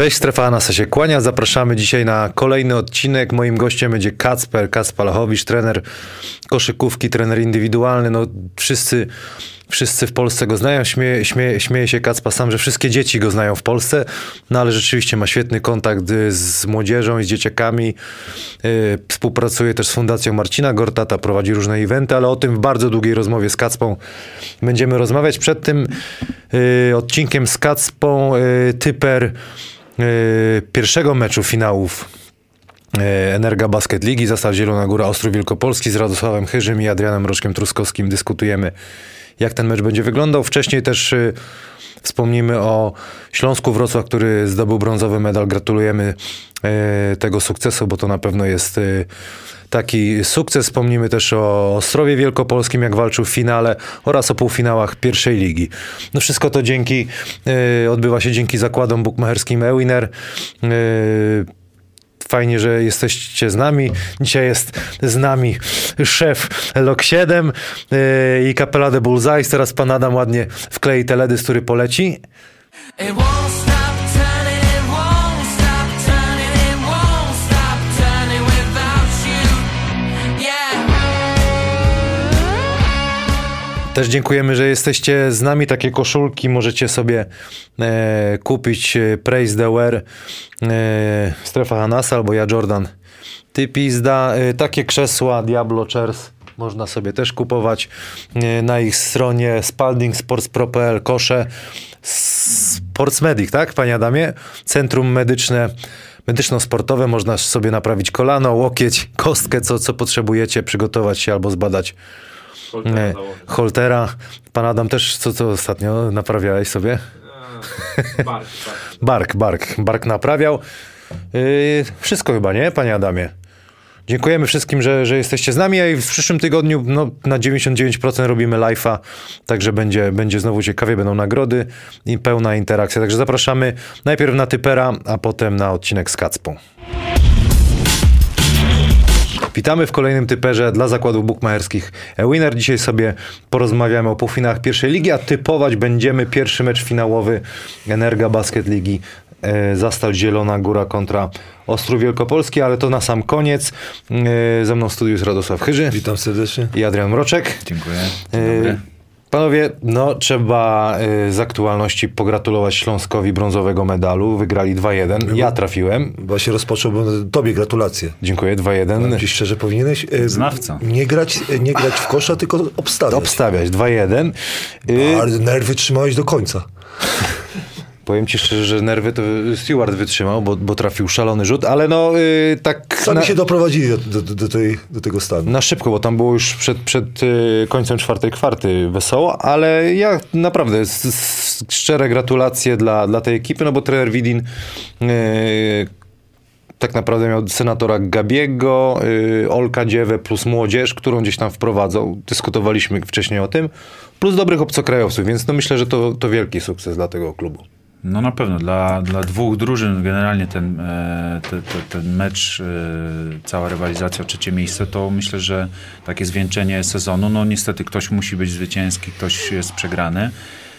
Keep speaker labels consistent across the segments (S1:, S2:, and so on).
S1: Cześć, Strefa Anasa się kłania. Zapraszamy dzisiaj na kolejny odcinek. Moim gościem będzie Kacper, Kacper Lachowicz, trener koszykówki, trener indywidualny. No wszyscy, wszyscy w Polsce go znają. Śmieje, śmieje, śmieje się Kacpa sam, że wszystkie dzieci go znają w Polsce, no ale rzeczywiście ma świetny kontakt y, z młodzieżą i z dzieciakami. Yy, Współpracuje też z Fundacją Marcina Gortata, prowadzi różne eventy, ale o tym w bardzo długiej rozmowie z Kacpą będziemy rozmawiać. Przed tym yy, odcinkiem z Kacpą typer pierwszego meczu finałów Energa Basket Ligi, Zasad Zielona Góra, Ostrów Wielkopolski z Radosławem Chyżym i Adrianem Rożkiem Truskowskim dyskutujemy, jak ten mecz będzie wyglądał. Wcześniej też y, wspomnimy o Śląsku Wrocław, który zdobył brązowy medal. Gratulujemy e, tego sukcesu, bo to na pewno jest y, taki sukces. Wspomnimy też o Ostrowie Wielkopolskim, jak walczył w finale oraz o półfinałach pierwszej ligi. No wszystko to dzięki, y, odbywa się dzięki zakładom bukmacherskim Ewiner. Fajnie, że jesteście z nami. Dzisiaj jest z nami szef LOK 7 yy, i kapela The Bullseye. Teraz pan Adam ładnie wklei teledysk, który poleci.
S2: It
S1: Też dziękujemy, że jesteście z nami. Takie koszulki możecie sobie e, kupić. e, Praise the Wear, e, Strefa Hanasa albo ja Jordan. Ty pizda. E, takie krzesła Diablo Chairs można sobie też kupować e, na ich stronie spaldingsports.pl kosze Sportsmedic, tak panie Adamie? Centrum medyczne medyczno-sportowe, można sobie naprawić kolano, łokieć, kostkę, co, co potrzebujecie, przygotować się albo zbadać nie, Holtera. Pan Adam też, co, co ostatnio naprawiałeś sobie? Bark, bark. Bark naprawiał. Yy, wszystko chyba, nie, panie Adamie? Dziękujemy wszystkim, że, że jesteście z nami, a w przyszłym tygodniu no, na 99% robimy live'a, także będzie, będzie znowu ciekawie, będą nagrody i pełna interakcja. Także zapraszamy najpierw na Typera, a potem na odcinek z Kacpą. Witamy w kolejnym typerze dla zakładów bukmacherskich Winner. Dzisiaj sobie porozmawiamy o półfinałach pierwszej ligi, a typować będziemy pierwszy mecz finałowy Energa Basket Ligi e, Zastal Zielona Góra kontra Ostrów Wielkopolski, ale to na sam koniec. E, Ze mną w studiu jest Radosław Chyży
S3: Witam serdecznie.
S1: i Adrian Mroczek.
S4: Dziękuję.
S1: E, Panowie, no trzeba e, z aktualności pogratulować Śląskowi brązowego medalu. Wygrali 2-1. Ja trafiłem.
S3: Właśnie rozpocząłbym tobie gratulacje.
S1: Dziękuję, 2-1.
S3: Ci szczerze powinieneś e,
S4: Znawca.
S3: nie grać, nie grać w kosza, tylko obstawiać.
S1: Obstawiać 2-1. Y,
S3: Ale nerwy trzymałeś do końca.
S1: Powiem ci szczerze, że nerwy to Stewart wytrzymał, bo, bo trafił szalony rzut, ale no y, tak
S3: Sami
S1: na,
S3: się doprowadzili do, do, do, tej, do tego stanu.
S1: na szybko, bo tam było już przed, przed y, końcem czwartej kwarty wesoło, ale ja naprawdę s- s- szczere gratulacje dla, dla tej ekipy, no bo trener Widin y, tak naprawdę miał senatora Gabiego, Olka Dziewę plus młodzież, którą gdzieś tam wprowadzał. Dyskutowaliśmy wcześniej o tym. Plus dobrych obcokrajowców, więc no myślę, że to, to wielki sukces dla tego klubu.
S4: No na pewno, dla, dla dwóch drużyn generalnie ten, e, te, te, ten mecz, e, cała rywalizacja o trzecie miejsce, to myślę, że takie zwieńczenie sezonu, no niestety ktoś musi być zwycięski, ktoś jest przegrany.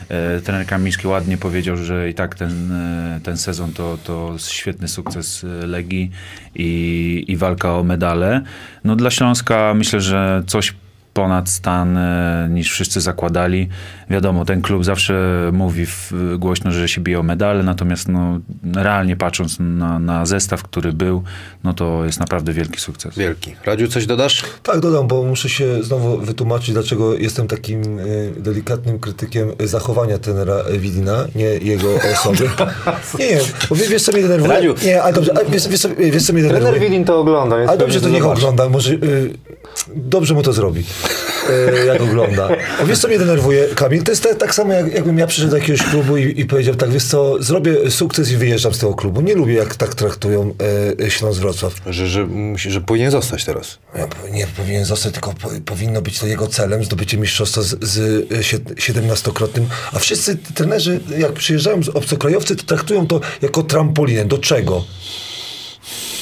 S4: E, trener Kamiński ładnie powiedział, że i tak ten, e, ten sezon to, to świetny sukces e, Legii i, i walka o medale. No dla Śląska myślę, że coś ponad stan e, niż wszyscy zakładali. Wiadomo, ten klub zawsze mówi w, głośno, że się bije o medale, natomiast no, realnie patrząc na, na zestaw, który był, no to jest naprawdę wielki sukces.
S1: Wielki. Radziu, coś dodasz?
S3: Tak, dodam, bo muszę się znowu wytłumaczyć, dlaczego jestem takim e, delikatnym krytykiem zachowania tenera Widina, nie jego osoby. Nie, nie, bo wie- wiesz co mnie denerwuje?
S1: Radziu.
S3: Nie, ale dobrze, ale wiesz, wiesz, wiesz co mnie denerwuje?
S1: Widin to ogląda.
S3: Ale dobrze, to niech ogląda, może y, dobrze mu to zrobi, jak ogląda. A wiesz co mnie denerwuje, Kamil? To jest tak, tak samo, jak, jakbym ja przyszedł do jakiegoś klubu i, i powiedział tak, wiesz co, zrobię sukces i wyjeżdżam z tego klubu. Nie lubię, jak tak traktują y, Śląsk Wrocław.
S1: Że, że, musi, że powinien zostać teraz.
S3: Po- nie powinien zostać, tylko po, powinno być to jego celem, zdobycie mistrzostwa z, z y, sied- 17-krotnym. A wszyscy trenerzy, jak przyjeżdżają z obcokrajowcy, to traktują to jako trampolinę. Do czego?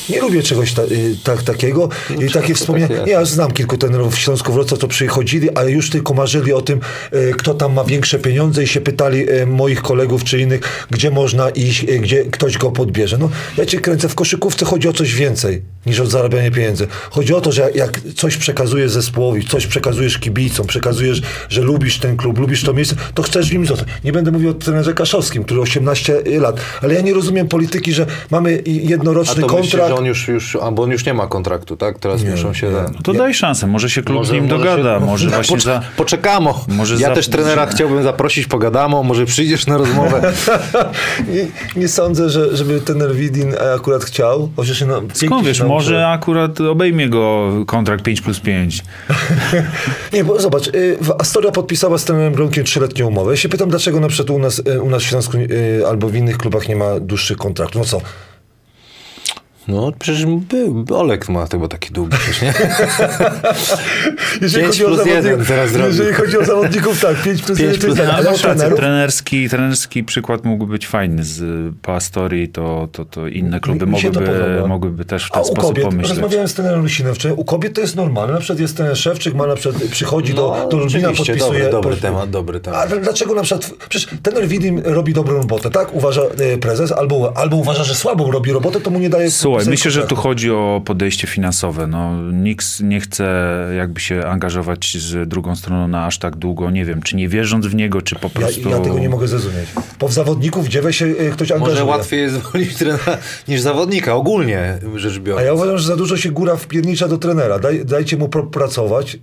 S3: Nie lubię czegoś ta, y, tak, takiego. I takie wspomnienia.
S1: tak
S3: ja znam kilku trenerów w Śląsku Wrocław, to przychodzili, ale już tylko marzyli o tym, y, kto tam ma większe pieniądze i się pytali y, moich kolegów czy innych, gdzie można iść, gdzie ktoś go podbierze. No, ja cię kręcę, w koszykówce chodzi o coś więcej niż o zarabianie pieniędzy. Chodzi o to, że jak coś przekazujesz zespołowi, coś przekazujesz kibicom, przekazujesz, że lubisz ten klub, lubisz to miejsce, to chcesz w nim zostać. Nie będę mówił o trenerze Kaszowskim, który 18 lat, ale ja nie rozumiem polityki, że mamy jednoroczny kontrakt.
S1: Że on już, już, a bo on już nie ma kontraktu, tak? Teraz muszą się...
S4: No to daj szansę, może się klub z nim dogada,
S1: się-
S4: może właśnie
S1: Pocz-
S4: za...
S1: Poczekamo.
S4: może
S1: ja
S4: za-
S1: też trenera chciałbym zaprosić, pogadamo, może przyjdziesz na rozmowę.
S3: nie, nie sądzę, że, żeby ten Widin akurat chciał. Chociaż no,
S4: Skąd wiesz, może akurat obejmie go kontrakt 5 plus 5.
S3: Nie, bo zobacz, y, Astoria podpisała z trenerem Bronkiem trzyletnią umowę. Ja się pytam, dlaczego na przykład u nas, y, u nas w Śląsku y, albo w innych klubach nie ma dłuższych kontraktów. No co?
S1: No przecież był, Olek ma chyba taki długi przecież, nie?
S3: Jeżeli chodzi, o
S1: plus jeden
S3: zawodników,
S1: teraz zrobił.
S3: jeżeli chodzi o zawodników, tak, 5 plus
S1: Pięć
S3: 1 to jest
S1: plus-
S3: tak,
S4: Ale
S3: ale o
S4: masz rację,
S3: trenerów,
S4: trenerski, trenerski przykład mógłby być fajny. Z po Astorii to, to, to inne kluby
S3: Mi-
S4: mogłyby, mogłyby też w
S3: A
S4: ten
S3: u
S4: sposób
S3: kobiet,
S4: pomyśleć.
S3: rozmawiałem z trenerem Lusinem wczoraj, u kobiet to jest normalne. Na przykład jest ten Szewczyk, ma na przykład, przychodzi do, do Lublina,
S1: No, oczywiście,
S3: podpisuje...
S1: Dobry, dobry
S3: pod-
S1: temat, dobry temat.
S3: Ale dlaczego na przykład, przecież ten Widim robi dobrą robotę, tak? Uważa e, prezes, albo, albo uważa, że słabą robi robotę, to mu nie daje...
S4: Słuchaj,
S3: podpisać
S4: myślę, że tu chodzi o podejście finansowe. No, nikt nie chce jakby się angażować z drugą stroną na aż tak długo. Nie wiem, czy nie wierząc w niego, czy po
S3: Ja,
S4: prostu...
S3: ja tego nie mogę zrozumieć. Bo w zawodników dziewę się e, ktoś angażuje.
S1: Może łatwiej jest zwolnić trenera niż zawodnika, ogólnie rzecz
S3: A
S1: biorąc.
S3: ja uważam, że za dużo się góra wpiernicza do trenera. Daj, dajcie mu pracować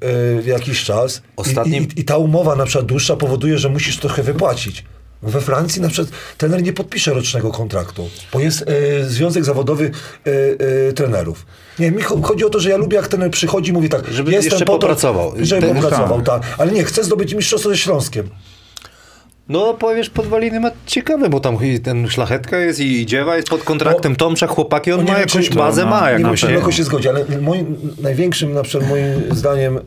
S3: e, jakiś czas
S1: Ostatnim-
S3: I, i, i ta umowa na przykład dłuższa powoduje, że musisz trochę wypłacić. We Francji na przykład trener nie podpisze rocznego kontraktu, bo jest e, Związek Zawodowy e, e, Trenerów. Nie, mi cho- chodzi o to, że ja lubię jak trener przychodzi i mówi tak,
S1: Żeby
S3: jestem
S1: jeszcze
S3: po to,
S1: popracował.
S3: Żeby
S1: Ten-
S3: popracował, tak. Ale nie, chcę zdobyć mistrzostwo ze Śląskiem.
S1: No powiesz, podwaliny ma ciekawe, bo tam ten szlachetka jest i, dziewa jest pod kontraktem,
S3: No,
S1: Tomczak, chłopaki, on
S3: No
S1: ma
S3: wiem,
S1: jakąś bazę,
S4: no,
S1: ma
S3: Nie wiem,
S1: jakąś.
S3: czy
S1: nie?
S3: Loko się zgodzi, ale moim największym, na przykład moim zdaniem, e,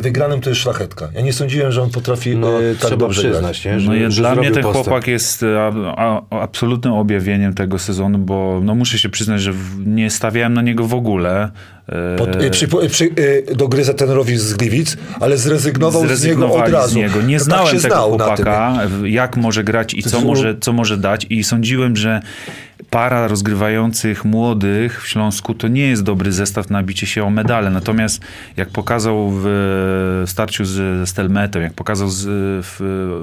S3: wygranym to jest szlachetka. Ja nie sądziłem, że on potrafi
S1: No,
S3: e, tak
S1: trzeba
S3: dobrze grać.
S1: przyznać, nie? Że,
S4: No i
S1: że
S4: dla mnie ten
S1: postęp.
S4: chłopak jest a, a, absolutnym objawieniem tego sezonu, bo no muszę się przyznać, że w, nie stawiałem na niego w ogóle.
S3: Pod, e, przy, e, przy, e, dogryzę tenerowi z Gliwic, ale zrezygnował z niego od razu.
S4: z niego. Nie
S3: To
S4: znałem
S3: tak
S4: tego chłopaka, jak może grać i co może, co może dać i sądziłem, że para rozgrywających młodych w Śląsku to nie jest dobry zestaw na bicie się o medale. Natomiast jak pokazał w starciu z, ze Stelmetem, jak pokazał z, w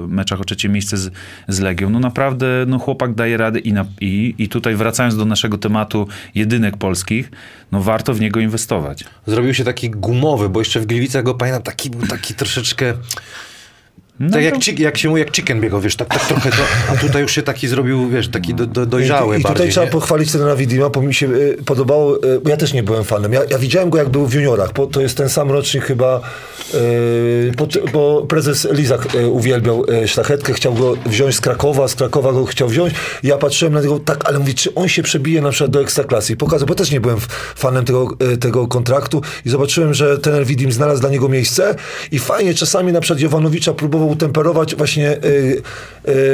S4: meczach o trzecie miejsce z, z Legią, no naprawdę no chłopak daje radę i, na, i, i tutaj wracając do naszego tematu jedynek polskich, no warto w niego inwestować.
S1: Zrobił się taki gumowy, bo jeszcze w Gliwicach go pamiętam, taki był taki troszeczkę...
S4: No
S1: tak
S4: to-
S1: jak, jak się mówi, jak chicken biegał, wiesz, tak, tak trochę, to, a tutaj już się taki zrobił, wiesz, taki do, do, dojrzały
S3: I, i tutaj
S1: bardziej,
S3: trzeba
S1: nie?
S3: pochwalić trenera Widima, bo mi się e, podobało, bo ja też nie byłem fanem. Ja, ja widziałem go jak był w juniorach, bo to jest ten sam rocznik chyba, e, bo, bo prezes Lizak e, uwielbiał e, szlachetkę, chciał go wziąć z Krakowa, z Krakowa go chciał wziąć. Ja patrzyłem na niego tak, ale mówię, czy on się przebije na przykład do Ekstraklasy. I pokazał, bo też nie byłem fanem tego, e, tego kontraktu i zobaczyłem, że trener Widim znalazł dla niego miejsce i fajnie czasami na przykład Jovanowicza próbował temperować właśnie e,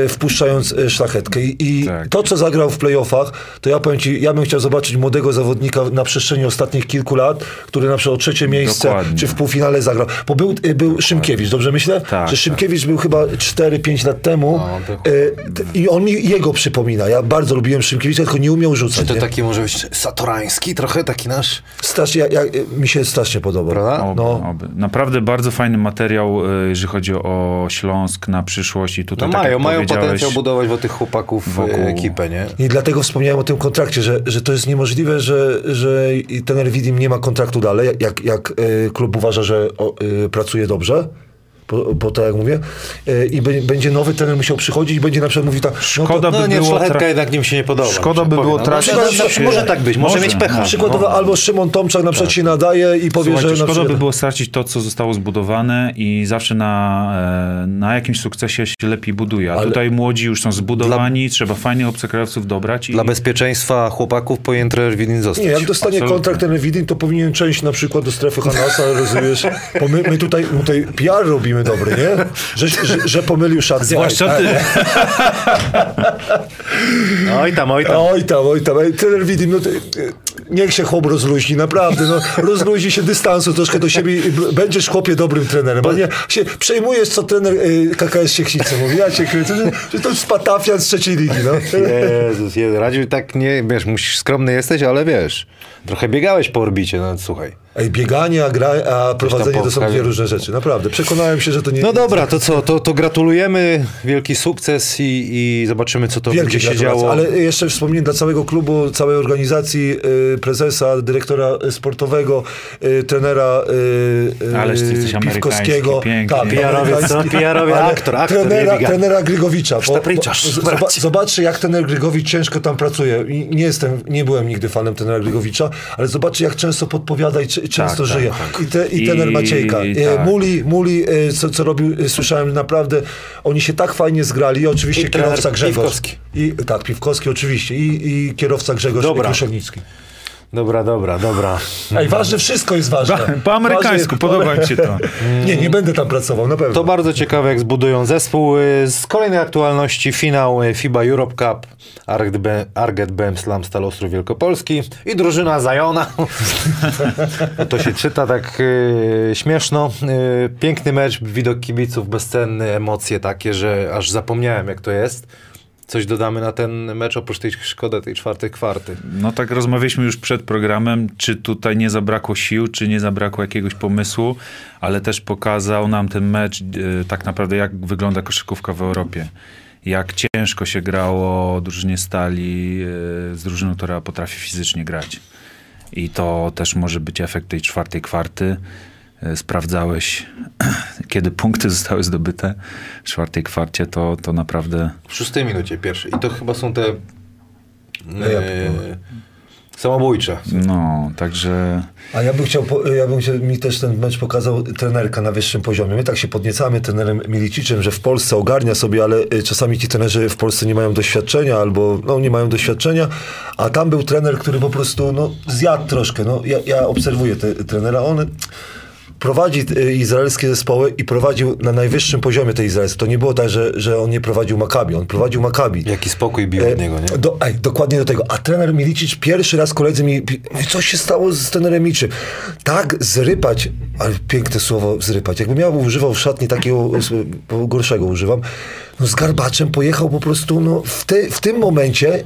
S3: e, wpuszczając e, szlachetkę. I, i
S4: Tak.
S3: to, co zagrał w playoffach, to ja powiem ci, ja bym chciał zobaczyć młodego zawodnika na przestrzeni ostatnich kilku lat, który na przykład o trzecie miejsce,
S4: Dokładnie.
S3: czy w półfinale zagrał. Bo był, y, był Szymkiewicz, dobrze myślę?
S4: Tak,
S3: że Szymkiewicz był chyba 4-5 lat temu
S1: No, to-
S3: y, i on mi jego przypomina. Ja bardzo lubiłem Szymkiewicza, tylko nie umiał rzucać.
S1: Czy to
S3: nie?
S1: taki może być satorański trochę, taki nasz,
S3: Strasznie, ja, ja, y, mi się strasznie podoba.
S1: prawda?
S4: Oby,
S3: No.
S4: oby. Naprawdę bardzo fajny materiał, y, jeżeli chodzi o Śląsk na przyszłość i
S1: No
S4: tutaj tak
S1: mają, mają potencjał budować wokół tych chłopaków
S4: wokół-
S1: e, ekipę, nie?
S3: I dlatego wspomniałem o tym kontrakcie, że, że to jest niemożliwe, że, że ten Widim nie ma kontraktu dalej, jak, jak y, klub uważa, że o, y, pracuje dobrze. Bo, bo tak jak mówię, y, i będzie nowy trener musiał przychodzić i będzie na przykład mówił tak,
S4: Szkoda
S1: No
S4: by
S1: nie,
S4: było... Tra...
S1: jednak nim się nie podoba.
S4: Szkoda
S1: muszę
S4: by było tracić-
S1: No, no, no, może tak być, może,
S4: Może,
S1: mieć pecha.
S3: Przykładowo albo Szymon Tomczak na przykład się nadaje i powie,
S4: Słuchajcie,
S3: że...
S4: szkoda
S3: przykład-
S4: by było stracić to, co zostało zbudowane i zawsze na, e, na jakimś sukcesie się lepiej buduje. A
S3: Ale-
S4: tutaj młodzi już są zbudowani, trzeba fajnych obcokrajowców dobrać i
S1: Dla bezpieczeństwa chłopaków powinien trener Widin zostać.
S3: Nie, jak dostanie
S4: Absolutnie.
S3: kontrakt ten Widin, to powinien część na przykład do strefy Hanasa, rozumiesz? Bo my, my tutaj, my tutaj PR robimy dobry, nie? Że, że, że pomylił szatnię.
S4: Zwłaszcza ty.
S1: Oj tam, oj tam.
S3: Oj tam, oj tam. Trener Widim, no niech się chłop rozluźni, naprawdę, no, rozluźni się dystansu troszkę do siebie będziesz chłopie dobrym trenerem, a nie się przejmujesz, co trener y, KKS Siechnicy mówi, ja cię kręcę, że, że to jest patafian z trzeciej ligi, no.
S1: Jezus, Jezus. Radziu tak nie, wiesz, musisz, skromny jesteś, ale wiesz, trochę biegałeś po orbicie, no słuchaj.
S3: Ej, bieganie, a, gra, a prowadzenie to są dwie różne rzeczy, naprawdę. Przekonałem się, że to nie...
S1: No dobra, to co, to, to gratulujemy, wielki sukces i, i zobaczymy, co to
S3: Wielkie
S1: będzie się działo.
S3: Ale jeszcze wspomnienie dla całego klubu, całej organizacji, y, prezesa, dyrektora sportowego, y, trenera y, y,
S4: Ależ ty jesteś
S3: Piwkowskiego. Tak.
S1: PR-owiec,
S3: amerykański.
S1: no, PR-owiec, aktor, aktor,
S3: trenera, trenera Grygowicza. bo- bo- Zobaczcie, jak trener Grygowicz ciężko tam pracuje. I Nie jestem, nie byłem nigdy fanem trenera Grygowicza, ale zobaczcie, jak często podpowiada i czy- często
S4: tak,
S3: żyje.
S4: tak.
S3: I, te, I
S4: I-
S3: trener Maciejka. E,
S4: tak.
S3: Muli, Muli e, co, co robił, e, słyszałem naprawdę, oni się tak fajnie zgrali. I oczywiście
S1: I
S3: kierowca Grzegorz.
S1: Piwkowski.
S3: I, tak, Piwkowski oczywiście. I, i kierowca Grzegorz
S1: Dobra.
S3: Kruszelnicki.
S1: Dobra, dobra, dobra.
S3: Ej, ważne, wszystko jest ważne.
S4: Po, po amerykańsku,
S3: Ważne-
S4: podoba mi się to.
S3: Nie, nie będę tam pracował, na pewno.
S1: To bardzo ciekawe, jak zbudują zespół. Y, Z kolejnej aktualności finał y, FIBA Europe Cup Arget Be- Arget BM Slam Stal Ostrów Wielkopolski i drużyna Zajona. to się czyta tak y, śmieszno. Y, piękny mecz, widok kibiców bezcenny, emocje takie, że aż zapomniałem jak to jest. Coś dodamy na ten mecz oprócz tej szkody tej czwartej kwarty.
S4: No tak rozmawialiśmy już przed programem, czy tutaj nie zabrakło sił, czy nie zabrakło jakiegoś pomysłu, ale też pokazał nam ten mecz e, tak naprawdę jak wygląda koszykówka w Europie. Jak ciężko się grało drużynie Stali e, z drużyną, która potrafi fizycznie grać. I to też może być efekt tej czwartej kwarty. E, Sprawdzałeś, kiedy punkty zostały zdobyte w czwartej kwarcie, to, to naprawdę
S1: W szóstej minucie pierwszy. I to chyba są te
S3: No ja-
S1: y, samobójcze.
S4: no, także
S3: A ja bym chciał, ja bym chciał, mi też ten mecz pokazał trenerka na wyższym poziomie. My tak się podniecamy trenerem Miliciczem, że w Polsce ogarnia sobie, ale y, czasami ci trenerzy w Polsce nie mają doświadczenia albo no, nie mają doświadczenia, a tam był trener, który po prostu no, zjadł troszkę. No, ja, ja obserwuję te, trenera, on prowadzi y, izraelskie zespoły i prowadził na najwyższym poziomie tej izraelskie. To nie było tak, że, że on nie prowadził Makabi, on prowadził Makabi.
S1: Jaki spokój bił od niego, nie?
S3: Do, ej, dokładnie do tego. A trener Milicic pierwszy raz koledzy mi, co się stało z trenerem Milicic? Tak zrypać, ale piękne słowo zrypać. Jakbym ja używał w szatni takiego s- gorszego używam, no z garbaczem pojechał po prostu, no w, te, w tym momencie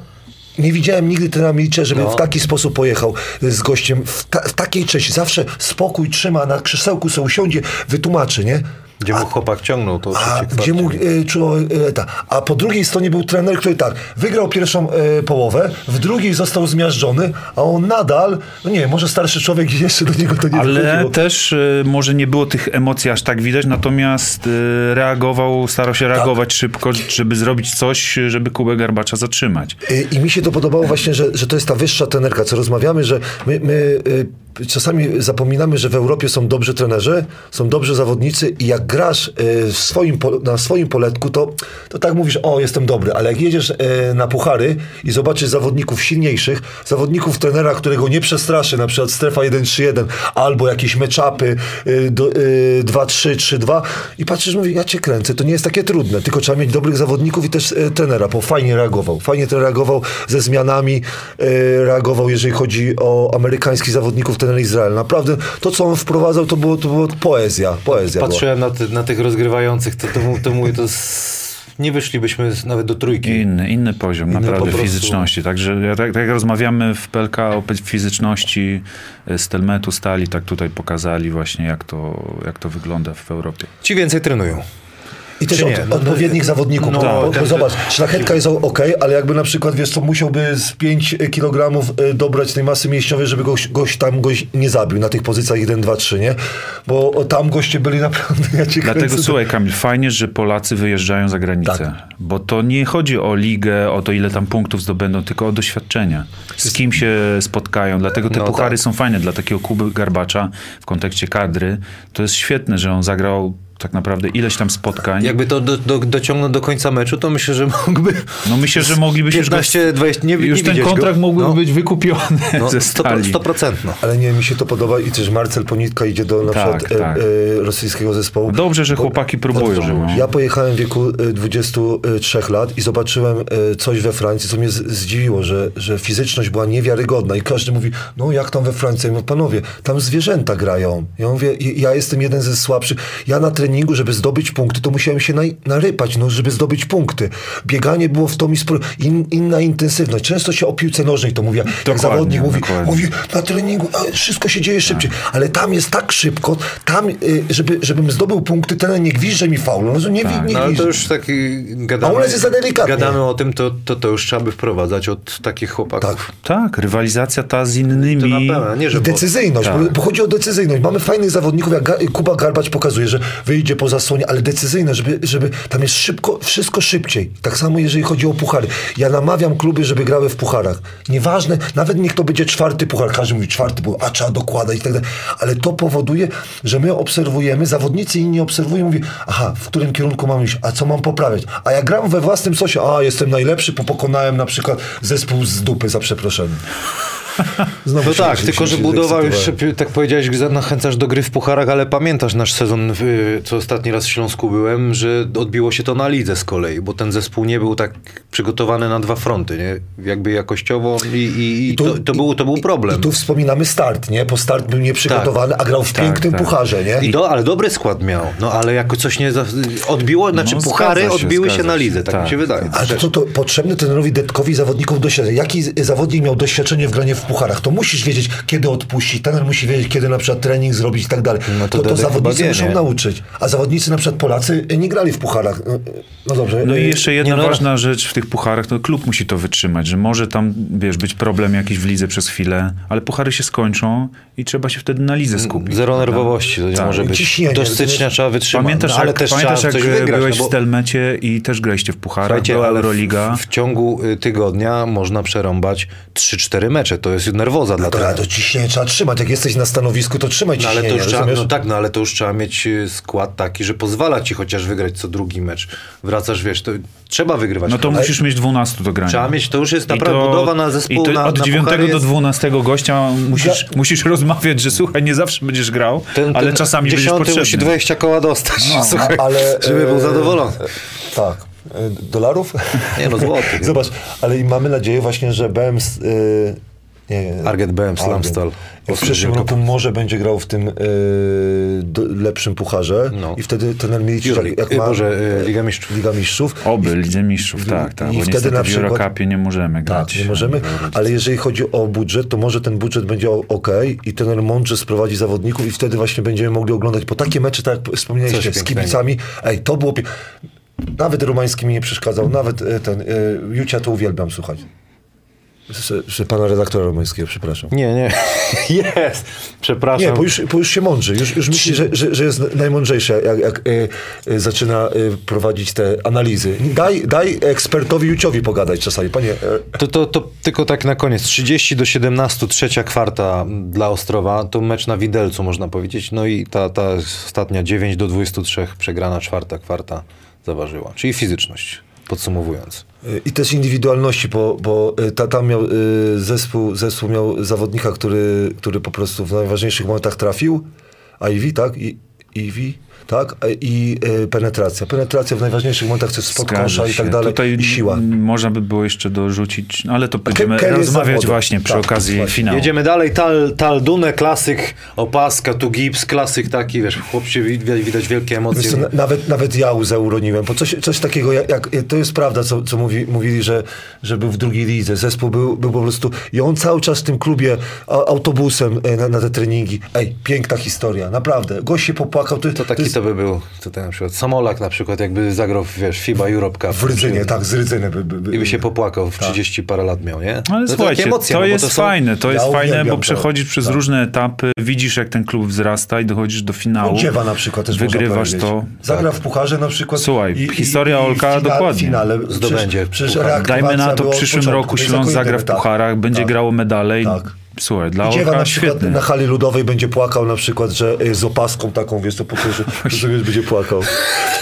S3: nie widziałem nigdy trenera Milicicia, żeby
S1: No.
S3: w taki sposób pojechał z gościem w, ta, w takiej części. Zawsze spokój trzyma, na krzesełku sobie usiądzie, wytłumaczy, nie?
S1: Gdzie mu chłopak ciągnął to
S3: A gdzie mu e, czuło, e, ta. A po drugiej stronie był trener, który tak, wygrał pierwszą e, połowę, w drugiej został zmiażdżony, a on nadal, no nie wiem, może starszy człowiek jeszcze do niego to nie
S4: Ale
S3: dochodziło.
S4: też y, może nie było tych emocji aż tak widać, natomiast y, reagował, starał się reagować szybko, żeby zrobić coś, żeby Kubę Garbacza zatrzymać.
S3: Y, I mi się to podobało właśnie, że, że to jest ta wyższa trenerka, co rozmawiamy, że my, my y, czasami zapominamy, że w Europie są dobrzy trenerzy, są dobrzy zawodnicy i jak grasz w swoim, na swoim poletku, to, to tak mówisz, o jestem dobry, ale jak jedziesz y, na puchary i zobaczysz zawodników silniejszych, zawodników trenera, którego nie przestraszy, na przykład strefa 1-3-1 albo jakieś meczapy y, do- y, 2-3, 3-2 i patrzysz, mówisz, ja cię kręcę, to nie jest takie trudne, tylko trzeba mieć dobrych zawodników i też trenera, bo fajnie reagował, fajnie ten reagował ze zmianami, reagował, jeżeli chodzi o amerykańskich zawodników, trener Izrael. Naprawdę to, co on wprowadzał, to było, to było poezja, poezja była.
S1: Patrzyłem na, ty, na tych rozgrywających, to, to, to mówię, to z... nie wyszlibyśmy z- nawet do trójki.
S4: Inny, inny poziom
S1: Inny
S4: naprawdę
S1: po prostu.
S4: fizyczności. Także tak, tak jak rozmawiamy w PLK o fizyczności y, Stelmetu, Stali, tak tutaj pokazali właśnie jak to, jak to wygląda w Europie.
S1: Ci więcej trenują.
S3: I też od?
S1: No,
S3: odpowiednich zawodników.
S1: no,
S3: bo, bo,
S1: ten-
S3: bo zobacz, szlachetka jest ok, ale jakby na przykład, wiesz co, musiałby z 5 kg y, dobrać tej masy mięśniowej, żeby goś, goś tam goś nie zabił na tych pozycjach 1, 2, 3, nie? Bo tam goście byli naprawdę, ja cię
S4: Dlatego
S3: kręcę.
S4: słuchaj Kamil, fajnie, że Polacy wyjeżdżają za granicę.
S3: Tak.
S4: Bo to nie chodzi o ligę, o to ile tam punktów zdobędą, tylko o doświadczenia. Z kim się spotkają. Dlatego te
S1: No
S4: puchary
S1: tak.
S4: są fajne. Dla takiego Kuby Garbacza w kontekście kadry to jest świetne, że on zagrał tak naprawdę ileś tam spotkań.
S1: Jakby to do, do, dociągnął do końca meczu, to myślę, że mógłby...
S4: No myślę, że moglibyśmy
S1: 15, 20, nie,
S4: Już
S1: nie
S4: ten kontrakt
S1: go.
S4: mógłby
S1: No,
S4: być wykupiony
S1: no,
S4: ze
S1: 100%,
S4: stali.
S1: 100%. No.
S3: Ale nie, mi się to podoba i też Marcel Ponitka idzie do na
S4: Tak,
S3: przykład
S4: tak.
S3: E, e, rosyjskiego zespołu.
S4: Dobrze, że chłopaki próbują. No.
S3: Ja pojechałem w wieku e, 23 lat i zobaczyłem e, coś we Francji, co mnie zdziwiło, że, że fizyczność była niewiarygodna i każdy mówi, no jak tam we Francji? Ja mówię, panowie, tam zwierzęta grają. Ja mówię, ja jestem jeden ze słabszych. Ja na treningu, żeby zdobyć punkty, to musiałem się naj, narypać, no, żeby zdobyć punkty. Bieganie było w to mi spro... In, inna intensywność. Często się o piłce nożnej to mówi, jak
S4: Dokładnie,
S3: zawodnik mówi,
S4: dokładnie.
S3: mówi, na treningu a, wszystko się dzieje szybciej, ale tam jest tak szybko, tam, y, żeby, żebym zdobył punkty, ten nie gwizdże mi faul. No, nie,
S4: Tak.
S3: nie
S1: No ale to już tak y, gadamy,
S3: A u nas jest za delikatnie.
S1: gadamy o tym, to, to, to już trzeba by wprowadzać od takich chłopaków.
S3: Tak.
S4: Tak, rywalizacja ta z
S1: To
S4: innymi.
S1: na pewno, nie,
S3: I
S1: że...
S3: decyzyjność,
S4: tak.
S3: bo, bo chodzi o decyzyjność. Mamy fajnych zawodników, jak Ga- Kuba Garbacz pokazuje, że wyjdzie po zasłonie, ale decyzyjne, żeby, żeby tam jest szybko, wszystko szybciej. Tak samo jeżeli chodzi o puchary. Ja namawiam kluby, żeby grały w pucharach. Nieważne, nawet niech to będzie czwarty puchar, każdy mówi czwarty puchar, a trzeba dokładać i tak dalej. Ale to powoduje, że my obserwujemy, zawodnicy inni obserwują, mówi, aha, w którym kierunku mam iść, a co mam poprawiać? A ja gram we własnym sosie, a jestem najlepszy, bo pokonałem na przykład zespół z dupy, za przeproszeniem. Znowu
S1: No tak, tylko że budowa już, tak powiedziałeś, za- nachęcasz do gry w pucharach, ale pamiętasz nasz sezon, y, co ostatni raz w Śląsku byłem, że odbiło się to na lidze z kolei, bo ten zespół nie był tak przygotowany na dwa fronty, nie? Jakby jakościowo i, i, i
S3: tu-
S1: to, to, był, to był problem.
S3: I tu wspominamy start, nie? Bo start był nieprzygotowany, a grał w
S4: Tak,
S3: pięknym
S4: tak.
S3: pucharze, nie?
S1: I do, ale dobry skład miał, no ale jako coś nie za, odbiło, znaczy
S4: No,
S1: puchary
S4: się,
S1: odbiły się na lidze, tak, mi
S4: Tak,
S1: się wydaje.
S3: Ale to, to, potrzebne trenerowi Detkowi zawodnikom doświadczenie. Jaki zawodnik miał doświadczenie w granie w pucharach? To musisz wiedzieć, kiedy odpuścić. Trener musi wiedzieć, kiedy na przykład trening zrobić i tak dalej.
S1: No to
S3: to, to, zawodnicy
S1: wie,
S3: muszą
S1: nie?
S3: nauczyć. A zawodnicy, na przykład Polacy, y, nie grali w pucharach. No, No dobrze.
S4: No
S3: y,
S4: i jeszcze jedna
S1: nie, no-
S4: ważna rzecz w tych pucharach, to klub musi to wytrzymać, że może tam, wiesz, być problem jakiś w lidze przez chwilę, ale puchary się skończą i trzeba się wtedy na lidze skupić.
S1: Zero
S4: prawda?
S1: nerwowości, to nie
S4: Tak.
S1: może być.
S3: Ciśnienie,
S1: Do stycznia trzeba wytrzymać,
S4: Pamiętasz,
S1: no, ale
S4: jak,
S1: też
S4: pamiętasz jak
S1: wygrać.
S4: byłeś
S1: no
S4: w
S1: bo-
S4: Stelmecie i też graliście w pucharach, była Euroliga.
S1: w, w ciągu y, tygodnia można przerąbać 3-4 mecze. To jest nerwoza dla
S3: Dobra,
S1: trenera.
S3: to ciśnienie trzeba trzymać. Jak jesteś na stanowisku, to trzymaj
S1: No
S3: ciśnienie.
S1: ale to już trzeba, no tak, no ale to już trzeba mieć y, skład taki, że pozwala ci chociaż wygrać co drugi mecz. Wracasz, wiesz, to trzeba wygrywać.
S4: No to
S1: Ale
S4: musisz mieć 12 do grania.
S1: Trzeba mieć, to już jest naprawdę budowa na zespół,
S4: I to
S1: na,
S4: od
S1: na
S4: 9
S1: puchary
S4: do
S1: jest-
S4: 12 gościa musisz, musisz rozmawiać, że słuchaj, nie zawsze będziesz grał,
S1: ten,
S4: ale
S1: ten
S4: czasami będziesz potrzebny.
S1: musi 20 koła dostać, słuchaj,
S3: A- ale,
S1: żeby był
S3: e,
S1: zadowolony.
S3: Tak. E, Dolarów?
S1: Nie no, złotych.
S3: Zobacz, ale i mamy nadzieję właśnie, że BEMS... Y, nie,
S1: Arget BM. Slamstal.
S3: W przyszłym roku może będzie grał w tym y, do, lepszym pucharze
S1: No.
S3: i wtedy ten liczy,
S1: Euroleague.
S3: jak,
S1: Y,
S3: jak ma
S1: Boże, y, Liga Mistrzów.
S3: Liga Mistrzów.
S4: Oby, Lidze Mistrzów, tak, tak.
S3: i
S4: bo
S3: wtedy na
S4: w
S3: przykład-
S4: Eurocupie nie możemy grać.
S3: Tak, nie możemy, ale jeżeli chodzi o budżet, to może ten budżet będzie ok i ten mądrze sprowadzi zawodników i wtedy właśnie będziemy mogli oglądać, bo takie mecze, tak jak wspomnieliście, z kibicami, ej, to było. Nawet Rumański mi nie przeszkadzał, nawet e, ten, e, Jucia to uwielbiam słuchać. Że, pana redaktora Rumańskiego, przepraszam.
S1: Nie, nie. Jest. Przepraszam.
S3: Nie, bo już, bo już się mądrzy, już, już myśli, że, że, że jest najmądrzejszy, jak, jak e, e, zaczyna e, prowadzić te analizy. Daj, daj ekspertowi Juciowi pogadać czasami, panie.
S1: To, to, to tylko tak na koniec. 30 do 17, trzecia kwarta dla Ostrowa. To mecz na widelcu, można powiedzieć. No i ta, ta ostatnia 9 do 23 przegrana czwarta kwarta zaważyła. Czyli fizyczność, podsumowując.
S3: I też indywidualności, bo, bo y, ta, tam miał y, zespół, zespół miał zawodnika, który, który po prostu w najważniejszych momentach trafił, Ivy, tak? I, Ivy, tak? E, I y, penetracja. Penetracja w najważniejszych momentach, to jest spod kosza i tak dalej.
S4: Tutaj
S3: I siła.
S4: Można by było jeszcze dorzucić, no ale to będziemy
S3: jest
S4: rozmawiać właśnie przy
S3: Tak,
S4: okazji
S3: właśnie.
S4: finału.
S1: Jedziemy dalej. Tal, Tal Dune, klasyk, opaska, tu gips, klasyk taki, wiesz, chłopcie wi- widać wielkie emocje.
S3: Co, nawet, nawet ja łzę uroniłem, bo coś, coś takiego, jak, jak, to jest prawda, co, co mówi, mówili, że, że był w drugiej lidze. Zespół był, był po prostu, i on cały czas w tym klubie autobusem e, na, na te treningi. Ej, piękna historia, naprawdę. Gość się popłakał. To,
S1: To taki
S3: jest
S1: to by był tutaj na przykład. Samolak na przykład, jakby zagrał, wiesz, FIBA Europe Cup.
S3: w Rydzynie, tak, z Rydzyny. By, by, by.
S1: I by się popłakał, w 30 parę lat miał, nie?
S4: Ale
S1: No to
S4: słuchajcie,
S1: emocje,
S4: to
S1: no
S4: jest
S1: to są-
S4: fajne, to
S3: Ja
S4: jest fajne, bo
S3: to.
S4: przechodzisz przez
S3: Tak.
S4: różne etapy, widzisz jak ten klub wzrasta i dochodzisz do finału.
S3: Dziewa na przykład też
S4: Wygrywasz to.
S3: Zagra w pucharze na przykład.
S4: Słuchaj, historia
S3: w
S4: Olka
S3: fina-
S4: dokładnie.
S3: finale.
S1: Zdobędzie
S3: Przecież, przecież
S4: Dajmy na to, w przyszłym roku Śląsk zagra w
S3: tak,
S4: pucharach, będzie
S3: tak.
S4: grało medale i
S3: Tak.
S4: Słuchaj, dla
S3: Dziewa na przykład
S4: świetny.
S3: na hali ludowej będzie płakał na przykład, że y, z opaską taką, wiesz, to po to, że, że wiesz, będzie płakał.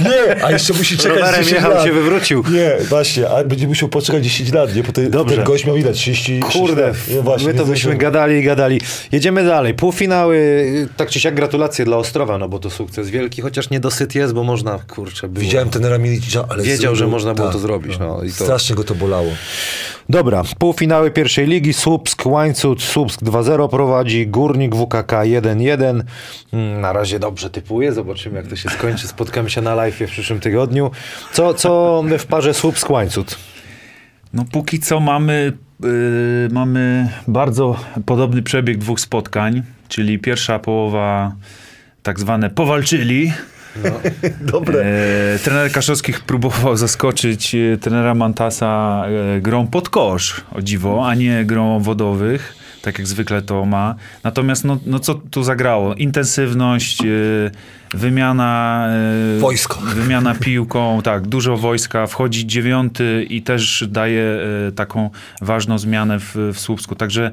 S3: Nie, a jeszcze musi czekać
S1: Rowerem
S3: 10
S1: jechał,
S3: lat.
S1: się wywrócił.
S3: Nie, właśnie, a będzie musiał poczekać 10 lat, nie? Bo ten,
S1: Dobrze.
S3: ten gość miał ile? 30
S1: Kurde,
S3: lat. No właśnie,
S1: my to byśmy gadali i gadali. Jedziemy dalej. Półfinały, tak czy siak gratulacje dla Ostrowa, no bo to sukces wielki, chociaż niedosyt jest, bo można, kurczę, było.
S3: Widziałem tenera Milicza, ale...
S1: Wiedział, że można było
S3: tak,
S1: to zrobić, no i to-
S3: Strasznie go to bolało.
S1: Dobra, półfinały pierwszej ligi, Słupsk, Łańcut, Słupsk 2-0 prowadzi, Górnik WKK 1-1. Mm, Na razie dobrze typuję, zobaczymy jak to się skończy. Spotkamy się na live w przyszłym tygodniu. Co, co w parze Słupsk-Łańcut?
S4: No póki co mamy, yy, mamy bardzo podobny przebieg dwóch spotkań, czyli pierwsza połowa tak zwane powalczyli.
S3: Dobre.
S4: E, trener Kaszowskich próbował zaskoczyć e, trenera Mantasa e, grą pod kosz, o dziwo, a nie grą wodowych, tak jak zwykle to ma. Natomiast no, no co tu zagrało? Intensywność, e, wymiana... e,
S3: Wojsko.
S4: Wymiana piłką, tak, dużo wojska. Wchodzi dziewiąty i też daje e, taką ważną zmianę w, w Słupsku. Także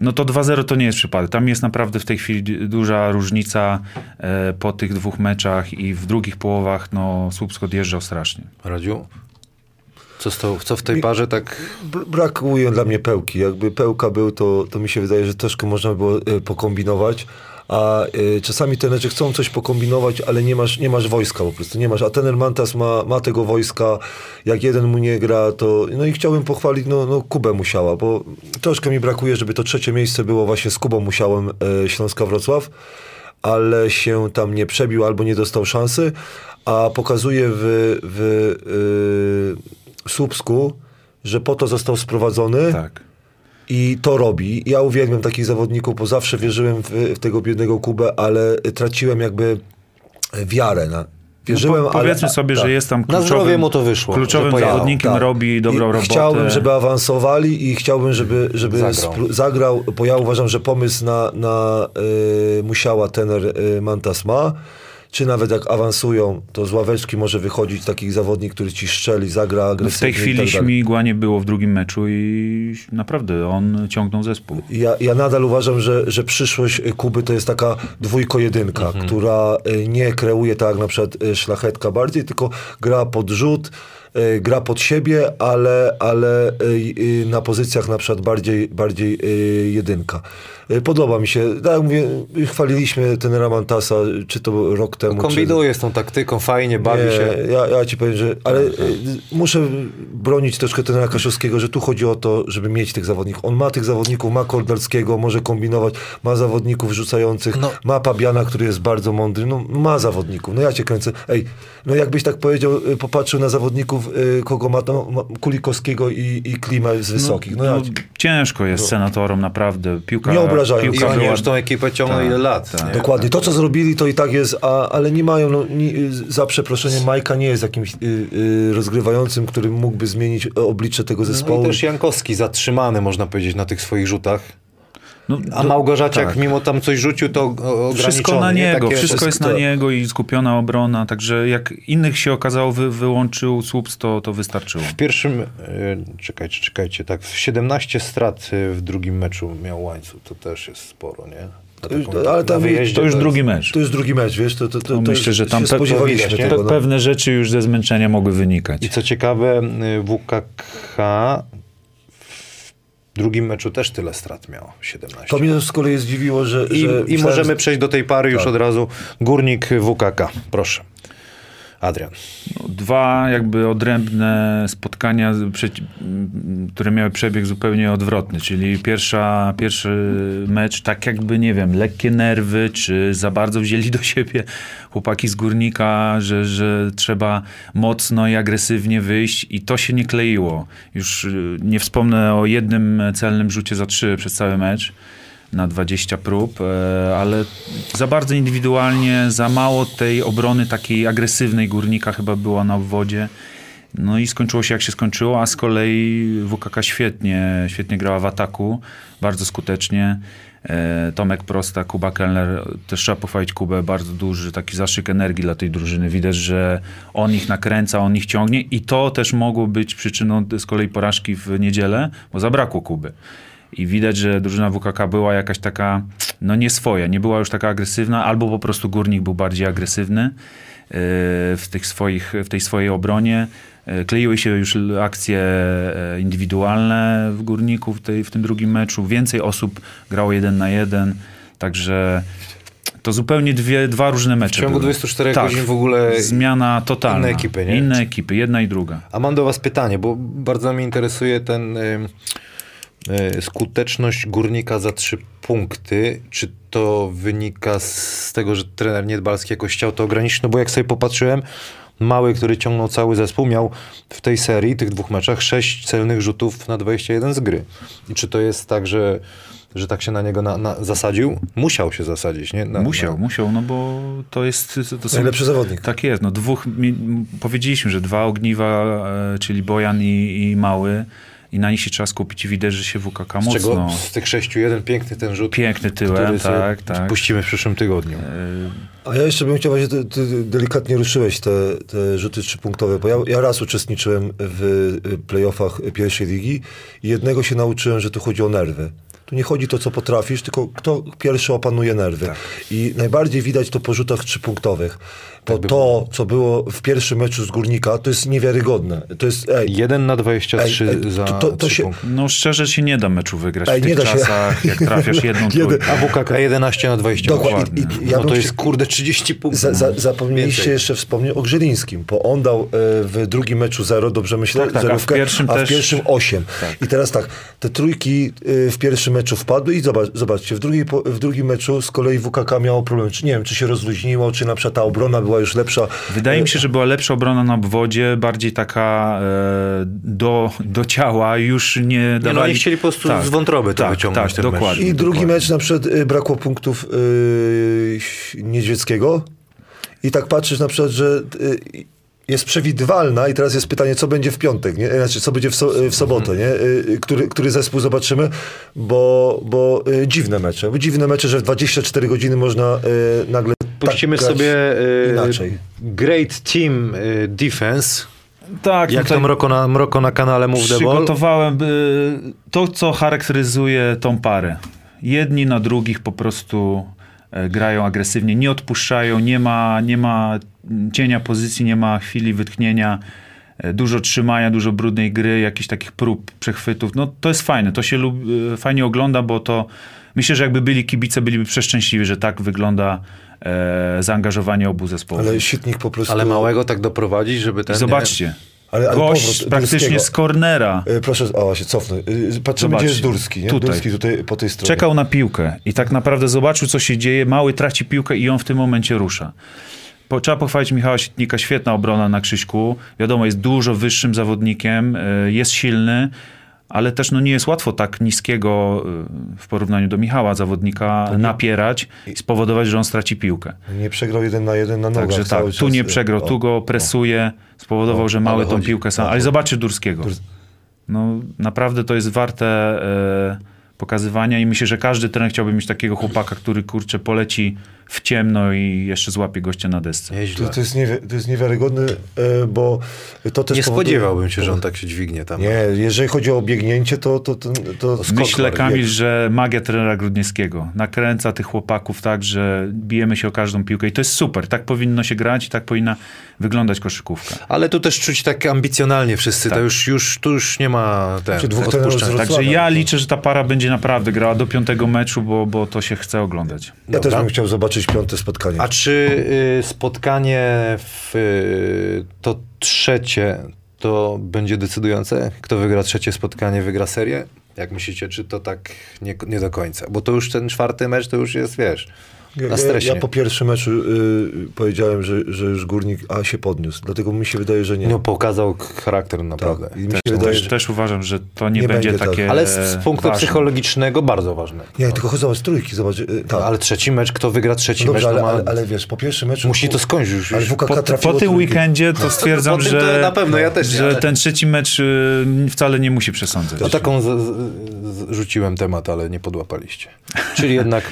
S4: no to 2-0 to nie jest przypadek. Tam jest naprawdę w tej chwili du- duża różnica e, po tych dwóch meczach i w drugich połowach no Słupsk odjeżdżał strasznie.
S1: Radziu? Co, to, co w tej parze tak...
S3: Br- Brakuje dla mnie pełki. Jakby pełka był, to, to mi się wydaje, że troszkę można było e, pokombinować. A e, czasami trenerzy chcą coś pokombinować, ale nie masz, nie masz wojska po prostu, nie masz. A trener Mantas ma, ma tego wojska, jak jeden mu nie gra, to... No i chciałbym pochwalić, no, no Kubę Musiała, bo troszkę mi brakuje, żeby to trzecie miejsce było właśnie z Kubą Musiałem e, Śląska Wrocław, ale się tam nie przebił albo nie dostał szansy, a pokazuje w, w e, Słupsku, że po to został sprowadzony
S4: Tak.
S3: i to robi. Ja uwielbiam takich zawodników, bo zawsze wierzyłem w, w tego biednego Kubę, ale traciłem jakby wiarę. Na, wierzyłem,
S4: no, po, powiedzmy
S3: ale,
S4: sobie,
S3: tak.
S4: że jest tam kluczowym,
S1: wyszło,
S4: kluczowym zawodnikiem,
S3: Tak.
S4: robi dobrą
S3: I
S4: robotę.
S3: Chciałbym, żeby awansowali i chciałbym, żeby, żeby
S1: Zagrał.
S3: zagrał, bo ja uważam, że pomysł na, na y, musiała tener y, Mantas ma. Czy nawet jak awansują, to z ławeczki może wychodzić taki zawodnik, który ci strzeli, zagra
S4: No
S3: agresywnie.
S4: w tej
S3: i
S4: chwili
S3: tak dalej.
S4: śmigła nie było w drugim meczu i naprawdę on ciągnął zespół.
S3: Ja, ja nadal uważam, że, że przyszłość Kuby to jest taka dwójko-jedynka,
S1: Mhm.
S3: która y, nie kreuje tak jak na przykład y, szlachetka bardziej, tylko gra pod rzut, gra pod siebie, ale, ale y, na pozycjach na przykład bardziej, bardziej y, jedynka. Podoba mi się, tak mówię, chwaliliśmy tenera Mantasa, czy to rok temu, czy...
S1: Kombinuje z tą taktyką, fajnie, bawi
S3: Nie,
S1: się.
S3: Ja, ja ci powiem, że. Ale y, muszę bronić troszkę trenera Kaszowskiego, że tu chodzi o to, żeby mieć tych zawodników. On ma tych zawodników, ma Kordalskiego, może kombinować, ma zawodników rzucających,
S1: No.
S3: ma Pabiana, który jest bardzo mądry. No, ma zawodników. No ja cię kręcę. Ej, no jakbyś tak powiedział, popatrzył na zawodników, y, kogo ma, no, Kulikowskiego i, i Klima z wysokich. No,
S4: No,
S3: ci,
S4: ciężko jest senatorom naprawdę. Piłka,
S3: Nie obrażają.
S1: I
S4: piłka
S1: oni
S4: była...
S1: już tą ekipę ciągną
S4: Tak,
S1: ile lat.
S4: tak.
S1: nie?
S3: Dokładnie. To, co zrobili, to i tak jest, a, ale nie mają, no, ni, za przeproszeniem, Majka nie jest jakimś y, y, rozgrywającym, który mógłby zmienić oblicze tego
S1: No
S3: zespołu.
S1: i też Jankowski zatrzymany, można powiedzieć, na tych swoich rzutach.
S4: No,
S1: A Małgorzaciak,
S4: tak.
S1: mimo tam coś rzucił, to o- ograniczony.
S4: Wszystko na
S1: nie?
S4: niego,
S1: Takie-
S4: wszystko jest na niego i skupiona obrona, także jak innych się okazało wy, wyłączył Słups, to, to wystarczyło.
S1: W pierwszym, y, czekajcie, czekajcie, tak, 17 strat y, w drugim meczu miał łańcuch, to też jest sporo, nie? Taką-
S3: Ale tam-
S1: wyjeździe
S4: To już
S1: jest-
S4: drugi mecz.
S3: To jest drugi mecz, wiesz, to, to, to,
S4: No
S3: to
S4: myślę, że tam
S3: się
S4: pe-
S1: widać,
S3: tego. No.
S4: Pewne rzeczy już ze zmęczenia mogły wynikać.
S1: I co ciekawe, y, WKK w drugim meczu też tyle strat miał, 17.
S3: To mnie z kolei zdziwiło, że...
S1: I,
S3: że
S1: i
S3: myślałem,
S1: możemy przejść do tej pary już
S3: Tak.
S1: od razu. Górnik WKK, proszę. Adrian.
S4: Dwa jakby odrębne spotkania, które miały przebieg zupełnie odwrotny, czyli pierwsza, pierwszy mecz, tak jakby, nie wiem, lekkie nerwy, czy za bardzo wzięli do siebie chłopaki z Górnika, że, że trzeba mocno i agresywnie wyjść i to się nie kleiło. Już y, nie wspomnę o jednym celnym rzucie za trzy przez cały mecz na 20 prób, e, ale za bardzo indywidualnie, za mało tej obrony takiej agresywnej górnika chyba była na obwodzie. No i skończyło się jak się skończyło, a z kolei WKK świetnie, świetnie grała w ataku, bardzo skutecznie. E, Tomek Prosta, Kuba Kellner, też trzeba pochwalić Kubę, bardzo duży taki zaszyk energii dla tej drużyny. Widać, że on ich nakręca, on ich ciągnie i to też mogło być przyczyną z kolei porażki w niedzielę, bo zabrakło Kuby. I widać, że drużyna WKK była jakaś taka, no nie swoja, nie była już taka agresywna, albo po prostu Górnik był bardziej agresywny e, w, tych swoich, w tej swojej obronie. E, Kleiły się już akcje e, indywidualne w Górniku w, tej, w tym drugim meczu. Więcej osób grało jeden na jeden, także to zupełnie dwie, dwa różne mecze.
S1: W ciągu
S4: były.
S1: 24
S4: Tak.
S1: godzin w ogóle
S4: Zmiana totalna.
S1: inne ekipy, nie?
S4: Inne ekipy, jedna i druga.
S1: A mam do was pytanie, bo bardzo mnie interesuje ten y, skuteczność górnika za trzy punkty. Czy to wynika z tego, że trener Niedbalski jakoś chciał to ograniczyć? No bo jak sobie popatrzyłem, Mały, który ciągnął cały zespół, miał w tej serii, tych dwóch meczach, sześć celnych rzutów na 21 z gry. I czy to jest tak, że, że tak się na niego na, na zasadził? Musiał się zasadzić, nie? Na,
S4: musiał,
S1: na,
S4: musiał, no bo to jest... To są,
S3: Najlepszy zawodnik.
S4: Tak jest, no dwóch, mi- powiedzieliśmy, że dwa ogniwa, e, czyli Bojan i, i Mały i na nich się trzeba skupić i widać, że się WKK
S1: Z czego
S4: mocno...
S1: z tych sześciu jeden piękny ten rzut,
S4: Piękny tyłem, tak, tak.
S1: puścimy w przyszłym tygodniu.
S3: A ja jeszcze bym chciał, właśnie ty, ty delikatnie ruszyłeś te, te rzuty trzypunktowe, bo ja, ja raz uczestniczyłem w playoffach pierwszej ligi i jednego się nauczyłem, że tu chodzi o nerwy. Tu nie chodzi to, co potrafisz, tylko kto pierwszy opanuje nerwy. I najbardziej widać to po rzutach trzypunktowych. Bo to, co było w pierwszym meczu z Górnika, to jest niewiarygodne. To jest, ej,
S1: 1 na 23
S3: Ej, ej,
S1: za
S3: to- to- to
S1: trzy
S3: się-
S1: punkty.
S4: No szczerze się nie da meczu wygrać
S3: Ej,
S4: w
S3: nie
S4: tych
S3: da się.
S4: czasach, jak trafiasz jedną
S3: Jeden-
S4: trójkę.
S1: A WKK 11 na 20.
S3: Dokładnie. I- i ja
S1: no to
S3: się-
S1: jest kurde 30 punktów.
S3: Za, za, zapomnieliście
S1: Więcej.
S3: jeszcze wspomnieć o Grzelińskim, bo on dał e, w drugim meczu 0, dobrze myślę?
S4: Tak, tak, a w
S3: zerówkę,
S4: pierwszym
S3: a w
S4: też-
S3: pierwszym 8. I teraz tak, te trójki e, w pierwszym meczu wpadły i zobacz, zobaczcie, w, drugiej, w drugim meczu z kolei WKK miało problem, czy nie wiem, czy się rozluźniło, czy na przykład ta obrona była już lepsza.
S4: Wydaje mi się, że była lepsza obrona na obwodzie, bardziej taka e, do, do ciała, już nie
S1: Nie,
S4: dawali...
S1: no oni chcieli po prostu z wątroby to
S4: tak,
S1: wyciągnąć
S4: Tak,
S1: ten mecz.
S4: dokładnie.
S3: I drugi
S4: dokładnie.
S3: mecz na przykład y, brakło punktów y, Niedźwieckiego i tak patrzysz na przykład, że y, jest przewidywalna i teraz jest pytanie, co będzie w piątek, nie? Znaczy, co będzie w, so, w sobotę, nie? Który, który zespół zobaczymy, bo, bo dziwne mecze. Dziwne mecze, że w 24 godziny można nagle
S1: Puścimy
S3: tak
S1: sobie
S3: inaczej.
S1: Great Team e, Defense.
S4: Tak,
S1: Jak to mroko na, mroko na kanale Move the Ball.
S4: przygotowałem y, to, co charakteryzuje tą parę. Jedni na drugich po prostu e, grają agresywnie, nie odpuszczają, nie ma, nie ma cienia pozycji, nie ma chwili wytchnienia, e, dużo trzymania, dużo brudnej gry, jakichś takich prób, przechwytów. No to jest fajne, to się lub, e, fajnie ogląda, bo to myślę, że jakby byli kibice, byliby przeszczęśliwi, że tak wygląda e, zaangażowanie obu zespołów.
S3: Ale Sitnik po prostu...
S1: Ale małego tak doprowadzić, żeby ten...
S4: I zobaczcie,
S3: Ale- ale
S4: gość
S3: powrót
S4: praktycznie
S3: Durskiego.
S4: z cornera.
S3: Y, Proszę, o się cofnę. Y, Patrzymy,
S4: Zobaczcie.
S3: gdzie jest Durski, nie?
S4: Tutaj.
S3: Durski tutaj po tej stronie.
S4: Czekał na piłkę i tak naprawdę zobaczył, co się dzieje. Mały traci piłkę i on w tym momencie rusza. Po, trzeba pochwalić Michała Sitnika, świetna obrona na Krzyśku. Wiadomo, jest dużo wyższym zawodnikiem, y, jest silny, ale też no, nie jest łatwo tak niskiego y, w porównaniu do Michała zawodnika napierać i spowodować, że on straci piłkę.
S3: Nie przegrał jeden na jeden na nogach
S4: Także tak, tu
S3: czas.
S4: nie przegrał, tu go presuje, spowodował, że mały tą
S1: chodzi.
S4: piłkę sam. Ale zobaczcie Durskiego. No naprawdę to jest warte e, pokazywania i myślę, że każdy trener chciałby mieć takiego chłopaka, który kurczę poleci w ciemno i jeszcze złapie gościa na desce.
S3: To, to, jest niewi- to jest niewiarygodne, e, bo to też
S1: Nie
S3: powoduje-
S1: spodziewałbym się, że on tak się dźwignie tam.
S3: Nie, jeżeli chodzi o biegnięcie, to... to, to, to skok
S4: Myślę. Kamil, że magia trenera Grudniewskiego nakręca tych chłopaków tak, że bijemy się o każdą piłkę i to jest super. Tak powinno się grać i tak powinna wyglądać koszykówka.
S1: Ale tu też czuć tak ambicjonalnie wszyscy.
S4: Tak.
S1: To już, już, tu już nie ma ten,
S3: Czy dwóch trenerów
S1: odpuszczania.
S3: z
S4: Także ja liczę, że ta para będzie naprawdę grała do piątego meczu, bo, bo to się chce oglądać.
S3: Ja też
S1: Dobra.
S3: bym chciał zobaczyć piąte spotkanie.
S1: A czy y, spotkanie w y, to trzecie to będzie decydujące? Kto wygra trzecie spotkanie, wygra serię? Jak myślicie, czy to tak nie, nie do końca? Bo to już ten czwarty mecz to już jest, wiesz, na
S3: ja,
S1: stresie.
S3: ja po pierwszym meczu y, powiedziałem, że, że już Górnik A się podniósł. Dlatego mi się wydaje, że nie.
S1: No pokazał charakter naprawdę.
S3: Tak. I mi się
S4: Też,
S3: wydaje,
S4: też,
S3: że...
S4: też uważam, że to nie,
S3: Nie
S4: będzie,
S3: będzie tak.
S4: takie
S1: Ale z, z punktu
S4: ważne.
S1: psychologicznego bardzo ważne.
S3: Nie, tylko chodź, zobacz, trójki, zobacz. y, tak.
S1: No, ale trzeci mecz, kto wygra trzeci
S3: no dobrze,
S1: mecz,
S3: ale,
S1: to ma,
S3: ale, ale wiesz, po pierwszym meczu...
S1: musi to skończyć już.
S3: Ale
S1: już.
S3: WKK
S4: Po, po tym weekendzie to stwierdzam,
S1: po
S4: że,
S1: to na pewno, ja też nie,
S4: że
S1: ale-
S4: ten trzeci mecz y, wcale nie musi przesądzać.
S1: No taką z, z, z, rzuciłem temat, ale nie podłapaliście. Czyli jednak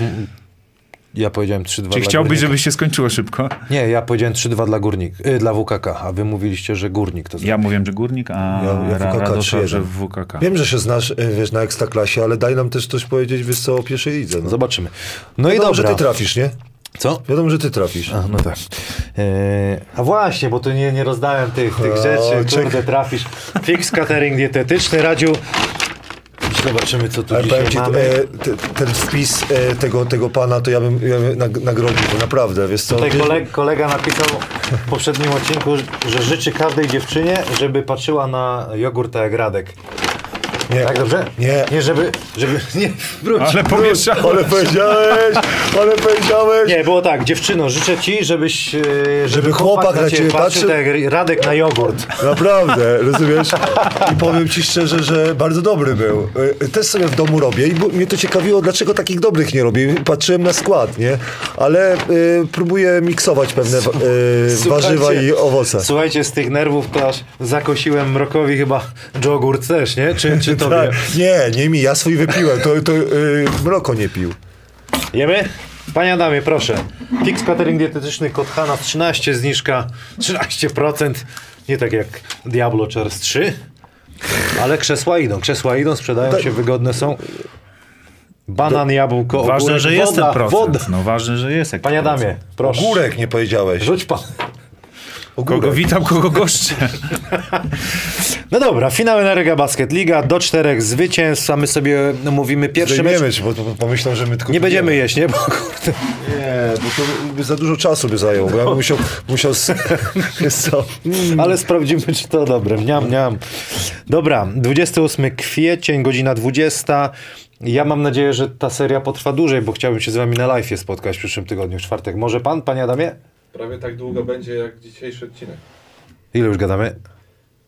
S1: Ja powiedziałem 3-2
S4: Czy
S1: dla
S4: chciałbyś,
S1: Górnika.
S4: żeby się skończyło szybko?
S1: Nie, ja powiedziałem 3-2 dla Górnik, y, dla WKK, a wy mówiliście, że Górnik to
S4: Ja mówiłem, że Górnik, a
S3: Ja- ja WKK
S4: Radosław,
S3: 3-1.
S4: że w WKK.
S3: Wiem, że się znasz, y, wiesz, na Ekstraklasie, ale daj nam też coś powiedzieć, wiesz co, o pierwszej lidze. No.
S1: Zobaczymy. No i
S3: Wiadomo,
S1: dobra.
S3: że ty trafisz, nie?
S1: Co?
S3: Wiadomo, że ty trafisz.
S1: A, no tak. E, a właśnie, bo tu nie, nie rozdałem tych, tych
S3: O,
S1: rzeczy.
S3: czek-
S1: Kurde, trafisz. Fix catering dietetyczny, Radziu. Zobaczymy, co tu
S3: Ale
S1: dzisiaj
S3: ci,
S1: mamy.
S3: e, te, ten wpis e, tego, tego pana, to ja bym, ja bym nag, nagrodził, bo naprawdę, wiesz co...
S1: Tutaj kolega, kolega napisał w poprzednim odcinku, że życzy każdej dziewczynie, żeby patrzyła na jogurt jak Radek.
S3: Nie,
S1: Tak dobrze?
S3: Nie.
S1: Nie, żeby... żeby nie, wróć.
S4: Ale pomieszałeś.
S3: Ale powiedziałeś, ale powiedziałeś.
S1: Nie, było tak, dziewczyno, życzę ci, żebyś... e, Żeby,
S3: chłopak na ciebie
S1: patrzył tak jak Radek na jogurt.
S3: Naprawdę, rozumiesz? I powiem ci szczerze, że bardzo dobry był. Y, Też sobie w domu robię i mnie to ciekawiło, dlaczego takich dobrych nie robię. Patrzyłem na skład, nie? Ale y, próbuję miksować pewne wa- y, warzywa i owoce.
S1: Słuchajcie, z tych nerwów to aż zakosiłem Mrokowi chyba jogurt też, nie? Czy, czy tobie?
S3: Tak. Nie, nie mi, ja swój wypiłem, to, to y, mroko nie pił.
S1: Jemy? Panie Adamie, proszę. Fix catering dietetyczny kod Hana 13, zniżka 13%. Nie tak jak Diablo Chairs 3. Ale krzesła idą, krzesła idą, sprzedają
S3: Tak.
S1: się, wygodne są. Banan, jabłko,
S4: Ważne,
S1: ogórek,
S4: że jest
S1: woda,
S4: ten procent.
S1: Woda.
S4: No ważne, że jest
S1: Panie Adamie, proszę.
S3: Górek nie powiedziałeś.
S1: Rzuć pan.
S4: Kogo witam, kogo goszczę.
S1: No dobra, finały na Rega Basket Liga, do czterech zwycięstw, a my sobie no, mówimy pierwszy mecz.
S3: Zdejmiemy ci, bo to pomyślą, że my tylko...
S1: Nie będziemy jeść, nie? Bo kurde.
S3: Nie, bo to by za dużo czasu by zajęło, bo ja bym musiał... musiał wiesz co?
S1: Ale sprawdzimy, czy to dobre. Mniam, mniam. Dobra, 28 kwiecień, godzina 20. Ja mam nadzieję, że ta seria potrwa dłużej, bo chciałbym się z wami na live spotkać w przyszłym tygodniu, w czwartek. Może pan, panie Adamie?
S5: Prawie tak długo będzie jak dzisiejszy odcinek.
S1: Ile już gadamy?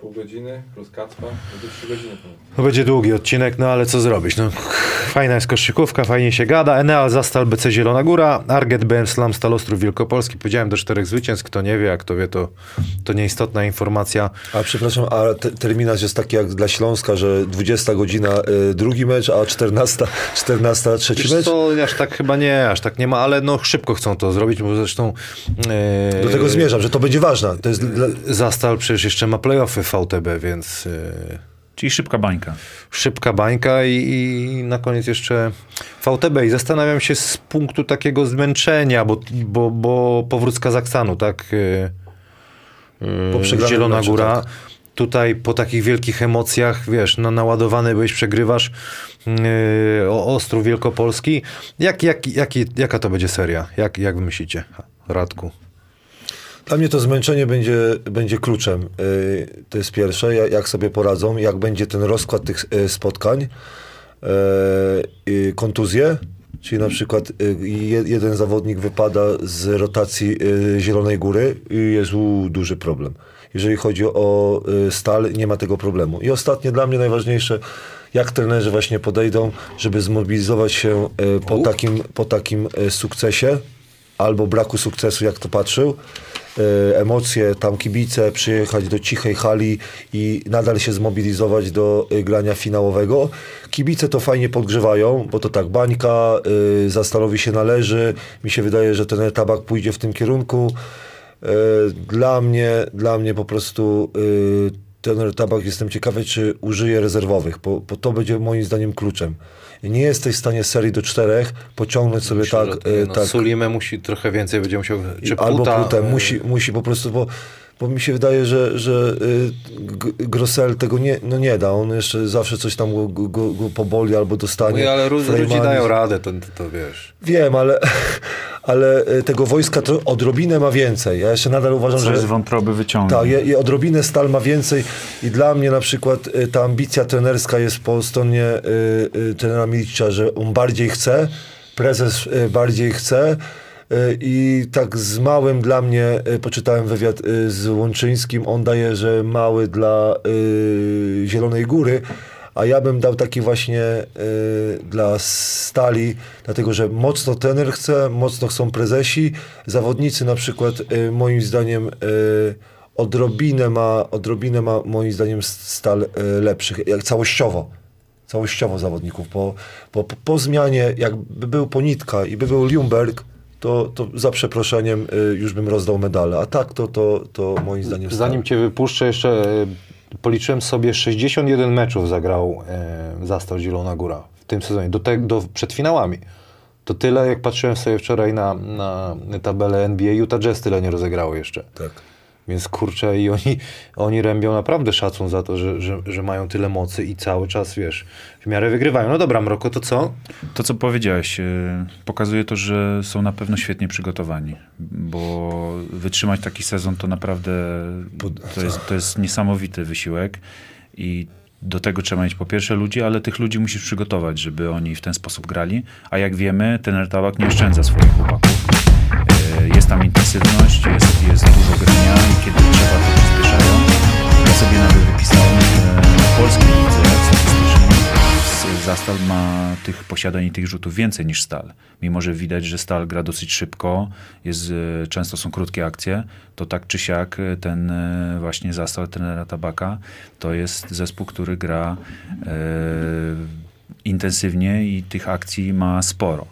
S5: Pół godziny plus kacpa, będzie 3 godziny.
S1: To będzie długi odcinek, no ale co zrobić? No, fajna jest koszykówka, fajnie się gada. Enea Zastal BC Zielona Góra, Arget BM Slam Stal Ostrów Wielkopolski. Powiedziałem do czterech zwycięstw. Kto nie wie, a kto wie, to, to nieistotna informacja.
S3: A przepraszam, a te, terminarz jest taki jak dla Śląska, że 20 godzina y, drugi mecz, a 14, 14 trzeci
S1: Wiesz
S3: mecz?
S1: co, aż tak chyba nie, aż tak nie ma, ale no szybko chcą to zrobić, bo zresztą e,
S3: Do tego zmierzam, że to będzie ważne. To jest dla,
S1: Zastal przecież jeszcze ma playoffy w VTB, więc e,
S4: Czyli szybka bańka.
S1: szybka bańka i, i na koniec jeszcze VTB. I zastanawiam się z punktu takiego zmęczenia, bo, bo, bo powrót z Kazachstanu, tak?
S3: Po przegranym
S1: Zielona Góra.
S3: tak.
S1: Tutaj po takich wielkich emocjach, wiesz, no, naładowany byłeś, przegrywasz yy, o Ostrów Wielkopolski. Jak, jak, jaki, jaka to będzie seria? Jak, jak wy myślicie, Radku?
S3: Dla mnie to zmęczenie będzie, będzie kluczem. Y, To jest pierwsze, ja- jak sobie poradzą, jak będzie ten rozkład tych y, spotkań. Y, Kontuzje, czyli na przykład je- jeden zawodnik wypada z rotacji Zielonej Góry i jest duży problem. Jeżeli chodzi o stal, nie ma tego problemu. I ostatnie, dla mnie najważniejsze, jak trenerzy właśnie podejdą, żeby zmobilizować się po takim, po takim sukcesie, albo braku sukcesu, jak to patrzył. E, emocje, tam kibice, przyjechać do cichej hali i nadal się zmobilizować do e, grania finałowego. Kibice to fajnie podgrzewają, bo to tak, bańka, y, Zastanowi się należy. Mi się wydaje, że ten tabak pójdzie w tym kierunku. E, Dla mnie, dla mnie po prostu ten tabak jestem ciekawy, czy użyje rezerwowych, bo, bo to będzie moim zdaniem kluczem. Nie jesteś w stanie serii do czterech pociągnąć sobie
S1: Myślę,
S3: tak,
S1: że to,
S3: y,
S1: no,
S3: tak
S1: Sulimę musi trochę więcej, będzie musiał, czy
S3: albo
S1: Puta, e,
S3: musi, musi po prostu, bo, bo mi się wydaje, że, że y, G- Grosel tego nie, no nie da, on jeszcze zawsze coś tam go, go, go, poboli albo dostanie.
S1: No, ale
S3: Frejmani.
S1: dają radę, to, to, to wiesz.
S3: Wiem, ale, ale y, tego wojska to odrobinę ma więcej. Ja jeszcze nadal uważam,
S4: Coś
S3: że...
S4: z wątroby wyciągnie.
S3: Tak, je, je odrobinę Stal ma więcej i dla mnie na przykład y, ta ambicja trenerska jest po stronie y, y, trenera Milicza, że on bardziej chce, prezes bardziej chce i tak z małym dla mnie, poczytałem wywiad z Łączyńskim, on daje, że mały dla Zielonej Góry, a ja bym dał taki właśnie y, dla Stali, dlatego że mocno trener chce, mocno chcą prezesi, zawodnicy na przykład y, moim zdaniem y, odrobinę ma, odrobinę ma moim zdaniem Stal y, lepszych, jak całościowo. Całościowo zawodników. Po, po, po, zmianie, jakby był Ponitka i by był Ljungberg, to, to za przeproszeniem y, już bym rozdał medale. A tak to, to, to moim zdaniem...
S1: Zanim cię wypuszczę, jeszcze e, policzyłem sobie 61 meczów zagrał e, Zastał Zielona Góra w tym sezonie, do te, do, przed finałami. To tyle, jak patrzyłem sobie wczoraj na, na tabelę NBA, Utah Jazz tyle nie rozegrało jeszcze.
S3: Tak.
S1: Więc kurczę, i oni, oni rębią naprawdę szacun za to, że, że, że mają tyle mocy i cały czas, wiesz, w miarę wygrywają. No dobra, Mroko, to co?
S4: To, co powiedziałeś, e, pokazuje to, że są na pewno świetnie przygotowani, bo wytrzymać taki sezon to naprawdę to jest, to jest niesamowity wysiłek i do tego trzeba mieć po pierwsze ludzi, ale tych ludzi musisz przygotować, żeby oni w ten sposób grali, a jak wiemy, ten Tabak nie oszczędza swoich chłopaków. E, tam intensywność, jest, jest dużo grania i kiedy trzeba, to przyspieszają. Ja sobie nawet wypisałem, w polskiej lidze statystycznie S- Zastal ma tych posiadań i tych rzutów więcej niż Stal. Mimo, że widać, że Stal gra dosyć szybko, jest, e, często są krótkie akcje, to tak czy siak e, ten e, właśnie Zastal trenera Tabaka to jest zespół, który gra e, intensywnie i tych akcji ma sporo.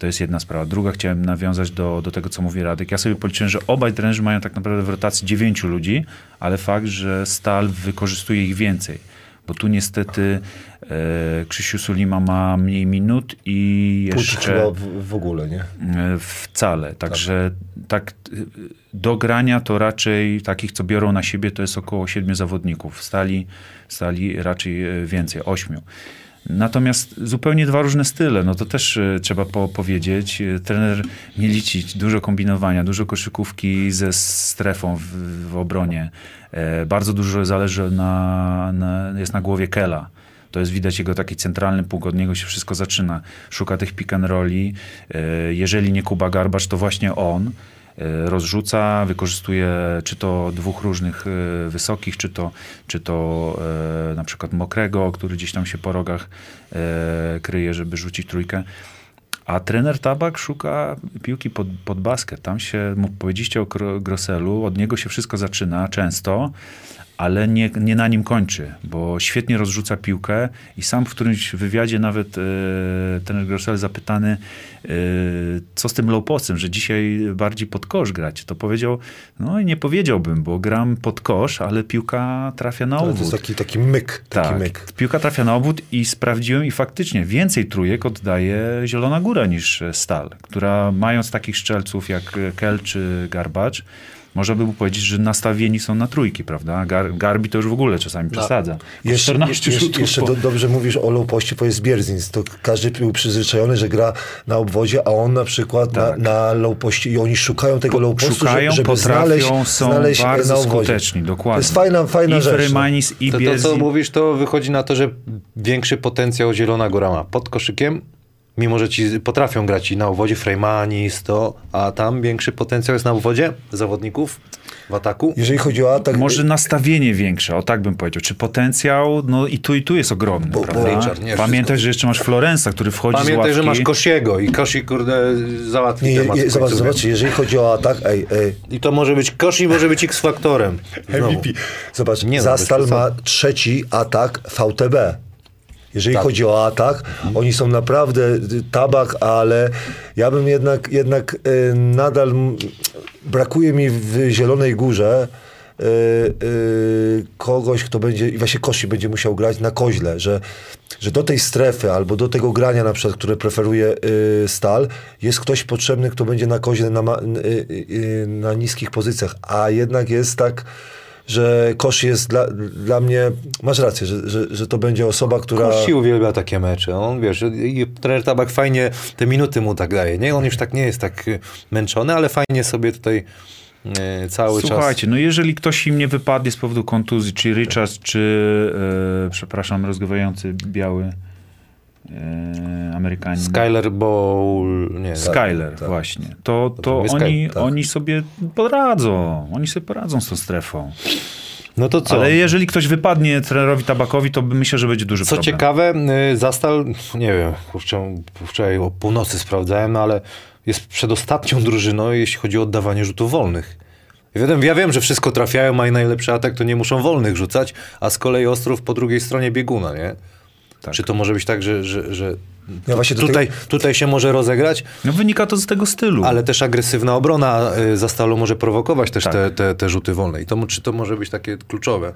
S4: To jest jedna sprawa. Druga, chciałem nawiązać do, do tego, co mówi Radek. Ja sobie policzyłem, że obaj trenerzy mają tak naprawdę w rotacji dziewięciu ludzi, ale fakt, że Stal wykorzystuje ich więcej. Bo tu niestety e, Krzysiu Sulima ma mniej minut i jeszcze
S3: w, w ogóle, nie?
S4: e, wcale. Także tak e, do grania to raczej takich, co biorą na siebie, to jest około siedmiu zawodników. Stali, stali raczej e, więcej, ośmiu. Natomiast zupełnie dwa różne style, no to też e, trzeba po powiedzieć. E, Trener Mielicic, dużo kombinowania, dużo koszykówki ze strefą w, w obronie. E, bardzo dużo zależy na, na, jest na głowie Kela. To jest widać jego taki centralny punkt, od niego się wszystko zaczyna. Szuka tych pick and rolli. E, Jeżeli nie Kuba Garbacz, to właśnie on rozrzuca, wykorzystuje czy to dwóch różnych e, wysokich, czy to, czy to e, na przykład mokrego, który gdzieś tam się po rogach e, kryje, żeby rzucić trójkę. A trener Tabak szuka piłki pod, pod basket. Tam się, mu powiedzieliście o Gro- Groselu, od niego się wszystko zaczyna często, ale nie, nie na nim kończy, bo świetnie rozrzuca piłkę i sam w którymś wywiadzie nawet e, trener Grosel zapytany, e, co z tym low postem, że dzisiaj bardziej pod kosz grać, to powiedział, no i nie powiedziałbym, bo gram pod kosz, ale piłka trafia na
S3: Ale to
S4: obwód.
S3: jest taki, taki myk. Taki
S4: Tak,
S3: myk.
S4: piłka trafia na obwód i sprawdziłem i faktycznie więcej trójek oddaje Zielona Góra niż Stal, która mając takich strzelców jak Kel czy Garbacz, można by było powiedzieć, że nastawieni są na trójki, prawda? Gar, Garbi to już w ogóle czasami przesadza. Po
S3: Jeszcze,
S4: 14
S3: jeszcze,
S4: rzutów
S3: jeszcze
S4: po-
S3: do, dobrze mówisz o low poście, bo jest Bierzins. To każdy był przyzwyczajony, że gra na obwodzie, a on na przykład
S4: Tak.
S3: na, na i oni szukają tego postu,
S4: Szukają,
S3: żeby
S4: potrafią,
S3: znaleźć,
S4: są
S3: znaleźć e,
S4: bardzo skuteczni, dokładnie.
S3: To jest fajna, fajna
S4: I
S3: rzecz. no.
S4: Frymanis, i
S1: To, to, co mówisz, to wychodzi na to, że większy potencjał Zielona Góra ma pod koszykiem, mimo że ci potrafią grać i na uwodzie, Freymanis, to, a tam większy potencjał jest na uwodzie zawodników w ataku.
S3: Jeżeli chodzi o atak,
S4: Może nastawienie większe, o tak bym powiedział. Czy potencjał, no i tu i tu jest ogromny,
S3: Bo- bo-
S4: prawda?
S1: Nature, nie,
S4: Pamiętaj,
S1: wszystko.
S4: że jeszcze masz Florensa, który wchodzi z
S1: Pamiętaj,
S4: ławki.
S1: że masz Kosiego i Kosi, kurde, załatwi
S3: nie,
S1: temat.
S3: je,
S1: w
S3: zobacz, zobacz, jeżeli chodzi o atak, ej, ej,
S1: I to może być Kosi, może być X-faktorem.
S3: MVP. Zobacz,
S1: Nie no,
S3: Zastal ma trzeci atak VTB. Jeżeli
S1: Tak.
S3: chodzi o atak, oni są naprawdę y, tabak, ale ja bym jednak, jednak y, nadal brakuje mi w Zielonej Górze y, y, kogoś, kto będzie, i właśnie Kosi będzie musiał grać na koźle, że, że do tej strefy albo do tego grania na przykład, które preferuje Stal, jest ktoś potrzebny, kto będzie na koźle na, na niskich pozycjach, a jednak jest tak że Kosz jest dla, dla mnie, masz rację, że, że, że to będzie osoba, która...
S1: Kości uwielbia takie mecze. On, wiesz, i trener Tabak fajnie te minuty mu tak daje, nie? On już tak nie jest tak y, męczony, ale fajnie sobie tutaj y, cały czas...
S4: Słuchajcie, no jeżeli ktoś im nie wypadnie z powodu kontuzji, czy Richards, czy, e, przepraszam, rozgrywający biały Amerykanin.
S1: Skyler Bowl, nie,
S4: Skyler,
S3: tak.
S4: właśnie. To,
S1: To
S4: to oni,
S3: Sky- tak.
S4: oni sobie poradzą. Oni sobie poradzą z tą strefą.
S1: No to co?
S4: Ale jeżeli ktoś wypadnie trenerowi Tabakowi, to myślę, że będzie duży
S1: Co
S4: problem.
S1: ciekawe, y, Zastal, nie wiem, kurczę, wczoraj o północy sprawdzałem, ale jest przedostatnią drużyną, jeśli chodzi o oddawanie rzutów wolnych. Ja wiem, ja wiem, że wszystko trafiają, mają najlepszy atak, to nie muszą wolnych rzucać, a z kolei Ostrów po drugiej stronie bieguna, nie?
S4: Tak.
S1: Czy to może być tak, że, że, że
S3: Ja
S1: tutaj,
S3: tej-
S1: tutaj się może rozegrać,
S4: No wynika to z tego stylu.
S1: ale też agresywna obrona y, za Stalą może prowokować też
S4: Tak.
S1: te, te, te rzuty wolne. I to, czy to może być takie kluczowe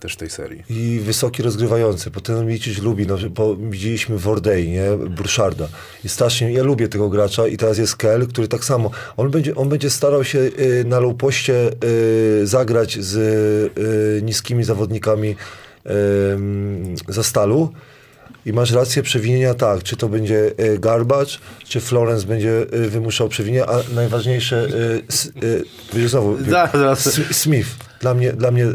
S1: też w tej serii?
S3: I wysoki rozgrywający, bo ten Milicic lubi, no, bo widzieliśmy w Ordei, nie, Burszarda. I strasznie, ja lubię tego gracza i teraz jest Kel, który tak samo, on będzie, on będzie starał się y, na low poście y, zagrać z y, niskimi zawodnikami y, za stalu. I masz rację, przewinienia tak, czy to będzie y, Garbage, czy Florence będzie y, wymuszał przewinienia, a najważniejsze, y, znowu, Smith. Dla mnie, dla mnie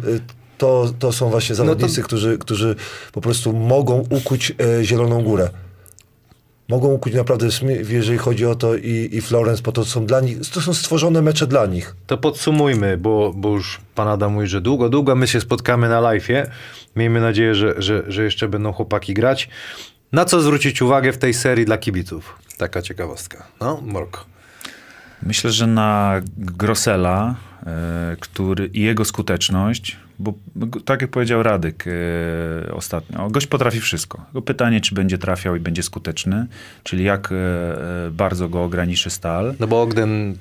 S3: to, to są właśnie
S1: No to-
S3: zawodnicy, którzy, którzy po prostu mogą ukuć e, Zieloną Górę. Mogą ukuć naprawdę jeżeli chodzi o to i, i Florence, bo to są dla nich, to są stworzone mecze dla nich.
S1: To podsumujmy, bo, bo już pan Adam mówi, że długo, długo my się spotkamy na live'ie. Miejmy nadzieję, że, że, że jeszcze będą chłopaki grać. Na co zwrócić uwagę w tej serii dla kibiców? Taka ciekawostka. No, Morko.
S4: Myślę, że na Grossela e, który, i jego skuteczność, bo tak jak powiedział Radek e, ostatnio, gość potrafi wszystko. Pytanie, czy będzie trafiał i będzie skuteczny, czyli jak e, e, bardzo go ograniczy stal.
S1: No bo Ogden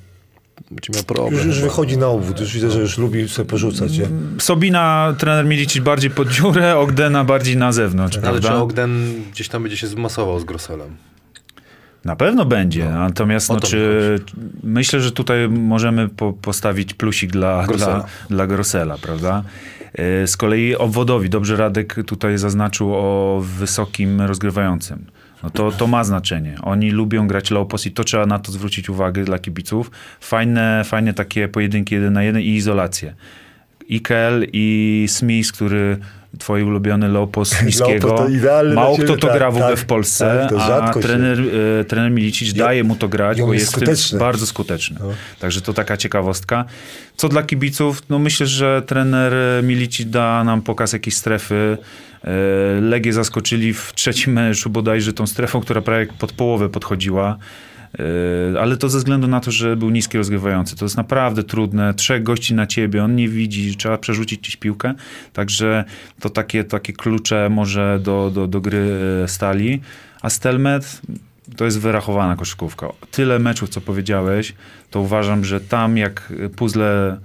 S1: będzie miał problem.
S3: Już, już wychodzi na obwód, już widzę, że już lubi sobie porzucać. Nie?
S4: Sobina trener Milicic bardziej pod dziurę, Ogdena bardziej na zewnątrz,
S1: Ale czy
S4: prawda?
S1: Ogden gdzieś tam będzie się zmasował z Grosselem?
S4: Na pewno będzie, natomiast no,
S1: to mi
S4: czy, myślę, że tutaj możemy po, postawić plusik dla
S1: Grossela.
S4: Dla, dla Grossela, prawda? E, Z kolei obwodowi, dobrze Radek tutaj zaznaczył o wysokim rozgrywającym. No to, to ma znaczenie. Oni lubią grać low post i to trzeba na to zwrócić uwagę dla kibiców. Fajne, fajne takie pojedynki jeden na jeden i izolacje. Ikel i Smith, który twoi ulubiony post niskiego. Mało kto to
S3: tak,
S4: gra w ogóle
S3: tak,
S4: w Polsce,
S3: tak,
S4: a
S3: rzadko się-
S4: trener, e, trener Milicic daje mu to grać, bo
S3: jest skuteczny.
S4: bardzo skuteczny. Także to taka ciekawostka. Co dla kibiców? No myślę, że trener Milicic da nam pokaz jakiejś strefy. E, Legię zaskoczyli w trzecim meczu bodajże tą strefą, która prawie pod połowę podchodziła. E, Ale to ze względu na to, że był niski rozgrywający. To jest naprawdę trudne. Trzech gości na ciebie, on nie widzi, trzeba przerzucić gdzieś piłkę. Także to takie, takie klucze może do, do, do gry e, stali. A Stelmet to jest wyrachowana koszykówka. Tyle meczów, co powiedziałeś, to uważam, że tam jak puzzle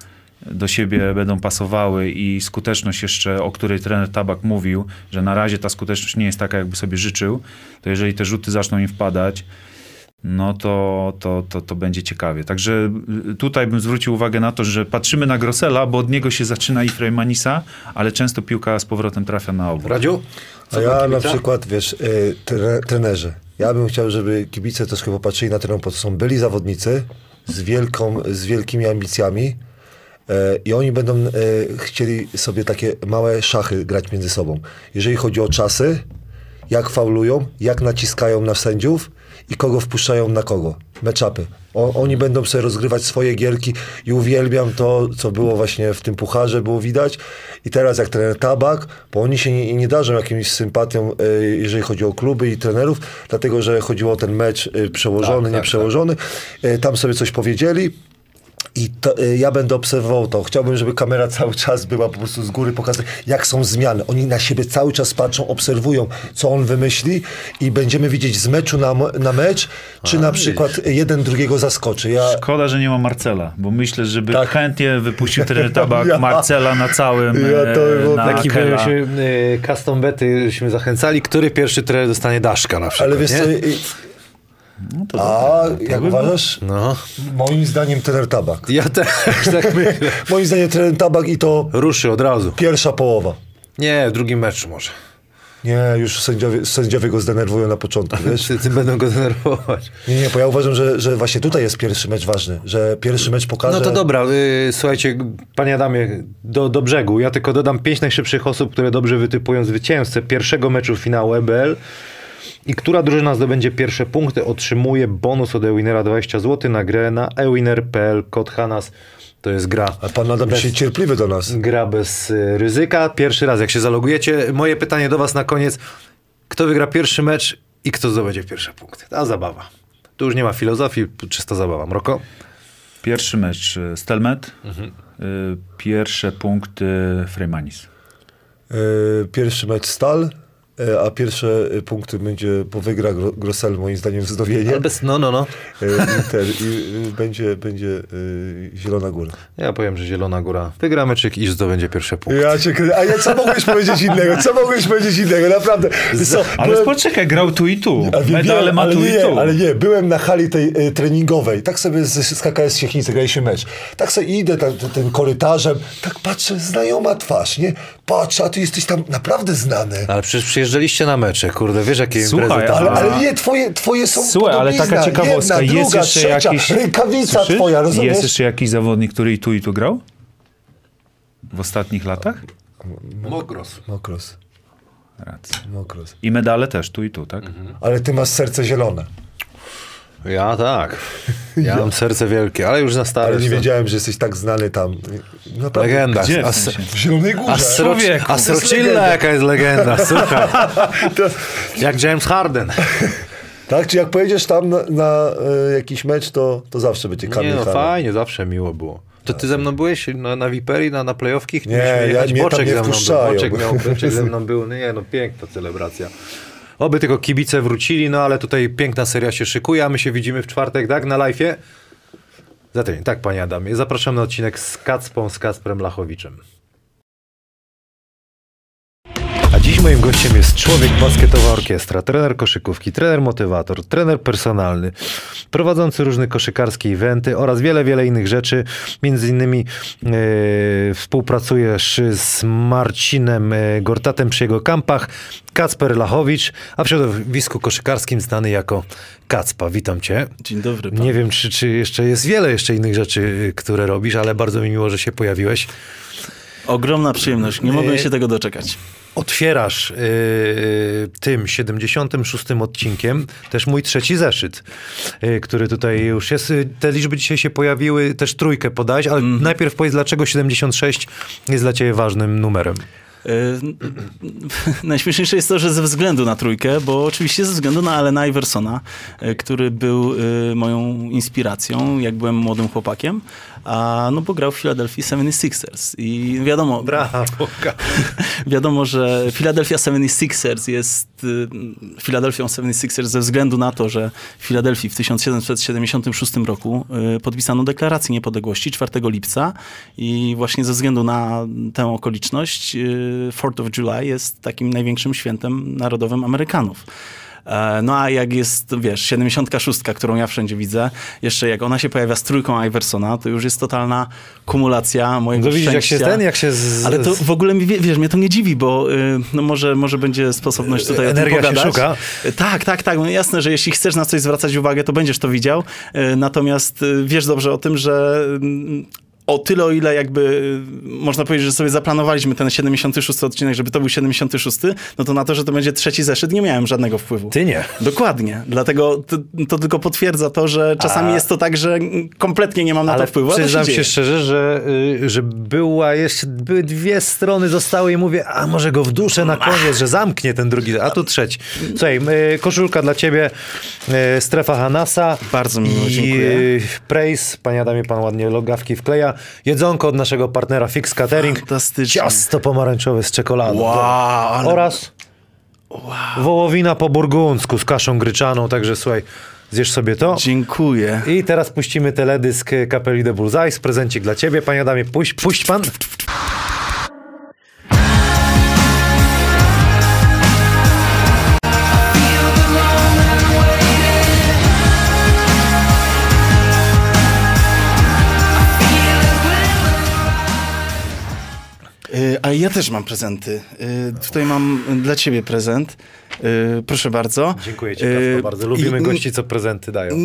S4: do siebie będą pasowały i skuteczność jeszcze, o której trener Tabak mówił, że na razie ta skuteczność nie jest taka, jakby sobie życzył, to jeżeli te rzuty zaczną im wpadać, no to, to, to, to będzie ciekawie. Także y, tutaj bym zwrócił uwagę na to, że patrzymy na Grossela, bo od niego się zaczyna i Freymanisa, ale często piłka z powrotem trafia na obu.
S1: Radziu?
S3: A ja na przykład, wiesz, y, tre, trenerzy. Ja bym chciał, żeby kibice troszkę popatrzyli na teren, bo to są byli zawodnicy z, wielką, z wielkimi ambicjami e, i oni będą e, chcieli sobie takie małe szachy grać między sobą. Jeżeli chodzi o czasy, jak faulują, jak naciskają na sędziów i kogo wpuszczają na kogo. Meczapy. Oni będą sobie rozgrywać swoje gierki i uwielbiam to, co było właśnie w tym pucharze, było widać. I teraz jak trener Tabak, bo oni się nie, nie darzą jakimś sympatią, e, jeżeli chodzi o kluby i trenerów, dlatego, że chodziło o ten mecz e, przełożony,
S1: Tak, tak,
S3: nieprzełożony. E, Tam sobie coś powiedzieli. I to, y, ja będę obserwował to. Chciałbym, żeby kamera cały czas była po prostu z góry pokazać, jak są zmiany. Oni na siebie cały czas patrzą, obserwują, co on wymyśli i będziemy widzieć z meczu na, na mecz, czy na przykład jeden drugiego zaskoczy. Ja,
S4: Szkoda, że nie ma Marcela, bo myślę, żeby
S3: Tak.
S4: chętnie wypuścił trener Tabak
S3: Ja-
S4: Marcela na całym
S3: Ja to
S4: e, na
S1: Taki byśmy y, custom bety żeśmy zachęcali, który pierwszy trener dostanie Daszka na przykład,
S3: ale wiesz
S1: nie?
S3: co,
S4: No to
S3: a
S4: dobra.
S3: jak uważasz?
S1: No,
S3: Moim zdaniem trener Tabak.
S1: ja też tak myślę.
S3: Moim zdaniem trener Tabak i to
S1: Ruszy od razu.
S3: pierwsza połowa.
S1: Nie, w drugim meczu może.
S3: Nie, już sędziowie, sędziowie go zdenerwują na początku, wiesz?
S1: Wszyscy będą go denerwować.
S3: Nie, nie, bo ja uważam, że, że właśnie tutaj jest pierwszy mecz ważny, że pierwszy mecz pokaże...
S1: No to dobra, y, słuchajcie, panie Adamie, do, do brzegu. Ja tylko dodam pięć najszybszych osób, które dobrze wytypują zwycięzcę pierwszego meczu finału EBL. I która drużyna zdobędzie pierwsze punkty, otrzymuje bonus od Ewinera 20 zł na grę na ewiner.pl. Kod Hanas to jest gra.
S3: A pan Adam
S1: bez,
S3: się cierpliwy do nas.
S1: gra bez y, ryzyka. Pierwszy raz, jak się zalogujecie. Moje pytanie do was na koniec. Kto wygra pierwszy mecz i kto zdobędzie pierwsze punkty? Ta zabawa. Tu już nie ma filozofii, czysta zabawa. Mroko?
S4: Pierwszy mecz e, Stelmet,
S3: Mhm.
S4: e, pierwsze punkty Freymanis.
S3: Pierwszy mecz Stal, e, a pierwsze e, punkty będzie, bo wygra Gro- Grosel moim zdaniem wznowienie
S1: Ale bez, no, no, no.
S3: e, i, ten, i e, będzie, będzie e, Zielona Góra.
S1: Ja powiem, że Zielona Góra wygra meczyk i zdobędzie pierwsze punkty.
S3: Ja cię A ja co mogłeś powiedzieć innego? Co mogłeś powiedzieć innego? Naprawdę.
S4: Ale
S3: byłem-
S4: poczekaj, grał tu i tu.
S3: A
S4: Medale ma
S3: ale
S4: tu
S3: nie,
S4: i tu.
S3: ale nie, byłem na hali tej e, treningowej, tak sobie z, z KKS Siechnicy graliśmy mecz. Tak sobie idę tam, tym- tym korytarzem, tak patrzę, znajoma twarz, nie? Patrzę, a ty jesteś tam naprawdę znany.
S1: Ale przecież przyjeżdżaliście na mecze, kurde, wiesz jakie
S4: Słuchaj,
S1: imprezy tam
S3: Ale, ale nie, twoje, twoje są
S4: Słuchaj, ale taka ciekawostka,
S3: Jedna,
S4: jest
S3: druga,
S4: jeszcze
S3: trzecia,
S4: jakiś...
S3: rękawica
S4: Słyszysz?
S3: twoja, rozumiesz?
S4: Jest jeszcze jakiś zawodnik, który i tu i tu grał? W ostatnich latach?
S1: Mokros.
S3: Mokros,
S4: Racja.
S3: mokros.
S4: I medale też tu i tu, tak?
S3: Mhm. Ale ty masz serce zielone.
S1: Ja tak. Ja mam serce wielkie, ale już na stare.
S3: Ale nie wiedziałem, że jesteś tak znany tam. Naprawdę.
S1: Legenda.
S4: Gdzie?
S1: A,
S4: W
S3: Zielonej Górze.
S1: a, Sro-
S4: Człowieku,
S1: a
S4: to
S1: Srocilla jaka jest legenda, słuchaj.
S3: To-
S1: Jak James Harden.
S3: Tak, czy jak pojedziesz tam na, na e, jakiś mecz, to, to zawsze będzie
S1: Nie
S3: Kamil
S1: no,
S3: Hanna.
S1: fajnie, zawsze miło było. To ty ze mną byłeś na, na Viperi, na, na playoffki?
S3: Nie, ja-
S1: jechać?
S3: mnie tam
S1: Boczek
S3: nie
S1: ze mną był.
S3: wpuszczają.
S1: Boczek, miał, Boczek ze mną był. No nie no, piękna celebracja. Oby tylko kibice wrócili, no ale tutaj piękna seria się szykuje, a my się widzimy w czwartek, tak? Na live'ie? Za tydzień, tak panie Adamie. Zapraszam na odcinek z Kacpą, z Kasprem Lachowiczem. Dziś moim gościem jest człowiek basketowa orkiestra, trener koszykówki, trener motywator, trener personalny, prowadzący różne koszykarskie eventy oraz wiele, wiele innych rzeczy. Między innymi e, współpracujesz z Marcinem e, Gortatem przy jego kampach, Kacper Lachowicz, a w środowisku koszykarskim znany jako Kacpa. Witam cię.
S6: Dzień dobry. Pan.
S1: Nie wiem, czy, czy jeszcze jest wiele jeszcze innych rzeczy, y, które robisz, ale bardzo mi miło, że się pojawiłeś.
S6: Ogromna przyjemność. Nie mogłem się tego doczekać.
S1: Otwierasz yy, tym 76 odcinkiem też mój trzeci zeszyt, yy, który tutaj już jest. Yy, Te liczby dzisiaj się pojawiły, też trójkę podałeś, ale najpierw powiedz, dlaczego 76 jest dla ciebie ważnym numerem.
S6: E, Najśmieszniejsze jest to, że ze względu na trójkę, bo oczywiście ze względu na Alena Iversona, e, który był moją inspiracją, jak byłem młodym chłopakiem, a no bo grał w Philadelphia 76ers i wiadomo,
S1: Brawo.
S6: Wiadomo, że Philadelphia 76ers jest y, Philadelphia 76ers ze względu na to, że w Filadelfii w 1776 roku y, podpisano deklarację niepodległości 4 lipca i właśnie ze względu na tę okoliczność y, 4th of July jest takim największym świętem narodowym Amerykanów. E, No a jak jest, wiesz, 76, którą ja wszędzie widzę, jeszcze jak ona się pojawia z trójką Iversona, to już jest totalna kumulacja mojego
S1: No widzisz, jak się ten, jak się z,
S6: Ale to w ogóle, wiesz, mnie to nie dziwi, bo y, no może, może będzie sposobność tutaj o tym
S1: Energia się
S6: pogadać.
S1: szuka.
S6: Y, Tak, tak, tak. No jasne, że jeśli chcesz na coś zwracać uwagę, to będziesz to widział. Y, Natomiast wiesz dobrze o tym, że mm, o tyle, o ile jakby y, można powiedzieć, że sobie zaplanowaliśmy ten 76 odcinek, żeby to był 76, no to na to, że to będzie trzeci zeszyt, nie miałem żadnego wpływu.
S1: Ty nie.
S6: Dokładnie. Dlatego to, to tylko potwierdza to, że czasami
S1: A-
S6: jest to tak, że kompletnie nie mam na
S1: Ale
S6: to wpływu. a to
S1: przyznam
S6: się,
S1: się, szczerze, że, y, że była jeszcze, były dwie strony zostały i mówię, a może go w duszę na koniec, że zamknie ten drugi, a tu trzeci. Słuchaj, y, koszulka dla ciebie, strefa Hanasa.
S6: Bardzo miło,
S1: i
S6: dziękuję.
S1: y, Praise, panie Adamie, pan ładnie logawki wkleja. Jedzonko od naszego partnera Fix Catering.
S6: Fantastycznie.
S1: Ciasto pomarańczowe z czekoladą.
S6: Wow, ale-
S1: Oraz wołowina po burgundzku z kaszą gryczaną, także słuchaj, zjesz sobie to.
S6: Dziękuję.
S1: I teraz puścimy teledysk kapeli The Bullseye. Prezencik dla ciebie, panie Adamie. Puść, puść pan.
S6: Y, A ja też mam prezenty. Y, Tutaj mam dla ciebie prezent. Y, Proszę bardzo.
S1: Dziękuję ci
S6: Y,
S1: Kacper, bardzo. Lubimy
S6: i-
S1: gości, co prezenty dają.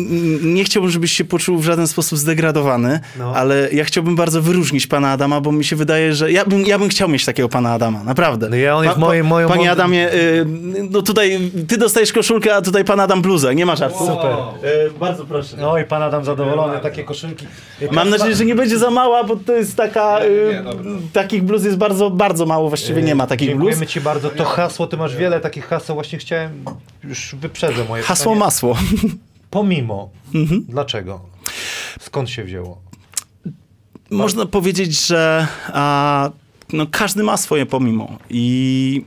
S6: Nie chciałbym, żebyś się poczuł w żaden sposób zdegradowany,
S1: No.
S6: ale ja chciałbym bardzo wyróżnić pana Adama, bo mi się wydaje, że ja bym, ja bym chciał mieć takiego pana Adama, naprawdę.
S1: No ja on jest moim- moją-
S6: Panie
S1: moją-
S6: Adamie, y, no tutaj ty dostajesz koszulkę, a tutaj pan Adam bluzę, nie ma żartu. Super. bardzo proszę.
S1: No i pan Adam zadowolony, takie koszulki.
S6: Mam nadzieję, że nie będzie za mała, bo to jest taka. y, takich bluz jest bardzo, bardzo mało, właściwie nie ma takich bluz.
S1: Dziękujemy ci bardzo. To hasło, ty masz wiele takich haseł. Właśnie chciałem, już wyprzedzę moje
S6: Hasło
S1: pytanie.
S6: masło.
S1: Pomimo. Dlaczego? Skąd się wzięło?
S6: Można powiedzieć, że a, no, każdy ma swoje pomimo i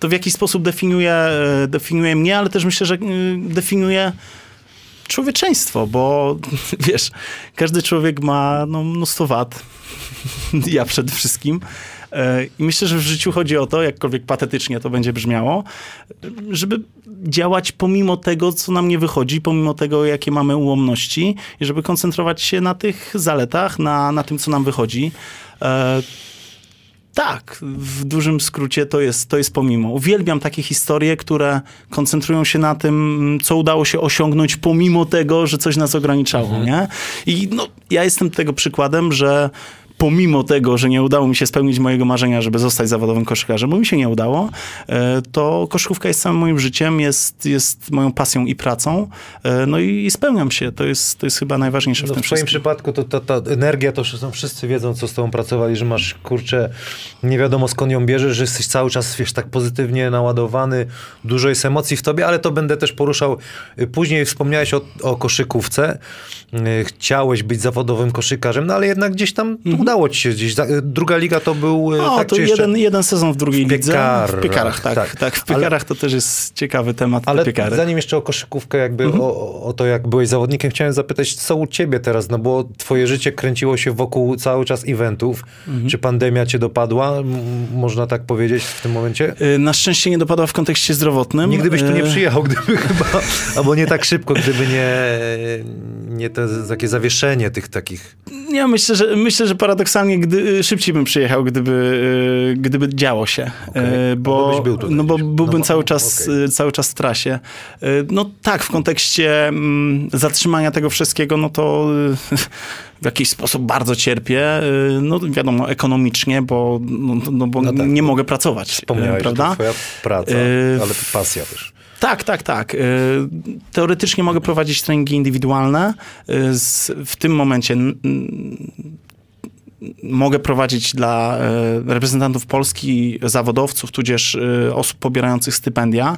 S6: to w jakiś sposób definiuje, e, definiuje mnie, ale też myślę, że y, definiuje człowieczeństwo, bo wiesz, każdy człowiek ma no, mnóstwo wad. ja przede wszystkim. E, I myślę, że w życiu chodzi o to, jakkolwiek patetycznie to będzie brzmiało, żeby działać pomimo tego, co nam nie wychodzi, pomimo tego, jakie mamy ułomności i żeby koncentrować się na tych zaletach, na, na tym, co nam wychodzi. E, tak, w dużym skrócie to jest, to jest pomimo. Uwielbiam takie historie, które koncentrują się na tym, co udało się osiągnąć pomimo tego, że coś nas ograniczało, nie? I no, ja jestem tego przykładem, że pomimo tego, że nie udało mi się spełnić mojego marzenia, żeby zostać zawodowym koszykarzem, bo mi się nie udało, e, to koszykówka jest całym moim życiem, jest, jest moją pasją i pracą, e, no i, i spełniam się. To jest, to jest chyba najważniejsze
S1: No
S6: w tym
S1: w twoim przypadku to ta, ta energia, to są wszyscy wiedzą, co z tobą pracowali, że masz, kurczę, nie wiadomo skąd ją bierzesz, że jesteś cały czas, wiesz, tak pozytywnie naładowany, dużo jest emocji w tobie, ale to będę też poruszał. Y, Później wspomniałeś o, o koszykówce, Y, chciałeś być zawodowym koszykarzem, no ale jednak gdzieś tam udało ci się gdzieś. Druga liga to był, y,
S6: No,
S1: tak
S6: to jeden, jeden sezon w drugiej
S1: W
S6: lidze.
S1: piekarach,
S6: W piekarach, tak.
S1: tak.
S6: tak. w
S1: Ale-
S6: piekarach to też jest ciekawy temat,
S1: Ale
S6: piekary.
S1: zanim jeszcze o koszykówkę, jakby
S6: Mhm.
S1: o, o to, jak byłeś zawodnikiem, chciałem zapytać, co u ciebie teraz, no bo twoje życie kręciło się wokół cały czas eventów.
S6: Mhm.
S1: Czy pandemia cię dopadła, m- można tak powiedzieć w tym momencie?
S6: Y, Na szczęście nie dopadła w kontekście zdrowotnym.
S1: Nigdy byś tu nie
S6: Y,
S1: przyjechał, gdyby chyba, albo nie tak szybko, gdyby nie, nie te takie zawieszenie tych takich.
S6: Ja myślę, że myślę, że paradoksalnie gdy, szybciej bym przyjechał, gdyby, y, gdyby działo się. Y,
S1: No bo
S6: Bo,
S1: był tutaj
S6: no bo byłbym
S1: No bo-
S6: cały, czas,
S1: okej.
S6: y, cały czas w trasie. Y, No tak, w kontekście mm, zatrzymania tego wszystkiego, no to y, w jakiś sposób bardzo cierpię. Y, No wiadomo, ekonomicznie, bo, no, no bo
S1: No tak.
S6: nie mogę pracować. y,
S1: Wspomniałeś,
S6: prawda?
S1: twoja praca,
S6: Y,
S1: ale pasja też.
S6: Tak, tak, tak. Y, Teoretycznie mogę prowadzić treningi indywidualne. Y, W tym momencie mogę prowadzić dla y, reprezentantów Polski, zawodowców, tudzież y, osób pobierających stypendia.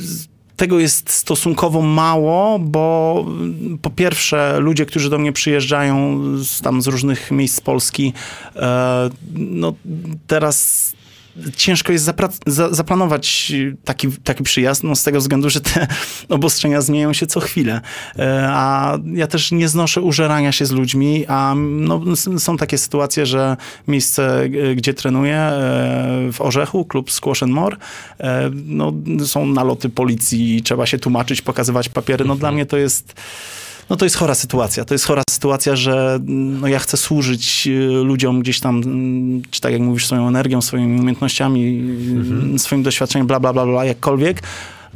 S6: Z- Tego jest stosunkowo mało, bo y, po pierwsze ludzie, którzy do mnie przyjeżdżają z, tam z różnych miejsc Polski, e, no teraz ciężko jest za- zaplanować taki, taki przyjazd, no z tego względu, że te obostrzenia zmieniają się co chwilę. E, A ja też nie znoszę użerania się z ludźmi, a no, są takie sytuacje, że miejsce, gdzie trenuję, e, w Orzechu, klub Squash and More, e, no, są naloty policji, trzeba się tłumaczyć, pokazywać papiery. No dla mnie to jest... No to jest chora sytuacja. To jest chora sytuacja, że no, ja chcę służyć y, ludziom gdzieś tam, mm, czy tak jak mówisz, swoją energią, swoimi umiejętnościami, y, swoim doświadczeniem, bla, bla, bla, bla, jakkolwiek.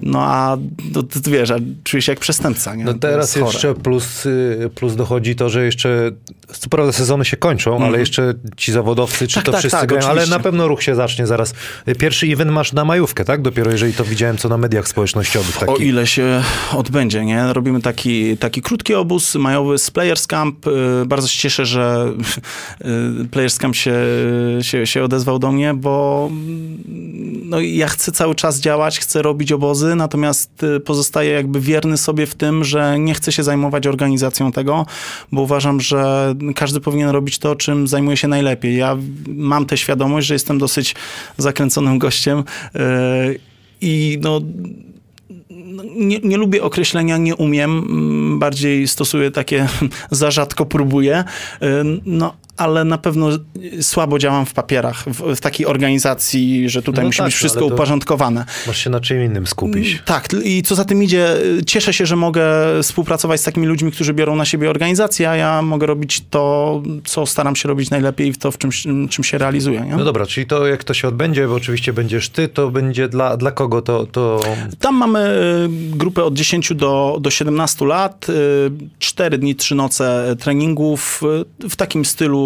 S6: No a to wiesz, a czuję się jak przestępca. Nie?
S1: No teraz jeszcze plus, y, plus dochodzi to, że jeszcze, co prawda sezony się kończą, ale jeszcze ci zawodowcy, czy
S6: Tak,
S1: to
S6: tak,
S1: wszyscy
S6: tak,
S1: grają, ale na pewno ruch się zacznie zaraz. Pierwszy event masz na majówkę, tak? Dopiero jeżeli to widziałem, co na mediach społecznościowych. Taki.
S6: O ile się odbędzie, nie? Robimy taki, taki krótki obóz majowy z Players Camp. Y, Bardzo się cieszę, że y, Players Camp się, się, się odezwał do mnie, bo mm, no, ja chcę cały czas działać, chcę robić obozy, natomiast y, pozostaję jakby wierny sobie w tym, że nie chcę się zajmować organizacją tego, bo uważam, że każdy powinien robić to, czym zajmuje się najlepiej. Ja mam tę świadomość, że jestem dosyć zakręconym gościem y, i no, no, nie, nie lubię określenia nie umiem, bardziej stosuję takie za rzadko próbuję, Y, no ale na pewno słabo działam w papierach, w, w takiej organizacji, że tutaj
S1: No
S6: musi
S1: tak,
S6: być
S1: no,
S6: wszystko uporządkowane.
S1: Masz się na czym innym skupić.
S6: Tak, i co za tym idzie, y, cieszę się, że mogę współpracować z takimi ludźmi, którzy biorą na siebie organizację, a ja mogę robić to, co staram się robić najlepiej w to, w czym, czym się realizuję. Nie?
S1: No dobra, czyli to jak to się odbędzie, bo oczywiście będziesz ty, to będzie dla, dla kogo to... to...
S6: Tam mamy y, grupę od 10 do, do 17 lat, 4 dni, 3 noce treningów y, w takim stylu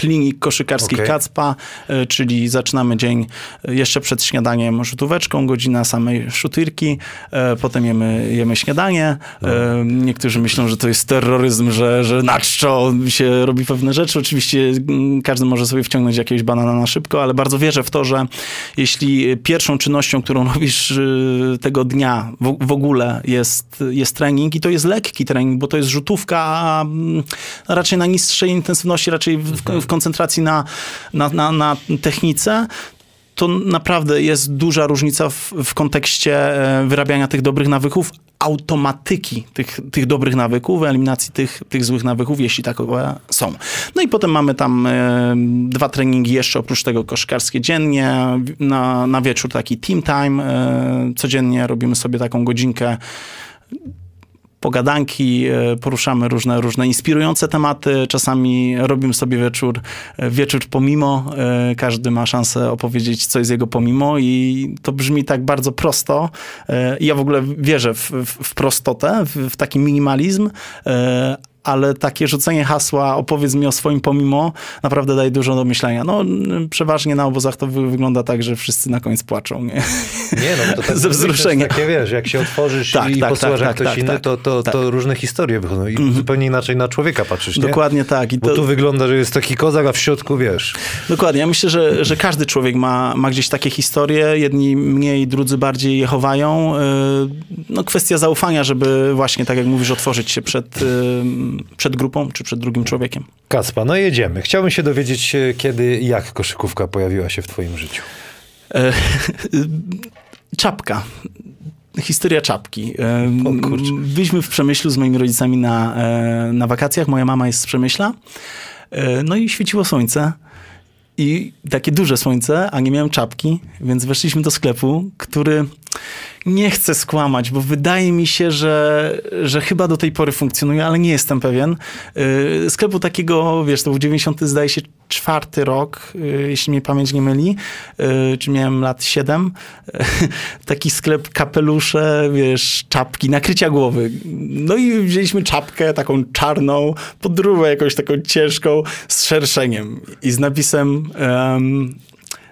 S6: klinik koszykarski
S1: Okej.
S6: Kacpa, e, czyli zaczynamy dzień e, jeszcze przed śniadaniem rzutóweczką, godzina samej szutyrki, e, potem jemy, jemy śniadanie. E, Niektórzy myślą, że to jest terroryzm, że, że na czczo się robi pewne rzeczy. Oczywiście mm, każdy może sobie wciągnąć jakiegoś banana na szybko, ale bardzo wierzę w to, że jeśli pierwszą czynnością, którą robisz tego dnia w, ogóle jest, jest trening i to jest lekki trening, bo to jest rzutówka mm, raczej na niższej intensywności, raczej w, w koncentracji na, na, na, na technice, to naprawdę jest duża różnica w, w kontekście e, wyrabiania tych dobrych nawyków, automatyki tych, tych dobrych nawyków, eliminacji tych, tych złych nawyków, jeśli takowe są. No i potem mamy tam e, dwa treningi jeszcze oprócz tego koszkarskie dziennie, na, na wieczór taki team time, e, codziennie robimy sobie taką godzinkę pogadanki, e, poruszamy różne, różne inspirujące tematy. Czasami robimy sobie wieczór, e, wieczór pomimo. E, Każdy ma szansę opowiedzieć, co jest jego pomimo i to brzmi tak bardzo prosto. Ja w ogóle wierzę w, w, w prostotę, w, w taki minimalizm, ale takie rzucenie hasła, opowiedz mi o swoim pomimo, naprawdę daje dużo do myślenia. No, n- przeważnie na obozach to wy, wygląda tak, że wszyscy na koniec płaczą. Nie?
S1: Nie, no bo to tak,
S6: Ze wzruszenia.
S1: Takie, wiesz, jak się otworzysz
S6: Tak,
S1: i
S6: tak,
S1: posłuchasz
S6: tak,
S1: jak
S6: tak,
S1: ktoś
S6: tak,
S1: inny,
S6: tak,
S1: to, to,
S6: tak.
S1: to różne historie wychodzą i zupełnie inaczej na człowieka patrzysz, nie?
S6: Dokładnie tak. I
S1: Bo
S6: to,
S1: tu wygląda, że jest taki kozak, a w środku, wiesz...
S6: Dokładnie. Ja myślę, że, że każdy człowiek ma, ma gdzieś takie historie. Jedni mniej, drudzy bardziej je chowają. Yy, No kwestia zaufania, żeby właśnie, tak jak mówisz, otworzyć się przed, przed grupą czy przed drugim człowiekiem.
S1: Kacpa, no jedziemy. Chciałbym się dowiedzieć, e, kiedy i jak koszykówka pojawiła się w twoim życiu.
S6: E, Czapka. Historia czapki. E,
S1: O kurczę.
S6: Byliśmy w Przemyślu z moimi rodzicami na, na wakacjach. Moja mama jest z Przemyśla. No i świeciło słońce. I takie duże słońce, a nie miałem czapki, więc weszliśmy do sklepu, który nie chcę skłamać, bo wydaje mi się, że, że chyba do tej pory funkcjonuje, ale nie jestem pewien. Yy, sklepu takiego, wiesz, to był 90, zdaje się, czwarty rok, yy, jeśli mnie pamięć nie myli, yy, czy miałem lat 7. Taki sklep, kapelusze, wiesz, czapki, nakrycia głowy. No i wzięliśmy czapkę taką czarną, podróbę jakąś taką ciężką, z szerszeniem i z napisem... em,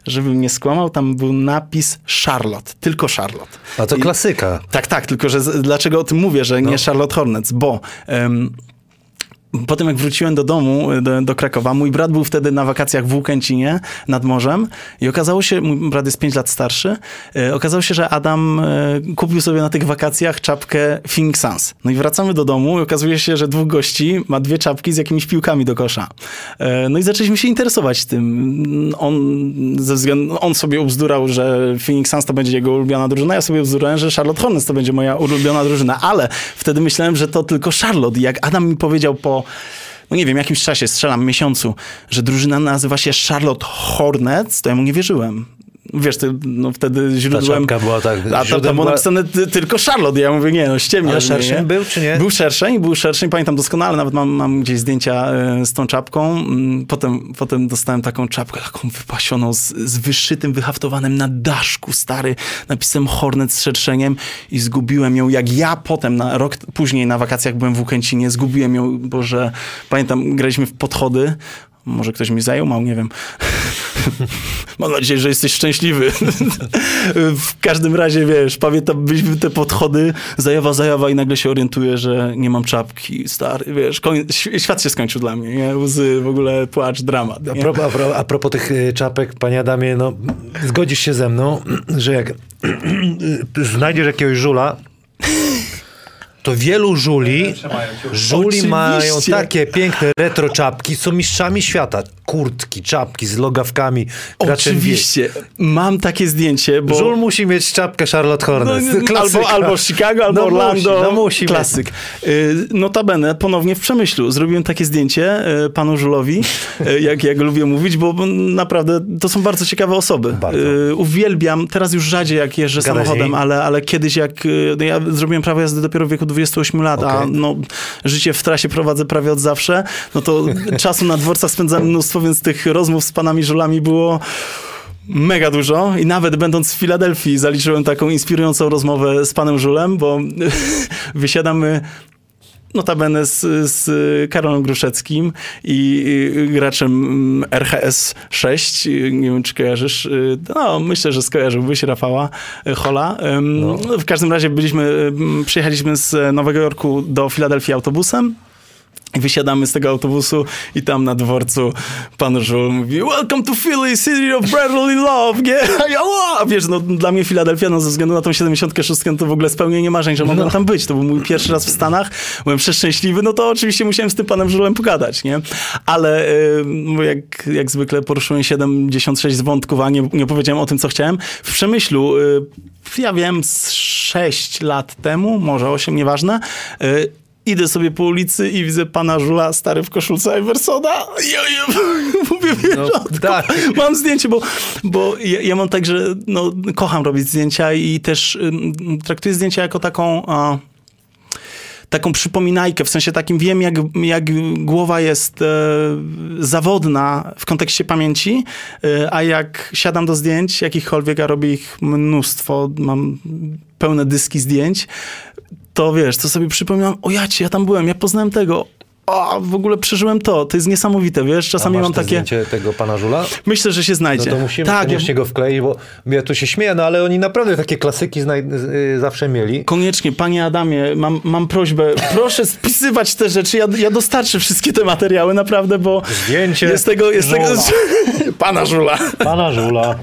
S6: żebym nie skłamał, tam był napis Charlotte, tylko Charlotte.
S1: A to
S6: I-
S1: klasyka.
S6: tak, tak, tylko że z, dlaczego o tym mówię, że
S1: No.
S6: nie Charlotte Hornets? Bo em, potem jak wróciłem do domu, do, do Krakowa, mój brat był wtedy na wakacjach w Łukęcinie nad morzem i okazało się, mój brat jest 5 lat starszy, e, okazało się, że Adam e, kupił sobie na tych wakacjach czapkę Phoenix Suns. No i wracamy do domu i okazuje się, że dwóch gości ma dwie czapki z jakimiś piłkami do kosza. E, no i zaczęliśmy się interesować tym. On, ze względu, on sobie ubzdurał, że Phoenix Suns to będzie jego ulubiona drużyna, ja sobie ubzdurałem, że Charlotte Hornets to będzie moja ulubiona drużyna, ale wtedy myślałem, że to tylko Charlotte. I jak Adam mi powiedział po no nie wiem, jakimś czasie, strzelam miesiącu, że drużyna nazywa się Charlotte Hornets, to ja mu nie wierzyłem. Wiesz, ty, no wtedy źródłem...
S1: czapka była tak-
S6: A tam, tam było
S1: była-
S6: napisane ty, tylko Charlotte. Ja mówię, nie, no ściemniasz
S1: Ale szerszeń
S6: nie?
S1: był, czy nie?
S6: Był szerszeń, był szerszeń, pamiętam doskonale, nawet mam, mam gdzieś zdjęcia e, z tą czapką. Mm, Potem, potem dostałem taką czapkę, taką wypasioną, z, z wyszytym, wyhaftowanym na daszku, stary, napisem Hornet z szerszeniem i zgubiłem ją, jak ja potem, na rok później na wakacjach byłem w Łukęcinie, zgubiłem ją, bo że, pamiętam, graliśmy w podchody, może ktoś mi zajął, nie wiem. Mam nadzieję, że jesteś szczęśliwy. w każdym razie, wiesz, pamiętam, byliśmy te podchody, zajawa, zajawa i nagle się orientuję, że nie mam czapki, stary, wiesz, świat się skończył dla mnie, nie? Łzy, w ogóle płacz, dramat.
S1: A propos, a, pro, a propos tych y, czapek, panie Adamie, no zgodzisz się ze mną, że jak znajdziesz jakiegoś żula, to wielu żuli, żuli
S6: Oczywiście.
S1: mają takie piękne retro czapki, są mistrzami świata. Kurtki, czapki z logawkami.
S6: Oczywiście. Mam takie zdjęcie, bo...
S1: Żul musi mieć czapkę Charlotte
S6: No,
S1: Hornets.
S6: nie,
S1: Klasyka.
S6: albo, albo Chicago, albo
S1: No
S6: Orlando.
S1: Musi, no musi mieć.
S6: Klasyk. Y, Notabene, ponownie w Przemyślu. Zrobiłem takie zdjęcie y, panu Żulowi, y, jak, jak lubię mówić, bo naprawdę to są bardzo ciekawe osoby.
S1: Bardzo.
S6: Uwielbiam, teraz już rzadziej jak jeżdżę
S1: Gadać z
S6: samochodem, ale, ale kiedyś jak, no ja zrobiłem prawo jazdy dopiero w wieku 28 lat, a
S1: Okej.
S6: no, życie w trasie prowadzę prawie od zawsze, no to czasu na dworcach spędzałem mnóstwo, więc tych rozmów z panami Żulami było mega dużo i nawet będąc w Filadelfii zaliczyłem taką inspirującą rozmowę z panem Żulem, bo wysiadamy notabene z, z Karolem Gruszeckim i graczem RHS 6. y, Nie wiem, czy kojarzysz. No, myślę, że skojarzyłbyś Rafała y, Hola.
S7: No.
S6: W każdym razie byliśmy, przyjechaliśmy z Nowego Jorku do Filadelfii autobusem. Wysiadamy z tego autobusu i tam na dworcu pan Żul mówi Welcome to Philly, city of brotherly love, nie? A ja, "Ła!" Wiesz, no dla mnie Filadelfia, no ze względu na tą 76 to w ogóle spełnienie marzeń, że mogłem tam być. To był mój pierwszy raz w Stanach, byłem przeszczęśliwy, no to oczywiście musiałem z tym panem Żulem pogadać, nie? Ale y, no jak, jak zwykle poruszyłem 76 wątków, a nie, nie opowiedziałem o tym, co chciałem. W Przemyślu, y, ja wiem, z 6 lat temu, może 8, nieważne, y, Idę sobie po ulicy i widzę pana Żula, stary w koszulce Iversona. Ja, ja, mówię,
S1: No, tak.
S6: mam zdjęcie, bo, bo ja, ja mam tak, że no, kocham robić zdjęcia i też ym, traktuję zdjęcia jako taką... A, taką przypominajkę, w sensie takim wiem, jak, jak głowa jest e, zawodna w kontekście pamięci, e, a jak siadam do zdjęć jakichkolwiek, a robię ich mnóstwo, mam pełne dyski zdjęć, to wiesz, to sobie przypominam, o jacie, ja tam byłem, ja poznałem tego, o, w ogóle przeżyłem to, to jest niesamowite, wiesz,
S1: A
S6: czasami
S1: masz
S6: mam
S1: te
S6: takie...
S1: zdjęcie tego pana Żula?
S6: Myślę, że się
S1: No
S6: znajdzie.
S1: to musimy
S6: tak,
S1: koniecznie go wkleić, bo ja tu się śmieję, no ale oni naprawdę takie klasyki znaj- y, zawsze mieli.
S6: Koniecznie, panie Adamie, mam, mam prośbę, proszę spisywać te rzeczy, ja, ja dostarczę wszystkie te materiały, naprawdę, bo
S1: Zdjęcie
S6: jest tego, jest tego, pana Żula.
S1: Pana Żula.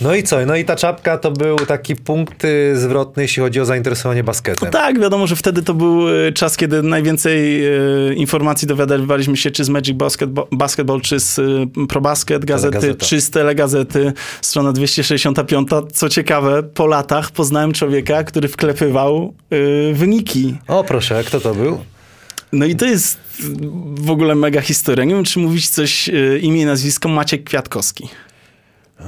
S1: No i co? No i ta czapka to był taki punkt y, zwrotny, jeśli chodzi o zainteresowanie basketem.
S6: Tak, wiadomo, że wtedy to był e, czas, kiedy najwięcej e, informacji dowiadywaliśmy się czy z Magic Basketball, Basketball czy z ProBasket gazety,
S1: Telegazeta.
S6: czy z Telegazety, strona 265. Co ciekawe, po latach poznałem człowieka, który wklepywał e, wyniki.
S1: O proszę, kto to był?
S6: No i to jest w ogóle mega historia. Nie wiem, czy mówić coś, e, imię i nazwisko, Maciek Kwiatkowski.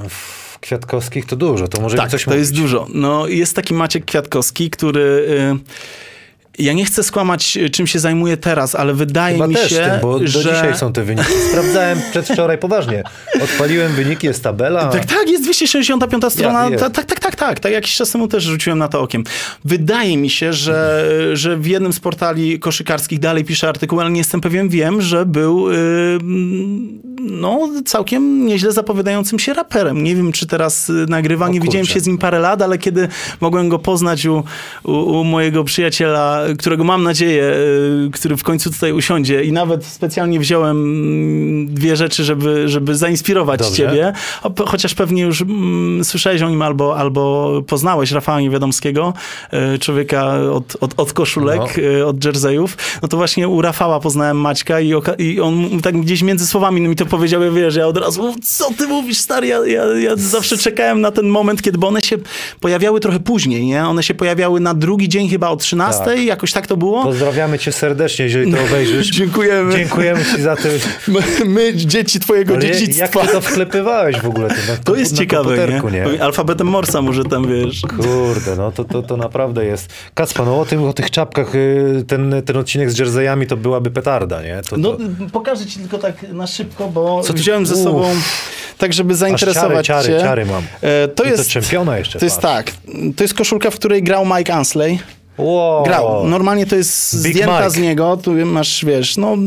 S1: W Kwiatkowskich to dużo, to może
S6: Tak,
S1: coś
S6: to
S1: mówić.
S6: jest dużo. No, jest taki Maciek Kwiatkowski, który... y, Ja nie chcę skłamać, y, czym się zajmuje teraz, ale wydaje
S1: Chyba
S6: mi się,
S1: tym, bo do
S6: że...
S1: dzisiaj są te wyniki. Sprawdzałem przedwczoraj poważnie. Odpaliłem wyniki, jest tabela.
S6: Tak, tak, jest 265 strona.
S1: jest.
S6: Ta, tak, tak, tak, tak. Tak jakiś czas temu też rzuciłem na to okiem. Wydaje mi się, że, że w jednym z portali koszykarskich dalej pisze artykuł, ale nie jestem pewien. Wiem, że był y, no, całkiem nieźle zapowiadającym się raperem. Nie wiem, czy teraz nagrywa. Nie widziałem się z nim parę lat, ale kiedy mogłem go poznać u, u, u mojego przyjaciela, którego mam nadzieję, y, który w końcu tutaj usiądzie i nawet specjalnie wziąłem mm, dwie rzeczy, żeby, żeby zainspirować
S1: Dobrze.
S6: ciebie. Chociaż pewnie już mm, słyszałeś o nim albo, albo poznałeś Rafała Niewiadomskiego, e, człowieka od, od, od koszulek, e, od jerseyów. No to właśnie u Rafała poznałem Maćka i, i on tak gdzieś między słowami mi to powiedział, ja wiesz, ja od razu, co ty mówisz, stary? Ja, ja, ja zawsze czekałem na ten moment, kiedy, bo one się pojawiały trochę później, nie? One się pojawiały na drugi dzień chyba o 13,
S1: Tak.
S6: Jakoś tak to było?
S1: Pozdrawiamy cię serdecznie, jeżeli to obejrzysz.
S6: Dziękujemy.
S1: Dziękujemy ci za to.
S6: My, my dzieci twojego
S1: Ale jak
S6: dziedzictwa.
S1: ty to wklepywałeś w ogóle? To, na,
S6: To jest
S1: na
S6: ciekawe,
S1: komputerku,
S6: nie? Alfabetem Morsa może tam, wiesz.
S1: Kurde, no to, to, to naprawdę jest. Kacpa, no o, tym, o tych czapkach, y, ten, ten odcinek z jerseyami to byłaby petarda, nie? To,
S6: No,
S1: to...
S6: pokażę ci tylko tak na szybko, bo
S1: Co
S6: wziąłem ze
S1: Uff.
S6: sobą tak, żeby zainteresować
S1: ciary,
S6: cię.
S1: ciary, ciary mam.
S6: E, to
S1: I
S6: jest
S1: to czempiona jeszcze,
S6: To jest
S1: patrz.
S6: tak. To jest koszulka, w której grał Mike Ansley.
S1: Wow.
S6: Grał. Normalnie to jest
S1: Big
S6: zdjęta
S1: Mike.
S6: z niego. Tu masz, wiesz, no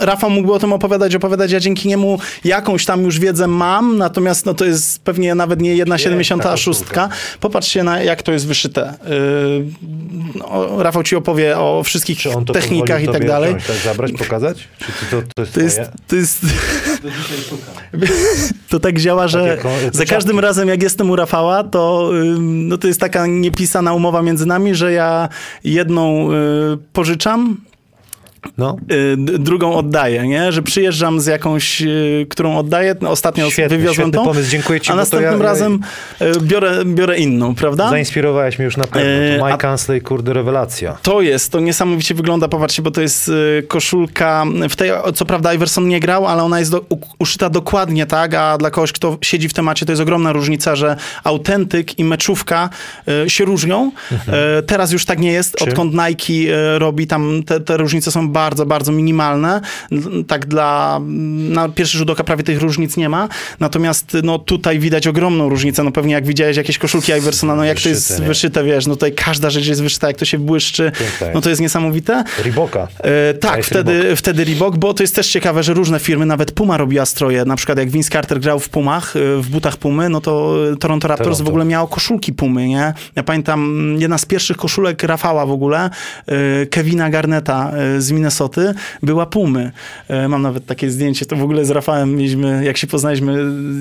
S6: Rafał mógłby o tym opowiadać, opowiadać. Ja dzięki niemu jakąś tam już wiedzę mam, natomiast no to jest pewnie nawet nie jedna siedemdziesiąta szóstka. Popatrzcie na jak to jest wyszyte. Yy, no, Rafał ci opowie o wszystkich technikach i tak dalej.
S1: tak zabrać, pokazać? Czy to, to, to jest
S6: To jest, to tak działa, że
S1: te
S6: za każdym razem jak jestem u Rafała, to, no to jest taka niepisana umowa między nami, że ja jedną y, pożyczam,
S1: No.
S6: y, drugą oddaję, nie? Że przyjeżdżam z jakąś, y, którą oddaję, ostatnio
S1: Świetny,
S6: wywiozłem
S1: świetny
S6: tą,
S1: pomysł, dziękuję ci,
S6: a następnym
S1: ja-
S6: razem y, biorę, biorę inną, prawda?
S1: Zainspirowałeś mnie już na pewno. To Mike Ansley, kurde, rewelacja.
S6: To jest, to niesamowicie wygląda, popatrzcie, bo to jest koszulka, w tej, co prawda Iverson nie grał, ale ona jest do, u, uszyta dokładnie tak, a dla kogoś, kto siedzi w temacie, to jest ogromna różnica, że autentyk i meczówka się różnią. Y, teraz już tak nie jest,
S1: Czym?
S6: odkąd Nike robi tam, te, te różnice są bardzo, bardzo minimalne. Tak dla, na pierwszy rzut oka prawie tych różnic nie ma. Natomiast no tutaj widać ogromną różnicę. No pewnie jak widziałeś jakieś koszulki Iversona, no jak to jest
S1: Wyszyte, nie?
S6: wyszyte, wiesz, no tutaj każda rzecz jest wyszyta, jak to się błyszczy, no to jest niesamowite.
S1: Riboka.
S6: E, tak, wtedy, wtedy Reebok, bo to jest też ciekawe, że różne firmy, nawet Puma robiła stroje, na przykład jak Vince Carter grał w Pumach, e, w butach Pumy, no to Toronto Raptors
S1: Toronto.
S6: w ogóle miało koszulki Pumy, nie? Ja pamiętam, mm, jedna z pierwszych koszulek Rafała w ogóle, e, Kevina Garneta e, z Minnesoty, była Pumy. E, Mam nawet takie zdjęcie, to w ogóle z Rafałem mieliśmy, jak się poznaliśmy,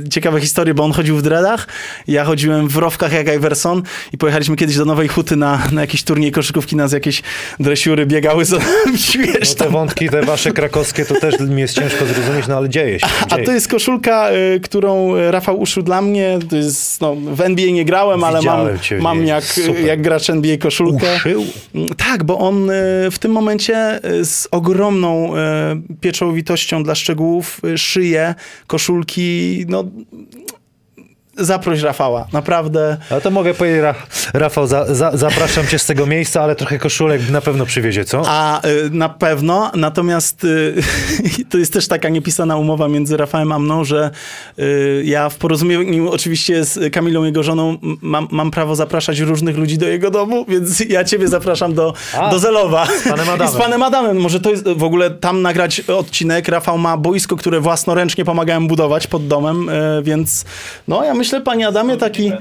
S6: e, ciekawe historie, bo on chodził w dreadach, ja chodziłem w rowkach jak Iverson i pojechaliśmy kiedyś do Nowej Huty na, na jakiś turniej koszykówki, nas jakieś dresiury biegały, co wiesz,
S1: No te
S6: tam
S1: wątki, te wasze krakowskie, to też mi jest ciężko zrozumieć, no ale dzieje się.
S6: A
S1: Dzieje.
S6: to jest koszulka, y, którą Rafał uszył dla mnie. To jest, no, w NBA nie grałem, ale mam,
S1: Widziałem cię,
S6: mam jak,
S1: super.
S6: jak gracz NBA koszulkę.
S1: Uszył?
S6: Tak, bo on y, w tym momencie y, z ogromną y, pieczołowitością dla szczegółów y, szyje koszulki, no zaproś Rafała, naprawdę.
S1: Ale to mogę powiedzieć, Ra Rafał, za, za, zapraszam cię z tego miejsca, ale trochę koszulek na pewno przywiezie, co?
S6: A y, na pewno, natomiast y, to jest też taka niepisana umowa między Rafałem a mną, że y, ja w porozumieniu oczywiście z Kamilą, jego żoną, mam, mam prawo zapraszać różnych ludzi do jego domu, więc ja ciebie zapraszam do,
S1: A,
S6: do Zelowa.
S1: z panem Adamem.
S6: I z panem Adamem. Może to jest w ogóle tam nagrać odcinek. Rafał ma boisko, które własnoręcznie pomagałem budować pod domem, więc no ja myślę, panie Adamie, taki...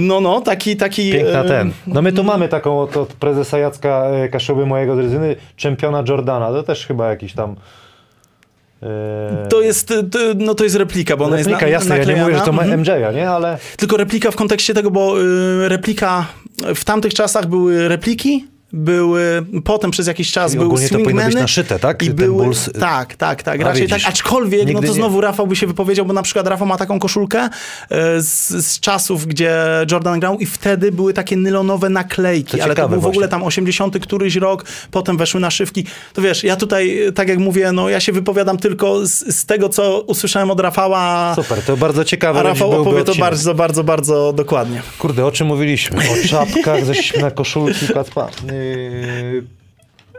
S6: No, no, taki, taki...
S1: Piękna
S6: y,
S1: ten. No my tu mamy taką od, od prezesa Jacka e, Kaszuby, mojego drużyny, czempiona Jordana. To też chyba jakiś tam... e,
S6: To jest, to, no to jest replika, bo ona jest
S1: replika,
S6: na,
S1: jasne, ja nie
S6: naklejana.
S1: mówię, że to ma
S6: Mhm.
S1: MJ-a, nie? Ale
S6: Tylko replika w kontekście tego, bo y, replika w tamtych czasach były repliki, były potem przez jakiś czas
S1: Czyli
S6: były
S1: to
S6: swingmeny
S1: naszyte, tak?
S6: I
S1: Ten
S6: były,
S1: Bulls-
S6: tak, tak, tak,
S1: A,
S6: raczej
S1: widzisz.
S6: tak, aczkolwiek, no
S1: Nigdy
S6: to
S1: nie-
S6: znowu Rafał by się wypowiedział, bo na przykład Rafał ma taką koszulkę e, z, z czasów, gdzie Jordan grał i wtedy były takie nylonowe naklejki,
S1: To
S6: ale to był w ogóle
S1: właśnie.
S6: tam 80 któryś rok, potem weszły naszywki. To wiesz, ja tutaj, tak jak mówię, no ja się wypowiadam tylko z, z tego, co usłyszałem od Rafała,
S1: super, to bardzo ciekawe.
S6: a Rafał opowie to bardzo, bardzo, bardzo dokładnie.
S1: Kurde, o czym mówiliśmy? O czapkach, zeszliśmy na koszulki, Kacpa. Yy,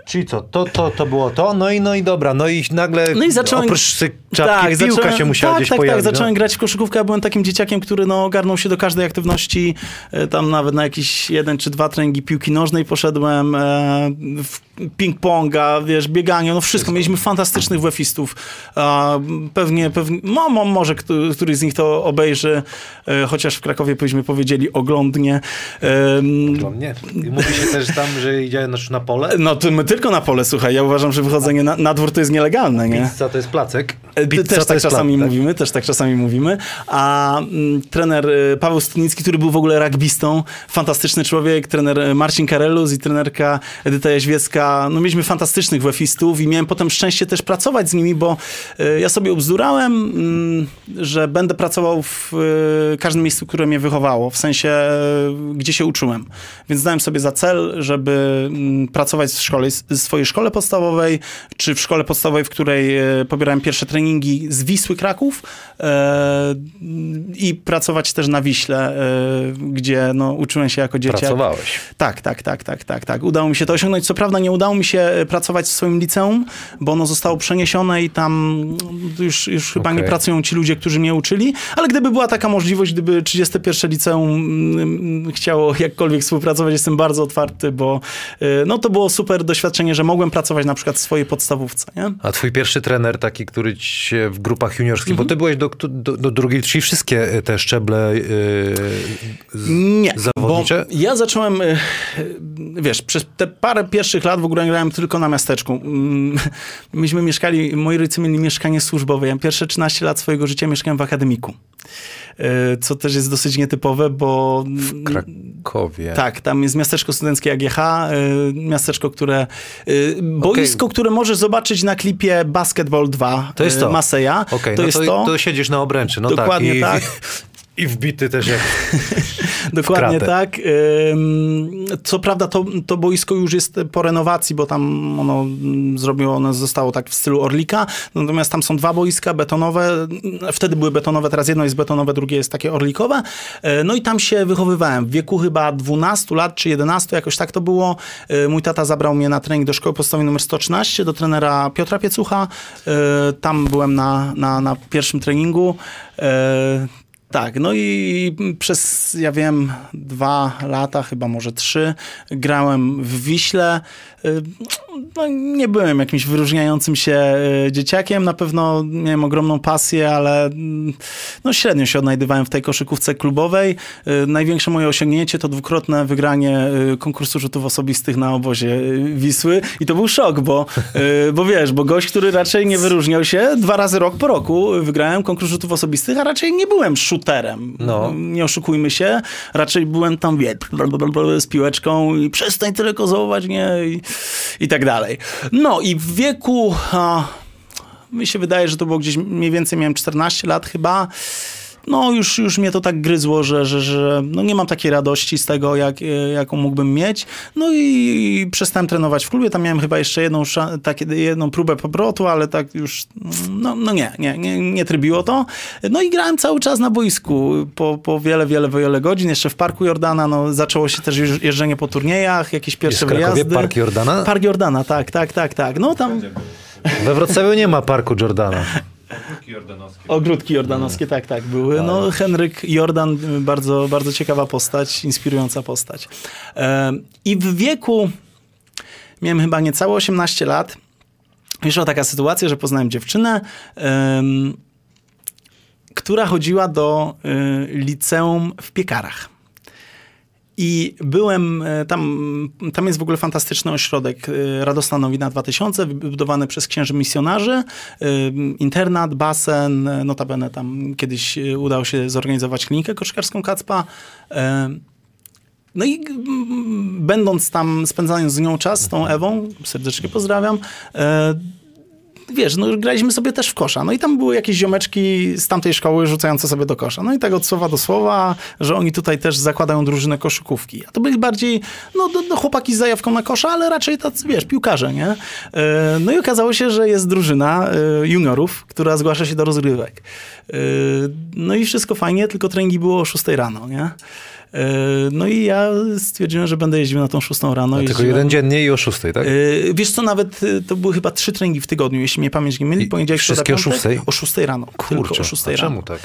S1: czyli co, to, to, to było to, no i, no i dobra, no i nagle
S6: No i zacząłem...
S1: oprócz czapki piłka
S6: zacząłem-
S1: się musiała
S6: tak,
S1: gdzieś
S6: tak,
S1: pojawić.
S6: Tak, zacząłem
S1: no.
S6: grać w koszykówkę, ja byłem takim dzieciakiem, który no, ogarnął się do każdej aktywności, e, tam nawet na jakieś jeden czy dwa treningi piłki nożnej poszedłem, e, w ping-ponga, wiesz, bieganie, no wszystko. Mieliśmy fantastycznych wefistów. Pewnie, pewnie, no, mo- może któ- któryś z nich to obejrzy, e, chociaż w Krakowie byśmy powiedzieli oglądnie. Em,
S1: nie. I Mówi się też tam, że idzie na, na pole.
S6: no to my tylko na pole, słuchaj, ja uważam, że wychodzenie na, na dwór to jest nielegalne, nie?
S1: Pizza to jest placek.
S6: E,
S1: Pizza
S6: też tak czasami
S1: placek.
S6: mówimy, też tak czasami mówimy. A mm, trener e, Paweł Studnicki, który był w ogóle rugbystą, fantastyczny człowiek, trener Marcin Karelus i trenerka Edyta Jaźwiecka, no mieliśmy fantastycznych wefistów i miałem potem szczęście też pracować z nimi, bo e, ja sobie obzdurałem, mm, że będę pracował w e, każdym miejscu, które mnie wychowało, w sensie e, gdzie się uczyłem. Więc dałem sobie za cel, żeby mm, pracować w szkole, w swojej szkole podstawowej, czy w szkole podstawowej, w której pobierałem pierwsze treningi z Wisły Kraków i pracować też na Wiśle, gdzie no, uczyłem się jako dzieciak.
S1: Pracowałeś.
S6: Tak, tak, tak, tak, tak, tak. Udało mi się to osiągnąć. Co prawda nie udało mi się e, pracować w swoim liceum, bo ono zostało przeniesione i tam mm, już, już chyba nie
S1: Okej.
S6: pracują ci ludzie, którzy mnie uczyli, ale gdyby była taka możliwość, gdyby 31 liceum mm, chciało jakkolwiek współpracować, jestem bardzo otwarty, bo e, no to było super doświadczenie, że mogłem pracować na przykład w swojej podstawówce, nie?
S1: A twój pierwszy trener taki, który ci się w grupach juniorskich,
S6: Mhm.
S1: bo ty byłeś do, do, do drugiej, czyli wszystkie e, te szczeble yy, z,
S6: Nie, bo ja zacząłem, e, wiesz, przez te parę pierwszych lat w ogóle grałem tylko na miasteczku. Mm, Myśmy mieszkali, moi rodzice mieli mieszkanie służbowe. Ja pierwsze 13 lat swojego życia mieszkałem w akademiku. E, Co też jest dosyć nietypowe, bo...
S1: w Krakowie.
S6: Tak, tam jest miasteczko studenckie AGH, miasteczko, które... Boisko, które możesz zobaczyć na klipie Basketball 2
S1: To jest to.
S6: Maseja.
S1: Okej,
S6: to
S1: no
S6: jest
S1: to,
S6: to.
S1: siedzisz na obręczy, no
S6: Dokładnie
S1: tak.
S6: tak.
S1: I wbity też jak...
S6: Dokładnie tak. Co prawda to, to boisko już jest po renowacji, bo tam ono mm, zrobiło, ono zostało tak w stylu Orlika, natomiast tam są dwa boiska betonowe, wtedy były betonowe, teraz jedno jest betonowe, drugie jest takie orlikowe. E, No i tam się wychowywałem. W wieku chyba 12 lat czy 11, jakoś tak to było. E, Mój tata zabrał mnie na trening do szkoły podstawowej numer 113, do trenera Piotra Piecucha. E, Tam byłem na, na, na pierwszym treningu. Tak, no i przez, ja wiem, dwa lata, chyba może trzy, grałem w Wiśle. Y, No, nie byłem jakimś wyróżniającym się y, dzieciakiem, na pewno miałem ogromną pasję, ale mm, no, średnio się odnajdywałem w tej koszykówce klubowej. Y, Największe moje osiągnięcie to dwukrotne wygranie konkursu rzutów osobistych na obozie Wisły i to był szok, bo, bo wiesz, bo gość, który raczej nie wyróżniał się, dwa razy rok po roku wygrałem konkurs rzutów osobistych, a raczej nie byłem shooterem.
S1: No.
S6: Nie oszukujmy się, raczej byłem tam wie, z piłeczką i przestań tyle kozować, nie? I, i tak dalej. No i w wieku... A, mi się wydaje, że to było gdzieś mniej więcej, miałem 14 lat chyba. No już, już mnie to tak gryzło, że, że, że no nie mam takiej radości z tego, jak, e, jaką mógłbym mieć. No i przestałem trenować w klubie. Tam miałem chyba jeszcze jedną, takie, jedną próbę powrotu, ale tak już, no, no nie, nie, nie, nie trybiło to. No i grałem cały czas na boisku po, po wiele, wiele, wiele godzin. Jeszcze w Parku Jordana, no zaczęło się też jeż- jeżdżenie po turniejach, jakieś
S1: Jest
S6: pierwsze
S1: Krakowie
S6: wyjazdy.
S1: Park Jordana?
S6: Park Jordana, tak, tak, tak, tak. No tam
S1: We Wrocławiu nie ma Parku Jordana.
S6: Ogródki jordanowskie, tak, tak, były. No Henryk Jordan, bardzo, bardzo ciekawa postać, inspirująca postać. E, I w wieku, miałem chyba niecałe 18 lat, wyszła taka sytuacja, że poznałem dziewczynę, która chodziła do y, liceum w Piekarach. I byłem, e, tam, tam jest w ogóle fantastyczny ośrodek e, Radosna Nowina 2000, wybudowany przez księży misjonarzy, e, internat, basen, notabene tam kiedyś udało się zorganizować klinikę koszykarską Kacpa. No i mm, będąc tam, spędzając z nią czas, z tą Ewą, serdecznie pozdrawiam, wiesz, no graliśmy sobie też w kosza. No i tam były jakieś ziomeczki z tamtej szkoły rzucające sobie do kosza. No i tak od słowa do słowa, że oni tutaj też zakładają drużynę koszykówki. A to byli bardziej, no, do, do chłopaki z zajawką na kosza, ale raczej tacy, wiesz, piłkarze, nie? E, No i okazało się, że jest drużyna e, juniorów, która zgłasza się do rozgrywek. E, No i wszystko fajnie, tylko treningi było o 6 rano, nie? E, No i ja stwierdziłem, że będę jeździł na tą 6 rano.
S1: Tylko
S6: Jeździłem-
S1: jeden dziennie i o szóstej, tak?
S6: Yy, wiesz co, nawet y, to były chyba trzy treningi w tygodniu, jeśli mnie pamięć nie myli. Poniedziałek,
S1: wszystkie o
S6: środa,
S1: szóstej?
S6: O 6 rano. tylko o 6
S1: a
S6: rano.
S1: czemu tak?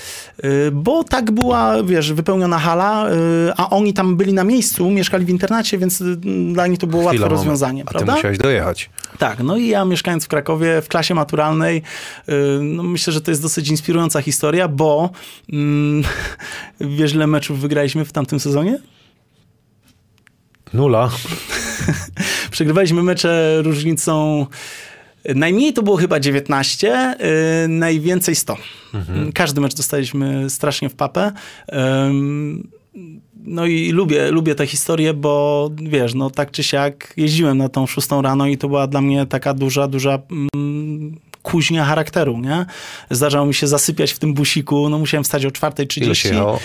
S6: Bo tak była, wiesz, wypełniona hala, a oni tam byli na miejscu, mieszkali w internacie, więc dla nich to było
S1: Chwila,
S6: łatwe
S1: moment.
S6: rozwiązanie,
S1: A ty
S6: prawda?
S1: musiałeś dojechać.
S6: Tak, no i ja mieszkając w Krakowie w klasie maturalnej, no myślę, że to jest dosyć inspirująca historia, bo mm, wiesz, ile meczów wygraliśmy w tamtym sezonie?
S1: Nula.
S6: Przegrywaliśmy mecze różnicą. Najmniej to było chyba 19, yy, najwięcej 100. Każdy mecz dostaliśmy strasznie w papę. Ym, no i lubię, lubię tę historię, bo wiesz, no tak czy siak jeździłem na tą szóstą rano i to była dla mnie taka duża, duża mm, kuźnia charakteru, nie? Zdarzało mi się zasypiać w tym busiku, no musiałem wstać o 4.30.
S1: Ile się? O,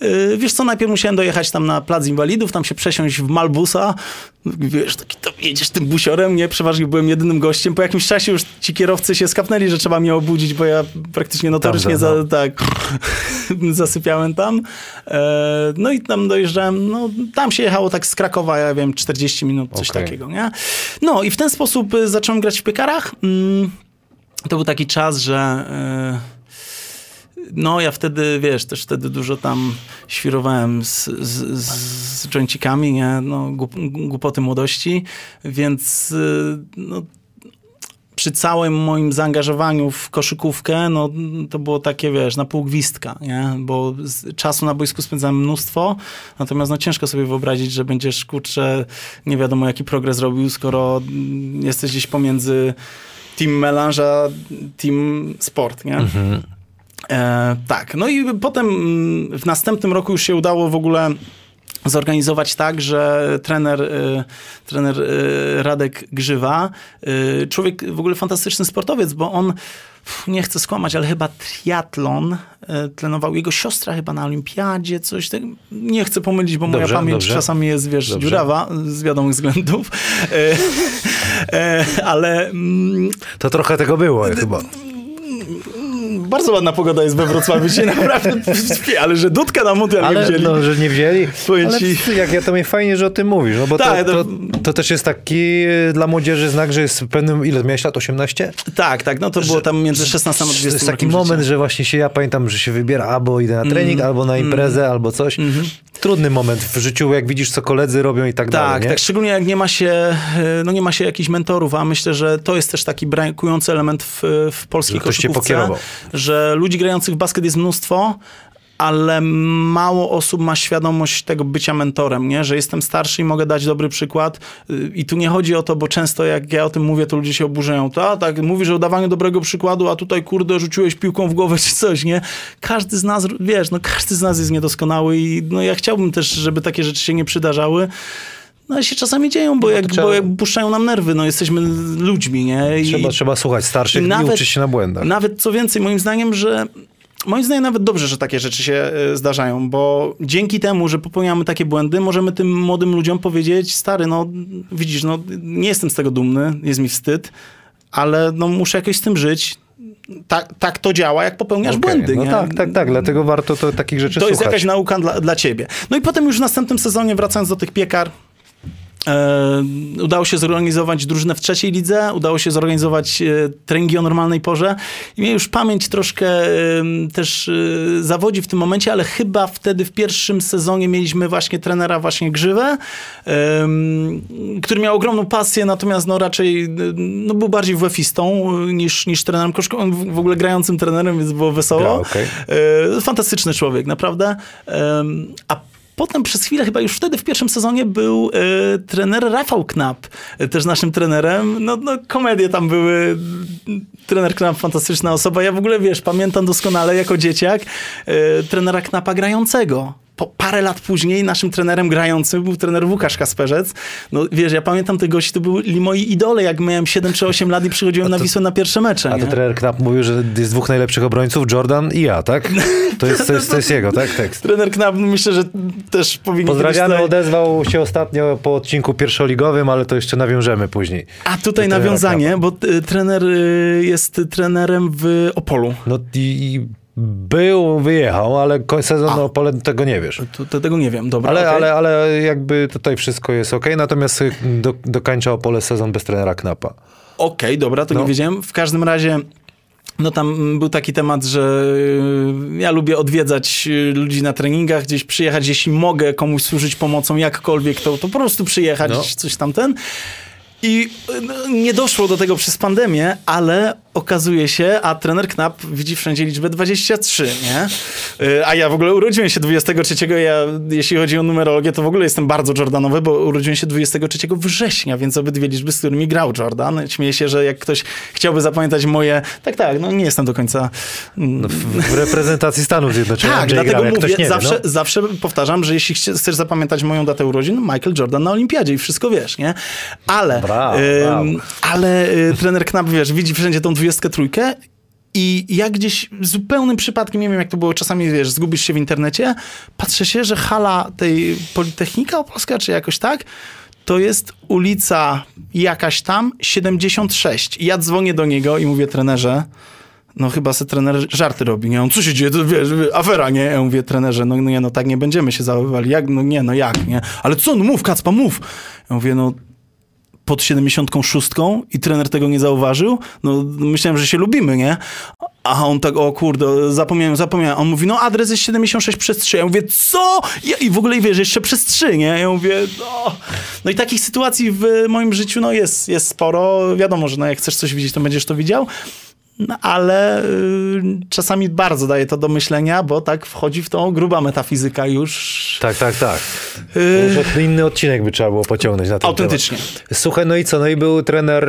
S6: Yy, Wiesz co, najpierw musiałem dojechać tam na plac inwalidów, tam się przesiąść w Malbusa. Wiesz, taki tam jedziesz tym busiorem, nie? Przeważnie byłem jedynym gościem. Po jakimś czasie już ci kierowcy się skapnęli, że trzeba mnie obudzić, bo ja praktycznie notorycznie
S1: Tam, no.
S6: za, tak zasypiałem tam. E, no i tam dojeżdżałem, no tam się jechało tak z Krakowa, ja wiem, 40 minut, coś
S1: Okej.
S6: takiego, nie? No i w ten sposób y, zacząłem grać w piekarach. Mm, to był taki czas, że... y, no, ja wtedy, wiesz, też wtedy dużo tam świrowałem z, z, z jointikami, nie? No, głup, głupoty młodości, więc y, no, przy całym moim zaangażowaniu w koszykówkę, no to było takie, wiesz, na pół gwizdka, nie? Bo czasu na boisku spędzałem mnóstwo, natomiast no ciężko sobie wyobrazić, że będziesz, kurczę, nie wiadomo jaki progres robił, skoro mm, jesteś gdzieś pomiędzy team melange a team sport, nie? E, tak, no i potem mm, w następnym roku już się udało w ogóle zorganizować tak, że trener, y, trener y, Radek Grzywa, y, człowiek w ogóle fantastyczny sportowiec, bo on pff, nie chcę skłamać, ale chyba triatlon trenował jego siostra chyba na olimpiadzie, coś tak. Nie chcę pomylić, bo moja
S1: Dobrze,
S6: pamięć
S1: dobrze.
S6: czasami jest, wiesz,
S1: Dobrze.
S6: dziurawa z wiadomych względów. E, ale mm,
S1: To trochę tego było chyba.
S6: bardzo ładna pogoda jest we Wrocławiu dzisiaj, naprawdę, ale że Dudka na mundial nie
S1: Ale
S6: wzięli.
S1: no, że nie wzięli. Ale jak ja to mi fajnie, że o tym mówisz, no bo
S6: Tak,
S1: to,
S6: to-
S1: to, też jest taki e, dla młodzieży znak, że jest w pewnym, ile miałeś lat? 18?
S6: Tak, tak, no to było tam między 16 a 20
S1: To jest taki moment,
S6: życia.
S1: że właśnie się, ja pamiętam, że się wybiera albo idę na trening, albo na imprezę, albo coś. Trudny moment w życiu, jak widzisz, co koledzy robią i tak, dalej.
S6: Tak, tak, szczególnie jak nie ma się, e, no nie ma się jakichś mentorów, a myślę, że to jest też taki brakujący element w, w polskiej
S1: Że
S6: koszykówce, że ludzi grających w basket jest mnóstwo, ale mało osób ma świadomość tego bycia mentorem, nie? że jestem starszy i mogę dać dobry przykład. Y, I tu nie chodzi o to, bo często jak ja o tym mówię, to ludzie się oburzają. To, a, tak, mówisz o dawaniu dobrego przykładu, a tutaj kurde rzuciłeś piłką w głowę czy coś, nie? Każdy z nas, wiesz, no każdy z nas jest niedoskonały i no ja chciałbym też, żeby takie rzeczy się nie przydarzały. No ale się czasami dzieją, bo, jak,
S1: trzeba-
S6: bo jak puszczają nam nerwy, no jesteśmy ludźmi, nie? I
S1: Trzeba, trzeba słuchać starszych i uczyć się na błędach.
S6: nawet co więcej, moim zdaniem, że Moim zdaniem nawet dobrze, że takie rzeczy się e, zdarzają, bo dzięki temu, że popełniamy takie błędy, możemy tym młodym ludziom powiedzieć, stary, no widzisz, no nie jestem z tego dumny, jest mi wstyd, ale no muszę jakoś z tym żyć. Tak, tak to działa, jak popełniasz
S1: Okej,
S6: błędy.
S1: No
S6: nie?
S1: tak, tak, tak, dlatego warto to, takich rzeczy
S6: To jest
S1: słuchać.
S6: jakaś nauka dla, dla ciebie. No i potem już w następnym sezonie, wracając do tych piekar, udało się zorganizować drużynę w trzeciej lidze, udało się zorganizować e, treningi o normalnej porze i mnie już pamięć troszkę e, też e, zawodzi w tym momencie, ale chyba wtedy w pierwszym sezonie mieliśmy właśnie trenera właśnie Grzywę, e, który miał ogromną pasję, natomiast no raczej e, no, był bardziej wefistą e, niż, niż trenerem koszykówki, w ogóle grającym trenerem, więc było wesoło.
S1: Gra.
S6: E, Fantastyczny człowiek, naprawdę. A potem przez chwilę, chyba już wtedy w pierwszym sezonie był e, trener Rafał Knap, e, też naszym trenerem. No, no komedie tam były. Trener Knap, fantastyczna osoba. Ja w ogóle, wiesz, pamiętam doskonale jako dzieciak e, trenera Knapa grającego. Po parę lat później naszym trenerem grającym był trener Łukasz Kasperzec. No wiesz, ja pamiętam tych gości, to byli moi idole, jak miałem 7 czy 8 lat i przychodziłem na Wisłę na pierwsze mecze.
S1: A to
S6: nie?
S1: trener Knap mówił, że jest dwóch najlepszych obrońców, Jordan i ja, tak? To jest, to jest, to jest jego, tak? Tekst.
S6: Trener Knap, myślę, że też powinien
S1: Pozdrawiamy,
S6: tutaj-
S1: odezwał się ostatnio po odcinku pierwszoligowym, ale to jeszcze nawiążemy później.
S6: A tutaj nawiązanie, bo y, trener y, jest trenerem w Opolu.
S1: No i, i był, wyjechał, ale sezon na Opole tego nie wiesz.
S6: To, to tego nie wiem, dobra.
S1: Ale,
S6: okej.
S1: ale, ale jakby tutaj wszystko jest ok, natomiast y, do, dokańcza Opole sezon bez trenera Knapa.
S6: Okej, dobra, to
S1: No.
S6: nie wiedziałem. W każdym razie. No tam był taki temat, że y, ja lubię odwiedzać y, ludzi na treningach, gdzieś przyjechać, jeśli mogę komuś służyć pomocą jakkolwiek, to, to po prostu przyjechać,
S1: No.
S6: coś tamten. I y, no, nie doszło do tego przez pandemię, ale okazuje się, a trener Knap widzi wszędzie liczbę 23, nie? Y, A ja w ogóle urodziłem się 23, ja jeśli chodzi o numerologię, to w ogóle jestem bardzo Jordanowy, bo urodziłem się 23 września, więc obydwie liczby, z którymi grał Jordan. Śmieję się, że jak ktoś chciałby zapamiętać moje... Tak, tak, no nie jestem do końca... mm,
S1: No, w, w reprezentacji Stanów Zjednoczonych
S6: tak, dlatego
S1: grał,
S6: mówię,
S1: nie
S6: zawsze,
S1: wie, no.
S6: zawsze powtarzam, że jeśli chcesz zapamiętać moją datę urodzin, Michael Jordan na olimpiadzie i wszystko wiesz, nie? Ale, ym, ale y, trener Knap, wiesz, widzi wszędzie tą 23 i ja gdzieś zupełnym przypadkiem, nie wiem jak to było, czasami wiesz, zgubisz się w internecie, patrzę się, że hala tej Politechnika Opolska, czy jakoś tak, to jest ulica jakaś tam, 76. I ja dzwonię do niego i mówię, trenerze, no chyba se trener żarty robi, nie? On, co się dzieje? To wiesz, afera, nie? Ja mówię, trenerze, no, no nie, no tak nie będziemy się zachowywali. Jak? No nie, no jak, nie? Ale co? No mów, Kacpa, mów! Ja mówię, no pod 76 i trener tego nie zauważył. No myślałem, że się lubimy, nie? A on tak, o kurde, zapomniałem, zapomniałem. On mówi, no adres jest 76 przez 3. Ja mówię, co? Ja, I w ogóle, wiesz, jeszcze przez 3, nie? Ja mówię, no. No i takich sytuacji w moim życiu, no jest, jest sporo. Wiadomo, że no, jak chcesz coś widzieć, to będziesz to widział. No, ale y, czasami bardzo daje to do myślenia, bo tak wchodzi w tą gruba metafizyka już.
S1: Tak, tak, tak.
S6: y,
S1: Może inny odcinek by trzeba było pociągnąć na ten
S6: Autentycznie.
S1: temat. Słuchaj, no i co? No i był trener...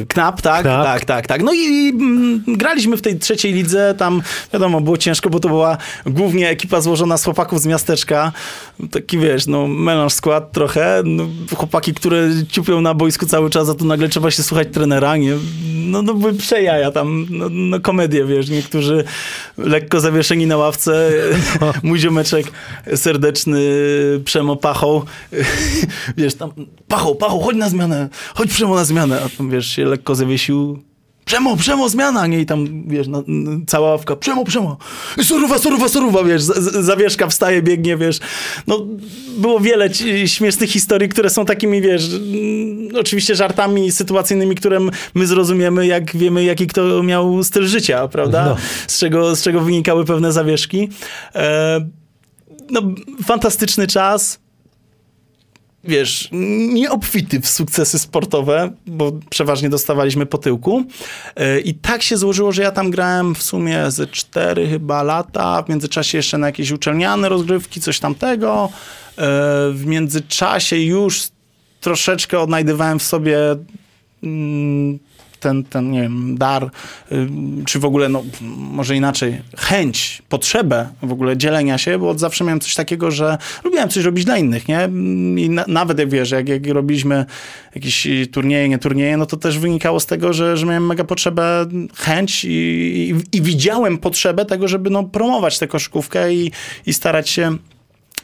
S1: E...
S6: Knap, tak,
S1: Knap.
S6: tak, tak, tak. No i, i mm, graliśmy w tej trzeciej lidze, tam wiadomo, było ciężko, bo to była głównie ekipa złożona z chłopaków z miasteczka. Taki wiesz, no melanż skład trochę. No, chłopaki, które ciupią na boisku cały czas, a tu nagle trzeba się słuchać trenera, nie? No, no były przejaja tam, no, no komedie, wiesz, niektórzy lekko zawieszeni na ławce. Mój ziomeczek serdeczny Przemo Pachą, wiesz, tam Pachą, Pachą, chodź na zmianę, chodź Przemo na zmianę, a tam wiesz, się lekko zawiesił. Przemo, Przemo, zmiana, nie? I tam, wiesz, no, no, cała ławka, Przemo, Przemo, soruwa, soruwa, soruwa, wiesz, zawieszka wstaje, biegnie, wiesz. No, było wiele śmiesznych historii, które są takimi, wiesz, mm, oczywiście żartami sytuacyjnymi, które my zrozumiemy, jak wiemy, jaki kto miał styl życia, prawda?
S1: No.
S6: Z, czego, z czego wynikały pewne zawieszki. E, no, fantastyczny czas. Wiesz, nieobfity w sukcesy sportowe, bo przeważnie dostawaliśmy po tyłku. E, I tak się złożyło, że ja tam grałem w sumie ze cztery chyba lata. W międzyczasie jeszcze na jakieś uczelniane rozgrywki, coś tamtego. E, W międzyczasie już troszeczkę odnajdywałem w sobie mm, ten, ten, nie wiem, dar, y, czy w ogóle, no, może inaczej, chęć, potrzebę w ogóle dzielenia się, bo od zawsze miałem coś takiego, że lubiłem coś robić dla innych, nie? I na, nawet jak wiesz, jak, jak robiliśmy jakieś turnieje, nie turnieje, no to też wynikało z tego, że, że miałem mega potrzebę, chęć i, i, i widziałem potrzebę tego, żeby no, promować tę koszykówkę i, i starać się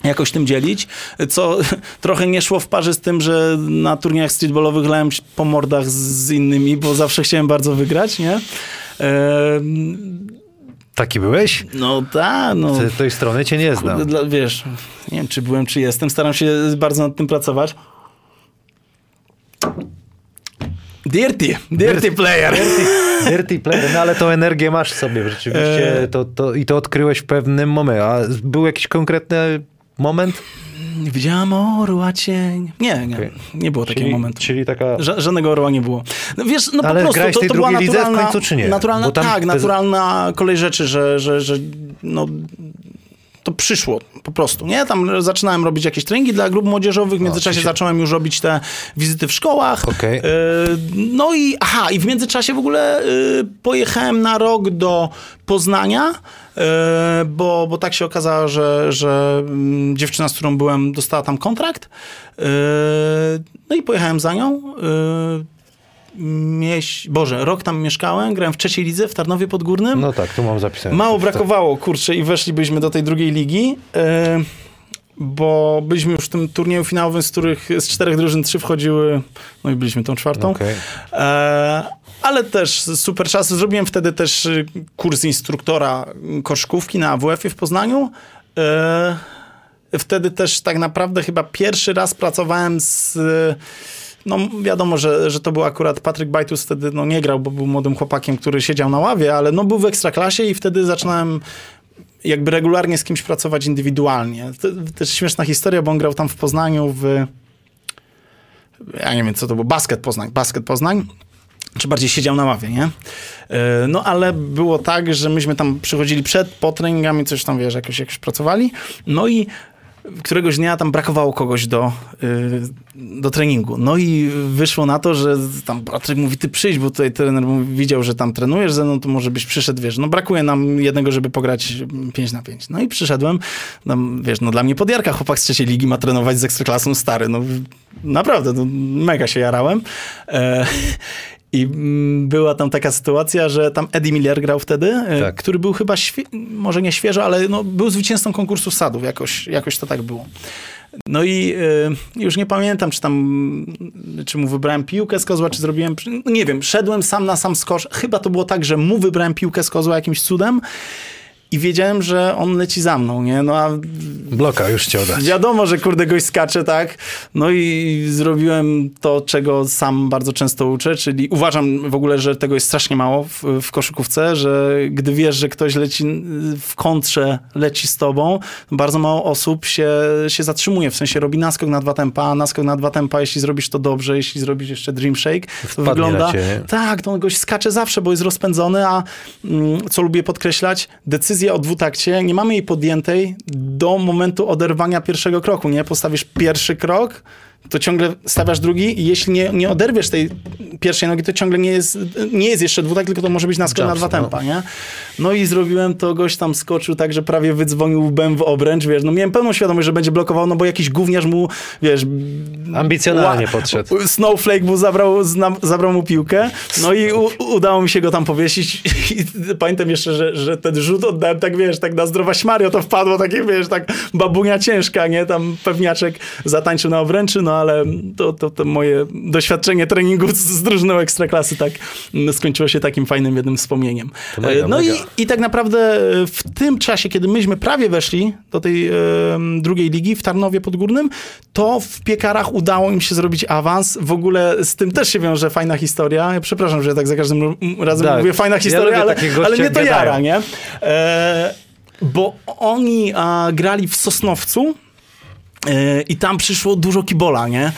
S6: jakoś tym dzielić, co trochę nie szło w parze z tym, że na turniejach streetballowych lałem po mordach z, innymi, bo zawsze chciałem bardzo wygrać, nie? Ehm,
S1: Taki byłeś?
S6: no tak, no.
S1: Z tej strony cię nie znam.
S6: Wiesz, nie wiem, czy byłem, czy jestem. Staram się bardzo nad tym pracować. Dirty, dirty player.
S1: Dirty player, no ale tą energię masz w sobie rzeczywiście
S6: E.
S1: to, to, i to odkryłeś w pewnym momencie. A był jakiś konkretny moment?
S6: Widziałam orła cień. Nie, nie,
S1: Okej.
S6: nie było takiego
S1: Czyli,
S6: momentu.
S1: czyli taka...
S6: Ża- żadnego orła nie było. No wiesz, no
S1: Ale
S6: po prostu
S1: grałeś
S6: to,
S1: tej
S6: to była
S1: drugiej lidze w
S6: naturalna,
S1: końcu, czy nie?
S6: naturalna tak,
S1: bez-
S6: naturalna kolej rzeczy, że, że, że no, to przyszło po prostu, nie? Tam zaczynałem robić jakieś treningi dla grup młodzieżowych, w międzyczasie
S1: się-
S6: zacząłem już robić te wizyty w szkołach.
S1: Okej.
S6: E, No i aha, i w międzyczasie w ogóle e, pojechałem na rok do Poznania, e, bo, bo tak się okazało, że, że mm, dziewczyna, z którą byłem, dostała tam kontrakt. No i pojechałem za nią. E, Mieś... Boże, rok tam mieszkałem, grałem w trzeciej lidze w Tarnowie Podgórnym.
S1: No tak, tu mam zapisane.
S6: Mało brakowało, kurczę, i weszlibyśmy do tej drugiej ligi, e, bo byliśmy już w tym turnieju finałowym, z których z czterech drużyn trzy wchodziły, no i byliśmy tą czwartą.
S1: Okej.
S6: E, ale też super czas. Zrobiłem wtedy też y, kurs instruktora koszkówki na AWF-ie w Poznaniu. E, wtedy też tak naprawdę chyba pierwszy raz pracowałem z... No wiadomo, że, że to był akurat Patryk Bajtus wtedy no, nie grał, bo był młodym chłopakiem, który siedział na ławie, ale no, był w ekstraklasie i wtedy zaczynałem jakby regularnie z kimś pracować indywidualnie. To też śmieszna historia, bo on grał tam w Poznaniu w ja nie wiem co to był, basket Poznań, basket Poznań czy bardziej siedział na ławie, nie? E, No ale było tak, że myśmy tam przychodzili przed, po treningami, coś tam, wiesz, jakoś, jakoś pracowali, no i któregoś dnia tam brakowało kogoś do, y, do treningu. No i wyszło na to, że tam Patryk mówi, ty przyjdź, bo tutaj trener widział, że tam trenujesz ze mną, to może byś przyszedł, wiesz, no brakuje nam jednego, żeby pograć 5 na 5. No i przyszedłem, tam, wiesz, no dla mnie podjarka, chłopak z trzeciej ligi ma trenować z ekstraklasą stary, no naprawdę, no, mega się jarałem. E, i mm, była tam taka sytuacja, że tam Eddie Miller grał wtedy, e,
S1: Tak.
S6: który był chyba, może nie świeżo, ale no, był zwycięzcą konkursu sadów, jakoś, jakoś to tak było. No i e, już nie pamiętam, czy tam, mm, czy mu wybrałem piłkę z kozła, czy zrobiłem, no nie wiem, szedłem sam na sam skocz. Chyba to było tak, że mu wybrałem piłkę z kozła jakimś cudem i wiedziałem, że on leci za mną, nie? No a
S1: Bloka już chciał dać.
S6: Wiadomo, że kurde gość skacze, tak? No i zrobiłem to, czego sam bardzo często uczę, czyli uważam w ogóle, że tego jest strasznie mało w, w koszykówce, że gdy wiesz, że ktoś leci w kontrze, leci z tobą, bardzo mało osób się, się zatrzymuje, w sensie robi naskok na dwa tempa, naskok na dwa tempa, jeśli zrobisz to dobrze, jeśli zrobisz jeszcze dream shake, to
S1: Wpadnie
S6: wygląda... Tak, to on gość skacze zawsze, bo jest rozpędzony, a mm, co lubię podkreślać, decyzja o dwutakcie, nie mamy jej podjętej do momentu oderwania pierwszego kroku, nie? Postawisz pierwszy krok, to ciągle stawiasz drugi i jeśli nie, nie oderwiesz tej pierwszej nogi, to ciągle nie jest, nie jest jeszcze dwutak, tylko to może być naskok na dwa
S1: no.
S6: tempa, nie? No i zrobiłem to, gość tam skoczył tak, że prawie wydzwonił w obręcz, wiesz, no miałem pełną świadomość, że będzie blokował, no bo jakiś gówniarz mu, wiesz,
S1: Ambicjonalnie podszedł.
S6: Snowflake mu zabrał, zabrał mu piłkę, no i u, udało mi się go tam powiesić. I pamiętam jeszcze, że, że ten rzut oddałem tak, wiesz, tak na zdrowaś Mario to wpadło, takie, wiesz, tak babunia ciężka, nie? Tam pewniaczek zatańczył na obręczy, no ale to, to, to moje doświadczenie treningu z, z drużyną Ekstraklasy tak mm, skończyło się takim fajnym jednym wspomnieniem.
S1: Mega,
S6: E, no
S1: mega.
S6: i, i tak naprawdę w tym czasie, kiedy myśmy prawie weszli do tej em, drugiej ligi w Tarnowie Podgórnym, to w piekarach udało im się zrobić awans. W ogóle z tym też się wiąże fajna historia. Ja przepraszam, że ja tak za każdym razem
S1: Tak.
S6: mówię fajna
S1: Ja
S6: historia,
S1: lubię
S6: ale, ale
S1: jak
S6: to
S1: gadają.
S6: jara, nie? E, bo oni a, grali w Sosnowcu. E, I tam przyszło dużo kibola, nie?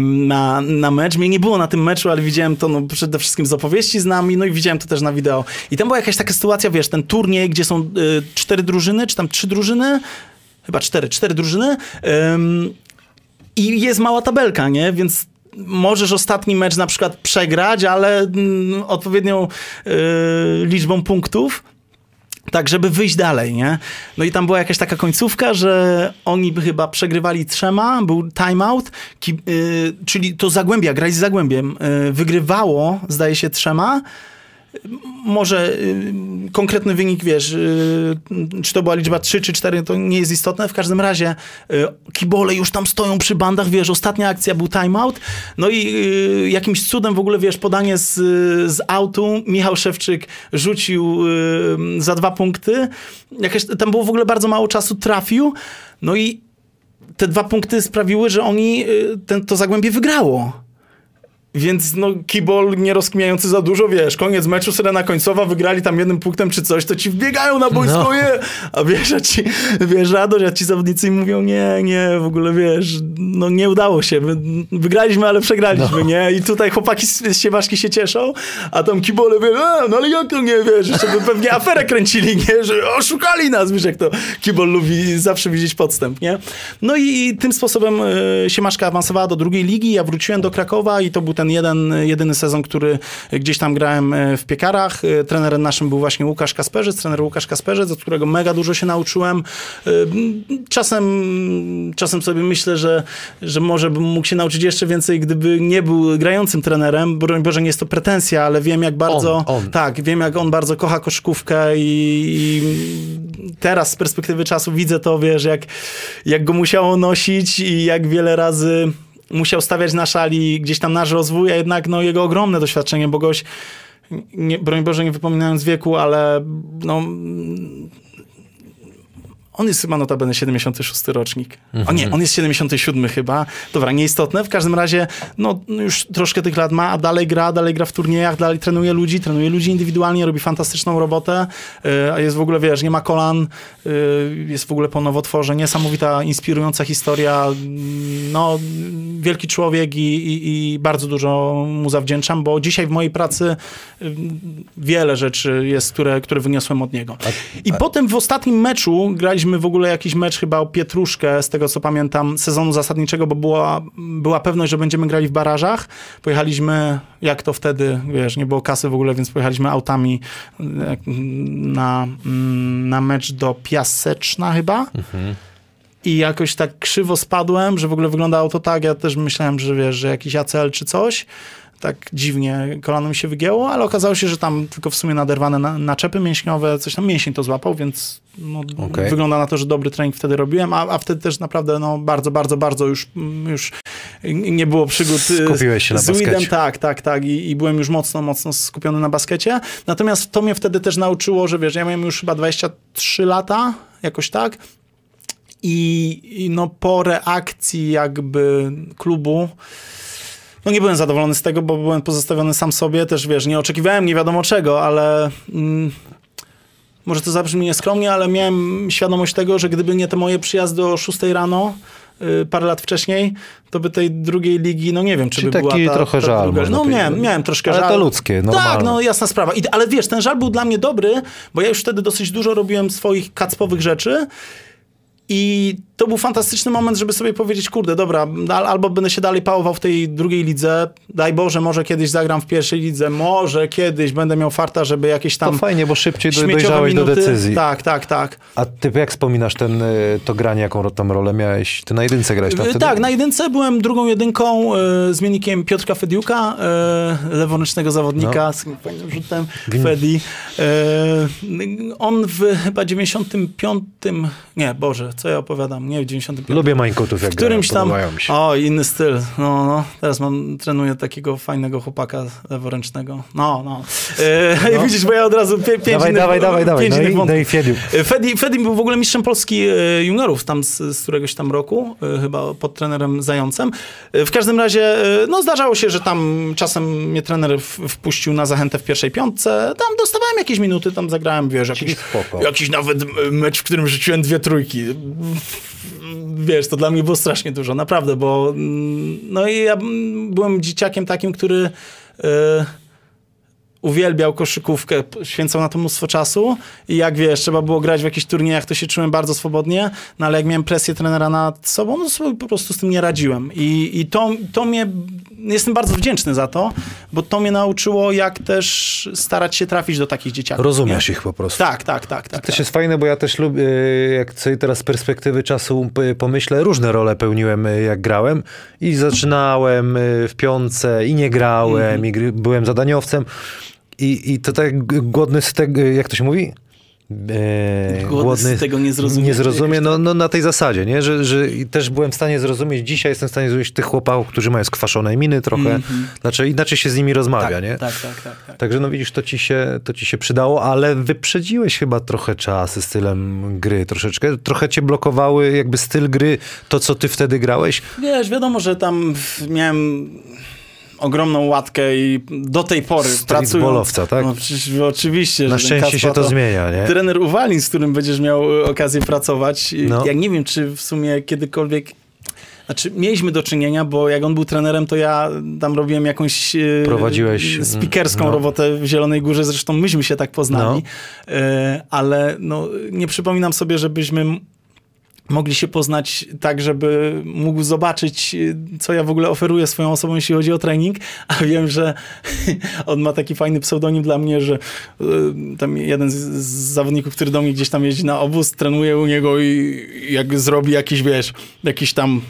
S6: Na, na mecz. Mnie nie było na tym meczu, ale widziałem to no, przede wszystkim z opowieści z nami, no i widziałem to też na wideo. I tam była jakaś taka sytuacja, wiesz, ten turniej, gdzie są y, cztery drużyny, czy tam trzy drużyny, chyba cztery, cztery drużyny. I jest mała tabelka, nie? Więc możesz ostatni mecz na przykład przegrać, ale mm, odpowiednią y, liczbą punktów. Tak, żeby wyjść dalej, nie? No i tam była jakaś taka końcówka, że oni by chyba przegrywali trzema, był timeout, ki- y, czyli to Zagłębia, grali z Zagłębiem, y, wygrywało, zdaje się, trzema. Może y, konkretny wynik, wiesz, y, czy to była liczba 3 czy 4, to nie jest istotne. W każdym razie y, kibole już tam stoją przy bandach, wiesz, ostatnia akcja był timeout. No i jakimś cudem w ogóle, wiesz, podanie z, z autu, Michał Szewczyk rzucił za dwa punkty. Jakaś, tam było w ogóle bardzo mało czasu, trafił. No i te dwa punkty sprawiły, że oni ten, to Zagłębie wygrało. Więc no, kibol nie rozkminiający za dużo, wiesz, koniec meczu, syrena końcowa, wygrali tam jednym punktem czy coś, to ci wbiegają na boisko,
S1: No.
S6: nie? A wiesz, a ci, wiesz, radość, a ci zawodnicy mówią, nie, nie, w ogóle, wiesz, no nie udało się, Wy- wygraliśmy, ale przegraliśmy,
S1: No.
S6: nie? I tutaj chłopaki z, z Siewaszki się cieszą, a tam kibole, wiesz, a, no ale jak to nie, wiesz, jeszcze by pewnie aferę kręcili, nie? Że oszukali nas, wiesz, jak to kibol lubi zawsze widzieć podstęp, nie? No i tym sposobem y, Siemaszka awansowała do drugiej ligi, ja wróciłem do Krakowa i to był ten jeden, jedyny sezon, który gdzieś tam grałem y, w piekarach. Y, Trenerem naszym był właśnie Łukasz Kasperzec, trener Łukasz Kasperzec, od którego mega dużo się nauczyłem. Y, Czasem, czasem sobie myślę, że, że może bym mógł się nauczyć jeszcze więcej, gdyby nie był grającym trenerem. Broń Boże, nie jest to pretensja, ale wiem jak bardzo...
S1: On, on.
S6: Tak, wiem jak on bardzo kocha koszykówkę i, i teraz z perspektywy czasu widzę to, wiesz, jak, jak go musiało nosić i jak wiele razy musiał stawiać na szali gdzieś tam nasz rozwój, a jednak no, jego ogromne doświadczenie, bo goś, nie, broń Boże, nie wypominając wieku, ale no, on jest chyba notabene 76 rocznik. O nie, on jest 77 chyba. Dobra, nieistotne. W każdym razie, no już troszkę tych lat ma, a dalej gra, dalej gra w turniejach, dalej trenuje ludzi, trenuje ludzi indywidualnie, robi fantastyczną robotę. Yy, A jest w ogóle, wiesz, nie ma kolan, yy, jest w ogóle po nowotworze. Niesamowita, inspirująca historia. No, wielki człowiek i, i, i bardzo dużo mu zawdzięczam, bo dzisiaj w mojej pracy yy, wiele rzeczy jest, które, które wyniosłem od niego. I potem w ostatnim meczu graliśmy w ogóle jakiś mecz chyba o Pietruszkę, z tego co pamiętam, sezonu zasadniczego, bo była, była pewność, że będziemy grali w barażach. Pojechaliśmy, jak to wtedy, wiesz, nie było kasy w ogóle, więc pojechaliśmy autami jak, na, mm, na mecz do Piaseczna chyba. I jakoś tak krzywo spadłem, że w ogóle wyglądało to tak, ja też myślałem, że wiesz, że jakiś ACL czy coś. Tak dziwnie kolano mi się wygięło, ale okazało się, że tam tylko w sumie naderwane na, naczepy mięśniowe, coś tam mięsień to złapał, więc no,
S1: Okej.
S6: wygląda na to, że dobry trening wtedy robiłem, a, a wtedy też naprawdę no, bardzo, bardzo, bardzo już, już nie było przygód y,
S1: Skupiłeś się na
S6: z weedem,
S1: baskecie.
S6: tak, tak, tak i, i byłem już mocno, mocno skupiony na baskecie, natomiast to mnie wtedy też nauczyło, że wiesz, ja miałem już chyba 23 lata, jakoś tak, i, i no po reakcji jakby klubu, no nie byłem zadowolony z tego, bo byłem pozostawiony sam sobie, też wiesz, nie oczekiwałem nie wiadomo czego, ale mm, może to zabrzmi nieskromnie, ale miałem świadomość tego, że gdyby nie te moje przyjazdy o 6 rano, y, parę lat wcześniej, to by tej drugiej ligi, no nie wiem, czy
S1: Czyli
S6: by była
S1: taki
S6: ta,
S1: trochę
S6: ta
S1: żal,
S6: druga. No miałem, miałem troszkę
S1: Ale
S6: żal.
S1: to ludzkie,
S6: Tak,
S1: normalne.
S6: no jasna sprawa. I, ale wiesz, ten żal był dla mnie dobry, bo ja już wtedy dosyć dużo robiłem swoich kacpowych rzeczy i to był fantastyczny moment, żeby sobie powiedzieć, kurde, dobra, al- albo będę się dalej pałował w tej drugiej lidze, daj Boże, może kiedyś zagram w pierwszej lidze, może kiedyś będę miał farta, żeby jakieś
S1: To
S6: tam
S1: fajnie, bo szybciej do, dojrzałeś do
S6: minuty.
S1: decyzji.
S6: Tak, tak, tak.
S1: A ty jak wspominasz ten, y, to granie, jaką tam rolę miałeś? Ty na jedynce grałeś tam
S6: Y,
S1: wtedy?
S6: Tak, na jedynce byłem drugą jedynką, y, zmiennikiem Piotrka Fediuka, y, leworęcznego zawodnika
S1: No.
S6: z fajnym rzutem, Fedi. Y, on w chyba 95, nie, Boże, co ja opowiadam, nie w 95.
S1: Lubię mańkotów, jak
S6: w którymś
S1: grają,
S6: tam,
S1: się.
S6: o, inny styl, no, no, teraz mam, trenuję takiego fajnego chłopaka leworęcznego, no, no. Y, Widzisz, bo ja od razu pie, pięć
S1: Dawaj,
S6: innych,
S1: dawaj, dawaj, dawaj. No
S6: innych
S1: i, no i Fiediuk.
S6: Fedi, Fedi był w ogóle mistrzem Polski e, juniorów tam z, z któregoś tam roku, e, chyba pod trenerem Zającem. E, W każdym razie, e, no zdarzało się, że tam czasem mnie trener wpuścił na zachętę w pierwszej piątce. Tam dostawałem jakieś minuty, tam zagrałem, wiesz, jakiś, jakiś nawet e, mecz, w którym rzuciłem dwie trójki. Wiesz, to dla mnie było strasznie dużo, naprawdę, bo mm, no i ja byłem dzieciakiem takim, który... e, uwielbiał koszykówkę, święcał na to mnóstwo czasu i jak wiesz, trzeba było grać w jakichś turniejach, to się czułem bardzo swobodnie, no ale jak miałem presję trenera nad sobą, no sobie po prostu z tym nie radziłem. I, i to, to mnie, jestem bardzo wdzięczny za to, bo to mnie nauczyło, jak też starać się trafić do takich dzieciaków.
S1: Rozumiesz
S6: nie?
S1: ich po prostu.
S6: Tak, tak, tak. tak,
S1: To też
S6: tak.
S1: jest fajne, bo ja też lubię, jak sobie teraz z perspektywy czasu pomyślę, różne role pełniłem, y, jak grałem. I zaczynałem y, w piątce, i nie grałem,
S6: Mhm.
S1: i gry, byłem zadaniowcem. I, I to tak głodny z tego, jak to się mówi? E,
S6: Głodny z tego nie zrozumie.
S1: Nie zrozumie, no, no na tej zasadzie, nie? Że, że też byłem w stanie zrozumieć, dzisiaj jestem w stanie zrozumieć tych chłopaków, którzy mają skwaszone miny trochę, znaczy inaczej się z nimi rozmawia,
S6: tak,
S1: nie?
S6: tak, tak, tak, tak.
S1: Także no widzisz, to ci, się, to ci się przydało, ale wyprzedziłeś chyba trochę czas z stylem gry troszeczkę. Trochę cię blokowały jakby styl gry, to co ty wtedy grałeś.
S6: Wiesz, wiadomo, że tam miałem ogromną łatkę i do tej pory pracując...
S1: Streetballowca, tak?
S6: No przecież oczywiście.
S1: Na szczęście się
S6: Kacpa
S1: to zmienia, nie?
S6: Trener Uwalin, z którym będziesz miał y, okazję pracować. y,
S1: No.
S6: Jak nie wiem, czy w sumie kiedykolwiek... Znaczy, mieliśmy do czynienia, bo jak on był trenerem, to ja tam robiłem jakąś e,
S1: Prowadziłeś,
S6: speakerską
S1: no.
S6: robotę w Zielonej Górze, zresztą myśmy się tak poznali, E, ale no, nie przypominam sobie, żebyśmy mogli się poznać tak, żeby mógł zobaczyć, e, co ja w ogóle oferuję swoją osobą, jeśli chodzi o trening, a wiem, że on ma taki fajny pseudonim dla mnie, że e, tam jeden z zawodników, który do mnie gdzieś tam jeździ na obóz, trenuje u niego i jak zrobi jakiś, wiesz, jakiś tam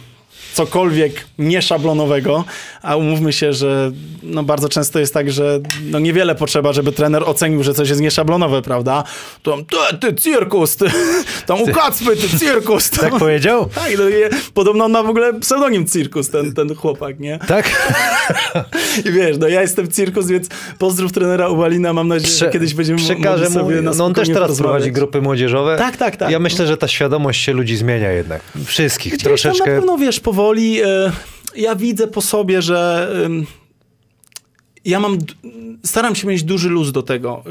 S6: cokolwiek nieszablonowego, a umówmy się, że no bardzo często jest tak, że no niewiele potrzeba, żeby trener ocenił, że coś jest nieszablonowe, prawda? To ty, ty cirkus, ty, tam u Kacpy, ty cirkus. Tam,
S1: Tak powiedział?
S6: tak, no i podobno on ma w ogóle pseudonim cirkus, ten, ten chłopak, nie?
S1: Tak?
S6: I wiesz, no ja jestem cirkus, więc pozdrów trenera Uwalina, mam nadzieję, że kiedyś będziemy
S1: przekażę
S6: mogli
S1: mu,
S6: sobie na
S1: no on też teraz prowadzi grupy młodzieżowe.
S6: Tak, tak, tak.
S1: Ja myślę, że ta świadomość się ludzi zmienia jednak. Wszystkich
S6: Gdzieś tam
S1: troszeczkę.
S6: na pewno, wiesz, powoli e, ja widzę po sobie, że ja mam, staram się mieć duży luz do tego,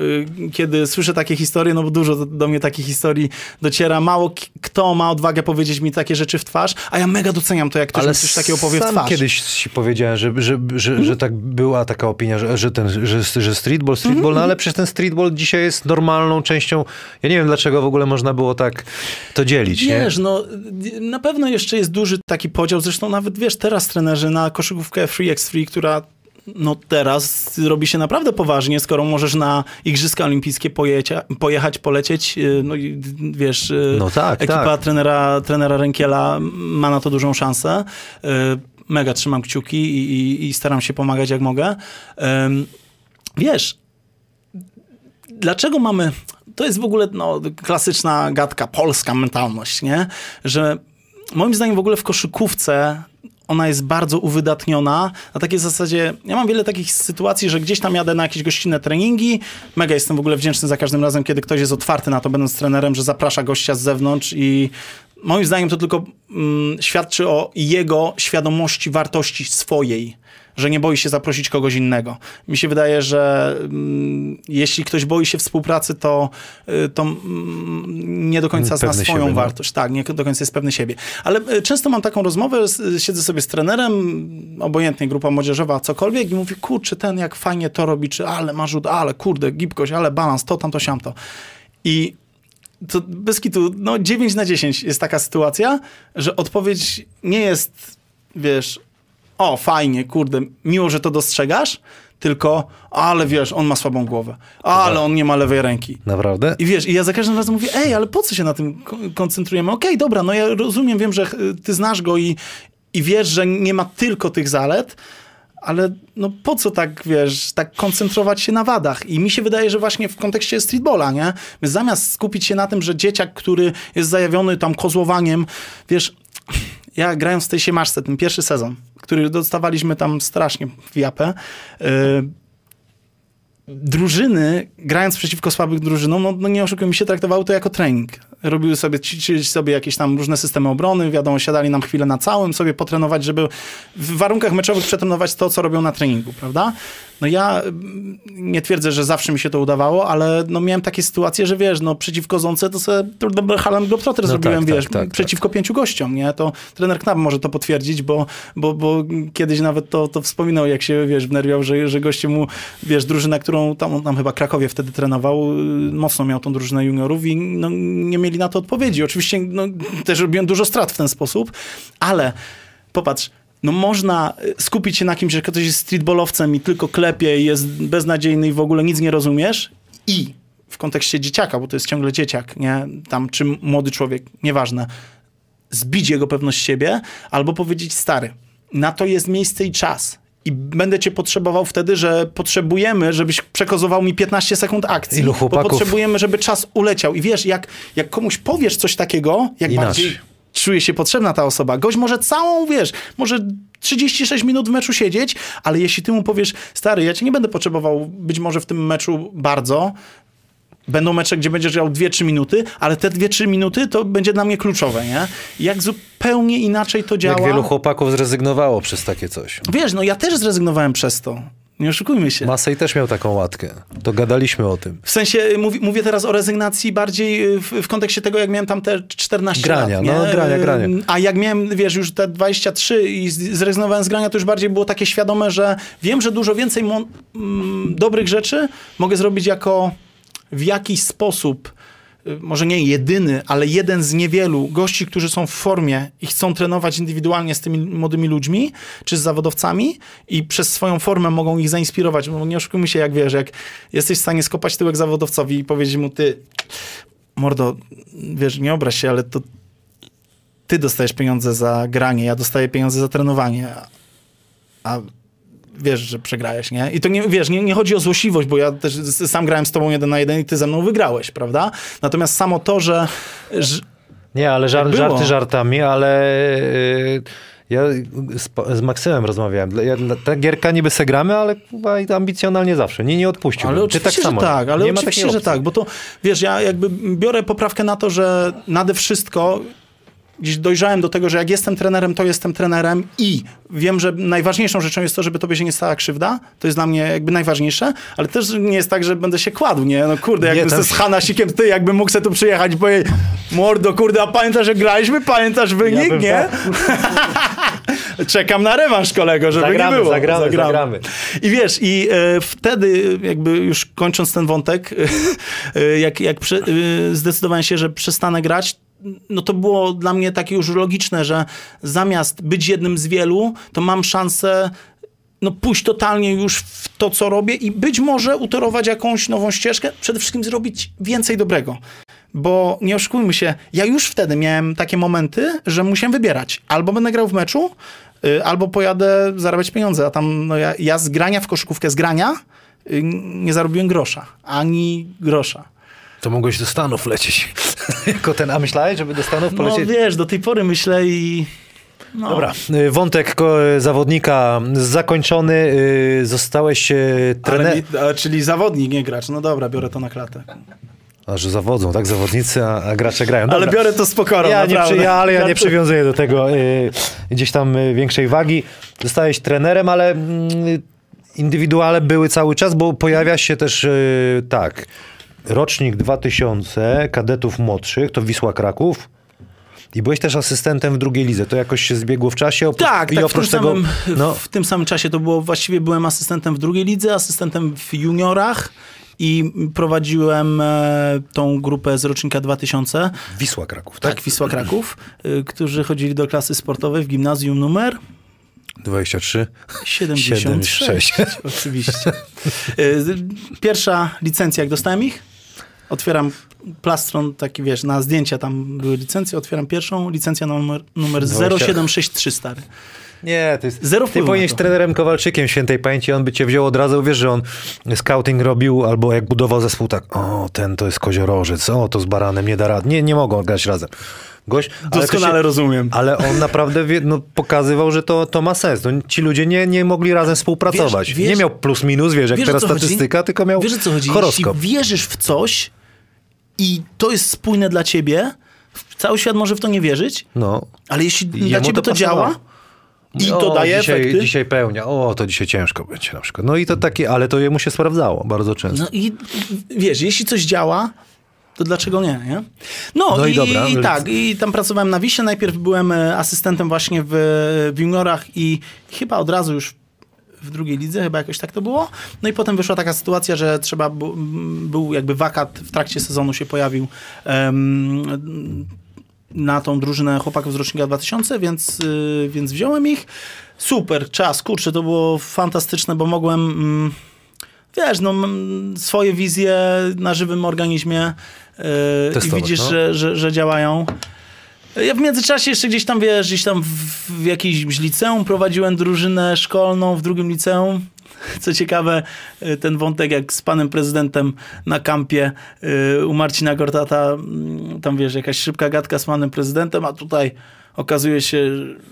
S6: y, kiedy słyszę takie historie, no bo dużo do, do mnie takich historii dociera. Mało kto ma odwagę powiedzieć mi takie rzeczy w twarz, a ja mega doceniam to, jak ktoś mi coś takiego powie w twarz.
S1: kiedyś ci powiedziałem, że, że, że, że tak była taka opinia, że, że, ten, że, że streetball, streetball, no ale przecież ten streetball dzisiaj jest normalną częścią. Ja nie wiem, dlaczego w ogóle można było tak to dzielić,
S6: Wiesz,
S1: nie?
S6: no na pewno jeszcze jest duży taki podział, zresztą nawet wiesz, teraz trenerzy na koszykówkę 3x3, która no teraz robi się naprawdę poważnie, skoro możesz na Igrzyska Olimpijskie pojecie, pojechać, polecieć, yy, no i wiesz, yy,
S1: No tak,
S6: ekipa
S1: tak.
S6: Trenera, trenera Rękiela ma na to dużą szansę. Yy, mega trzymam kciuki i, i, i staram się pomagać jak mogę. Wiesz, dlaczego mamy. To jest w ogóle no, klasyczna gadka, polska mentalność, nie? Że moim zdaniem w ogóle w koszykówce ona jest bardzo uwydatniona. Na takiej zasadzie, ja mam wiele takich sytuacji, że gdzieś tam jadę na jakieś gościnne treningi. Mega jestem w ogóle wdzięczny za każdym razem, kiedy ktoś jest otwarty na to, będąc trenerem, że zaprasza gościa z zewnątrz i moim zdaniem to tylko mm, świadczy o jego świadomości wartości swojej, że nie boi się zaprosić kogoś innego. Mi się wydaje, że mm, jeśli ktoś boi się współpracy, to, y, to mm, nie do końca zna
S1: Pewny
S6: swoją
S1: siebie, no.
S6: wartość. Tak, nie do końca jest pewny siebie. Ale y, często mam taką rozmowę, siedzę sobie z trenerem, obojętnie grupa młodzieżowa, cokolwiek i mówię, kurczę, ten jak fajnie to robi, czy ale ma rzut, ale kurde, gibkość, ale balans, to, tamto, siamto. I to bez kitu, no 9 na 10 jest taka sytuacja, że odpowiedź nie jest, wiesz, o fajnie, kurde, miło, że to dostrzegasz, tylko, ale wiesz, on ma słabą głowę, ale on nie ma lewej ręki.
S1: Naprawdę?
S6: I wiesz, i ja za każdym razem mówię, ej, ale po co się na tym ko- koncentrujemy? Okej, dobra, no ja rozumiem, wiem, że y, ty znasz go i, i wiesz, że nie ma tylko tych zalet, ale no po co tak, wiesz, tak koncentrować się na wadach? I mi się wydaje, że właśnie w kontekście streetballa, nie? My zamiast skupić się na tym, że dzieciak, który jest zajawiony tam kozłowaniem, wiesz, ja grając w tej siemaszce, ten pierwszy sezon, który dostawaliśmy tam strasznie w japę, yy, drużyny, grając przeciwko słabych drużynom, no, no nie oszukujmy się, traktowały to jako trening. Robiły sobie, ćwiczyli sobie jakieś tam różne systemy obrony, wiadomo, siadali nam chwilę na całym, sobie potrenować, żeby w warunkach meczowych przetrenować to, co robią na treningu, prawda? No ja mm, nie twierdzę, że zawsze mi się to udawało, ale no miałem takie sytuacje, że wiesz, no przeciwko Zonce to sobie Harlem Globetrotter
S1: No
S6: zrobiłem,
S1: tak,
S6: wiesz,
S1: tak, tak,
S6: przeciwko pięciu gościom, nie? To trener Knab może to potwierdzić, bo, bo, bo kiedyś nawet to, to wspominał, jak się, wiesz, wnerwiał, że, że goście mu, wiesz, drużyna, którą tam, tam chyba Krakowie wtedy trenował, y, mocno miał tą drużynę juniorów i no, nie mieli na to odpowiedzi. Oczywiście no, też robiłem dużo strat w ten sposób, ale popatrz, no można y, skupić się na kimś, że ktoś jest streetballowcem i tylko klepie i jest beznadziejny i w ogóle nic nie rozumiesz i w kontekście dzieciaka, bo to jest ciągle dzieciak, nie? Tam czy młody człowiek, nieważne, zbić jego pewność siebie, albo powiedzieć stary, na to jest miejsce i czas. I będę cię potrzebował wtedy, że potrzebujemy, żebyś przekozował mi 15 sekund akcji.
S1: Ilu
S6: Bo potrzebujemy, żeby czas uleciał. I wiesz, jak, jak komuś powiesz coś takiego, jak
S1: Inaczej.
S6: bardziej czuje się potrzebna ta osoba. Gość może całą, wiesz, może 36 minut w meczu siedzieć, ale jeśli ty mu powiesz, stary, ja cię nie będę potrzebował być może w tym meczu bardzo, Będą mecze, gdzie będziesz grał 2-3 minuty, ale te 2-3 minuty to będzie dla mnie kluczowe, nie? Jak zupełnie inaczej to działa.
S1: Jak wielu chłopaków zrezygnowało przez takie coś.
S6: Wiesz, no ja też zrezygnowałem przez to. Nie oszukujmy się.
S1: Masej też miał taką łatkę. To gadaliśmy o tym.
S6: W sensie, y, mówi, mówię teraz o rezygnacji bardziej y, w, w kontekście tego, jak miałem tam te 14
S1: Grania,
S6: lat.
S1: no,
S6: nie?
S1: grania,
S6: Y,
S1: grania.
S6: A jak miałem, wiesz, już te 23 i zrezygnowałem z grania, to już bardziej było takie świadome, że wiem, że dużo więcej mo- mm, dobrych rzeczy mogę zrobić jako w jakiś sposób y, może nie jedyny, ale jeden z niewielu gości, którzy są w formie i chcą trenować indywidualnie z tymi młodymi ludźmi, czy z zawodowcami i przez swoją formę mogą ich zainspirować. Bo nie oszukujmy się, jak wiesz, jak jesteś w stanie skopać tyłek zawodowcowi i powiedzieć mu, ty, mordo, wiesz, nie obraź się, ale to ty dostajesz pieniądze za granie, ja dostaję pieniądze za trenowanie, a wiesz, że przegrałeś, nie? I to nie, wiesz, nie, nie chodzi o złośliwość, bo ja też sam grałem z tobą jeden na jeden i ty ze mną wygrałeś, prawda? Natomiast samo to, że, że
S1: Nie, ale żart,
S6: Tak
S1: żarty żartami, ale y, ja z, z Maksymem rozmawiałem. Ja, ta gierka niby se gramy, ale chyba ambicjonalnie zawsze. Nie, nie odpuścił.
S6: Ale
S1: Ty
S6: oczywiście,
S1: tak samo.
S6: że tak, ale
S1: nie
S6: oczywiście, że tak, bo to, wiesz, ja jakby biorę poprawkę na to, że nade wszystko gdzieś dojrzałem do tego, że jak jestem trenerem, to jestem trenerem i wiem, że najważniejszą rzeczą jest to, żeby tobie się nie stała krzywda. To jest dla mnie jakby najważniejsze, ale też nie jest tak, że będę się kładł, nie? No kurde,
S1: Nie,
S6: jakby
S1: tam-
S6: ze z Hanasikiem, ty jakbym mógł sobie tu przyjechać i powiedzieć, mordo, kurde, a pamiętasz, że graliśmy? Pamiętasz wynik,
S1: bym
S6: nie? Czekam na rewanż, kolego, żeby
S1: Zagramy,
S6: nie było.
S1: zagramy, zagramy.
S6: I wiesz, i e, wtedy jakby już kończąc ten wątek, e, jak, jak prze, e, zdecydowałem się, że przestanę grać, no to było dla mnie takie już logiczne, że zamiast być jednym z wielu, to mam szansę no pójść totalnie już w to, co robię i być może utorować jakąś nową ścieżkę, przede wszystkim zrobić więcej dobrego. Bo nie oszukujmy się, ja już wtedy miałem takie momenty, że musiałem wybierać. Albo będę grał w meczu, y, albo pojadę zarabiać pieniądze, a tam no ja, ja z grania w koszykówkę, z grania y, nie zarobiłem grosza, ani grosza.
S1: To mogłeś do Stanów lecieć. jako ten, a myślałeś, żeby do Stanów
S6: No
S1: polecieć?
S6: wiesz, do tej pory myślę i... No,
S1: Dobra, y, wątek zawodnika zakończony. y, Zostałeś y,
S6: ale
S1: trener...
S6: mi, a, czyli zawodnik, nie gracz. No dobra, biorę to na klatę.
S1: A że zawodzą, tak? Zawodnicy, a, a gracze grają.
S6: Ale
S1: Dobra.
S6: biorę to z pokorą,
S1: ja nie,
S6: naprawdę.
S1: przy, ja, ale ja nie przywiązuję do tego y, gdzieś tam y, większej wagi. Zostałeś trenerem, ale mm, indywiduale były cały czas, bo pojawia się też y, tak, rocznik 2000 kadetów młodszych, to Wisła Kraków. I byłeś też asystentem w drugiej lidze. To jakoś się zbiegło w czasie. Oprócz,
S6: Tak,
S1: i
S6: tak w, tym
S1: oprócz tego.
S6: samym,
S1: no,
S6: w tym samym czasie to było, właściwie byłem asystentem w drugiej lidze, asystentem w juniorach i prowadziłem e, tą grupę z rocznika 2000,
S1: Wisła Kraków, tak?
S6: tak, Wisła Kraków, y, którzy chodzili do klasy sportowej w gimnazjum numer
S1: 23.
S6: 76. Oczywiście. Y, Pierwsza licencja, jak dostałem ich, otwieram plastron, taki wiesz, na zdjęcia tam były licencje, otwieram pierwszą, licencja numer, numer
S1: 20.
S6: 0763 stary.
S1: Nie, to jest.
S6: Zero
S1: Ty powinieneś trenerem Kowalczykiem świętej pamięci, on by cię wziął od razu, wiesz, że on scouting robił, albo jak budował zespół, tak, o, ten to jest koziorożec, o, to z baranem nie da rad. Nie, nie mogą grać razem. Gość,
S6: Doskonale rozumiem.
S1: Ale on naprawdę wie, no, pokazywał, że to, to ma sens. No, ci ludzie nie, nie mogli razem współpracować.
S6: Wiesz- wiesz-
S1: nie miał plus minus, wiesz, jak
S6: Wiesz,
S1: teraz
S6: co chodzi?
S1: statystyka, tylko miał
S6: Wiesz co chodzi?
S1: horoskop.
S6: Jeśli wierzysz w coś i to jest spójne dla ciebie, cały świat może w to nie wierzyć,
S1: No.
S6: ale jeśli
S1: Jemu
S6: dla ciebie
S1: to
S6: to, działa i to
S1: O,
S6: daje
S1: dzisiaj,
S6: efekty,
S1: Dzisiaj pełnia. O, to dzisiaj ciężko będzie na przykład. No i to takie, ale to jemu się sprawdzało bardzo często.
S6: no i wiesz, jeśli coś działa, to dlaczego nie, nie? No,
S1: No i
S6: i,
S1: dobra,
S6: i tak, i tam pracowałem na Wisie, najpierw byłem e, asystentem właśnie w, w juniorach i chyba od razu już w drugiej lidze, chyba jakoś tak to było. No i potem wyszła taka sytuacja, że trzeba m, był jakby wakat w trakcie sezonu się pojawił em, na tą drużynę chłopaków z rocznika 2000, więc, y, więc wziąłem ich. Super, czas, kurczę, to było fantastyczne, bo mogłem, mm, wiesz, no, mm, swoje wizje na żywym organizmie y, i
S1: Testować,
S6: widzisz,
S1: no.
S6: że, że, że działają. Ja w międzyczasie jeszcze gdzieś tam, wiesz, gdzieś tam w, jakimś liceum prowadziłem drużynę szkolną, w drugim liceum. Co ciekawe, y, ten wątek jak z panem prezydentem na kampie y, u Marcina Gortata, mm, tam wiesz, jakaś szybka gadka z panem prezydentem, a tutaj okazuje się,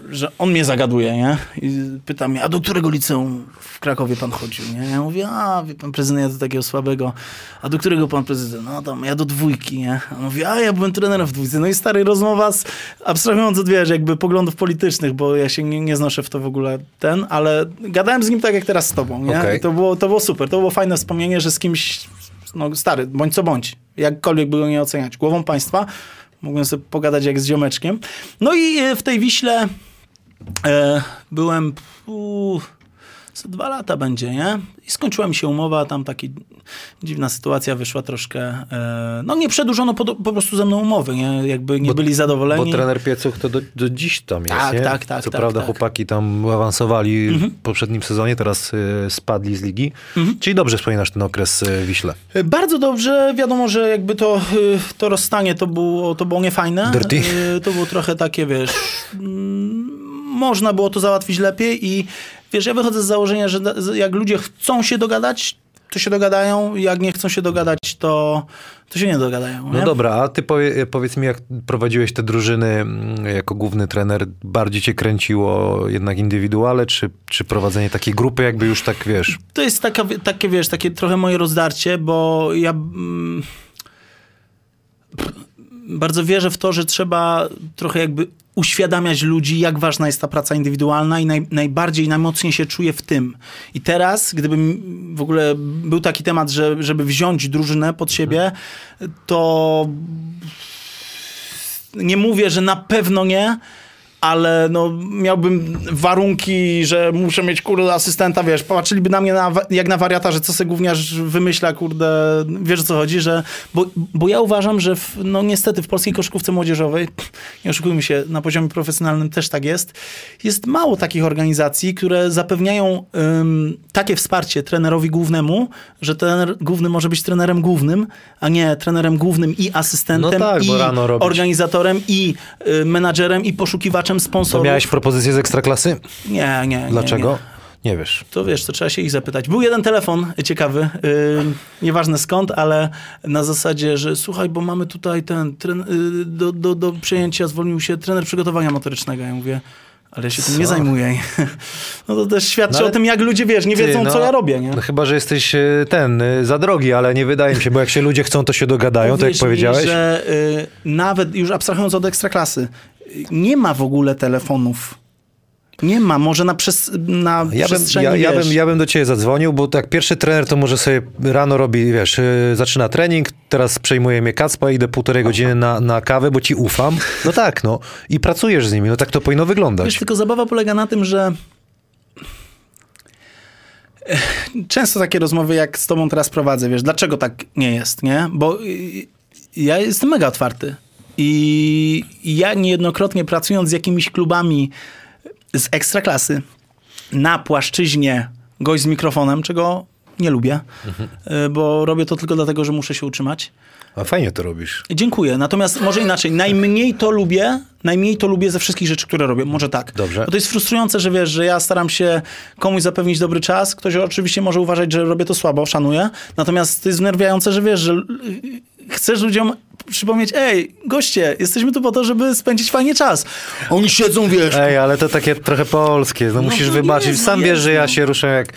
S6: że on mnie zagaduje, nie? I pyta mnie, a do którego liceum w Krakowie pan chodził, nie? Ja mówię, a wie pan prezydent, ja do takiego słabego. A do którego pan prezydent? No tam, ja do dwójki, nie? A on mówi, a ja byłem trenerem w dwójce. No i stary rozmowa z, abstrahując od, wiesz, jakby poglądów politycznych, bo ja się nie, nie znoszę w to w ogóle ten, ale gadałem z nim tak jak teraz z tobą, nie?
S1: Okej.
S6: I to było, to było super, to było fajne wspomnienie, że z kimś, no stary, bądź co bądź, jakkolwiek by go nie oceniać, głową państwa, mogłem sobie pogadać jak z ziomeczkiem. No i e, w tej Wiśle e, byłem, za dwa lata będzie, nie? I skończyła mi się umowa, tam taki dziwna sytuacja wyszła troszkę, e, no nie przedłużono po, po prostu ze mną umowy, nie? Jakby nie
S1: Bo-
S6: byli zadowoleni.
S1: Bo trener Piecuch to do, do dziś tam jest,
S6: Tak,
S1: nie?
S6: tak, tak,
S1: Co
S6: tak,
S1: prawda
S6: tak.
S1: chłopaki tam awansowali w poprzednim sezonie, teraz y, spadli z ligi. Czyli dobrze wspominasz ten okres y, Wiśle.
S6: E, Bardzo dobrze, wiadomo, że jakby to, to rozstanie to było, to było niefajne.
S1: Dirty.
S6: To było trochę takie, wiesz, mm, można było to załatwić lepiej i wiesz, ja wychodzę z założenia, że jak ludzie chcą się dogadać, to się dogadają, jak nie chcą się dogadać, to, to się nie dogadają.
S1: No
S6: nie?
S1: dobra, a ty powie, powiedz mi, jak prowadziłeś te drużyny mm, jako główny trener, bardziej cię kręciło jednak indywiduale, czy, czy prowadzenie takiej grupy, jakby już tak, wiesz...
S6: To jest taka, takie, wiesz, takie trochę moje rozdarcie, bo ja mm, bardzo wierzę w to, że trzeba trochę jakby uświadamiać ludzi, jak ważna jest ta praca indywidualna i naj, najbardziej, najmocniej się czuję w tym. I teraz, gdyby w ogóle był taki temat, że, żeby wziąć drużynę pod siebie, to nie mówię, że na pewno nie, ale no, miałbym warunki, że muszę mieć kurde asystenta, wiesz, patrzyliby na mnie na, jak na wariata, że co se gówniarz wymyśla, kurde, wiesz o co chodzi, że, bo, bo ja uważam, że w, no niestety w polskiej koszykówce młodzieżowej, nie oszukujmy się, na poziomie profesjonalnym też tak jest, jest mało takich organizacji, które zapewniają ym, takie wsparcie trenerowi głównemu, że trener główny może być trenerem głównym, a nie trenerem głównym i asystentem
S1: No tak,
S6: i organizatorem i y, menadżerem i poszukiwaczem graczem
S1: To
S6: sponsorów.
S1: miałeś propozycję z Ekstraklasy?
S6: Nie, nie, nie.
S1: Dlaczego?
S6: Nie.
S1: Nie wiesz.
S6: To wiesz, to trzeba się ich zapytać. Był jeden telefon ciekawy, yy, nieważne skąd, ale na zasadzie, że słuchaj, bo mamy tutaj ten, tren, yy, do, do, do przejęcia zwolnił się trener przygotowania motorycznego. Ja mówię, ale ja się tym nie
S1: Co?
S6: zajmuję. No to też świadczy
S1: No
S6: o tym, jak ludzie, wiesz, nie
S1: Ty,
S6: wiedzą,
S1: no,
S6: co ja robię, nie?
S1: No chyba, że jesteś e, ten, e, za drogi, ale nie wydaje mi się, bo jak się ludzie chcą, to się dogadają, tak jak
S6: Uwierz mi,
S1: powiedziałeś.
S6: że y, nawet już abstrahując od ekstraklasy, y, nie ma w ogóle telefonów. Nie ma, może na, przes- na
S1: Ja bym,
S6: przestrzeni,
S1: ja, ja, bym, ja bym do ciebie zadzwonił, bo tak pierwszy trener to może sobie rano robi, wiesz, yy, zaczyna trening, teraz przejmuje mnie Kacpa, idę półtorej godziny na, na kawę, bo ci ufam. No tak, no. I pracujesz z nimi, no tak to powinno wyglądać.
S6: Wiesz, tylko zabawa polega na tym, że Ech, często takie rozmowy jak z tobą teraz prowadzę, wiesz, dlaczego tak nie jest, nie? Bo y, ja jestem mega otwarty i ja niejednokrotnie pracując z jakimiś klubami z ekstraklasy na płaszczyźnie gość z mikrofonem, czego nie lubię, y, bo robię to tylko dlatego, że muszę się utrzymać.
S1: A fajnie to robisz.
S6: Dziękuję. Natomiast może inaczej. Najmniej to lubię, najmniej to lubię ze wszystkich rzeczy, które robię. Może tak.
S1: Dobrze.
S6: Bo to jest frustrujące, że wiesz, że ja staram się komuś zapewnić dobry czas. Ktoś oczywiście może uważać, że robię to słabo, szanuję. Natomiast to jest znerwiające, że wiesz, że chcesz ludziom przypomnieć, ej, goście, jesteśmy tu po to, żeby spędzić fajnie czas. Oni siedzą, wiesz,
S1: Ej, ale to takie trochę polskie, no, musisz
S6: to
S1: wybaczyć.
S6: jest, no
S1: Sam wiesz, że ja
S6: no.
S1: się ruszę jak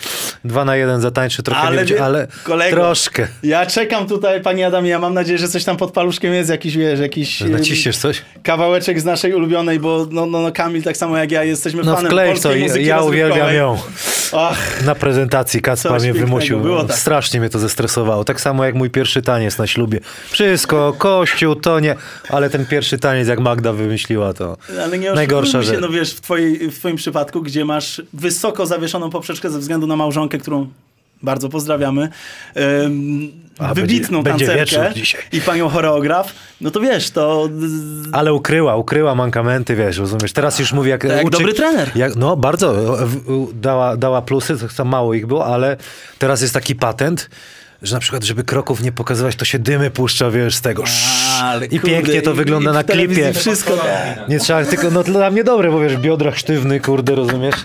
S1: dwa na jeden zatańczy, trochę
S6: Ale
S1: nie będzie, ale
S6: kolego,
S1: troszkę.
S6: Ja czekam tutaj, panie Adamie, ja mam nadzieję, że coś tam pod paluszkiem jest, jakiś, wiesz, jakiś...
S1: Naciśniesz coś?
S6: kawałeczek z naszej ulubionej, bo no, no, no Kamil tak samo jak ja jesteśmy
S1: No
S6: fanem
S1: wklej
S6: polskiej
S1: to,
S6: muzyki
S1: ja uwielbiam ją.
S6: Ach,
S1: Na prezentacji Kacpa mnie wymusił.
S6: było
S1: No,
S6: tak.
S1: Strasznie mnie to zestresowało. Tak samo jak mój pierwszy taniec na ślubie. Wszystko, kościół, to nie. Ale ten pierwszy taniec, jak Magda wymyśliła, to
S6: ale nie
S1: najgorsza rzecz.
S6: się, no wiesz, w, twojej, w twoim przypadku, gdzie masz wysoko zawieszoną poprzeczkę ze względu na małżonkę, którą bardzo pozdrawiamy,
S1: A,
S6: wybitną
S1: będzie- będzie
S6: tancerkę
S1: dzisiaj.
S6: i panią choreograf, no to wiesz, to
S1: Ale ukryła, ukryła mankamenty, wiesz, rozumiesz. Teraz już mówi jak...
S6: Tak jak dobry trener.
S1: Jak, no, bardzo. Dała, dała plusy, to mało ich było, ale teraz jest taki patent, że na przykład, żeby kroków nie pokazywać, to się dymy puszcza, wiesz, z tego.
S6: Ale
S1: I
S6: kurde,
S1: pięknie to
S6: i-
S1: wygląda
S6: i
S1: na klipie.
S6: Wszystko,
S1: Nie trzeba, tylko no dla mnie dobre, bo wiesz, biodrach sztywny, kurde, rozumiesz?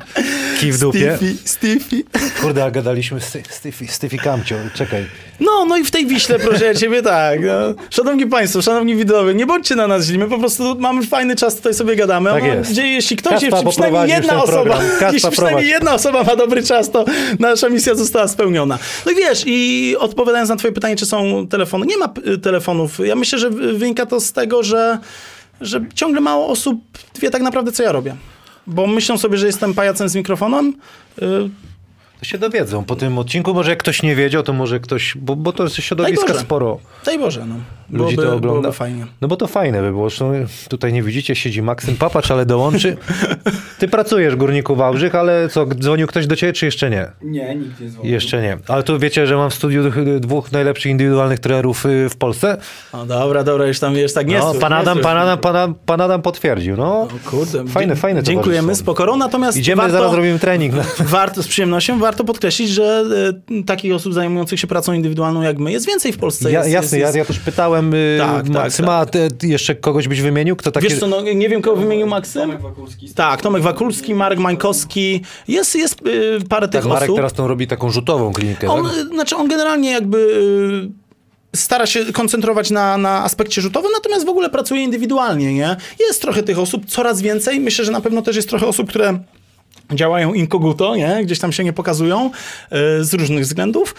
S1: Kij w dupie.
S6: Stiffy, stiffy.
S1: Kurde, a gadaliśmy z Stiffy, Stiffy Kamcio, czekaj.
S6: No, no i w tej Wiśle, proszę ciebie, tak. No. Szanowni Państwo, szanowni widzowie, nie bądźcie na nas źli, my po prostu mamy fajny czas, tutaj sobie gadamy.
S1: Tak
S6: No,
S1: jest.
S6: Gdzie, jeśli ktoś,
S1: Kaspa
S6: jeśli przynajmniej jedna osoba, jeśli przynajmniej
S1: prowadzi.
S6: jedna osoba ma dobry czas, to nasza misja została spełniona. No i wiesz, i odpowiadając na twoje pytanie, czy są telefony, nie ma y, telefonów. Ja myślę, że wynika to z tego, że, że ciągle mało osób wie tak naprawdę, co ja robię. Bo myślą sobie, że jestem pajacem z mikrofonem, y,
S1: To się dowiedzą po tym odcinku. Może jak ktoś nie wiedział, to może ktoś, bo, bo to jest środowiska
S6: Boże.
S1: sporo.
S6: daj Boże, no.
S1: Ludzi
S6: Byłoby-
S1: to ogląda.
S6: byłoby fajnie.
S1: No bo to fajne by było. Zresztą tutaj nie widzicie, siedzi Maksym Papacz, ale dołączy. Ty pracujesz w Górniku Wałbrzych, ale co, dzwonił ktoś do ciebie, czy jeszcze nie?
S5: Nie, nikt nie dzwonił.
S1: Jeszcze nie. Ale tu wiecie, że mam w studiu dwóch- najlepszych indywidualnych trenerów y, w Polsce.
S6: No dobra, dobra, już tam już tak nie
S1: No,
S6: strusz,
S1: pan Adam, pan Adam, pan Adam, pan Adam potwierdził. No,
S6: Kurde,
S1: fajne, fajne
S6: Dziękujemy z pokorą, natomiast
S1: Idziemy,
S6: warto,
S1: zaraz robimy trening. No.
S6: warto, z przyjemnością, warto podkreślić, że e, takich osób zajmujących się pracą indywidualną jak my jest więcej w Polsce.
S1: Ja,
S6: jest,
S1: jasne,
S6: jest,
S1: ja, ja też pytałem y,
S6: Tak, tak,
S1: Maksyma, a ty, ty jeszcze kogoś byś wymienił? Kto taki...
S6: Wiesz co, no, nie wiem kogo wymienił Maksym.
S5: Tomek Wakulski.
S6: Tak, Tomek Wakulski, Marek Mańkowski, jest, jest y, parę tych
S1: tak, Marek
S6: osób.
S1: teraz tą robi taką rzutową klinikę,
S6: On,
S1: tak?
S6: y, znaczy on generalnie jakby y, stara się koncentrować na, na aspekcie rzutowym, natomiast w ogóle pracuje indywidualnie, nie? Jest trochę tych osób, coraz więcej. Myślę, że na pewno też jest trochę osób, które działają inkoguto, nie? Gdzieś tam się nie pokazują y, z różnych względów.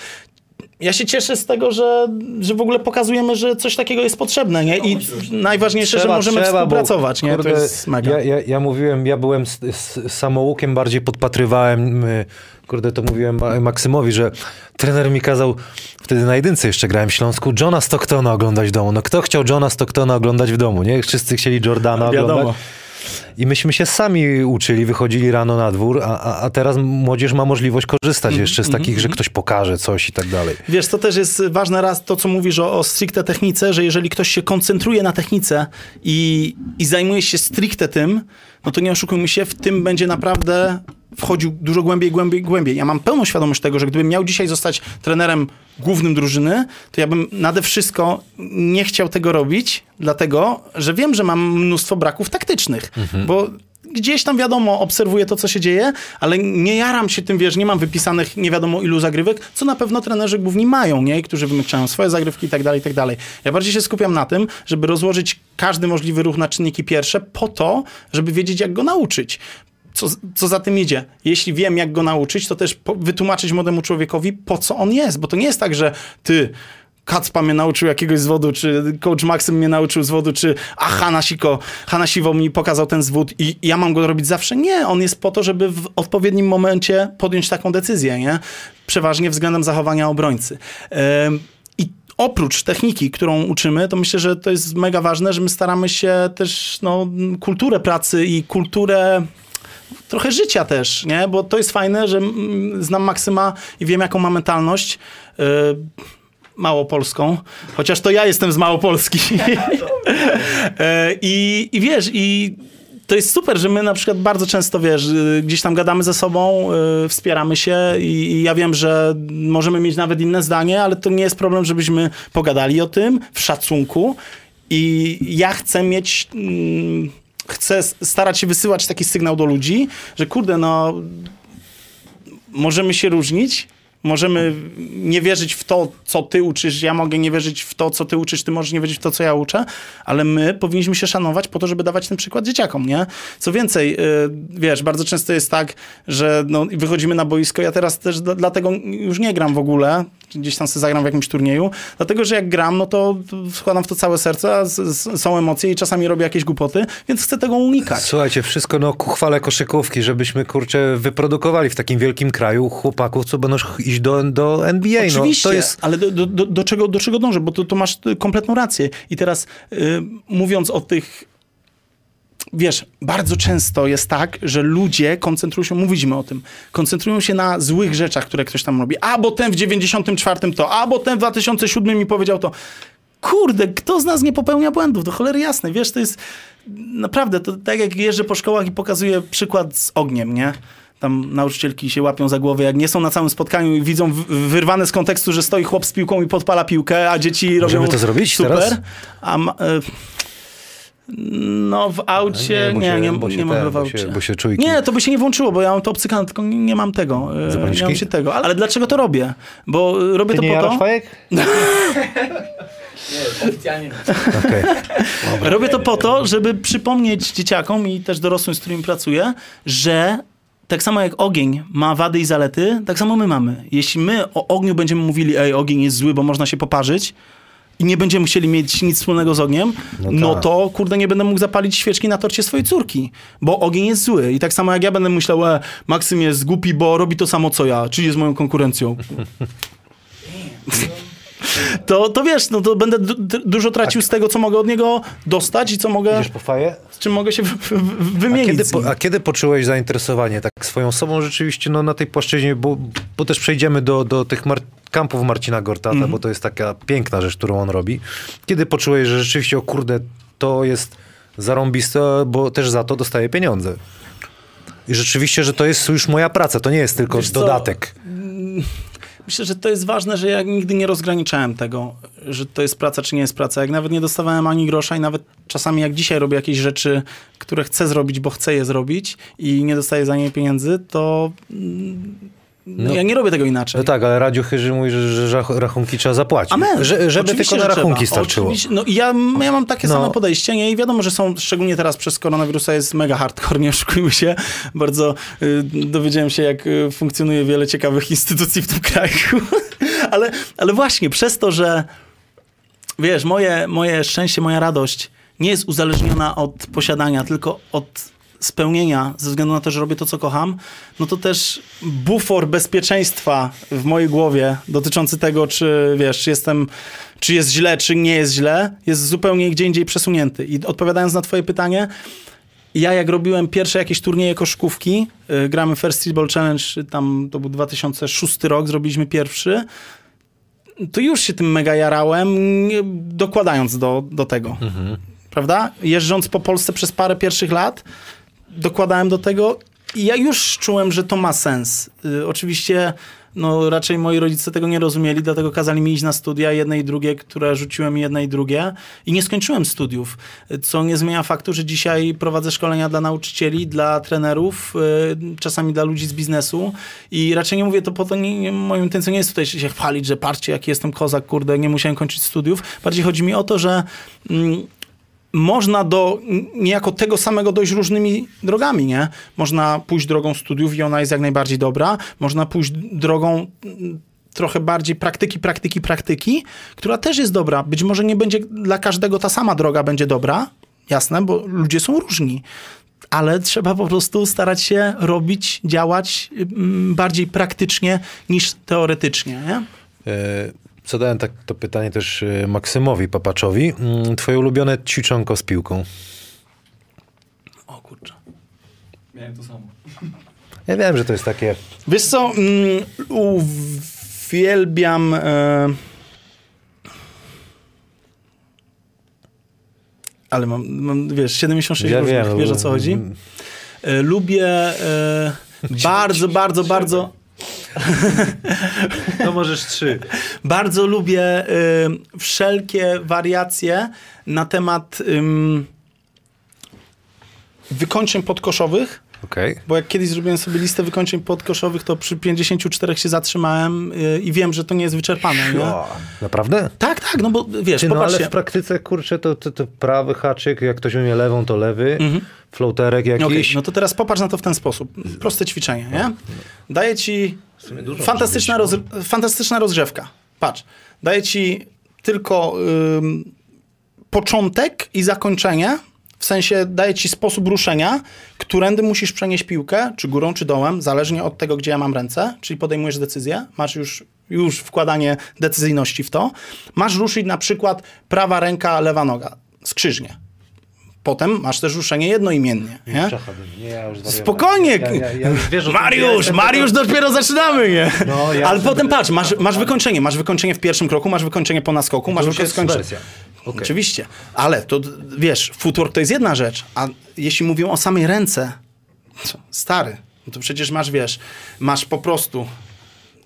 S6: Ja się cieszę z tego, że, że w ogóle pokazujemy, że coś takiego jest potrzebne, nie? I najważniejsze, że możemy współpracować,
S1: bo,
S6: nie?
S1: kurde,
S6: to jest mega.
S1: Ja, ja, ja mówiłem, ja byłem z, z samoukiem, bardziej podpatrywałem, y, kurde, to mówiłem Ma- Maksymowi, że trener mi kazał, wtedy na jedynce jeszcze grałem w Śląsku, Johna Stocktona oglądać w domu. No kto chciał Johna Stocktona oglądać w domu, nie? Wszyscy chcieli Jordana
S6: Wiadomo.
S1: oglądać. I myśmy się sami uczyli, wychodzili rano na dwór, a, a, teraz młodzież ma możliwość korzystać
S6: Mhm,
S1: jeszcze z takich, że ktoś pokaże coś i tak dalej.
S6: Wiesz, to też jest ważne raz to, co mówisz o, o stricte technice, że jeżeli ktoś się koncentruje na technice i, i zajmuje się stricte tym, no to nie oszukujmy się, w tym będzie naprawdę wchodził dużo głębiej, głębiej, głębiej. Ja mam pełną świadomość tego, że gdybym miał dzisiaj zostać trenerem głównym drużyny, to ja bym nade wszystko nie chciał tego robić, dlatego, że wiem, że mam mnóstwo braków taktycznych, bo gdzieś tam wiadomo, obserwuję to, co się dzieje, ale nie jaram się tym, wiesz, nie mam wypisanych nie wiadomo ilu zagrywek, co na pewno trenerzy główni mają, nie? Którzy wymykają swoje zagrywki i tak dalej, i tak dalej. Ja bardziej się skupiam na tym, żeby rozłożyć każdy możliwy ruch na czynniki pierwsze po to, żeby wiedzieć, jak go nauczyć. Co, co za tym idzie? Jeśli wiem, jak go nauczyć, to też wytłumaczyć młodemu człowiekowi, po co on jest. Bo to nie jest tak, że ty, Kacpa mnie nauczył jakiegoś zwodu, czy coach Maxim mnie nauczył zwodu, czy a Hanasiko, Hanasiwo mi pokazał ten zwód i ja mam go robić zawsze. Nie, on jest po to, żeby w odpowiednim momencie podjąć taką decyzję, nie? Przeważnie względem zachowania obrońcy. I oprócz techniki, którą uczymy, to myślę, że to jest mega ważne, że my staramy się też no, kulturę pracy i kulturę trochę życia też, nie? Bo to jest fajne, że znam Maksyma i wiem, jaką ma mentalność. Yy, małopolską, chociaż to ja jestem z Małopolski. E, I, I wiesz, i to jest super, że my na przykład bardzo często, wiesz, y, gdzieś tam gadamy ze sobą, y, wspieramy się i, i ja wiem, że możemy mieć nawet inne zdanie, ale to nie jest problem, żebyśmy pogadali o tym w szacunku i ja chcę mieć... Mm, chcę starać się wysyłać taki sygnał do ludzi, że kurde, no możemy się różnić, możemy nie wierzyć w to, co ty uczysz, ja mogę nie wierzyć w to, co ty uczysz, ty możesz nie wierzyć w to, co ja uczę, ale my powinniśmy się szanować po to, żeby dawać ten przykład dzieciakom, nie? Co więcej, yy, wiesz, bardzo często jest tak, że no, wychodzimy na boisko, ja teraz też dlatego już nie gram w ogóle, gdzieś tam sobie zagram w jakimś turnieju, dlatego, że jak gram, no to wkładam w to całe serce, są emocje i czasami robię jakieś głupoty, więc chcę tego unikać.
S1: Słuchajcie, wszystko no ku chwale koszykówki, żebyśmy, kurczę, wyprodukowali w takim wielkim kraju chłopaków, co będą iść do, do NBA.
S6: Oczywiście,
S1: No, to jest...
S6: ale do, do, do, czego, do czego dążę? Bo to, to masz kompletną rację. I teraz y, mówiąc o tych Wiesz, bardzo często jest tak, że ludzie koncentrują się, mówiliśmy o tym, koncentrują się na złych rzeczach, które ktoś tam robi. A, bo ten w 94 to, a, bo ten w 2007 mi powiedział to. Kurde, kto z nas nie popełnia błędów? Do cholery jasne, wiesz, to jest naprawdę, to tak jak jeżdżę po szkołach i pokazuję przykład z ogniem, nie? Tam nauczycielki się łapią za głowę, jak nie są na całym spotkaniu i widzą wyrwane z kontekstu, że stoi chłop z piłką i podpala piłkę, a dzieci
S1: Możemy
S6: robią
S1: to zrobić
S6: super.
S1: teraz?
S6: A ma, e, no w aucie,
S1: bo
S6: nie, nie, nie,
S1: ten,
S6: w
S1: bo
S6: aucie.
S1: się- bo się czujki-
S6: Nie, to by się nie włączyło, bo ja mam to obcykane, tylko nie, nie mam tego. e, Nie
S1: Zapalniczki?
S6: mam się tego. Ale dlaczego to robię? Bo e, robię
S1: Ty
S6: to
S1: nie
S6: po to...
S1: fajek?
S5: Oficjalnie.
S1: Okej.
S6: Robię to po to, żeby przypomnieć dzieciakom i też dorosłym, z którymi pracuję, że tak samo jak ogień ma wady i zalety, tak samo my mamy. Jeśli my o ogniu będziemy mówili, ej, ogień jest zły, bo można się poparzyć i nie będziemy chcieli mieć nic wspólnego z ogniem, no,
S1: No tak.
S6: to kurde nie będę mógł zapalić świeczki na torcie swojej córki, bo ogień jest zły. I tak samo jak ja będę myślał, e, Maksym jest głupi, bo robi to samo co ja, czyli jest moją konkurencją. To, to wiesz, no to będę du- du- dużo tracił z tego, co mogę od niego dostać i co mogę,
S1: Idziesz po faję?
S6: z czym mogę się w, w, w,
S1: A
S6: wymienić.
S1: kiedy, po, a kiedy poczułeś zainteresowanie tak swoją osobą rzeczywiście no, na tej płaszczyźnie, bo, bo też przejdziemy do, do tych mar- kampów Marcina Gortata,
S6: Mhm.
S1: bo to jest taka piękna rzecz, którą on robi. Kiedy poczułeś, że rzeczywiście, o kurde, to jest zarąbiste, bo też za to dostaję pieniądze. I rzeczywiście, że to jest już moja praca, to nie jest tylko
S6: Wiesz co? Myślę, że to jest ważne, że ja nigdy nie rozgraniczałem tego, że to jest praca, czy nie jest praca. Jak nawet nie dostawałem ani grosza i nawet czasami jak dzisiaj robię jakieś rzeczy, które chcę zrobić, bo chcę je zrobić i nie dostaję za nie pieniędzy, to mm, no, ja nie robię tego inaczej.
S1: No tak, ale Radziu Chyży mówi, że, że rach- rachunki trzeba zapłacić.
S6: Amen.
S1: Że, żeby
S6: Oczywiście,
S1: tylko na rachunki
S6: trzeba.
S1: starczyło.
S6: Oczywiście. No i ja, ja mam takie
S1: No.
S6: same podejście, nie? I wiadomo, że są, szczególnie teraz przez koronawirusa jest mega hardcore, nie oszukujmy się. Bardzo y, dowiedziałem się, jak y, funkcjonuje wiele ciekawych instytucji w tym kraju. ale, ale właśnie, przez to, że wiesz, moje, moje szczęście, moja radość nie jest uzależniona od posiadania, tylko od spełnienia, ze względu na to, że robię to, co kocham, no to też bufor bezpieczeństwa w mojej głowie dotyczący tego, czy wiesz, czy jestem, czy jest źle, czy nie jest źle, jest zupełnie gdzie indziej przesunięty. I odpowiadając na twoje pytanie, ja jak robiłem pierwsze jakieś turnieje koszkówki, y, gramy First Street Ball Challenge, tam to był 2006 rok, zrobiliśmy pierwszy, to już się tym mega jarałem, dokładając do, do tego. Prawda? Jeżdżąc po Polsce przez parę pierwszych lat, dokładałem do tego i ja już czułem, że to ma sens. Y, oczywiście No raczej moi rodzice tego nie rozumieli, dlatego kazali mi iść na studia, jedne i drugie, które rzuciłem jedne i drugie i nie skończyłem studiów, co nie zmienia faktu, że dzisiaj prowadzę szkolenia dla nauczycieli, dla trenerów, y, czasami dla ludzi z biznesu i raczej nie mówię to po to, nie, nie, moją intencją nie jest tutaj się chwalić, że patrzcie jaki jestem kozak, kurde, nie musiałem kończyć studiów. Bardziej chodzi mi o to, że mm, można do niejako tego samego dojść różnymi drogami, nie? Można pójść drogą studiów i ona jest jak najbardziej dobra. Można pójść drogą mm, trochę bardziej praktyki, praktyki, praktyki, która też jest dobra. Być może nie będzie dla każdego ta sama droga będzie dobra, jasne, bo ludzie są różni. Ale trzeba po prostu starać się robić, działać mm, bardziej praktycznie niż teoretycznie, nie?
S1: Zadałem tak, to pytanie też e, Maksymowi Papaczowi. Mm, Twoje ulubione ćwiczonko z piłką?
S6: O kurczę.
S5: Miałem to samo.
S1: Ja wiem, że to jest takie...
S6: Wiesz co, mm, uwielbiam... E... Ale mam, mam, wiesz, 76
S1: Ja
S6: różnych,
S1: wiem,
S6: wiesz o
S1: bo-
S6: co chodzi? E, lubię e, bardzo, bardzo, bardzo...
S1: No możesz trzy.
S6: Bardzo lubię y, wszelkie wariacje na temat ym, wykończeń podkoszowych.
S1: Okej.
S6: Bo jak kiedyś zrobiłem sobie listę wykończeń podkoszowych, to przy 54 się zatrzymałem y, i wiem, że to nie jest wyczerpane. Nie?
S1: Naprawdę?
S6: Tak, tak, no bo wiesz,
S1: Ty, no ale w praktyce, kurczę, to, to, to prawy haczyk, jak ktoś umie lewą, to lewy, floaterek
S6: Okej,
S1: jakiś.
S6: no to teraz popatrz na to w ten sposób. Proste ćwiczenie, nie? Daje ci fantastyczna, roz, fantastyczna rozgrzewka. Patrz, daje ci tylko ym, początek i zakończenie, w sensie daje ci sposób ruszenia, którędy musisz przenieść piłkę, czy górą, czy dołem, zależnie od tego, gdzie ja mam ręce, czyli podejmujesz decyzję, masz już, już wkładanie decyzyjności w to. Masz ruszyć na przykład prawa ręka, lewa noga, skrzyżnie. Potem masz też ruszenie jednoimiennie. Nie?
S1: Nie, ja.
S6: Spokojnie!
S1: Ja, ja, tym,
S6: Mariusz, Mariusz, dopiero zaczynamy, nie?
S1: No,
S6: Ale potem patrz, masz, masz wykończenie, masz wykończenie w pierwszym kroku, masz wykończenie po naskoku, masz wykończenie...
S1: Okej.
S6: Oczywiście, ale to, wiesz, footwork to jest jedna rzecz, a jeśli mówią o samej ręce, stary, no to przecież masz, wiesz, masz po prostu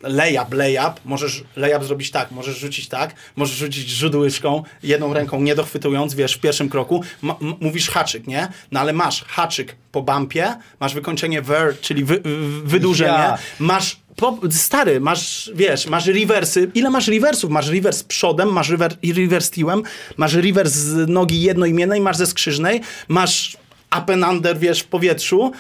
S6: layup, layup, możesz layup zrobić tak, możesz rzucić tak, możesz rzucić rzut łyżką, jedną ręką nie dochwytując, wiesz, w pierwszym kroku, m- mówisz haczyk, nie? No ale masz haczyk po bumpie, masz wykończenie ver, czyli wy, wy, wydłużenie,
S1: Ja.
S6: masz po, stary, masz, wiesz, masz rewersy. Ile masz rewersów? Masz rewers przodem, masz rewer, rewers tyłem, masz rewers z nogi jednoimiennej, masz ze skrzyżnej, masz up and under, wiesz, w powietrzu.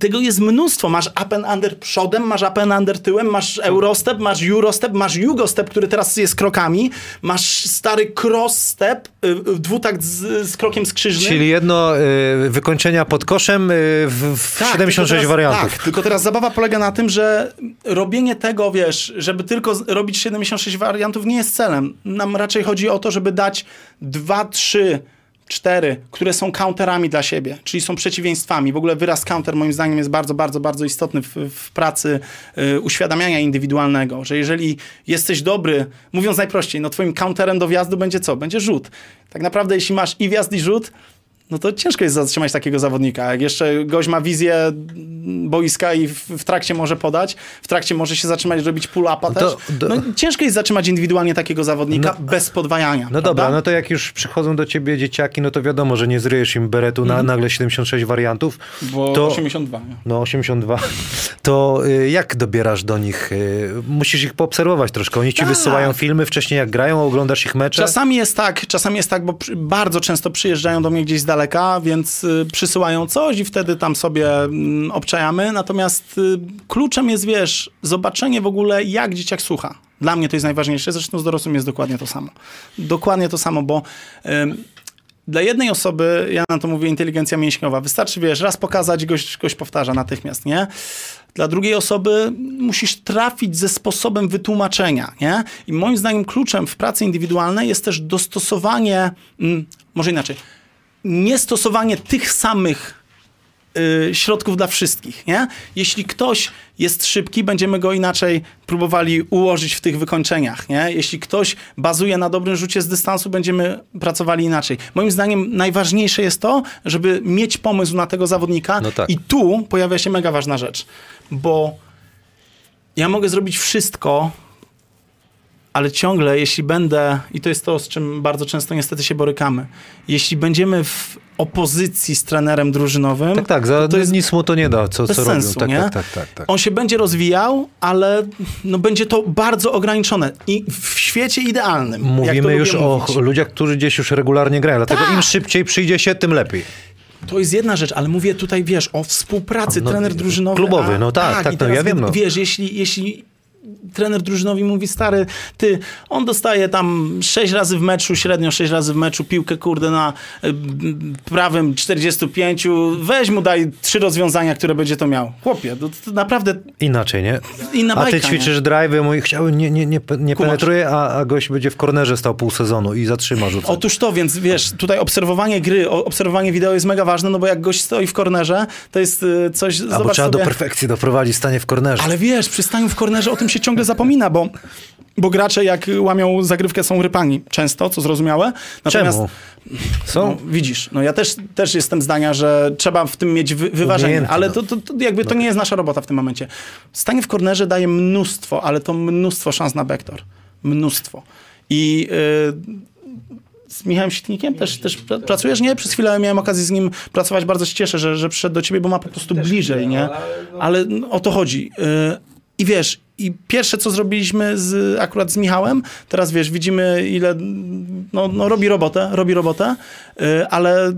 S6: Tego jest mnóstwo. Masz up and under przodem, masz up and under tyłem, masz eurostep, masz eurostep, masz jugostep, który teraz jest krokami, masz stary cross step, y, y, dwutakt z, z krokiem skrzyżnym.
S1: Czyli jedno y, wykończenia pod koszem y, w, w
S6: Tak,
S1: 76
S6: tylko teraz,
S1: wariantów.
S6: Tak, tylko teraz zabawa polega na tym, że robienie tego, wiesz, żeby tylko robić 76 wariantów nie jest celem. Nam raczej chodzi o to, żeby dać dwa, trzy, cztery, które są counterami dla siebie, czyli są przeciwieństwami. W ogóle wyraz counter moim zdaniem jest bardzo, bardzo, bardzo istotny w, w pracy y, uświadamiania indywidualnego, że jeżeli jesteś dobry, mówiąc najprościej, no twoim counterem do wjazdu będzie co? Będzie rzut. Tak naprawdę jeśli masz i wjazd i rzut, no to ciężko jest zatrzymać takiego zawodnika. Jak jeszcze gość ma wizję boiska i w, w trakcie może podać, w trakcie może się zatrzymać, robić pull-upa
S1: To-
S6: też.
S1: do-
S6: No, ciężko jest zatrzymać indywidualnie takiego zawodnika bez podwajania.
S1: No
S6: prawda?
S1: dobra, no to jak już przychodzą do ciebie dzieciaki, no to wiadomo, że nie zryjesz im beretu na nagle 76 wariantów.
S6: Bo
S1: to,
S6: 82. nie?
S1: No 82. To y, jak dobierasz do nich? Y, musisz ich poobserwować troszkę. Oni ci
S6: Tak.
S1: wysyłają filmy wcześniej jak grają, oglądasz ich mecze.
S6: Czasami jest tak, czasami jest tak, bo przy, bardzo często przyjeżdżają do mnie gdzieś z daleka, więc y, przysyłają coś i wtedy tam sobie mm, obczajamy. Natomiast y, kluczem jest, wiesz, zobaczenie w ogóle, jak dzieciak słucha. Dla mnie to jest najważniejsze, zresztą z dorosłym jest dokładnie to samo. Dokładnie to samo, bo dla jednej osoby, ja na to mówię inteligencja mięśniowa, wystarczy, wiesz, raz pokazać, gość, gość powtarza natychmiast, nie? Dla drugiej osoby musisz trafić ze sposobem wytłumaczenia, nie? I moim zdaniem kluczem w pracy indywidualnej jest też dostosowanie, mm, może inaczej, niestosowanie tych samych y, środków dla wszystkich, nie? Jeśli ktoś jest szybki, będziemy go inaczej próbowali ułożyć w tych wykończeniach, nie? Jeśli ktoś bazuje na dobrym rzucie z dystansu, będziemy pracowali inaczej. Moim zdaniem najważniejsze jest to, żeby mieć pomysł na tego zawodnika
S1: No tak.
S6: i tu pojawia się mega ważna rzecz, bo ja mogę zrobić wszystko, ale ciągle, jeśli będę, i to jest to, z czym bardzo często niestety się borykamy, jeśli będziemy w opozycji z trenerem drużynowym,
S1: Tak, tak, za
S6: to, jest
S1: nic mu to nie da, co,
S6: bez
S1: co
S6: sensu,
S1: robią. Tak,
S6: nie?
S1: tak, tak, tak, tak.
S6: On się będzie rozwijał, ale no, będzie to bardzo ograniczone. I w świecie idealnym.
S1: Mówimy już o ludziach, którzy gdzieś już regularnie grają, dlatego
S6: Tak.
S1: im szybciej przyjdzie się, tym lepiej.
S6: To jest jedna rzecz, ale mówię tutaj, wiesz, o współpracy
S1: No,
S6: trener drużynowy.
S1: klubowy, no tak, tak,
S6: i
S1: no ja wiem, no.
S6: Wiesz, jeśli, jeśli trener drużynowy mówi, stary, ty, on dostaje tam 6 razy w meczu, średnio 6 razy w meczu piłkę, kurde, na y, prawym 45, weź mu daj trzy rozwiązania, które będzie to miał. Chłopie, to, to naprawdę
S1: Inaczej, nie?
S6: inna
S1: A
S6: bajka,
S1: ty ćwiczysz drive'y, mój chciały, nie, nie, nie, nie
S6: Kumasz.
S1: penetruje, a, a gość będzie w kornerze stał pół sezonu i zatrzyma rzucę.
S6: Otóż to, więc wiesz, tutaj obserwowanie gry, obserwowanie wideo jest mega ważne, no bo jak gość stoi w kornerze, to jest y, coś,
S1: Albo trzeba
S6: sobie...
S1: do perfekcji doprowadzić stanie w kornerze.
S6: Ale wiesz, przy staniu w kornerze o tym się ciągle zapomina, bo, bo gracze jak łamią zagrywkę są rypani często, co zrozumiałe. Natomiast
S1: Czemu? Są?
S6: no, widzisz, no ja też, też jestem zdania, że trzeba w tym mieć wy, wyważenie, ale
S1: no.
S6: to, to, to jakby to nie jest nasza robota w tym momencie. Stanie w kornerze daje mnóstwo, ale to mnóstwo szans na backdoor. Mnóstwo. I y, z Michałem Sitnikiem też, też pra- pracujesz, nie? Przez chwilę miałem okazję z nim pracować, bardzo się cieszę, że, że przyszedł do ciebie, bo ma po prostu bliżej, nie? Ale no, o to chodzi. I wiesz, i pierwsze, co zrobiliśmy z, akurat z Michałem, teraz wiesz, widzimy ile, no, no robi robotę, robi robotę, y, ale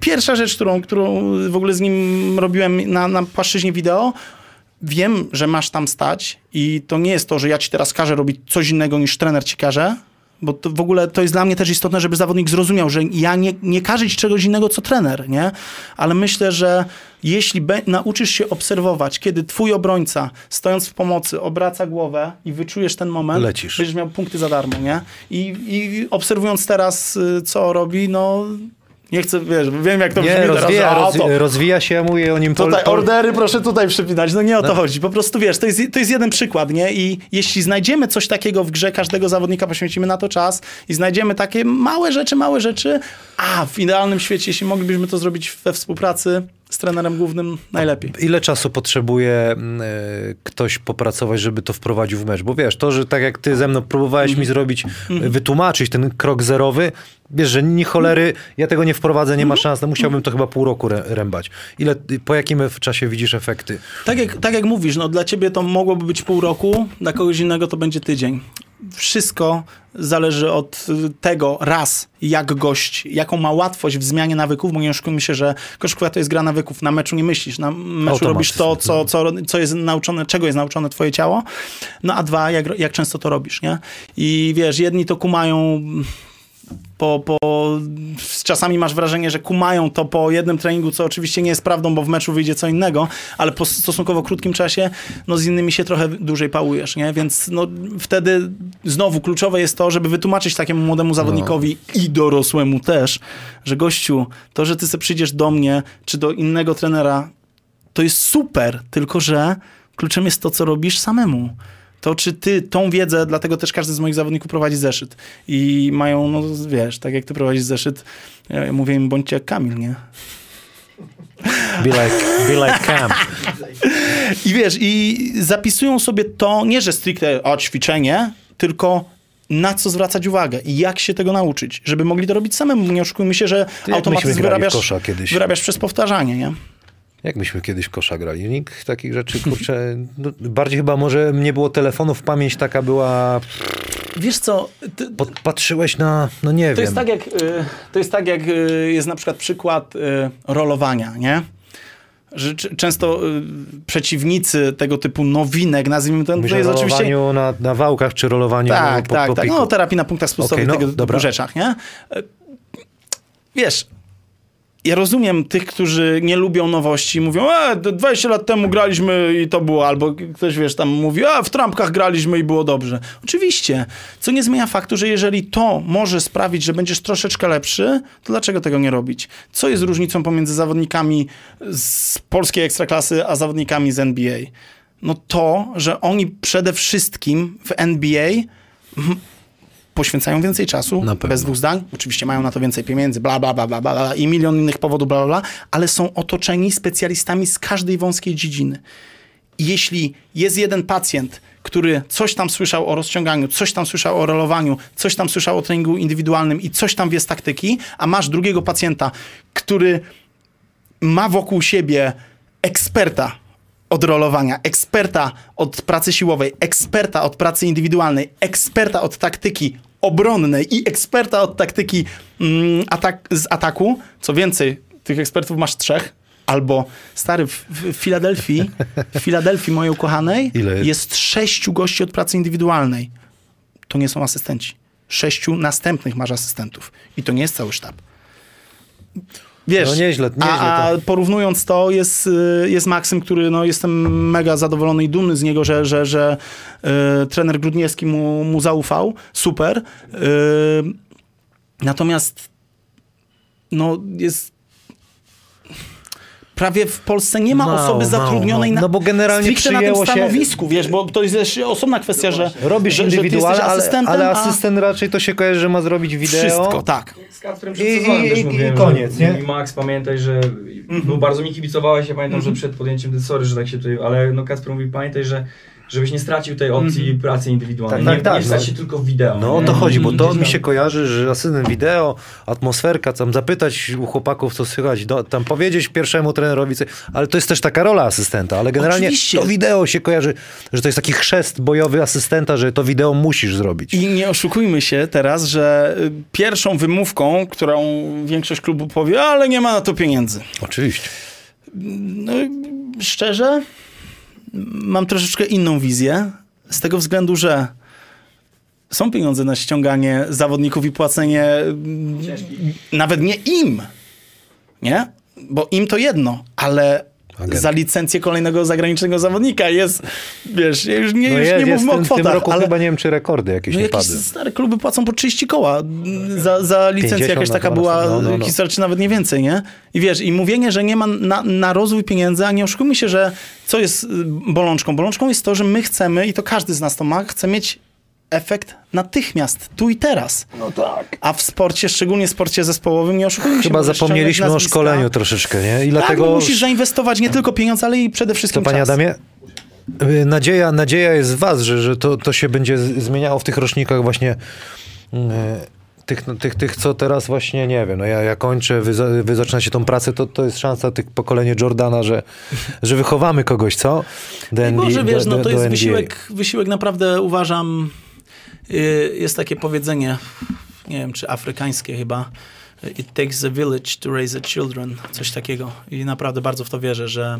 S6: pierwsza rzecz, którą, którą w ogóle z nim robiłem na, na płaszczyźnie wideo, wiem, że masz tam stać i to nie jest to, że ja ci teraz każę robić coś innego niż trener ci każe, bo w ogóle to jest dla mnie też istotne, żeby zawodnik zrozumiał, że ja nie, nie każę ci czegoś innego, co trener, nie? Ale myślę, że jeśli be, nauczysz się obserwować, kiedy twój obrońca, stojąc w pomocy, obraca głowę i wyczujesz ten moment,
S1: Lecisz.
S6: będziesz miał punkty za darmo, nie? I, i obserwując teraz, y, co robi, no... Nie chcę, wiesz, wiem jak to
S1: Nie,
S6: brzmi
S1: rozwija,
S6: teraz, to,
S1: rozwija się, ja mówię o nim pol-
S6: Tutaj ordery proszę tutaj przypinać. No nie o to chodzi. Po prostu wiesz, to jest, to jest jeden przykład, nie? I jeśli znajdziemy coś takiego w grze każdego zawodnika, poświęcimy na to czas i znajdziemy takie małe rzeczy, małe rzeczy, a w idealnym świecie, jeśli moglibyśmy to zrobić we współpracy z trenerem głównym, najlepiej.
S1: Ile czasu potrzebuje mm, e, ktoś popracować, żeby to wprowadził w mecz? Bo wiesz, to, że tak jak ty ze mną próbowałeś
S6: Mhm.
S1: mi zrobić, e, wytłumaczyć ten krok zerowy, wiesz, że ni cholery, ja tego nie wprowadzę, nie ma
S6: Mhm.
S1: szans, no musiałbym to chyba pół roku rę- rębać. Ile, po jakim czasie widzisz efekty?
S6: Tak jak, tak jak mówisz, no dla ciebie to mogłoby być pół roku, dla kogoś innego to będzie tydzień. Wszystko zależy od tego, raz, jak gość, jaką ma łatwość w zmianie nawyków, bo nie oszukujmy się, że koszykówka to jest gra nawyków. Na meczu nie myślisz, na meczu robisz to, co, co, co jest nauczone, czego jest nauczone twoje ciało. No a dwa, jak, jak często to robisz, nie? I wiesz, jedni to kumają po, po, czasami masz wrażenie, że kumają to po jednym treningu, co oczywiście nie jest prawdą, bo w meczu wyjdzie co innego, ale po stosunkowo krótkim czasie, no z innymi się trochę dłużej pałujesz, nie? Więc no, wtedy znowu kluczowe jest to, żeby wytłumaczyć takiemu młodemu zawodnikowi i dorosłemu też, że gościu, to, że ty sobie przyjdziesz do mnie, czy do innego trenera, to jest super, tylko że kluczem jest to, co robisz samemu. To, czy ty tą wiedzę, dlatego też każdy z moich zawodników prowadzi zeszyt. I mają, no wiesz, tak jak ty prowadzisz zeszyt, ja mówię im, bądźcie jak Kamil, nie?
S1: Be like, be like Cam.
S6: I wiesz, i zapisują sobie to, nie że stricte o ćwiczenie, tylko na co zwracać uwagę i jak się tego nauczyć, żeby mogli to robić samemu. Nie oszukujmy się, że automatyzm
S1: w
S6: wyrabiasz,
S1: kosza kiedyś.
S6: wyrabiasz przez powtarzanie, nie?
S1: Jak myśmy kiedyś kosza grali? Nikt takich rzeczy, kurczę, no, bardziej chyba może nie było telefonów, pamięć taka była,
S6: Wiesz co, ty,
S1: patrzyłeś na, no nie
S6: To
S1: wiem.
S6: jest tak jak, y, to jest, tak jak y, jest na przykład przykład y, rolowania, nie? Że często y, przeciwnicy tego typu nowinek, nazwijmy to, to
S1: Myślę
S6: jest
S1: o
S6: oczywiście...
S1: na, na wałkach, czy rolowaniu
S6: Tak,
S1: po,
S6: tak,
S1: po
S6: tak.
S1: piku.
S6: No terapii na punktach spustowych,
S1: Okej, no,
S6: tego
S1: dobra.
S6: typu rzeczach, nie? Wiesz, ja rozumiem tych, którzy nie lubią nowości mówią, e, d- 20 lat temu graliśmy i to było, albo ktoś, wiesz, tam mówi, a w trampkach graliśmy i było dobrze. Oczywiście, co nie zmienia faktu, że jeżeli to może sprawić, że będziesz troszeczkę lepszy, to dlaczego tego nie robić? Co jest różnicą pomiędzy zawodnikami z polskiej ekstraklasy, a zawodnikami z NBA? No to, że oni przede wszystkim w NBA poświęcają więcej czasu, bez dwóch zdań. Oczywiście mają na to więcej pieniędzy, bla, bla, bla, bla, bla, bla i milion innych powodów, bla, bla, bla, ale są otoczeni specjalistami z każdej wąskiej dziedziny. I jeśli jest jeden pacjent, który coś tam słyszał o rozciąganiu, coś tam słyszał o rolowaniu, coś tam słyszał o treningu indywidualnym i coś tam wie z taktyki, a masz drugiego pacjenta, który ma wokół siebie eksperta od rolowania, eksperta od pracy siłowej, eksperta od pracy indywidualnej, eksperta od taktyki obronnej i eksperta od taktyki mm, atak, z ataku. Co więcej, tych ekspertów masz trzech. Albo stary, w, w Filadelfii, w Filadelfii mojej ukochanej
S1: jest?
S6: jest sześciu gości od pracy indywidualnej. To nie są asystenci. Sześciu następnych masz asystentów. I to nie jest cały sztab. Wiesz,
S1: No nieźle, nieźle
S6: a, a porównując to, jest, y, jest Maksym, który no, jestem mega zadowolony i dumny z niego, że, że, że y, trener Grudniewski mu, mu zaufał. Super. Y, natomiast no, jest prawie w Polsce nie ma
S1: Mało,
S6: osoby zatrudnionej
S1: mało.
S6: na,
S1: No bo generalnie
S6: stricte na tym
S1: przyjęło się-
S6: stanowisku, wiesz, bo to jest jeszcze osobna kwestia, że
S1: Robisz
S6: że,
S1: indywidualnie, ale,
S6: asystentem,
S1: ale
S6: a
S1: asystent raczej to się kojarzy, że ma zrobić wideo.
S6: Wszystko, tak.
S1: I- i-
S5: też
S1: i-
S5: mówiłem,
S1: i koniec,
S5: że,
S1: nie?
S5: I Max, pamiętaj, że no, bardzo mi kibicowałeś, ja pamiętam, że przed podjęciem decyzji, sorry, że tak się tutaj, ale no Kacper mówi, pamiętaj, że żebyś nie stracił tej opcji pracy indywidualnej.
S1: Tak,
S5: nie,
S1: tak,
S5: nie
S1: tak,
S5: wstać
S1: no.
S5: się tylko w wideo.
S1: No o
S5: nie?
S1: to chodzi, bo to
S5: Gdzieś
S1: mi się kojarzy, że asystent wideo, atmosferka, tam zapytać u chłopaków, co słychać, do, tam powiedzieć pierwszemu trenerowi, co- ale to jest też taka rola asystenta, ale generalnie
S6: Oczywiście.
S1: to wideo się kojarzy, że to jest taki chrzest bojowy asystenta, że to wideo musisz zrobić.
S6: I nie oszukujmy się teraz, że y, pierwszą wymówką, którą większość klubu powie, ale nie ma na to pieniędzy.
S1: Oczywiście.
S6: No, szczerze, mam troszeczkę inną wizję. Z tego względu, że są pieniądze na ściąganie zawodników i płacenie mm, nawet nie im, nie? Bo im to jedno, ale
S1: Agent.
S6: za licencję kolejnego zagranicznego zawodnika jest, wiesz, już nie,
S1: No
S6: już
S1: jest,
S6: nie mówmy o
S1: w tym
S6: kwotach,
S1: roku
S6: ale...
S1: chyba nie wiem, czy rekordy jakieś
S6: No jakieś
S1: padły.
S6: stare kluby płacą po 30 koła za, za licencję
S1: 50
S6: jakaś taka była
S1: No, no, no.
S6: historia, czy nawet nie więcej, nie? I wiesz, i mówienie, że nie ma na, na rozwój pieniędzy, a nie oszukujmy się, że co jest y, bolączką? Bolączką jest to, że my chcemy, i to każdy z nas to ma, chce mieć efekt natychmiast, tu i teraz. No tak. A w sporcie, szczególnie w sporcie zespołowym, nie oszukujmy się.
S1: Chyba zapomnieliśmy o
S6: nazwiska.
S1: szkoleniu troszeczkę, nie? I
S6: Tak,
S1: dlatego...
S6: no musisz zainwestować nie tylko pieniądze, ale i przede wszystkim
S1: Co, panie. Adamie? Y, Nadzieja, nadzieja jest w was, że, że to, to się będzie zmieniało w tych rocznikach właśnie y, tych, no, tych, tych, co teraz właśnie, nie wiem, no ja, ja kończę, wy, wy zaczynacie tą pracę, to, to jest szansa tych pokolenie Jordana, że, że wychowamy kogoś, co? Do
S6: I
S1: NBA,
S6: Boże, wiesz,
S1: do,
S6: no to
S1: do
S6: jest
S1: NBA.
S6: wysiłek, wysiłek naprawdę uważam, jest takie powiedzenie, nie wiem, czy afrykańskie chyba, it takes a village to raise a children, coś takiego. I naprawdę bardzo w to wierzę, że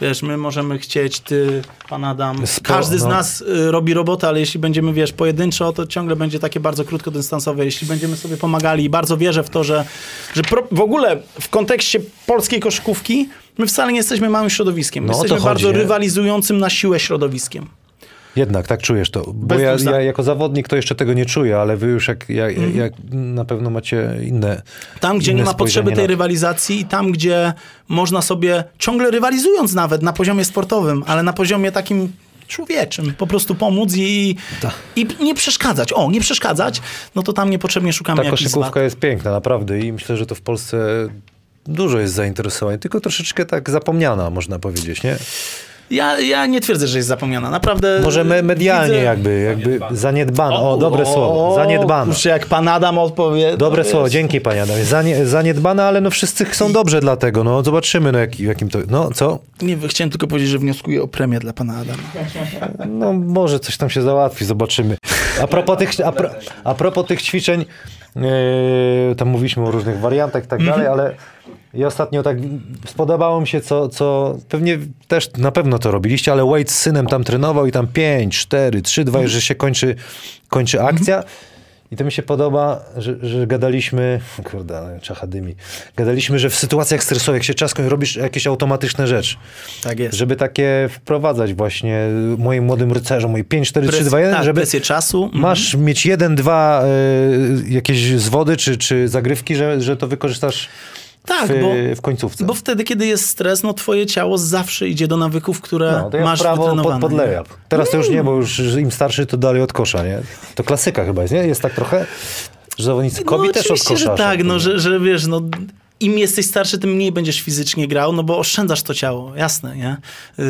S6: wiesz, my możemy chcieć, ty, pan Adam, każdy z
S1: no.
S6: nas y, robi robotę, ale jeśli będziemy, wiesz, pojedynczo, to ciągle będzie takie bardzo krótkodystansowe. Jeśli będziemy sobie pomagali i bardzo wierzę w to, że, że pro, w ogóle w kontekście polskiej koszykówki my wcale nie jesteśmy małym środowiskiem. My
S1: No,
S6: jesteśmy bardzo rywalizującym na siłę środowiskiem.
S1: Jednak, tak czujesz to. Bo
S6: Bez
S1: ja, ja jako zawodnik to jeszcze tego nie czuję, ale wy już jak, jak,
S6: Mhm.
S1: jak na pewno macie inne
S6: Tam, gdzie
S1: inne
S6: nie ma potrzeby tej rywalizacji i tam, gdzie można sobie, ciągle rywalizując nawet na poziomie sportowym, ale na poziomie takim człowieczym, po prostu pomóc i,
S1: Tak.
S6: i nie przeszkadzać. O, nie przeszkadzać, no to tam niepotrzebnie szukamy
S1: Ta koszykówka jest piękna, naprawdę i myślę, że to w Polsce dużo jest zainteresowań, tylko troszeczkę tak zapomniana, można powiedzieć, nie?
S6: Ja, ja nie twierdzę, że jest zapomniana. Naprawdę
S1: Może me- medialnie
S6: widzę-
S1: jakby, jakby zaniedbano. O, dobre słowo, zaniedbano.
S6: Kurczę, jak pan Adam odpowie...
S1: Dobre słowo,
S6: wiesz,
S1: dzięki panie Adam. Zanie, zaniedbane, ale no wszyscy chcą dobrze dlatego, no zobaczymy, no jak, jakim to, no co?
S6: Nie, chciałem tylko powiedzieć, że wnioskuję o premię dla pana Adama.
S1: No może coś tam się załatwi, zobaczymy. A propos tych, a pro, a propos tych ćwiczeń, yy, tam mówiliśmy o różnych wariantach i tak dalej, ale i ostatnio tak spodobało mi się, co, co pewnie też na pewno to robiliście, ale Wade z synem tam trenował i tam 5, 4, 3, 2, że się kończy, kończy akcja. I to mi się podoba, że, że gadaliśmy, kurde, ale czacha dymi, gadaliśmy, że w sytuacjach stresowych, jak się czas kończy, robisz jakieś automatyczne rzeczy.
S6: Tak jest.
S1: Żeby takie wprowadzać właśnie moim młodym rycerzom, moje 5, 4, 3,
S6: Pres-
S1: 2, 1,
S6: tak,
S1: żeby
S6: presję czasu. Mhm.
S1: masz mieć jeden, dwa y, jakieś zwody czy, czy zagrywki, że, że to wykorzystasz
S6: Tak,
S1: w,
S6: bo-
S1: w końcówce.
S6: Bo wtedy, kiedy jest stres, no twoje ciało zawsze idzie do nawyków, które
S1: no, to ja
S6: masz
S1: prawo pod,
S6: wytrenowane.
S1: pod layup. Teraz to już nie, bo już im starszy to dalej od kosza, nie? To klasyka chyba jest, nie? Jest tak trochę, że zawodnicy
S6: no,
S1: też od kosza.
S6: że tak, no, że, że wiesz, no im jesteś starszy, tym mniej będziesz fizycznie grał, no bo oszczędzasz to ciało, jasne, nie? Yy,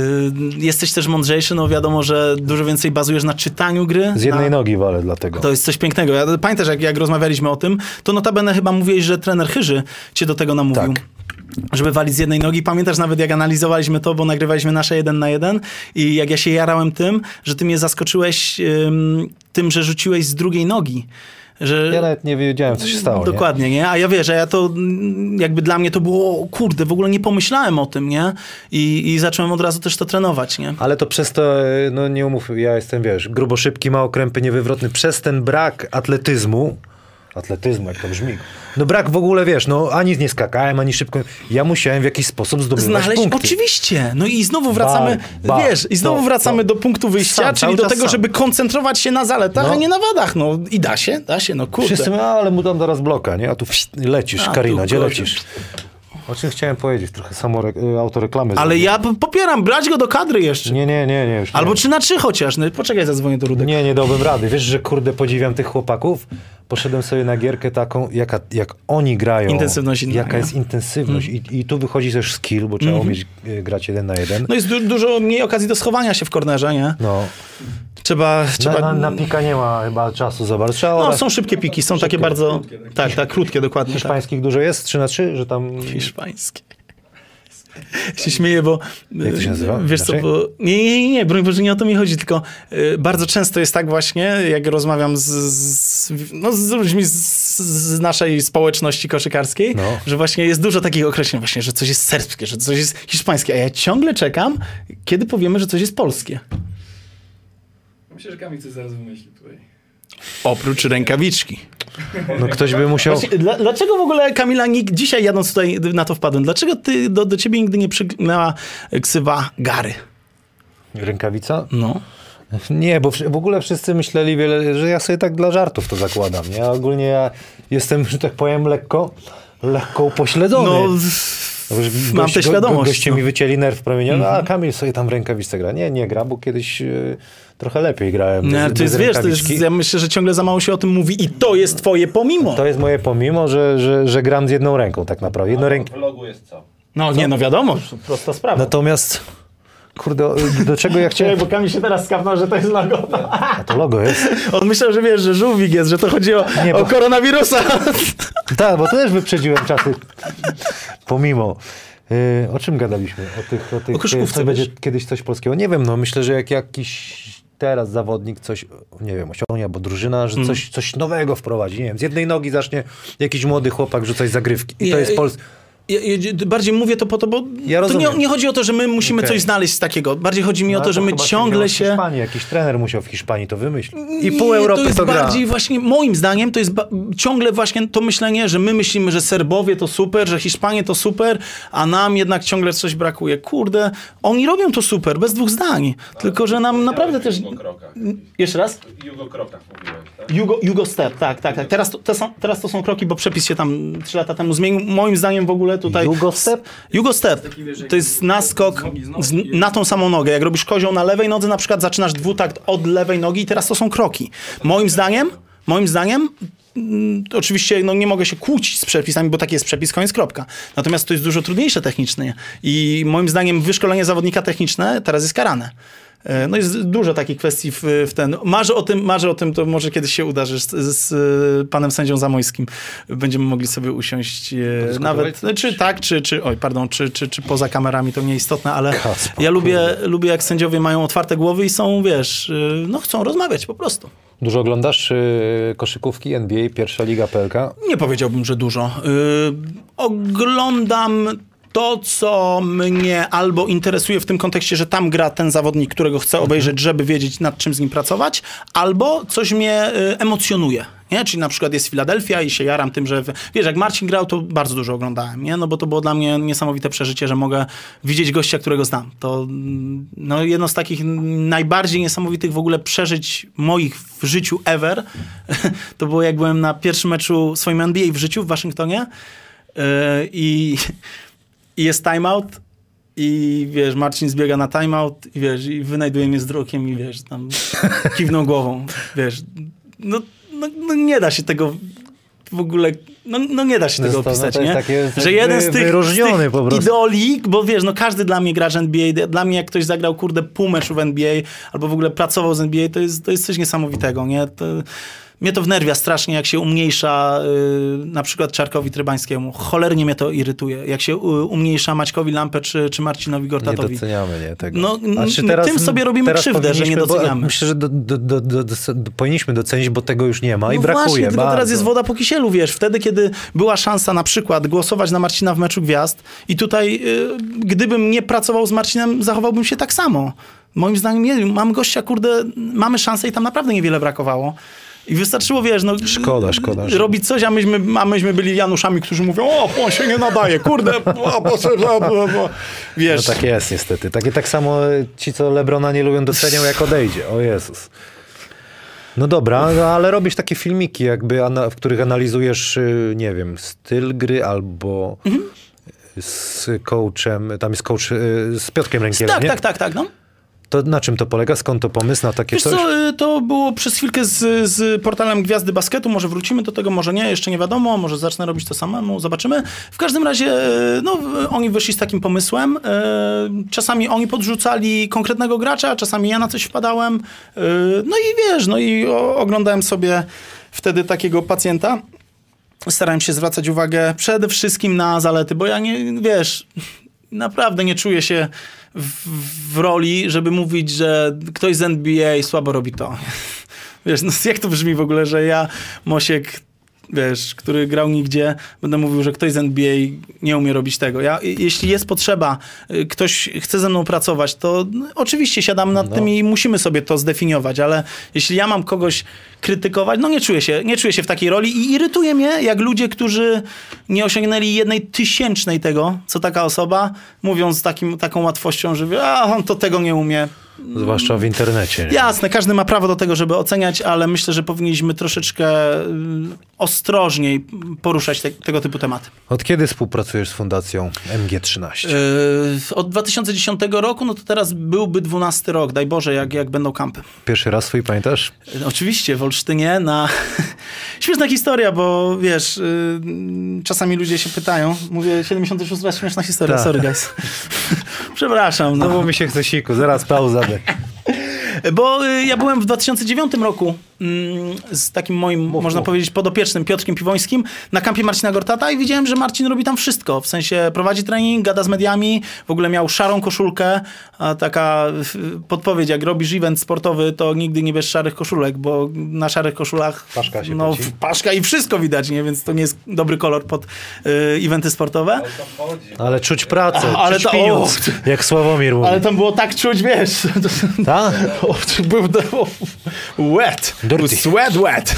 S6: jesteś też mądrzejszy, no wiadomo, że dużo więcej bazujesz na czytaniu gry.
S1: Z jednej
S6: na...
S1: nogi walę dlatego.
S6: To jest coś pięknego. Ja pamiętasz, jak, jak rozmawialiśmy o tym, to notabene chyba mówiłeś, że trener Chyży cię do tego namówił.
S1: Tak.
S6: Żeby walić z jednej nogi. Pamiętasz nawet, jak analizowaliśmy to, bo nagrywaliśmy nasze jeden na jeden i jak ja się jarałem tym, że ty mnie zaskoczyłeś ym, tym, że rzuciłeś z drugiej nogi. Że...
S1: Ja nawet nie wiedziałem, co się stało.
S6: Dokładnie, nie? A ja wiesz, a ja to jakby dla mnie to było, kurde, w ogóle nie pomyślałem o tym, nie? I, i zacząłem od razu też to trenować, nie?
S1: Ale to przez to, no nie umów, ja jestem, wiesz, grubo szybki, mało krępy, niewywrotny. Przez ten brak atletyzmu, atletyzmu, jak to brzmi, no brak w ogóle, wiesz, no ani nie skakałem, ani szybko, ja musiałem w jakiś sposób zdobywać
S6: Znaleźć,
S1: punkty.
S6: oczywiście. No i znowu wracamy,
S1: Ba, ba,
S6: wiesz, i znowu
S1: to,
S6: wracamy
S1: to.
S6: do punktu wyjścia,
S1: Sam,
S6: czyli do tego,
S1: sam.
S6: żeby koncentrować się na zaletach,
S1: No.
S6: a nie na wadach. No i da się, da się, no kurde.
S1: Wszyscy mówią, "A, ale mu dam teraz bloka, nie? A tu psz, lecisz,
S6: A,
S1: Karina,
S6: tu
S1: gdzie lecisz? O czym chciałem powiedzieć? Trochę samo re- y, autoreklamy.
S6: Ale ja popieram, brać go do kadry jeszcze.
S1: Nie, nie, nie, nie. Już nie.
S6: Albo trzy na trzy chociaż. No, poczekaj, zadzwonię do Rudek.
S1: Nie, nie dałbym rady. Wiesz, że kurde podziwiam tych chłopaków? Poszedłem sobie na gierkę taką, jaka, jak oni grają.
S6: Intensywność inna,
S1: Jaka
S6: nie?
S1: jest intensywność. I, I tu wychodzi też skill, bo trzeba umieć y, grać jeden na jeden.
S6: No jest du- dużo mniej okazji do schowania się w kornerze, nie?
S1: No.
S6: Trzeba... trzeba...
S1: Na, na, na pika nie ma chyba czasu za bardzo. Trzeba
S6: No,
S1: orać.
S6: są szybkie piki, są takie bardzo... Tak, tak, krótkie, dokładnie. Tak.
S1: Hiszpańskich dużo jest? 3 na 3 Że tam...
S6: Hiszpańskie. Się śmieję, bo...
S1: Jak to się nazywa?
S6: Wiesz co, bo... Nie, nie, nie, nie, broń Boże, nie o to mi chodzi, tylko y, bardzo często jest tak właśnie, jak rozmawiam z, z, no, z ludźmi z, z naszej społeczności koszykarskiej,
S1: No.
S6: że właśnie jest dużo takich określeń właśnie, że coś jest serbskie, że coś jest hiszpańskie, a ja ciągle czekam, kiedy powiemy, że coś jest polskie.
S5: Myślę, że Kamil coś zaraz wymyśli tutaj.
S6: Oprócz rękawiczki.
S1: No ktoś by musiał...
S6: Właśnie, dla, dlaczego w ogóle, Kamila, nikt, dzisiaj jadąc tutaj na to wpadłem, dlaczego ty, do, do ciebie nigdy nie przygnęła ksywa Gary?
S1: Rękawica?
S6: No.
S1: Nie, bo w ogóle wszyscy myśleli, wiele, że ja sobie tak dla żartów to zakładam. Nie? A ogólnie ja jestem, że tak powiem, lekko, lekko upośledzony.
S6: No,
S1: No, wiesz,
S6: mam tę świadomość,
S1: Go, goście
S6: no.
S1: mi wycięli nerw promieniowy, a Kamil sobie tam w rękawiczce gra. Nie, nie gra, bo kiedyś e, trochę lepiej grałem
S6: nie,
S1: bez,
S6: to jest, wiesz, to jest, ja myślę, że ciągle za mało się o tym mówi i to jest twoje pomimo.
S1: To jest moje pomimo, że, że, że gram z jedną ręką tak naprawdę. Jedną ręk...
S8: W logu jest co?
S6: No nie, no wiadomo, prosta sprawa.
S1: Natomiast, kurde, o- do czego ja chciałem...
S6: bo Kamil się teraz skapnął, że to jest logo.
S1: A to logo jest.
S6: On myślał, że wiesz, że żółwik jest, że to chodzi o,
S1: Nie,
S6: o
S1: bo-
S6: koronawirusa.
S1: Tak, bo to też wyprzedziłem czasy. Pomimo. Yy, o czym gadaliśmy? O tych, o tych
S6: O koszykówce,
S1: co będzie kiedyś coś polskiego. Nie wiem, no myślę, że jak jakiś teraz zawodnik coś, nie wiem, osiągnie, albo drużyna, że
S6: Mm.
S1: coś, coś nowego wprowadzi. Nie wiem, z jednej nogi zacznie jakiś młody chłopak rzucać zagrywki. I to jest Pols...
S6: Ja, ja, bardziej mówię to po to, bo
S1: Ja
S6: to nie, nie chodzi o to, że my musimy
S1: Okej.
S6: coś znaleźć z takiego. Bardziej chodzi mi o
S1: No,
S6: to, że my
S1: chyba
S6: ciągle się...
S1: W Hiszpanii, jakiś trener musiał w Hiszpanii to wymyślić. I pół Europy
S6: to jest
S1: to gra.
S6: bardziej właśnie, moim zdaniem, to jest ciągle właśnie to myślenie, że my myślimy, że Serbowie to super, że Hiszpanie to super, a nam jednak ciągle coś brakuje. Kurde, oni robią to super, bez dwóch zdań. Tylko, że nam naprawdę też... Jeszcze raz?
S8: Jugo krokach mówiłeś, tak?
S6: Jugo, Jugo Step, tak, tak, tak. Teraz to, to są, teraz to są kroki, bo przepis się tam trzy lata temu zmienił. Moim zdaniem w ogóle tutaj...
S1: Jugo Step?
S6: Jugo Step. to jest naskok na tą samą nogę. Jak robisz kozioł na lewej nodze, na przykład zaczynasz dwutakt od lewej nogi i teraz to są kroki. Moim zdaniem, moim zdaniem, mm, oczywiście no, nie mogę się kłócić z przepisami, bo taki jest przepis, koniec, kropka. Natomiast to jest dużo trudniejsze technicznie i moim zdaniem wyszkolenie zawodnika techniczne teraz jest karane. E, No jest dużo takich kwestii w, w ten. Marzę o tym, marzę o tym, to może kiedyś się uda, że z, z panem sędzią Zamojskim będziemy mogli sobie usiąść e, nawet, czy tak, czy, czy oj, pardon, czy, czy, czy poza kamerami, to nieistotne, ale ja lubię, lubię jak sędziowie mają otwarte głowy i są, wiesz, e, no chcą rozmawiać po prostu.
S1: Dużo oglądasz koszykówki NBA, pierwsza liga PLK?
S6: Nie powiedziałbym, że dużo. Yy, oglądam to, co mnie albo interesuje w tym kontekście, że tam gra ten zawodnik, którego chcę obejrzeć, żeby wiedzieć, nad czym z nim pracować, albo coś mnie y, emocjonuje. Nie? Czyli na przykład jest Filadelfia i się jaram tym, że wiesz, jak Marcin grał, to bardzo dużo oglądałem, nie? No bo to było dla mnie niesamowite przeżycie, że mogę widzieć gościa, którego znam. To mm, no, jedno z takich najbardziej niesamowitych w ogóle przeżyć moich w życiu ever, to było jak byłem na pierwszym meczu swoim NBA w życiu w Waszyngtonie yy, i, i jest timeout i wiesz, Marcin zbiega na timeout i wiesz, i wynajduje mnie z drokiem i wiesz, tam kiwnął głową, wiesz, no, no, no nie da się tego w ogóle no, no nie da się tego
S1: No to- no
S6: opisać,
S1: jest
S6: nie?
S1: takie-
S6: że jeden z tych, z tych idoli, bo wiesz, no każdy dla mnie gracz NBA, dla mnie jak ktoś zagrał, kurde, pół meczu w NBA, albo w ogóle pracował z NBA, to jest, to jest coś niesamowitego, nie? To, mnie to wnerwia strasznie, jak się umniejsza y, na przykład Czarkowi Trybańskiemu. Cholernie mnie to irytuje. Jak się y, umniejsza Maćkowi Lampę czy, czy Marcinowi
S1: Nie
S6: Gortatowi.
S1: doceniamy nie, tego.
S6: No, n- tym sobie robimy
S1: teraz
S6: krzywdę, że nie
S1: powinniśmy, bo
S6: doceniamy.
S1: Myślę, że do, do, do, powinniśmy docenić, bo tego już nie ma i
S6: no
S1: brakuje
S6: właśnie, tylko
S1: bardzo.
S6: teraz jest woda po kisielu, wiesz. Wtedy, kiedy była szansa na przykład głosować na Marcina w meczu gwiazd i tutaj, y, gdybym nie pracował z Marcinem, zachowałbym się tak samo. Moim zdaniem nie, mam gościa, kurde, mamy szansę i tam naprawdę niewiele brakowało. I wystarczyło, wiesz, no...
S1: Szkoda, szkoda, że-
S6: Robić coś, a myśmy, a myśmy byli Januszami, którzy mówią, o, on się nie nadaje, kurde, o, bo, bo, bo, bo. Wiesz,
S1: No tak jest niestety. Takie tak samo ci, co Lebrona nie lubią, docenią jak odejdzie. O Jezus. No dobra, no ale robisz takie filmiki, jakby, w których analizujesz, y, nie wiem, styl gry albo
S6: Mhm.
S1: z coachem, tam jest coach y, z Piotrkiem Rękielem,
S6: tak,
S1: nie?
S6: tak, tak, tak, no.
S1: To na czym to polega? Skąd to pomysł na takie
S6: Wiesz
S1: coś?
S6: co, y, to było przez chwilkę z, z portalem Gwiazdy Basketu, może wrócimy do tego, może nie, jeszcze nie wiadomo, może zacznę robić to samemu, zobaczymy. W każdym razie, y, no, y, oni wyszli z takim pomysłem, czasami oni podrzucali konkretnego gracza, czasami ja na coś wpadałem, no i wiesz, no i oglądałem sobie wtedy takiego pacjenta, starałem się zwracać uwagę przede wszystkim na zalety, bo ja nie, wiesz, naprawdę nie czuję się w, roli, żeby mówić, że ktoś z NBA słabo robi to. Wiesz, no jak to brzmi w ogóle, że ja, Mosiek, wiesz, który grał nigdzie, będę mówił, że ktoś z NBA nie umie robić tego. Ja, jeśli jest potrzeba, y, ktoś chce ze mną pracować, to no, oczywiście siadamy nad tym i musimy sobie to zdefiniować, ale jeśli ja mam kogoś krytykować, no nie czuję się, nie czuję się w takiej roli i irytuje mnie, jak ludzie, którzy nie osiągnęli jednej tysięcznej tego, co taka osoba, mówią z takim, taką łatwością, że a on to tego nie umie.
S1: Zwłaszcza w internecie. Nie?
S6: Jasne, każdy ma prawo do tego, żeby oceniać, ale myślę, że powinniśmy troszeczkę y, ostrożniej poruszać te, tego typu tematy.
S1: Od kiedy współpracujesz z fundacją MG13?
S6: Yy, od 2010 roku, no to teraz byłby 12 rok, daj Boże, jak, jak będą kampy.
S1: Pierwszy raz swój pamiętasz?
S6: Yy, Oczywiście, w Olsztynie na... Śmieszna historia, bo wiesz, yy, czasami ludzie się pytają, mówię 76 raz śmieszna historia,
S1: Tak.
S6: sorry guys. Przepraszam. No.
S1: Znowu mi się chce siku, zaraz pauza. Exactly.
S6: Bo y, ja byłem w 2009 roku mm, z takim moim, można powiedzieć, podopiecznym Piotrkiem Piwońskim na kampie Marcina Gortata i widziałem, że Marcin robi tam wszystko. W sensie prowadzi trening, gada z mediami, w ogóle miał szarą koszulkę, a taka podpowiedź, jak robisz event sportowy, to nigdy nie bierz szarych koszulek, bo na szarych koszulach
S1: Paszka się
S6: no,
S1: poci.
S6: paszka i wszystko widać, nie? więc to nie jest dobry kolor pod y, eventy sportowe.
S1: Ale czuć pracę,
S6: Ale
S1: ale
S6: to-
S1: czuć pieniądz, jak Sławomir mówi.
S6: Ale tam było tak czuć, wiesz,
S1: Tak?
S6: Był wet.
S1: Dirty.
S6: Sweat wet.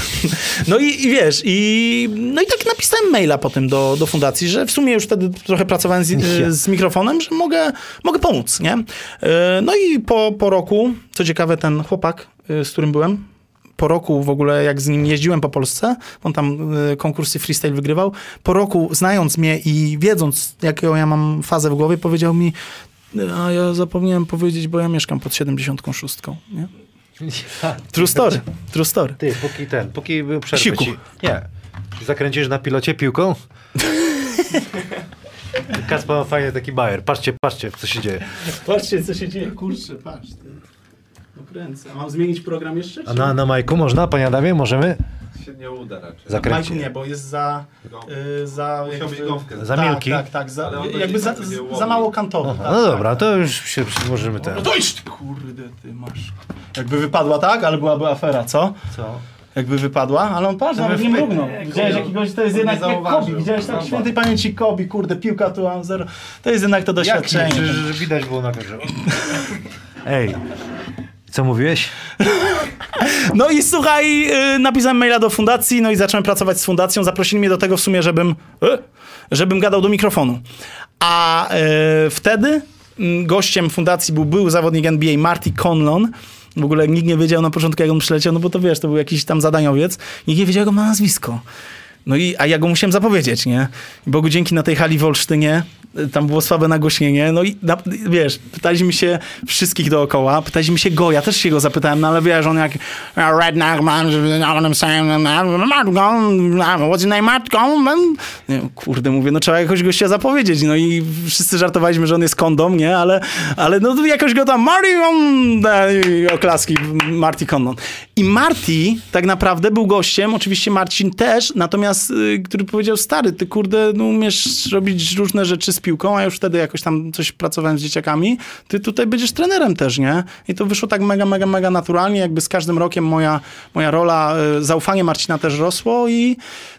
S6: No i, i wiesz, i, no i tak napisałem maila potem do, do fundacji, że w sumie już wtedy trochę pracowałem z, z mikrofonem, że mogę, mogę pomóc, nie? E, No i po, po roku, co ciekawe, ten chłopak, e, z którym byłem, po roku w ogóle, jak z nim jeździłem po Polsce, on tam y, konkursy freestyle wygrywał, po roku znając mnie i wiedząc, jaką ja mam fazę w głowie, powiedział mi, a ja zapomniałem powiedzieć, bo ja mieszkam pod 76, nie? True story, true story.
S1: Ty, póki ten, póki był przerwę
S6: Siku.
S1: ci. Nie. Zakręcisz na pilocie piłką? Kacpa ma fajnie taki bajer. Patrzcie, patrzcie, co się dzieje.
S6: Patrzcie, co się dzieje, kurczę, patrz. No kręcę. A mam zmienić program jeszcze?
S1: A na, na Majku można, panie Adamie? Możemy?
S8: się nie uda raczej.
S1: Zakręcić.
S6: Majku nie, bo jest za... Y, za
S8: Musiał być gąbkę.
S1: Za
S6: tak,
S1: milki?
S6: Tak, tak, za,
S8: Ale on
S6: jakby za,
S8: tak
S6: za mało kantowo.
S1: Aha,
S6: tak,
S1: no
S6: tak.
S1: dobra, to już się możemy ten.
S6: No to iść, kurde, ty masz. Jakby wypadła tak, ale byłaby afera, co?
S1: Co?
S6: Jakby wypadła, ale on patrz, nawet nie
S1: wpy-
S6: mrugnął. Widziałeś jakiegoś, to jest
S8: on nie
S6: jednak jak
S8: zauważył.
S6: Kobi, widziałeś tak
S8: Zobacz.
S6: świętej pamięci Kobi, kurde, piłka tu mam zero. To jest jednak to doświadczenie.
S1: Przecież widać było na kamerze. Ej, co mówiłeś?
S6: No i słuchaj, y, napisałem maila do fundacji, no i zacząłem pracować z fundacją. Zaprosili mnie do tego w sumie, żebym, y, żebym gadał do mikrofonu. A y, wtedy mm, gościem fundacji był był zawodnik NBA Marty Conlon. W ogóle nikt nie wiedział na początku, jak on przyleciał, no bo to wiesz, to był jakiś tam zadaniowiec. Nikt nie wiedział, jak on ma nazwisko. No i, a ja go musiałem zapowiedzieć, nie? Bogu dzięki na tej hali w Olsztynie, y, tam było słabe nagłośnienie, no i na, wiesz, pytaliśmy się wszystkich dookoła, pytaliśmy się go, ja też się go zapytałem, no ale wiesz, on jak redneck man, saying, what's your name, Goldman? Nie, kurde, mówię, no trzeba jakoś gościa zapowiedzieć, no i wszyscy żartowaliśmy, że on jest kondom, nie? Ale, ale no jakoś go tam, Marty, oklaski, Marty Condon. I Marty tak naprawdę był gościem, oczywiście Marcin też, natomiast, y, który powiedział, stary, ty kurde, no umiesz robić różne rzeczy z piłką, a już wtedy jakoś tam coś pracowałem z dzieciakami, ty tutaj będziesz trenerem też, nie? I to wyszło tak mega, mega, mega naturalnie, jakby z każdym rokiem moja, moja rola, y, zaufanie Marcina też rosło i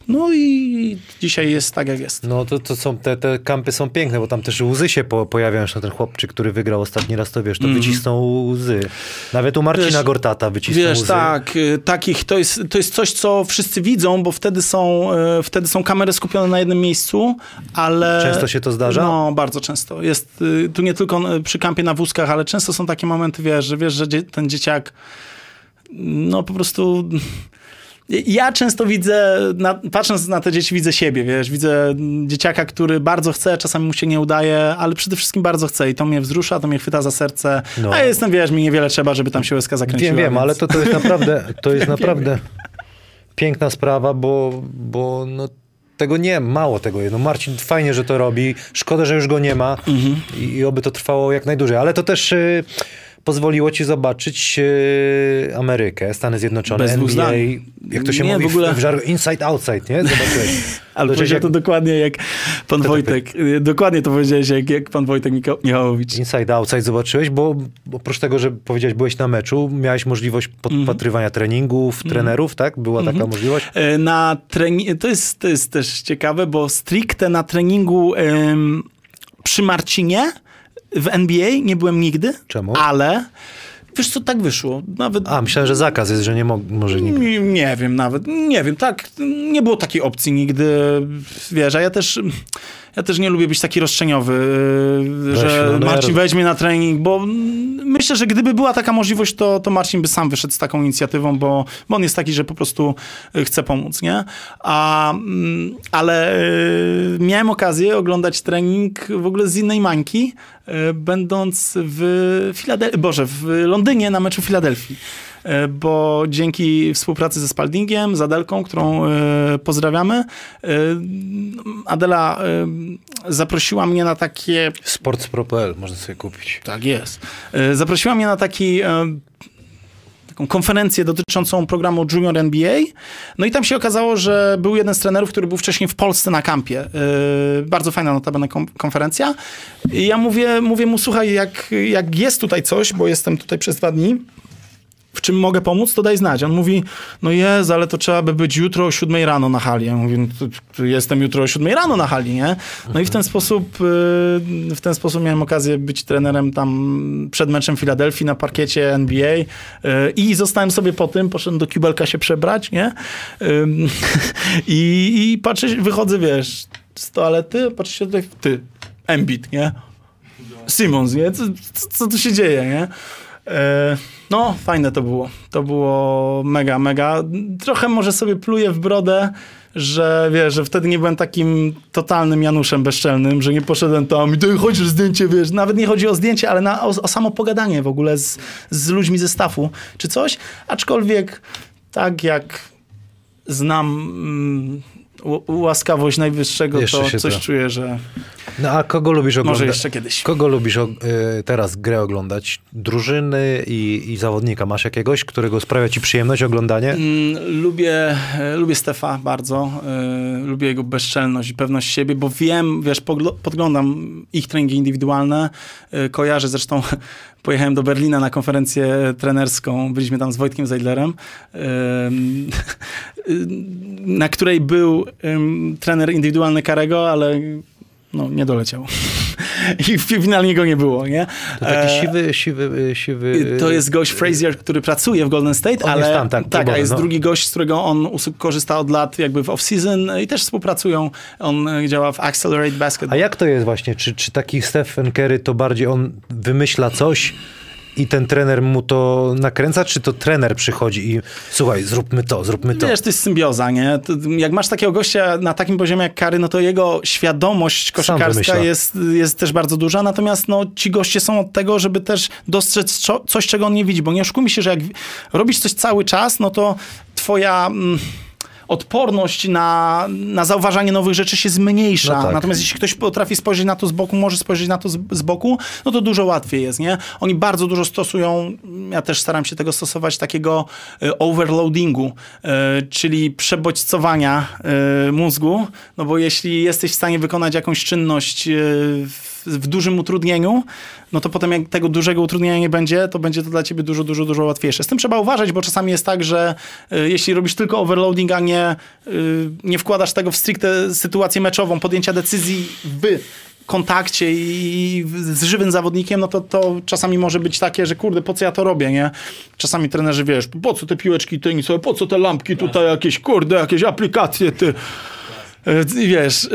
S6: no i dzisiaj jest tak, jak jest.
S1: No to, to są, te, te kampy są piękne, bo tam też łzy się po, pojawiają, jeszcze ten chłopczyk, który wygrał ostatni raz, to wiesz, to wycisnął łzy. Nawet u Marcina
S6: Wiesz,
S1: Gortata wycisnął
S6: Wiesz,
S1: łzy.
S6: tak, y, takich, to jest, to jest coś, co wszyscy widzą, bo wtedy są, y, wtedy są kamery skupione na jednym miejscu, ale...
S1: Często się to zdarza?
S6: No, bardzo często. Jest y, tu nie tylko przy kampie na wózkach, ale często są takie momenty, wiesz, że wiesz, że ten dzieciak no po prostu... Ja często widzę, na, patrząc na te dzieci, widzę siebie, wiesz, widzę dzieciaka, który bardzo chce, czasami mu się nie udaje, ale przede wszystkim bardzo chce i to mnie wzrusza, to mnie chwyta za serce,
S1: No.
S6: a ja jestem, wiesz, mi niewiele trzeba, żeby tam się łezka zakręciła.
S1: Wiem, wiem,
S6: więc-
S1: ale to, to jest naprawdę, to jest naprawdę piękna sprawa, bo, bo no, tego nie, mało tego. No Marcin, fajnie, że to robi. Szkoda, że już go nie ma
S6: Mhm.
S1: i, i oby to trwało jak najdłużej. Ale to też y, pozwoliło ci zobaczyć y, Amerykę, Stany Zjednoczone,
S6: Bez
S1: NBA. Jak to się
S6: Nie,
S1: mówi
S6: w ogóle-
S1: w, w żargo- inside, outside, nie? Zobaczyłeś.
S6: Ale
S1: To
S6: powiedział
S1: jak-
S6: to dokładnie jak pan
S1: tak,
S6: Wojtek. y, Dokładnie to powiedziałeś jak, jak pan Wojtek Mika- Michałowicz.
S1: Inside, outside zobaczyłeś, bo oprócz tego, że powiedziałeś, byłeś na meczu, miałeś możliwość podpatrywania treningów, trenerów, tak? Była taka możliwość?
S6: E, Na trening... to, jest, to jest też ciekawe, bo stricte na treningu przy Marcinie w NBA nie byłem nigdy.
S1: Czemu?
S6: Ale wiesz co, tak wyszło. Nawet
S1: A, myślałem, że zakaz jest, że nie mo- może nikt.
S6: Nie, nie wiem nawet, nie wiem, tak, nie było takiej opcji nigdy, wiesz, a ja też, ja też nie lubię być taki roszczeniowy,
S1: Weź,
S6: że
S1: no,
S6: Marcin weźmie na trening, bo myślę, że gdyby była taka możliwość, to, to Marcin by sam wyszedł z taką inicjatywą, bo, bo on jest taki, że po prostu y, chce pomóc, nie? A, ale y, miałem okazję oglądać trening w ogóle z innej mańki, y, będąc w Filadelfii, Boże, w Londynie na meczu Filadelfii bo dzięki współpracy ze Spaldingiem, z Adelką, którą e, pozdrawiamy, e, Adela e, zaprosiła mnie na takie
S1: Sportspro.pl można sobie kupić.
S6: tak jest. E, Zaprosiła mnie na taki, e, taką konferencję dotyczącą programu Junior NBA. No i tam się okazało, że był jeden z trenerów, który był wcześniej w Polsce na kampie. E, Bardzo fajna notabene konferencja. I ja mówię, mówię mu, słuchaj, jak, jak jest tutaj coś, bo jestem tutaj przez dwa dni, w czym mogę pomóc, to daj znać. On mówi, no jest, ale to trzeba by być jutro o 7 rano na hali. Ja mówię, no jestem jutro o 7 rano na hali, nie? No i w ten sposób, y, w ten sposób miałem okazję być trenerem tam przed meczem Filadelfii na parkiecie NBA y, i zostałem sobie po tym, poszedłem do kibelka się przebrać, nie? Ym, I, I patrzę, wychodzę, wiesz, z toalety, patrzę się tutaj, ty, Embiid, nie? Simons, nie? Co, co, co tu się dzieje, nie? E, No, fajne to było. To było mega, mega. Trochę może sobie pluję w brodę, że wiesz, że wtedy nie byłem takim totalnym Januszem bezczelnym, że nie poszedłem tam i ty chodzisz zdjęcie, wiesz. Nawet nie chodzi o zdjęcie, ale na, o, o samo pogadanie w ogóle z, z ludźmi ze stafu czy coś. Aczkolwiek tak jak znam mm, łaskawość najwyższego,
S1: Jeszcze
S6: to coś
S1: to-
S6: czuję, że
S1: No a kogo lubisz oglądać?
S6: może jeszcze kiedyś.
S1: Kogo lubisz o, y, teraz grę oglądać? Drużyny i, i zawodnika? Masz jakiegoś, którego sprawia ci przyjemność oglądanie?
S6: Mm, Lubię, e, lubię Stefa bardzo. e, Lubię jego bezczelność i pewność siebie, bo wiem, wiesz, podglądam ich treningi indywidualne. e, Kojarzę zresztą, pojechałem do Berlina na konferencję trenerską. Byliśmy tam z Wojtkiem Zeidlerem, em, na której był trener indywidualny Karego, ale no, nie doleciał. I finalnie go nie było, nie?
S1: To taki
S6: E,
S1: siwy, siwy, siwy...
S6: to jest gość Frazier, który pracuje w Golden State,
S1: On
S6: ale
S1: jest tam, tak,
S6: tak, a jest
S1: no.
S6: drugi gość, z którego on korzysta od lat jakby w off-season i też współpracują. On e, działa w Accelerate Basketball.
S1: A jak to jest właśnie? Czy, czy taki Stephen Curry to bardziej on wymyśla coś i ten trener mu to nakręca, czy to trener przychodzi i słuchaj, zróbmy to, zróbmy to.
S6: Wiesz, to jest symbioza, nie? Jak masz takiego gościa na takim poziomie jak Kary, no to jego świadomość koszykarska jest, jest też bardzo duża, natomiast no, ci goście są od tego, żeby też dostrzec co, coś, czego on nie widzi, bo nie oszukujmy się, że jak robisz coś cały czas, no to twoja... Mm, odporność na, na zauważanie nowych rzeczy się zmniejsza.
S1: No tak.
S6: Natomiast jeśli ktoś potrafi spojrzeć na to z boku, może spojrzeć na to z, z boku, no to dużo łatwiej jest, nie? Oni bardzo dużo stosują, ja też staram się tego stosować, takiego e, overloadingu, e, czyli przebodźcowania e, mózgu, no bo jeśli jesteś w stanie wykonać jakąś czynność w, w dużym utrudnieniu, no to potem jak tego dużego utrudnienia nie będzie, to będzie to dla ciebie dużo, dużo, dużo łatwiejsze. Z tym trzeba uważać, bo czasami jest tak, że y, jeśli robisz tylko overloading, a nie, y, nie wkładasz tego w stricte sytuację meczową, podjęcia decyzji w kontakcie i z żywym zawodnikiem, no to, to czasami może być takie, że kurde, po co ja to robię, nie? Czasami trenerzy, wiesz, po co te piłeczki tenisowe, po co te lampki tutaj, jakieś kurde, jakieś aplikacje, ty... Y, Wiesz...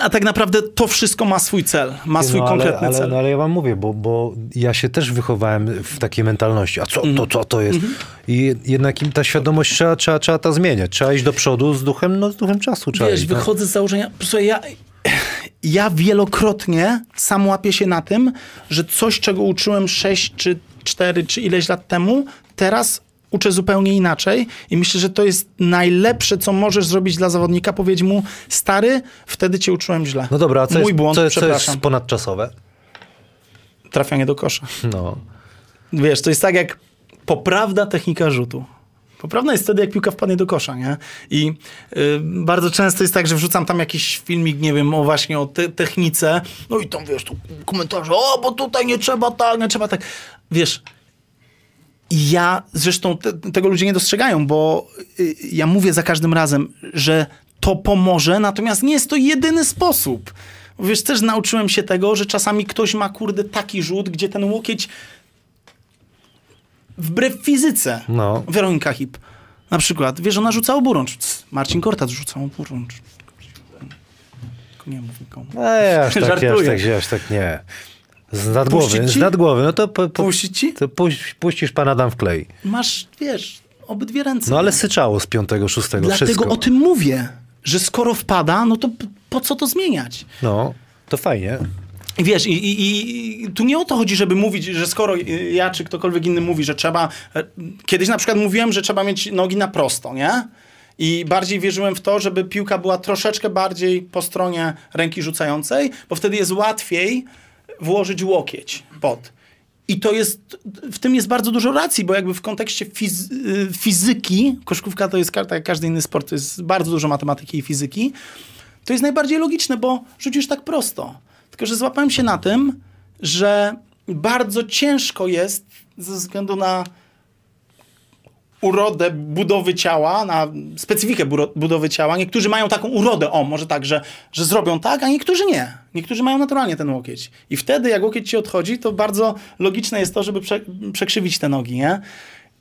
S6: A tak naprawdę to wszystko ma swój cel, ma swój
S1: no,
S6: konkretny
S1: ale, ale,
S6: cel.
S1: No, ale ja wam mówię, bo, bo ja się też wychowałem w takiej mentalności. A co
S6: Mhm.
S1: to, co to jest? I jednak im ta świadomość trzeba, trzeba, trzeba to zmieniać. Trzeba iść do przodu z duchem, no z duchem czasu. Trzeba
S6: Wiesz,
S1: iść, no.
S6: wychodzę z założenia. Słuchaj, ja, ja wielokrotnie sam łapię się na tym, że coś, czego uczyłem 6 czy 4 czy ileś lat temu, teraz uczę zupełnie inaczej i myślę, że to jest najlepsze, co możesz zrobić dla zawodnika. Powiedzieć mu, stary, wtedy cię uczyłem źle.
S1: No dobra, a co
S6: Mój
S1: jest,
S6: błąd,
S1: co, co
S6: przepraszam.
S1: jest ponadczasowe?
S6: Trafianie do kosza.
S1: No.
S6: Wiesz, to jest tak jak poprawna technika rzutu. Poprawna jest wtedy, jak piłka wpadnie do kosza, nie? I y, bardzo często jest tak, że wrzucam tam jakiś filmik, nie wiem, o właśnie o te technice, no i tam, wiesz, tu komentarze, o, bo tutaj nie trzeba tak, nie trzeba tak. Wiesz, ja, zresztą te, tego ludzie nie dostrzegają, bo y, ja mówię za każdym razem, że to pomoże, natomiast nie jest to jedyny sposób. Wiesz, też nauczyłem się tego, że czasami ktoś ma, kurde, taki rzut, gdzie ten łokieć wbrew fizyce.
S1: No.
S6: Weronika Hip. Na przykład, wiesz, ona rzuca oburącz. Cs, Marcin Kortat rzucał oburącz. Nie mów nikomu.
S1: Ej, aż tak, aż tak, aż tak nie. Z nadgłowy, z nadgłowy. No to, po, po,
S6: Puścić ci?
S1: to puś, puścisz pan Adam w klej.
S6: Masz, wiesz, obydwie ręce.
S1: No ale syczało z piątego, szóstego,
S6: Dlatego
S1: wszystko.
S6: o tym mówię, że skoro wpada, no to po co to zmieniać?
S1: No, to fajnie.
S6: Wiesz, i, i, i tu nie o to chodzi, żeby mówić, że skoro ja czy ktokolwiek inny mówi, że trzeba. e, Kiedyś na przykład mówiłem, że trzeba mieć nogi na prosto, nie? I bardziej wierzyłem w to, żeby piłka była troszeczkę bardziej po stronie ręki rzucającej, bo wtedy jest łatwiej włożyć łokieć pod. I to jest, w tym jest bardzo dużo racji, bo jakby w kontekście fiz, y, fizyki, koszkówka to jest tak jak każdy inny sport, to jest bardzo dużo matematyki i fizyki, to jest najbardziej logiczne, bo rzucisz tak prosto. Tylko, że złapałem się na tym, że bardzo ciężko jest ze względu na urodę budowy ciała, na specyfikę budowy ciała. Niektórzy mają taką urodę, o, może tak, że, że zrobią tak, a niektórzy nie. Niektórzy mają naturalnie ten łokieć. I wtedy, jak łokieć ci odchodzi, to bardzo logiczne jest to, żeby prze, przekrzywić te nogi, nie?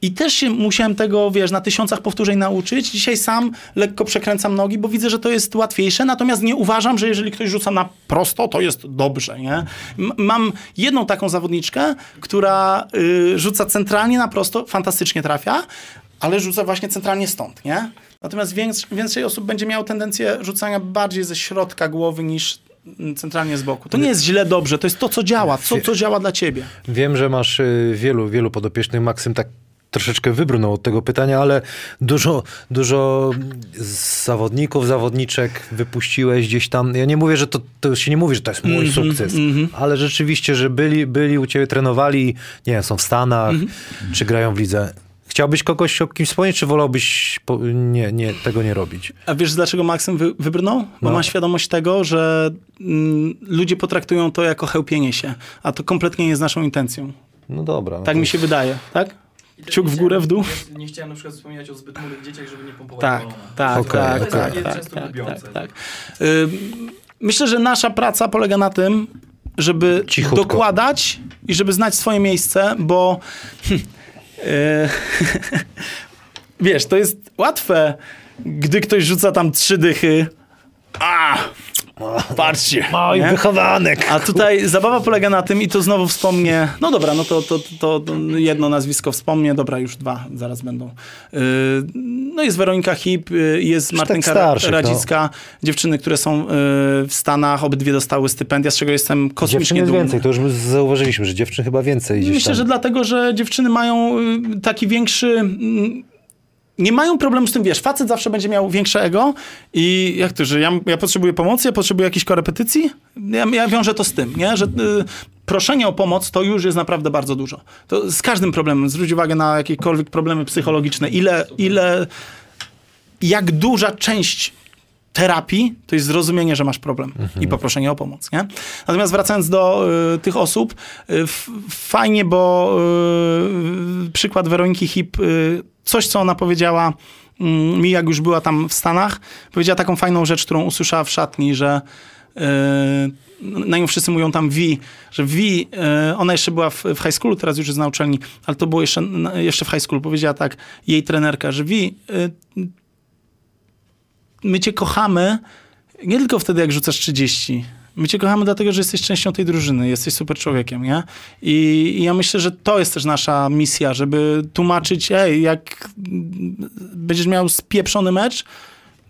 S6: I też się musiałem tego, wiesz, na tysiącach powtórzeń nauczyć. Dzisiaj sam lekko przekręcam nogi, bo widzę, że to jest łatwiejsze, natomiast nie uważam, że jeżeli ktoś rzuca na prosto, to jest dobrze, nie? M- mam jedną taką zawodniczkę, która y, rzuca centralnie na prosto, fantastycznie trafia, ale rzuca właśnie centralnie stąd, nie? Natomiast więcej, więcej osób będzie miało tendencję rzucania bardziej ze środka głowy niż mm, centralnie z boku. To nie jest źle, dobrze, to jest to, co działa, co, co działa dla ciebie.
S1: Wiem, że masz y, wielu, wielu podopiecznych. Maksym tak troszeczkę wybrnął od tego pytania, ale dużo, dużo zawodników, zawodniczek wypuściłeś gdzieś tam. Ja nie mówię, że to, to się nie mówi, że to jest mój sukces, ale rzeczywiście, że byli, byli u ciebie, trenowali, nie wiem, są w Stanach, czy grają w lidze. Chciałbyś kogoś o kimś wspomnieć, czy wolałbyś po, nie, nie, tego nie robić?
S6: A wiesz, dlaczego Maksym wy, wybrnął? Bo
S1: No.
S6: ma świadomość tego, że mm, ludzie potraktują to jako chełpienie się, a to kompletnie nie jest naszą intencją.
S1: No dobra. no
S6: Tak mi się wydaje, tak? Kciuk
S5: nie
S6: w górę, w dół?
S5: chciałem- Nie chciałem na przykład wspominać o zbyt młodych dzieciach, żeby nie pompować
S6: Tak,
S5: balona.
S6: tak,
S1: Okej,
S6: tak,
S1: okej.
S6: tak,
S5: To jest
S6: tak,
S5: często
S6: tak, tak, tak. Ym, Myślę, że nasza praca polega na tym, żeby
S1: Cichutko.
S6: dokładać i żeby znać swoje miejsce, bo e, wiesz, to jest łatwe, gdy ktoś rzuca tam trzy dychy. A, patrzcie. Nie?
S1: wychowanek.
S6: A tutaj zabawa polega na tym i to znowu wspomnę, no dobra, no to, to, to, to jedno nazwisko wspomnę, dobra, już dwa zaraz będą. Yy, No jest Weronika Hip, yy, jest Martynka
S1: starszych, no.
S6: Radzicka, dziewczyny, które są yy, w Stanach, obydwie dostały stypendia, z czego jestem
S1: Dziewczyn
S6: kosmicznie
S1: jest
S6: dumny.
S1: więcej, to już zauważyliśmy, że dziewczyn chyba więcej
S6: Myślę,
S1: tam.
S6: że dlatego, że dziewczyny mają y, taki większy. Nie mają problemu z tym, wiesz, facet zawsze będzie miał większe ego i jak to, że ja, ja potrzebuję pomocy, ja potrzebuję jakiejś korepetycji? Ja, ja wiążę to z tym, nie? że y, proszenie o pomoc to już jest naprawdę bardzo dużo. To z każdym problemem, zwróć uwagę na jakiekolwiek problemy psychologiczne, ile, ile, jak duża część terapii to jest zrozumienie, że masz problem i poproszenie o pomoc, nie? Natomiast wracając do y, tych osób, y, f, fajnie, bo y, przykład Weroniki Hip, y, coś, co ona powiedziała mm, mi, jak już była tam w Stanach, powiedziała taką fajną rzecz, którą usłyszała w szatni, że y, na nią wszyscy mówią tam Vi, że Vi, y, ona jeszcze była w, w high schoolu, teraz już jest na uczelni, ale to było jeszcze, jeszcze w high schoolu, powiedziała tak jej trenerka, że Vi, my cię kochamy nie tylko wtedy, jak rzucasz 30. My cię kochamy dlatego, że jesteś częścią tej drużyny, jesteś super człowiekiem, nie? I, I ja myślę, że to jest też nasza misja, żeby tłumaczyć, ej, jak będziesz miał spieprzony mecz,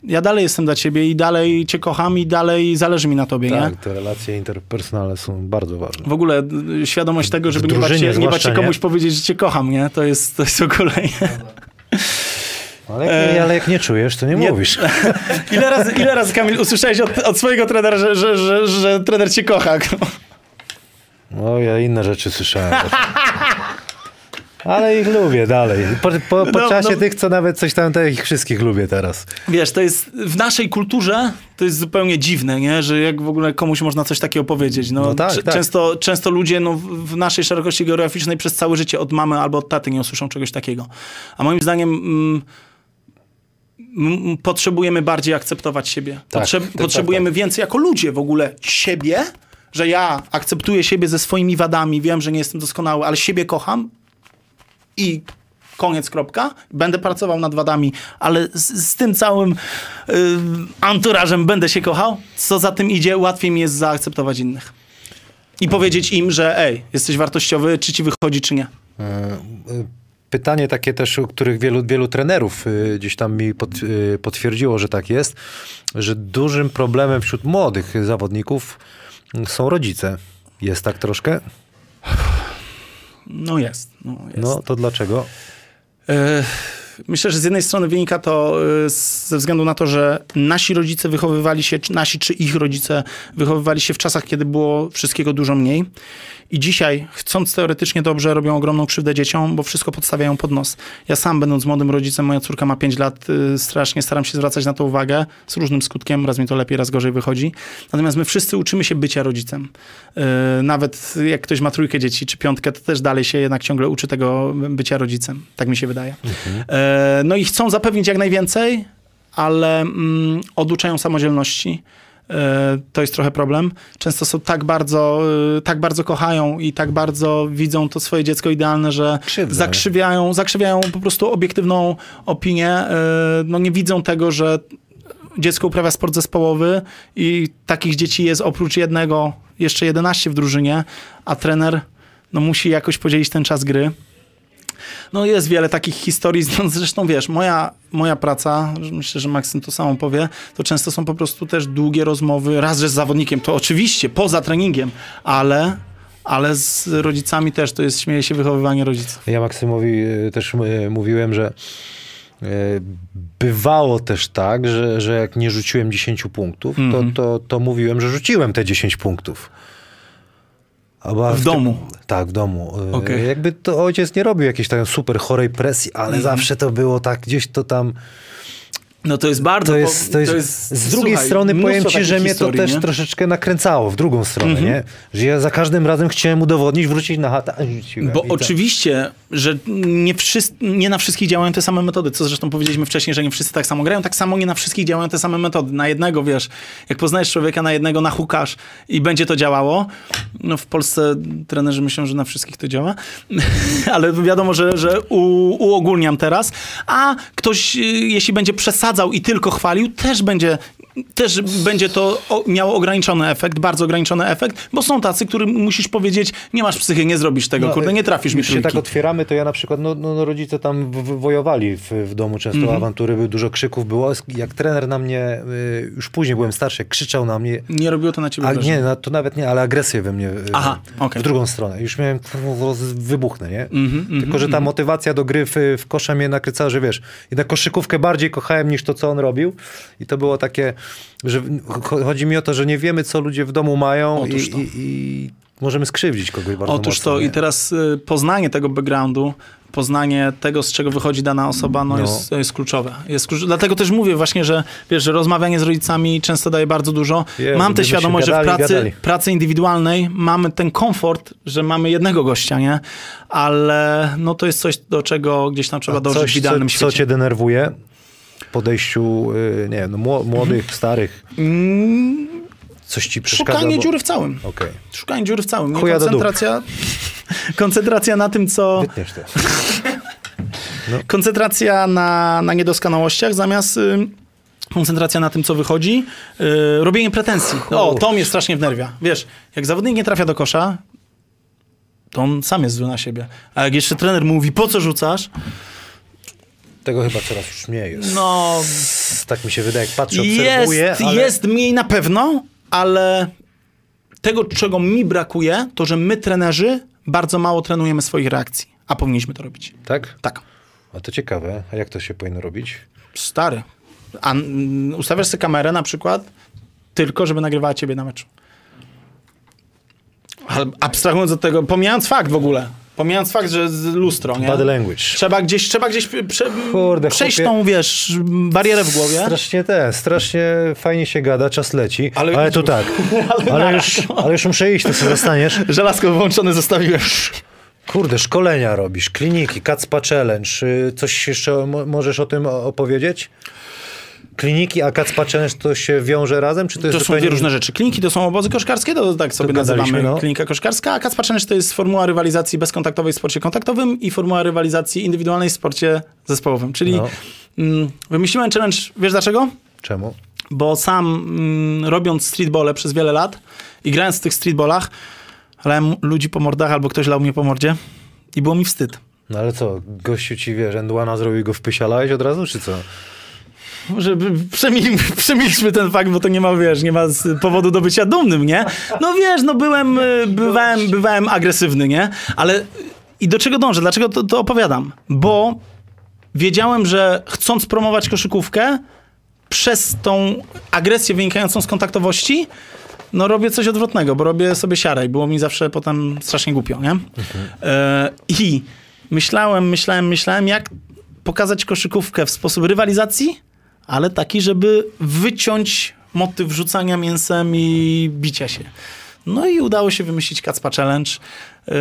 S6: ja dalej jestem dla ciebie i dalej cię kocham i dalej zależy mi na tobie, nie?
S1: Tak, te relacje interpersonalne są bardzo ważne.
S6: W ogóle y, świadomość tego, żeby nie bać,
S1: drużynie
S6: się, nie bać się
S1: nie?
S6: komuś powiedzieć, że cię kocham, nie? To jest, to jest w ogóle...
S1: Ale jak, nie, ale jak nie czujesz, to nie,
S6: Nie-
S1: mówisz.
S6: Ile razy, ile razy Kamil, usłyszałeś od, od swojego trenera, że, że, że, że trener cię kocha?
S1: O, ja inne rzeczy słyszałem. Ale ich lubię dalej. Po, po, po
S6: No,
S1: czasie
S6: no.
S1: tych, co nawet coś tam, to ich wszystkich lubię teraz.
S6: Wiesz, to jest w naszej kulturze to jest zupełnie dziwne, nie? że jak w ogóle komuś można coś takiego powiedzieć. No,
S1: No tak, tak.
S6: Często, często ludzie no, w naszej szerokości geograficznej przez całe życie od mamy albo od taty nie usłyszą czegoś takiego. A moim zdaniem mm, potrzebujemy bardziej akceptować siebie.
S1: Tak,
S6: Potrze-
S1: tak,
S6: potrzebujemy więcej jako ludzie w ogóle siebie, że ja akceptuję siebie ze swoimi wadami, wiem, że nie jestem doskonały, ale siebie kocham i koniec, kropka. Będę pracował nad wadami, ale z, z tym całym y, anturażem będę się kochał. Co za tym idzie, łatwiej mi jest zaakceptować innych. I powiedzieć im, że ej, jesteś wartościowy, czy ci wychodzi, czy nie.
S1: Pytanie takie też, u których wielu, wielu trenerów y, gdzieś tam mi pot, y, potwierdziło, że tak jest, że dużym problemem wśród młodych zawodników mm, są rodzice. Jest tak troszkę?
S6: No jest. No, jest.
S1: No to dlaczego?
S6: E, Myślę, że z jednej strony wynika to z- ze względu na to, że nasi rodzice wychowywali się, czy nasi czy ich rodzice wychowywali się w czasach, kiedy było wszystkiego dużo mniej. I dzisiaj, chcąc teoretycznie dobrze, robią ogromną krzywdę dzieciom, bo wszystko podstawiają pod nos. Ja sam, będąc młodym rodzicem, moja córka ma 5 lat, y, strasznie staram się zwracać na to uwagę, z różnym skutkiem, raz mi to lepiej, raz gorzej wychodzi. Natomiast my wszyscy uczymy się bycia rodzicem. Y, Nawet jak ktoś ma trójkę dzieci czy piątkę, to też dalej się jednak ciągle uczy tego bycia rodzicem. Tak mi się wydaje. E, No i chcą zapewnić jak najwięcej, ale mm, oduczają samodzielności. E, To jest trochę problem. Często są tak bardzo, e, tak bardzo kochają i tak bardzo widzą to swoje dziecko idealne, że zakrzywiają, zakrzywiają po prostu obiektywną opinię. E, No nie widzą tego, że dziecko uprawia sport zespołowy i takich dzieci jest oprócz jednego jeszcze 11 w drużynie, a trener no, musi jakoś podzielić ten czas gry. No jest wiele takich historii, no, zresztą wiesz, moja, moja praca, myślę, że Maksym to samo powie, to często są po prostu też długie rozmowy, raz, że z zawodnikiem, to oczywiście, poza treningiem, ale, ale z rodzicami też, to jest, śmieje się, wychowywanie rodziców.
S1: Ja Maksymowi y, też y, mówiłem, że y, bywało też tak, że, że jak nie rzuciłem 10 punktów,
S6: Mhm.
S1: to, to, to mówiłem, że rzuciłem te 10 punktów. Albo
S6: W domu?
S1: Tak, w domu. Y,
S6: Okej.
S1: Jakby to ojciec nie robił jakiejś tam super chorej presji, ale
S6: Mhm.
S1: zawsze to było tak, gdzieś to tam...
S6: No to jest bardzo...
S1: To jest, to jest, z drugiej
S6: słuchaj,
S1: strony powiem ci, że mnie to
S6: historii,
S1: też
S6: nie? Mhm.
S1: troszeczkę nakręcało w drugą stronę, nie? Że ja za każdym razem chciałem udowodnić, wrócić na chatę, a rzuciłem.
S6: Bo
S1: to-
S6: oczywiście, że nie, wszyscy, nie na wszystkich działają te same metody, co zresztą powiedzieliśmy wcześniej, że nie wszyscy tak samo grają, tak samo nie na wszystkich działają te same metody. Na jednego, wiesz, jak poznajesz człowieka, na jednego nahukasz i będzie to działało. No w Polsce trenerzy myślą, że na wszystkich to działa, ale wiadomo, że, że u, uogólniam teraz, a ktoś, y, jeśli będzie przesadzał i tylko chwalił, też będzie też będzie to miało ograniczony efekt, bardzo ograniczony efekt, bo są tacy, którym musisz powiedzieć, nie masz psychy, nie zrobisz tego,
S1: No,
S6: kurde, nie trafisz mi
S1: Już się
S6: trójki.
S1: tak otwieramy, to ja na przykład, no, no no rodzice tam wojowali w, w domu, często
S6: Mhm.
S1: awantury, były dużo krzyków było. Jak trener na mnie, y, już później byłem starszy, krzyczał na mnie,
S6: Nie robiło to na ciebie
S1: a nie, to nawet nie, ale agresję we mnie y,
S6: Aha, okej.
S1: w drugą stronę. Już miałem, wybuchnę, nie?
S6: Mhm,
S1: Tylko, że ta motywacja do gry w, w kosza mnie nakręcała, że wiesz, jednak koszykówkę bardziej kochałem niż to, co on robił. I to było takie, że cho- chodzi mi o to, że nie wiemy, co ludzie w domu mają i, i, i możemy skrzywdzić kogoś bardzo
S6: Otóż
S1: mocno.
S6: to
S1: nie?
S6: i teraz y, poznanie tego backgroundu, poznanie tego, z czego wychodzi dana osoba, no,
S1: No.
S6: Jest, jest kluczowe. Jest klucz... Dlatego też mówię właśnie, że wiesz, że rozmawianie z rodzicami często daje bardzo dużo.
S1: Jezu,
S6: Mam tę świadomość, że w
S1: gadali,
S6: pracy,
S1: gadali.
S6: pracy indywidualnej mamy ten komfort, że mamy jednego gościa, nie? Ale no to jest coś, do czego gdzieś tam trzeba
S1: A
S6: dążyć
S1: coś,
S6: w idealnym
S1: co,
S6: świecie.
S1: Co cię denerwuje podejściu, y, nie wiem, no, mło- młodych, starych? Coś ci przeszkadza?
S6: Mm, Szukanie
S1: bo-
S6: dziury w całym.
S1: Okej.
S6: Szukanie dziury w całym. Nie
S1: Chuja
S6: koncentracja, koncentracja na tym, co...
S1: Wytniesz to.
S6: koncentracja na, na niedoskonałościach zamiast y, koncentracja na tym, co wychodzi. Y, robienie pretensji. O, to mnie strasznie wnerwia. Wiesz, jak zawodnik nie trafia do kosza, to on sam jest zły na siebie. A jak jeszcze trener mówi, po co rzucasz?
S1: Tego chyba coraz już mniej jest.
S6: No,
S1: Tak mi się wydaje, jak patrzę,
S6: jest,
S1: obserwuję, ale...
S6: jest mniej na pewno, ale tego, czego mi brakuje, to że my, trenerzy, bardzo mało trenujemy swoich reakcji. A powinniśmy to robić.
S1: Tak?
S6: Tak.
S1: A to ciekawe. A jak to się powinno robić?
S6: Stary. A ustawiasz sobie kamerę na przykład tylko, żeby nagrywała ciebie na meczu. Ale abstrahując od tego, pomijając fakt w ogóle, pomijając fakt, że z lustro, nie?
S1: Body language.
S6: Trzeba gdzieś, trzeba gdzieś prze,
S1: Kurde,
S6: przejść
S1: chłopie.
S6: tą, wiesz, barierę w głowie.
S1: Strasznie te, strasznie fajnie się gada, czas leci, ale,
S6: Ale-
S1: to tak. Ale, już, ale już muszę iść, to sobie zostaniesz.
S6: Żelazko wyłączone zostawiłem.
S1: Kurde, szkolenia robisz, kliniki, Kacpa Challenge. y, Coś jeszcze mo- możesz o tym opowiedzieć? Kliniki, a Kacpa Challenge to się wiąże razem? Czy to, jest
S6: To są
S1: zupełnie...
S6: dwie różne rzeczy. Kliniki to są obozy koszkarskie, to tak sobie
S1: Dogadaliśmy,
S6: nazywamy
S1: no.
S6: klinika koszkarska, a Challenge to jest formuła rywalizacji bezkontaktowej w sporcie kontaktowym i formuła rywalizacji indywidualnej w sporcie zespołowym. Czyli
S1: No.
S6: mm, wymyśliłem challenge, wiesz dlaczego?
S1: Czemu?
S6: Bo sam mm, robiąc streetbole przez wiele lat i grając w tych streetbolach, lałem ludzi po mordach albo ktoś lał mnie po mordzie i było mi wstyd.
S1: No ale co, gościu ci, wiesz, Endłana zrobił go wpysialałeś od razu, czy co?
S6: Żeby przemil, przemilczmy ten fakt, bo to nie ma, wiesz, nie ma powodu do bycia dumnym, nie? No wiesz, no byłem, y, bywałem, bywałem agresywny, nie? Ale i do czego dążę? Dlaczego to, to opowiadam? Bo wiedziałem, że chcąc promować koszykówkę, przez tą agresję wynikającą z kontaktowości, no robię coś odwrotnego, bo robię sobie siarę i było mi zawsze potem strasznie głupio, nie? E, I myślałem, myślałem, myślałem, jak pokazać koszykówkę w sposób rywalizacji, ale taki, żeby wyciąć motyw rzucania mięsem i bicia się. No i udało się wymyślić Kacpa Challenge. E,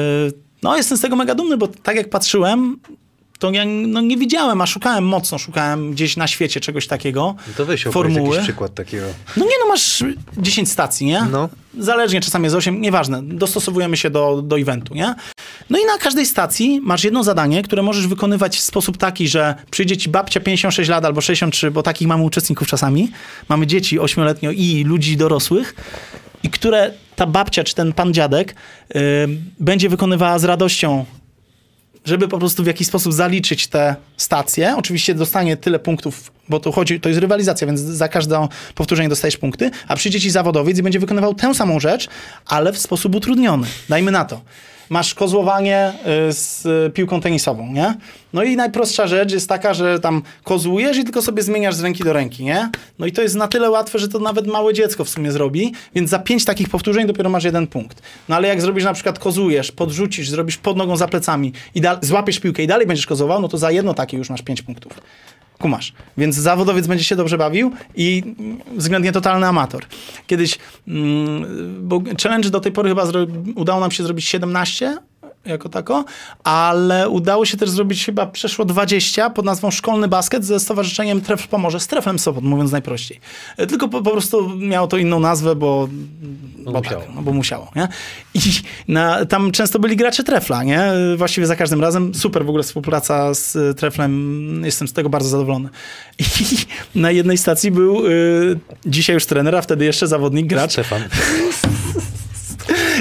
S6: No jestem z tego mega dumny, bo tak jak patrzyłem, to ja no, nie widziałem, a szukałem mocno, szukałem gdzieś na świecie czegoś takiego.
S1: No to weź
S6: formuły.
S1: jakiś przykład takiego.
S6: No nie no, masz 10 stacji, nie?
S1: No.
S6: Zależnie, czasami jest 8, nieważne. Dostosowujemy się do, do eventu, nie? No i na każdej stacji masz jedno zadanie, które możesz wykonywać w sposób taki, że przyjdzie ci babcia 56 lat albo 63, bo takich mamy uczestników czasami. Mamy dzieci 8-letnio i ludzi dorosłych. I które ta babcia czy ten pan dziadek y, będzie wykonywała z radością żeby po prostu w jakiś sposób zaliczyć te stacje. Oczywiście dostanie tyle punktów, bo to chodzi, to jest rywalizacja, więc za każde powtórzenie dostajesz punkty, a przyjdzie ci zawodowiec i będzie wykonywał tę samą rzecz, ale w sposób utrudniony. Dajmy na to. Masz kozłowanie y, z y, piłką tenisową, nie? No i najprostsza rzecz jest taka, że tam kozłujesz i tylko sobie zmieniasz z ręki do ręki, nie? No i to jest na tyle łatwe, że to nawet małe dziecko w sumie zrobi, więc za pięć takich powtórzeń dopiero masz jeden punkt. No ale jak zrobisz na przykład kozłujesz, podrzucisz, zrobisz pod nogą za plecami i złapiesz piłkę i dalej będziesz kozłował, no to za jedno takie już masz pięć punktów. Kumasz. Więc zawodowiec będzie się dobrze bawił i względnie totalny amator. Kiedyś, mm, bo challenge do tej pory chyba udało nam się zrobić 17 jako tako, ale udało się też zrobić chyba przeszło 20 pod nazwą Szkolny Basket ze Stowarzyszeniem Tref Pomorze, z Treflem Sopot, mówiąc najprościej. E, Tylko po, po prostu miało to inną nazwę, bo, bo,
S1: musiało.
S6: Tak, no bo musiało. Nie? I na, tam często byli gracze Trefla, nie? Właściwie za każdym razem. Super w ogóle współpraca z e, Treflem, jestem z tego bardzo zadowolony. I na jednej stacji był y, dzisiaj już trener, a wtedy jeszcze zawodnik, gracz.
S1: Stefan.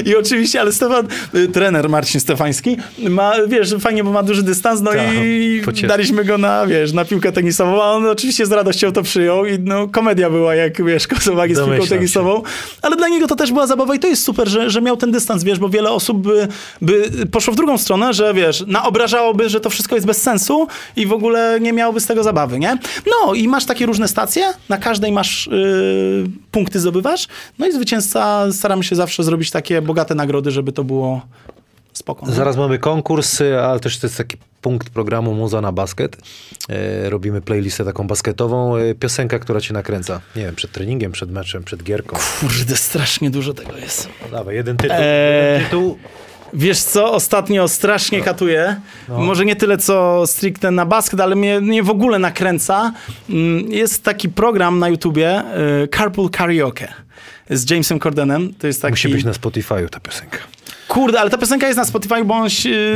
S6: I oczywiście, ale Stefan, y, trener Marcin Stefański, ma, wiesz, fajnie, bo ma duży dystans, no
S1: Tak,
S6: i
S1: pocieszy.
S6: daliśmy go na, wiesz, na piłkę tenisową, a on oczywiście z radością to przyjął i no, komedia była, jak, wiesz, Kosowagi z piłką
S1: się.
S6: tenisową, ale dla niego to też była zabawa i to jest super, że, że miał ten dystans, wiesz, bo wiele osób by, by poszło w drugą stronę, że, wiesz, naobrażałoby, że to wszystko jest bez sensu i w ogóle nie miałoby z tego zabawy, nie? No i masz takie różne stacje, na każdej masz y, punkty zdobywasz, no i zwycięzca staramy się zawsze zrobić takie bogate nagrody, żeby to było spoko. nie?
S1: Zaraz mamy konkurs, ale też to jest taki punkt programu Muza na basket. E, robimy playlistę taką basketową. E, piosenka, która cię nakręca. Nie wiem, przed treningiem, przed meczem, przed gierką.
S6: Kurde, strasznie dużo tego jest.
S1: Dawaj, jeden tytuł.
S6: Eee.
S1: Jeden tytuł.
S6: Wiesz co, ostatnio strasznie katuje. Może nie tyle co stricte na basket, ale mnie, mnie w ogóle nakręca. Mm, Jest taki program na YouTubie, y, Carpool Karaoke z Jamesem Cordenem. To jest taki...
S1: Musi być na Spotify'u ta piosenka.
S6: Kurde, ale ta piosenka jest na Spotify, bo on,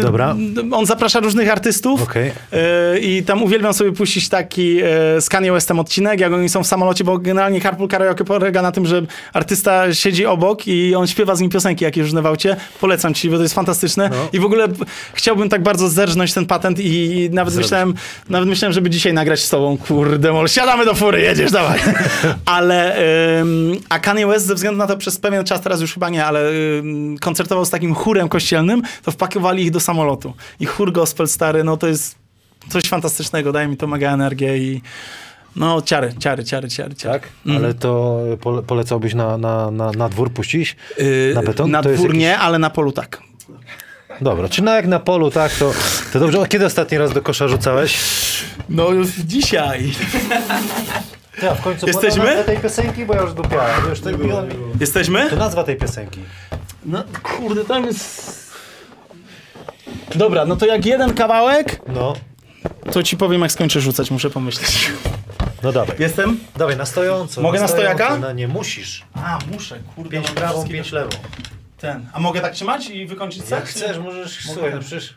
S1: Dobra.
S6: on zaprasza różnych artystów.
S1: Okej.
S6: Yy, I tam uwielbiam sobie puścić taki yy, z Kanye Westem odcinek, jak oni są w samolocie, bo generalnie Carpool Karaoke polega na tym, że artysta siedzi obok i on śpiewa z nim piosenki jakieś różne w aucie. Polecam ci, bo to jest fantastyczne.
S1: No.
S6: I w ogóle chciałbym tak bardzo zerżnąć ten patent i nawet myślałem, nawet myślałem, żeby dzisiaj nagrać z tobą. Kurde, mol, siadamy do fury, jedziesz, dawaj. ale, ym, a Kanye West ze względu na to przez pewien czas, teraz już chyba nie, ale koncertował z takim chórem kościelnym, to wpakowali ich do samolotu. I chór gospel stary, no to jest coś fantastycznego, daje mi to mega energię i no ciary, ciary, ciary, ciary, ciary.
S1: Tak? Ale to pole, polecałbyś na, na, na, na dwór puścić?
S6: Yy,
S1: Na beton?
S6: Na
S1: To
S6: dwór
S1: jakiś-
S6: nie, ale na polu tak.
S1: Dobra, czy na jak na polu, tak, to, to dobrze. A kiedy ostatni raz do kosza rzucałeś?
S6: No już dzisiaj.
S1: Ja, w końcu
S6: Jesteśmy?
S1: tej piosenki, bo ja już dupiałem. Już.
S6: Jesteśmy?
S1: To nazwa tej piosenki.
S6: No kurde, tam jest... Dobra, no to jak jeden kawałek,
S1: No,
S6: to ci powiem jak skończę rzucać, muszę pomyśleć.
S1: no dawaj.
S6: Jestem?
S1: Dawaj, na stojąco.
S6: Mogę na stojaka?
S1: No nie, musisz.
S6: A, muszę, kurde.
S1: Pięć
S6: mam
S1: prawą,
S6: wszystkie-
S1: pięć lewą.
S6: Ten. A mogę tak trzymać i wykończyć set?
S1: Jak chcesz, możesz, słuchaj, no przecież...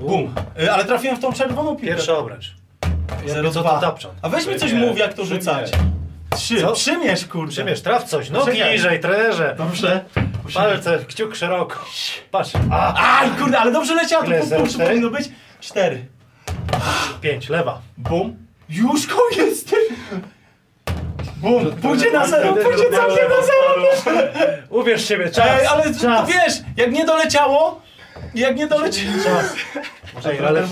S6: Bum. Y, Ale trafiłem w tą czerwoną piłkę.
S1: Pierwszy obręcz.
S6: Zero
S1: co
S6: dwa.
S1: to tapczan?
S6: A weź mi coś mów, jak to rzucać. Trzy.
S1: Co?
S6: Przymierz, kurde.
S1: Przymierz, traf coś. No
S6: Czekaj.
S1: niżej, trenerze.
S6: Dobrze.
S1: Palce, kciuk szeroko. Patrz. A,
S6: Aj, kurde, ale dobrze leciało, to
S1: Ile,
S6: po
S1: zero cztery?
S6: powinno być. Cztery.
S1: pięć, lewa.
S6: Bum. Już koniec, ty. Bum. Pójdzie na zero, pójdzie całkiem na zero.
S1: Uwierz siebie, czas.
S6: Ej, ale
S1: czas.
S6: wiesz, jak nie doleciało, jak nie doleciało...
S1: Czas. Ej, ale...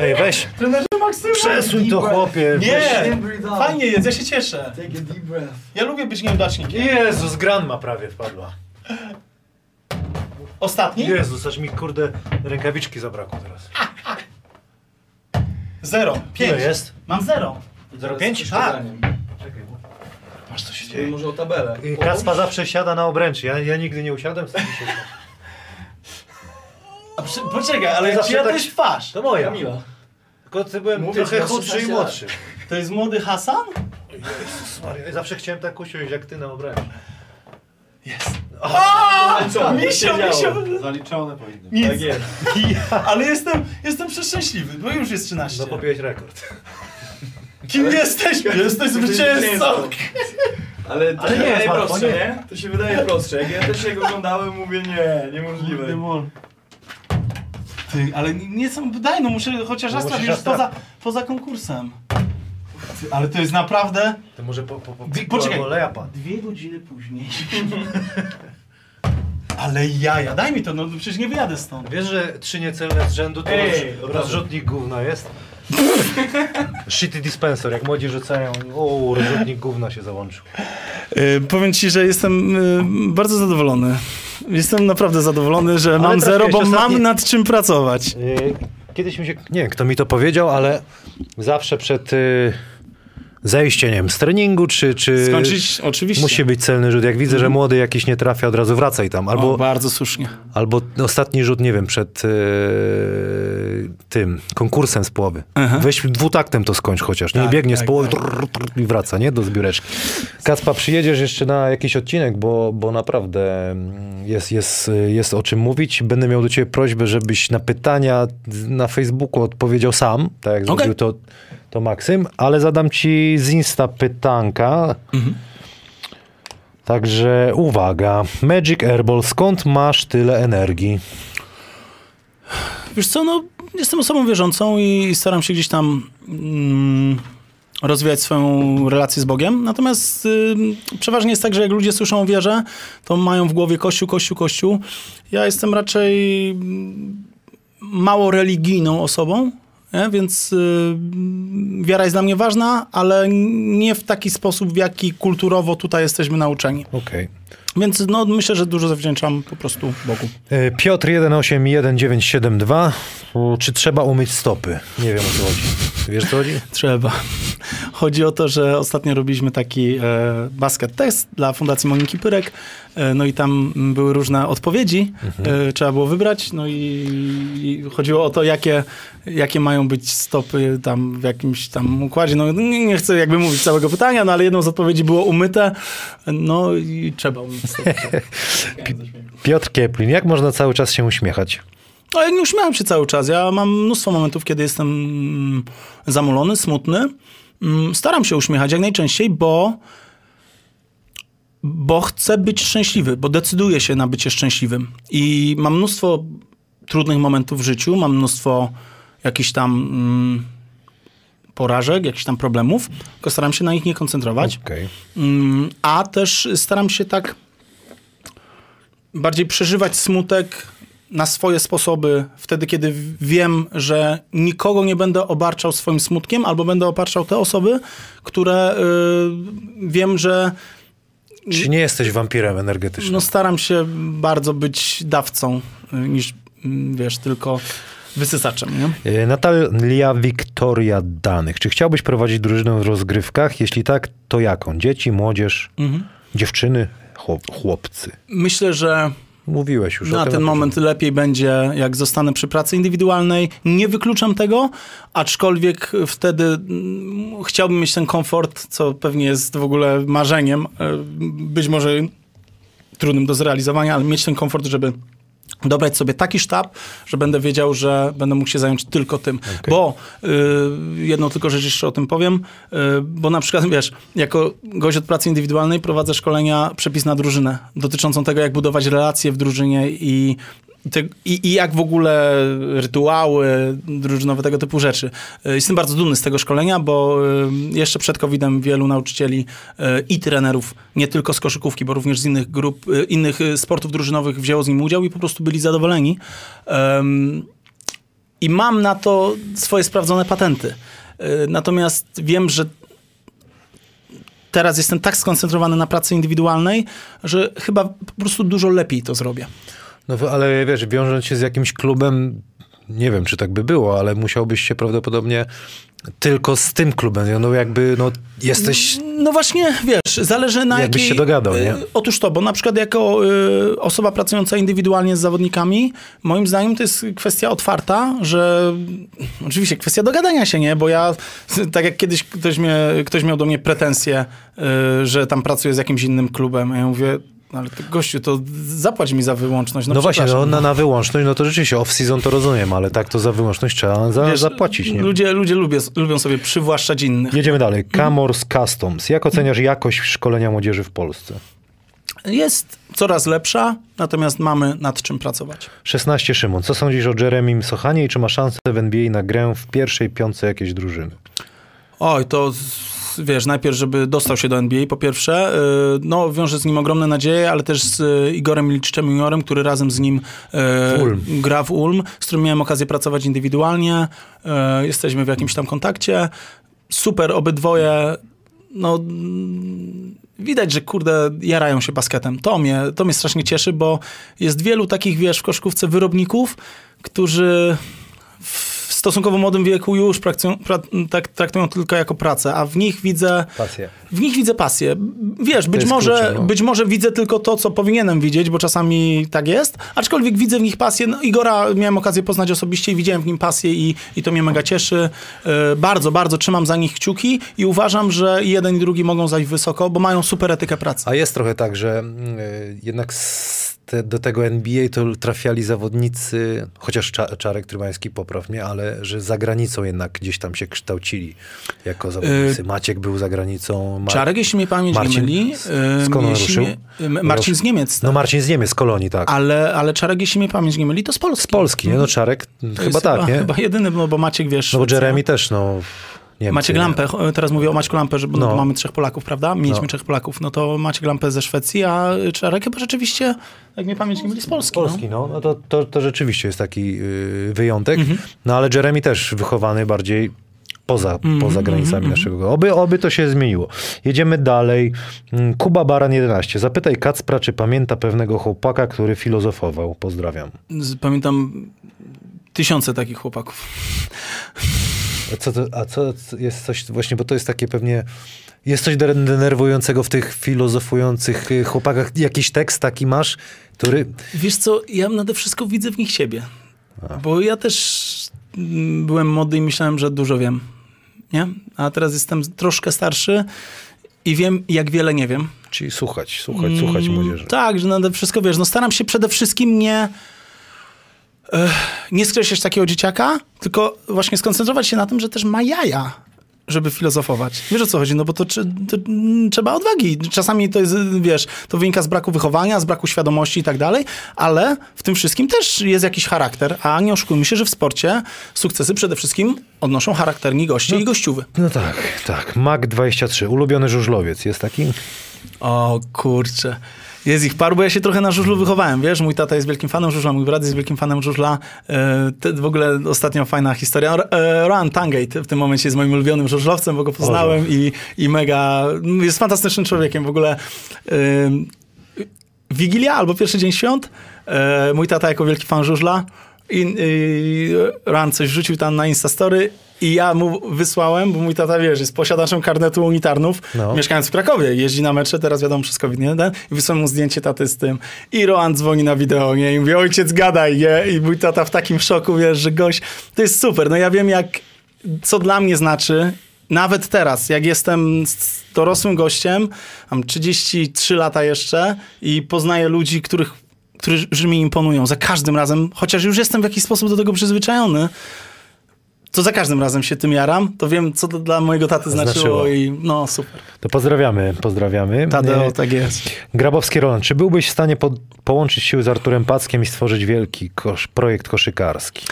S1: Ej, weź.
S6: Trenerze Maksym.
S1: Przesuń to, chłopie.
S6: Nie, fajnie jest, ja się cieszę.
S8: Take a deep breath.
S6: Ja lubię być nieudacznikiem.
S1: Jezus, granma prawie wpadła.
S6: Ostatni?
S1: Jezus, aż mi kurde rękawiczki zabrakło teraz.
S6: Zero. Pięć.
S1: Ile jest?
S6: Mam zero.
S1: 0,5?
S6: Tak.
S1: Patrz co się
S8: Czyli może o tabelę.
S1: Kaspa zawsze siada na obręczy. Ja, ja nigdy nie usiadłem, sam się.
S6: A przy, poczekaj, ale czyja to
S1: tak-
S6: jest twarz?
S1: To moja.
S8: Kamila.
S1: Tylko ty byłem
S8: Mówię,
S1: trochę chudszy i
S8: 16
S1: młodszy.
S6: To jest młody Hasan?
S1: Jezus Maria, ja zawsze chciałem tak usiąść jak ty na obręczy.
S8: Co?
S6: misio, misio.
S8: Zaliczone powinno.
S6: Nic.
S8: Tak jest.
S6: Ale jestem, jestem przeszczęśliwy, bo już jest 13.
S1: No pobiłeś rekord.
S6: Kim jesteś? Jesteś zwycięzcą.
S8: Ale to
S1: Ale nie jest
S8: wydaje
S1: łatwo,
S8: prostsze,
S1: nie.
S8: nie? To się wydaje prostsze. Jak ja też jego oglądałem, mówię nie, niemożliwe.
S6: Ty, ale nie są, daj no muszę chociaż
S1: No
S6: raz trafić już poza, poza konkursem. Ty, ale to jest naprawdę...
S1: To może po, po, po
S6: Dwie- poczekaj. Dwie godziny później. Ale jaja, daj mi to, no przecież nie wyjadę stąd.
S1: Wiesz, że trzy niecelne z rzędu to
S8: Ej,
S1: roz, rozrzutnik gówna jest? Shitty dispenser, jak młodzi rzucają, o, rozrzutnik gówna się załączył.
S6: Yy, powiem ci, że jestem yy, bardzo zadowolony. Jestem naprawdę zadowolony, że mam
S1: troszkę
S6: zero, bo
S1: jeszcze ostatni-
S6: mam nad czym pracować.
S1: Yy, Kiedyś mi się, nie wiem kto mi to powiedział, ale zawsze przed, yy, Zejście, nie wiem, z treningu, czy... czy
S6: Skończyć oczywiście.
S1: Musi być celny rzut. Jak widzę, że młody jakiś nie trafia, od razu wracaj tam.
S6: Albo... O, bardzo słusznie.
S1: albo ostatni rzut, nie wiem, przed e, tym konkursem z połowy. Weź dwutaktem to skończ chociaż. Nie
S6: Tak,
S1: biegnie z
S6: tak,
S1: połowy
S6: tak.
S1: trrr, trrr, i wraca, nie? Do zbióreczki. Kacpa, przyjedziesz jeszcze na jakiś odcinek, bo, bo naprawdę mm, jest, jest, jest o czym mówić. Będę miał do ciebie prośbę, żebyś na pytania na Facebooku odpowiedział sam, tak jak
S6: Okej.
S1: zrobił to, to Maksym, ale zadam ci z Insta pytanka. Także uwaga. Magic Airball, skąd masz tyle energii?
S6: Wiesz co, no jestem osobą wierzącą i staram się gdzieś tam mm, rozwijać swoją relację z Bogiem. Natomiast y, przeważnie jest tak, że jak ludzie słyszą o wierze, to mają w głowie kościół, kościół, kościół. Ja jestem raczej mm, mało religijną osobą, więc y, wiara jest dla mnie ważna, ale nie w taki sposób, w jaki kulturowo tutaj jesteśmy nauczeni.
S1: Okej.
S6: Więc no, myślę, że dużo zawdzięczam po prostu Bogu.
S1: E, Piotr 181972. U, Czy trzeba umyć stopy? Nie wiem o co chodzi. Wiesz co chodzi?
S6: Trzeba. Chodzi o to, że ostatnio robiliśmy taki e, basket test dla Fundacji Moniki Pyrek, e, no i tam były różne odpowiedzi, e, trzeba było wybrać, no i, i chodziło o to, jakie, jakie mają być stopy tam w jakimś tam układzie, no nie, nie chcę jakby mówić całego pytania, no ale jedną z odpowiedzi było umyte, no i trzeba.
S1: Piotr Kieplin. Jak można cały czas się uśmiechać?
S6: No ja nie uśmiecham się cały czas. Ja mam mnóstwo momentów, kiedy jestem mm, zamulony, smutny. Mm, Staram się uśmiechać jak najczęściej, bo bo chcę być szczęśliwy, bo decyduję się na bycie szczęśliwym. I mam mnóstwo trudnych momentów w życiu, mam mnóstwo jakichś tam mm, porażek, jakichś tam problemów, tylko staram się na nich nie koncentrować.
S1: Okej.
S6: Mm, A też staram się tak bardziej przeżywać smutek na swoje sposoby, wtedy, kiedy wiem, że nikogo nie będę obarczał swoim smutkiem, albo będę obarczał te osoby, które y, wiem, że
S1: Czy nie jesteś wampirem energetycznym?
S6: no, staram się bardzo być dawcą, y, niż, mm, wiesz, tylko wysysaczem, nie?
S1: E, Natalia Wiktoria Danych. Czy chciałbyś prowadzić drużynę w rozgrywkach? Jeśli tak, to jaką? Dzieci, młodzież, dziewczyny, chłop, chłopcy?
S6: Myślę, że
S1: Mówiłeś już
S6: Na ten moment lepiej będzie, jak zostanę przy pracy indywidualnej. Nie wykluczam tego, aczkolwiek wtedy mm, chciałbym mieć ten komfort, co pewnie jest w ogóle marzeniem, e, być może trudnym do zrealizowania, ale mieć ten komfort, żeby dobrać sobie taki sztab, że będę wiedział, że będę mógł się zająć tylko tym. Bo y, jedną tylko rzecz jeszcze o tym powiem, y, bo na przykład, wiesz, jako gość od pracy indywidualnej prowadzę szkolenia przepis na drużynę, dotyczącą tego, jak budować relacje w drużynie i i, I jak w ogóle rytuały drużynowe, tego typu rzeczy. Y, Jestem bardzo dumny z tego szkolenia, bo y, jeszcze przed COVID-em wielu nauczycieli y, i trenerów, nie tylko z koszykówki, bo również z innych grup, innych sportów drużynowych wzięło z nim udział i po prostu byli zadowoleni. I mam na to swoje sprawdzone patenty. Natomiast wiem, że teraz jestem tak skoncentrowany na pracy indywidualnej, że chyba po prostu dużo lepiej to zrobię.
S1: No ale wiesz, wiążąc się z jakimś klubem, nie wiem, czy tak by było, ale musiałbyś się prawdopodobnie tylko z tym klubem, no jakby, no jesteś...
S6: No właśnie, wiesz, zależy na
S1: Jakbyś
S6: jakiej...
S1: się dogadał, nie?
S6: Y, Otóż to, bo na przykład jako y, osoba pracująca indywidualnie z zawodnikami, moim zdaniem to jest kwestia otwarta, że oczywiście kwestia dogadania się, nie? Bo ja, tak jak kiedyś ktoś, mnie, ktoś miał do mnie pretensje, y, że tam pracuję z jakimś innym klubem, a ja mówię, "No ale ty, gościu, to zapłać mi za wyłączność. No,
S1: No, właśnie, no,
S6: przepraszam,
S1: na, na wyłączność, no to rzeczywiście off-season to rozumiem, ale tak to za wyłączność trzeba za,
S6: Wiesz,
S1: zapłacić, nie?
S6: Ludzie, ludzie lubię, lubią sobie przywłaszczać innych.
S1: Jedziemy dalej. Camors Customs. Jak oceniasz jakość szkolenia młodzieży w Polsce?
S6: Jest coraz lepsza, natomiast mamy nad czym pracować.
S1: 16 Szymon. Co sądzisz o Jeremim Sochanie i czy ma szansę w NBA na grę w pierwszej piątce jakiejś drużyny?
S6: Oj, to wiesz, najpierw, żeby dostał się do NBA, po pierwsze, yy, no wiąże z nim ogromne nadzieje, ale też z y, Igorem Milczczem juniorem, który razem z nim
S1: Ulm.
S6: gra w Ulm, z którym miałem okazję pracować indywidualnie, jesteśmy w jakimś tam kontakcie. Super, obydwoje, no widać, że kurde, jarają się basketem. To mnie, to mnie strasznie cieszy, bo jest wielu takich, wiesz, w koszkówce wyrobników, którzy w w stosunkowo młodym wieku już praktują, pra, tak, traktują tylko jako pracę, a w nich widzę...
S1: Pasję.
S6: W nich widzę pasję. Wiesz, być może,
S1: kluczem, no.
S6: być może widzę tylko to, co powinienem widzieć, bo czasami tak jest, aczkolwiek widzę w nich pasję. No, Igora miałem okazję poznać osobiście i widziałem w nim pasję i, i to mnie mega cieszy. E, bardzo, bardzo trzymam za nich kciuki i uważam, że jeden i drugi mogą zajść wysoko, bo mają super etykę pracy.
S1: A jest trochę tak, że mm, y, jednak te, do tego NBA to trafiali zawodnicy, chociaż Cza, Czarek Trymański popraw mnie, ale że za granicą jednak gdzieś tam się kształcili jako zawodnicy. Maciek był za granicą. Mar-
S6: Czarek, jeśli mnie pamięć
S1: Marcin,
S6: nie myli. e,
S1: skąd on ruszył?
S6: e, Marcin z Niemiec.
S1: No Marcin z Niemiec, z Kolonii, tak.
S6: Ale, ale Czarek, jeśli mnie pamięć nie myli, to z Polski.
S1: z Polski, nie? No Czarek, chyba tak,
S6: chyba,
S1: nie?
S6: Chyba jedyny, no bo Maciek, wiesz...
S1: No bo. Jeremy też, no... Niemcy,
S6: Maciek? Lampę, teraz mówię o Maćku Lampę, że
S1: No.
S6: no. mamy trzech Polaków, prawda? Mieliśmy
S1: No.
S6: trzech Polaków, no to Maciek Lampę ze Szwecji, a Czarek chyba rzeczywiście, jak mnie pamięć nie myli, z Polski.
S1: Polski, no, no to, to, to rzeczywiście jest taki yy, wyjątek.
S6: Mhm.
S1: No ale Jeremy też wychowany bardziej poza,
S6: Mhm,
S1: poza granicami naszego. Oby, oby to się zmieniło. Jedziemy dalej. Mm, Kuba Baran 11. Zapytaj Kacpra, czy pamięta pewnego chłopaka, który filozofował. Pozdrawiam.
S6: No. Pamiętam tysiące takich chłopaków.
S1: A co, to, a co jest coś właśnie, bo to jest takie pewnie... Jest coś de- denerwującego w tych filozofujących y, chłopakach. Jakiś tekst taki masz, który...
S6: Wiesz co, ja nade wszystko widzę w nich siebie. Bo ja też mm, byłem młody i myślałem, że dużo wiem. Nie? A teraz jestem troszkę starszy i wiem, jak wiele nie wiem.
S1: Czyli słuchać, słuchać, słuchać
S6: Mm,
S1: młodzieży.
S6: Tak, że nade wszystko wiesz. No staram się przede wszystkim nie. Nie skreślać takiego dzieciaka, tylko właśnie skoncentrować się na tym, że też ma jaja, żeby filozofować. Wiesz o co chodzi? No bo to, to trzeba odwagi. Czasami to jest, wiesz, to wynika z braku wychowania, z braku świadomości i tak dalej, ale w tym wszystkim też jest jakiś charakter, a nie oszukujmy się, że w sporcie sukcesy przede wszystkim odnoszą charakterni goście i gościuwy.
S1: No tak, tak. Mac23, ulubiony żużlowiec. Jest taki?
S6: O kurczę. Jest ich paru, bo ja się trochę na żużlu wychowałem, wiesz? Mój tata jest wielkim fanem żużla, mój brat jest wielkim fanem żużla. E, w ogóle ostatnio fajna historia. E, Rohan Tangate w tym momencie jest moim ulubionym żużlowcem, bo go poznałem i, i mega... Jest fantastycznym człowiekiem. W ogóle e, Wigilia albo pierwszy dzień świąt. E, mój tata jako wielki fan żużla i, i Ran coś wrzucił tam na Instastory i ja mu wysłałem, bo mój tata, wiesz, jest posiadaczem karnetu unitarnów,
S1: No.
S6: mieszkając w Krakowie, jeździ na mecze, teraz wiadomo, przez COVID, nie? Ten, I wysłałem mu zdjęcie taty z tym i Roan dzwoni na wideo, nie? I mówi, ojciec gadaj, nie? I mój tata w takim szoku, wiesz, że gość, to jest super, no ja wiem jak, co dla mnie znaczy, nawet teraz, jak jestem dorosłym gościem, mam 33 lata jeszcze i poznaję ludzi, których, którzy mi imponują za każdym razem, chociaż już jestem w jakiś sposób do tego przyzwyczajony, to za każdym razem się tym jaram, to wiem, co to dla mojego taty znaczyło,
S1: Znaczyło.
S6: i no super.
S1: To pozdrawiamy, pozdrawiamy.
S6: Tadeo, tak jest.
S1: Grabowski Roland, czy byłbyś w stanie po, połączyć siły z Arturem Packiem i stworzyć wielki kosz, projekt koszykarski?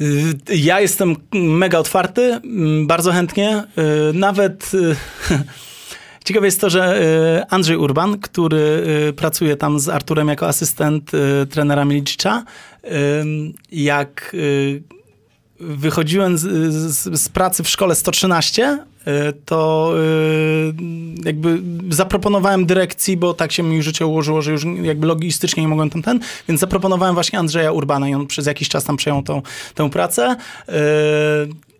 S6: Y, Ja jestem mega otwarty, mm, bardzo chętnie. Y, Nawet y, ciekawe jest to, że Andrzej Urban, który pracuje tam z Arturem jako asystent trenera Milicicia, y, jak wychodziłem z, z, z pracy w szkole 113, y, to y, jakby zaproponowałem dyrekcji, bo tak się mi życie ułożyło, że już jakby logistycznie nie mogłem tam ten, więc zaproponowałem właśnie Andrzeja Urbana i on przez jakiś czas tam przejął tą, tę pracę. Y,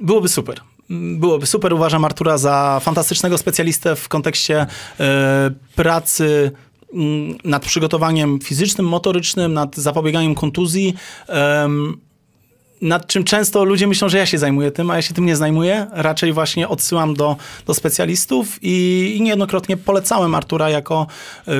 S6: Byłoby super. Byłoby super. Uważam Artura za fantastycznego specjalistę w kontekście e, pracy nad przygotowaniem fizycznym, motorycznym, nad zapobieganiem kontuzji. Nad czym często ludzie myślą, że ja się zajmuję tym, a ja się tym nie zajmuję. Raczej właśnie odsyłam do, do specjalistów i, i niejednokrotnie polecałem Artura jako, y,